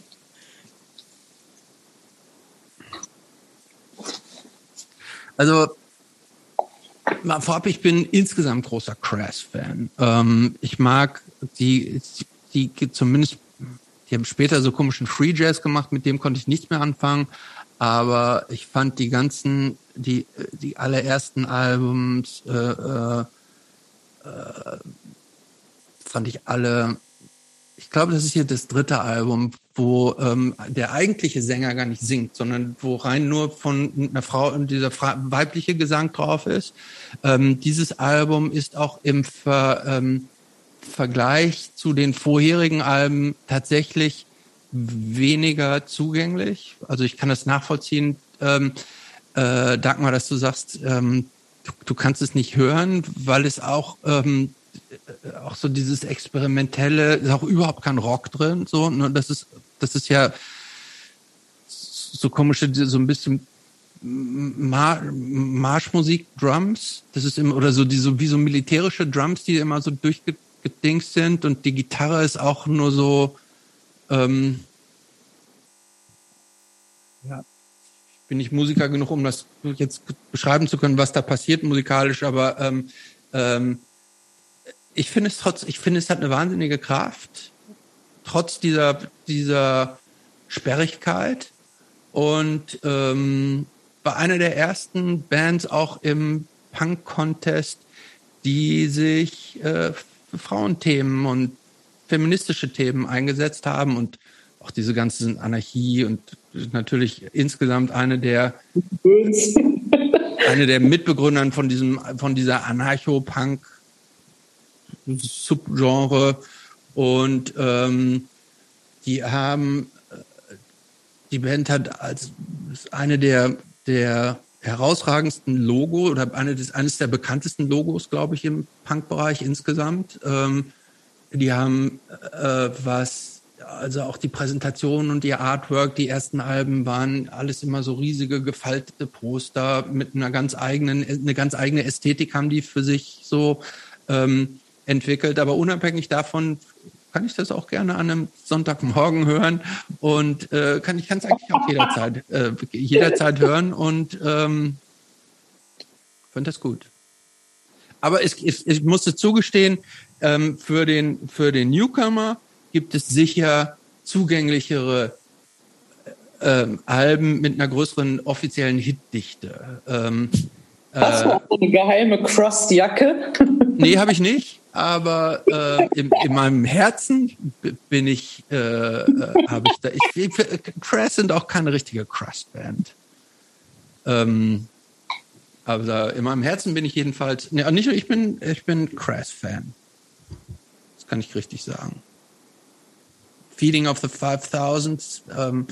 also, mal vorab, ich bin insgesamt großer Crash-Fan. Ähm, ich mag die, die, die zumindest, die haben später so komischen Free Jazz gemacht, mit dem konnte ich nichts mehr anfangen aber ich fand die ganzen, die, die allerersten Albums äh, äh, fand ich alle, ich glaube, das ist hier das dritte Album, wo ähm, der eigentliche Sänger gar nicht singt, sondern wo rein nur von einer Frau und dieser weibliche Gesang drauf ist. Ähm, dieses Album ist auch im Ver, ähm, Vergleich zu den vorherigen Alben tatsächlich weniger zugänglich. Also ich kann das nachvollziehen, ähm, äh, Dagmar, dass du sagst, ähm, du, du kannst es nicht hören, weil es auch ähm, äh, auch so dieses experimentelle, ist auch überhaupt kein Rock drin, so, ne, das ist, das ist ja so komische, so ein bisschen Mar Marschmusik, Drums, das ist immer, oder so diese, wie so militärische Drums, die immer so durchgedingst sind und die Gitarre ist auch nur so, ähm, ja, bin ich Musiker genug, um das jetzt beschreiben zu können, was da passiert musikalisch, aber ähm, ähm, ich finde es trotz, ich finde es hat eine wahnsinnige Kraft, trotz dieser, dieser Sperrigkeit. Und ähm, war eine der ersten Bands auch im Punk-Contest, die sich äh, für Frauenthemen und feministische Themen eingesetzt haben und auch diese ganze Anarchie und natürlich insgesamt eine der eine der Mitbegründern von diesem von dieser Anarcho-Punk Subgenre und ähm, die haben äh, die Band hat als eine der der herausragendsten Logo oder eine des, eines der bekanntesten Logos, glaube ich, im Punk-Bereich insgesamt. Ähm, die haben äh, was, also auch die Präsentation und die Artwork, die ersten Alben waren alles immer so riesige gefaltete Poster mit einer ganz eigenen, eine ganz eigene Ästhetik haben die für sich so. Ähm, entwickelt. Aber unabhängig davon kann ich das auch gerne an einem Sonntagmorgen hören und äh, kann ich kann es eigentlich auch jederzeit äh, jederzeit hören und ähm, finde das gut. Aber es, ich, ich musste zugestehen, ähm, für den für den Newcomer gibt es sicher zugänglichere ähm, Alben mit einer größeren offiziellen Hitdichte. Ähm, Hast du auch eine geheime Crust-Jacke? nee, habe ich nicht aber äh, in, in, meinem Herzen bin ich, äh, äh, habe ich da, ich, Crash sind auch keine richtige Crust-Band. Ähm, aber in meinem Herzen bin ich jedenfalls, ne, nicht nur ich bin, ich bin Crash-Fan. Das kann ich richtig sagen. Feeding of the 5000, ähm,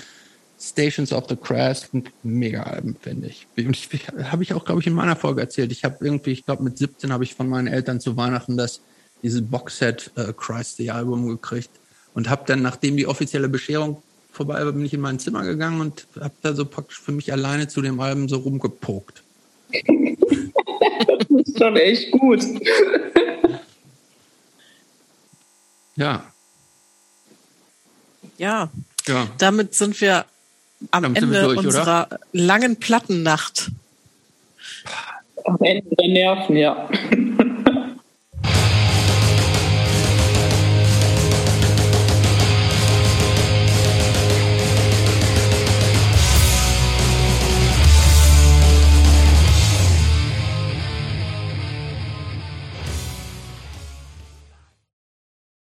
Stations of the Crest, mega Alben, finde ich. Und ich, habe ich auch, glaube ich, in meiner Folge erzählt. Ich habe irgendwie, ich glaube, mit 17 habe ich von meinen Eltern zu Weihnachten das dieses Boxset äh, Christ the Album gekriegt und habe dann, nachdem die offizielle Bescherung vorbei war, bin ich in mein Zimmer gegangen und habe da so praktisch für mich alleine zu dem Album so rumgepokt. das ist schon echt gut. ja. Ja. Ja. Damit sind wir am Damit Ende durch, unserer oder? langen Plattennacht. Am Ende der Nerven, ja.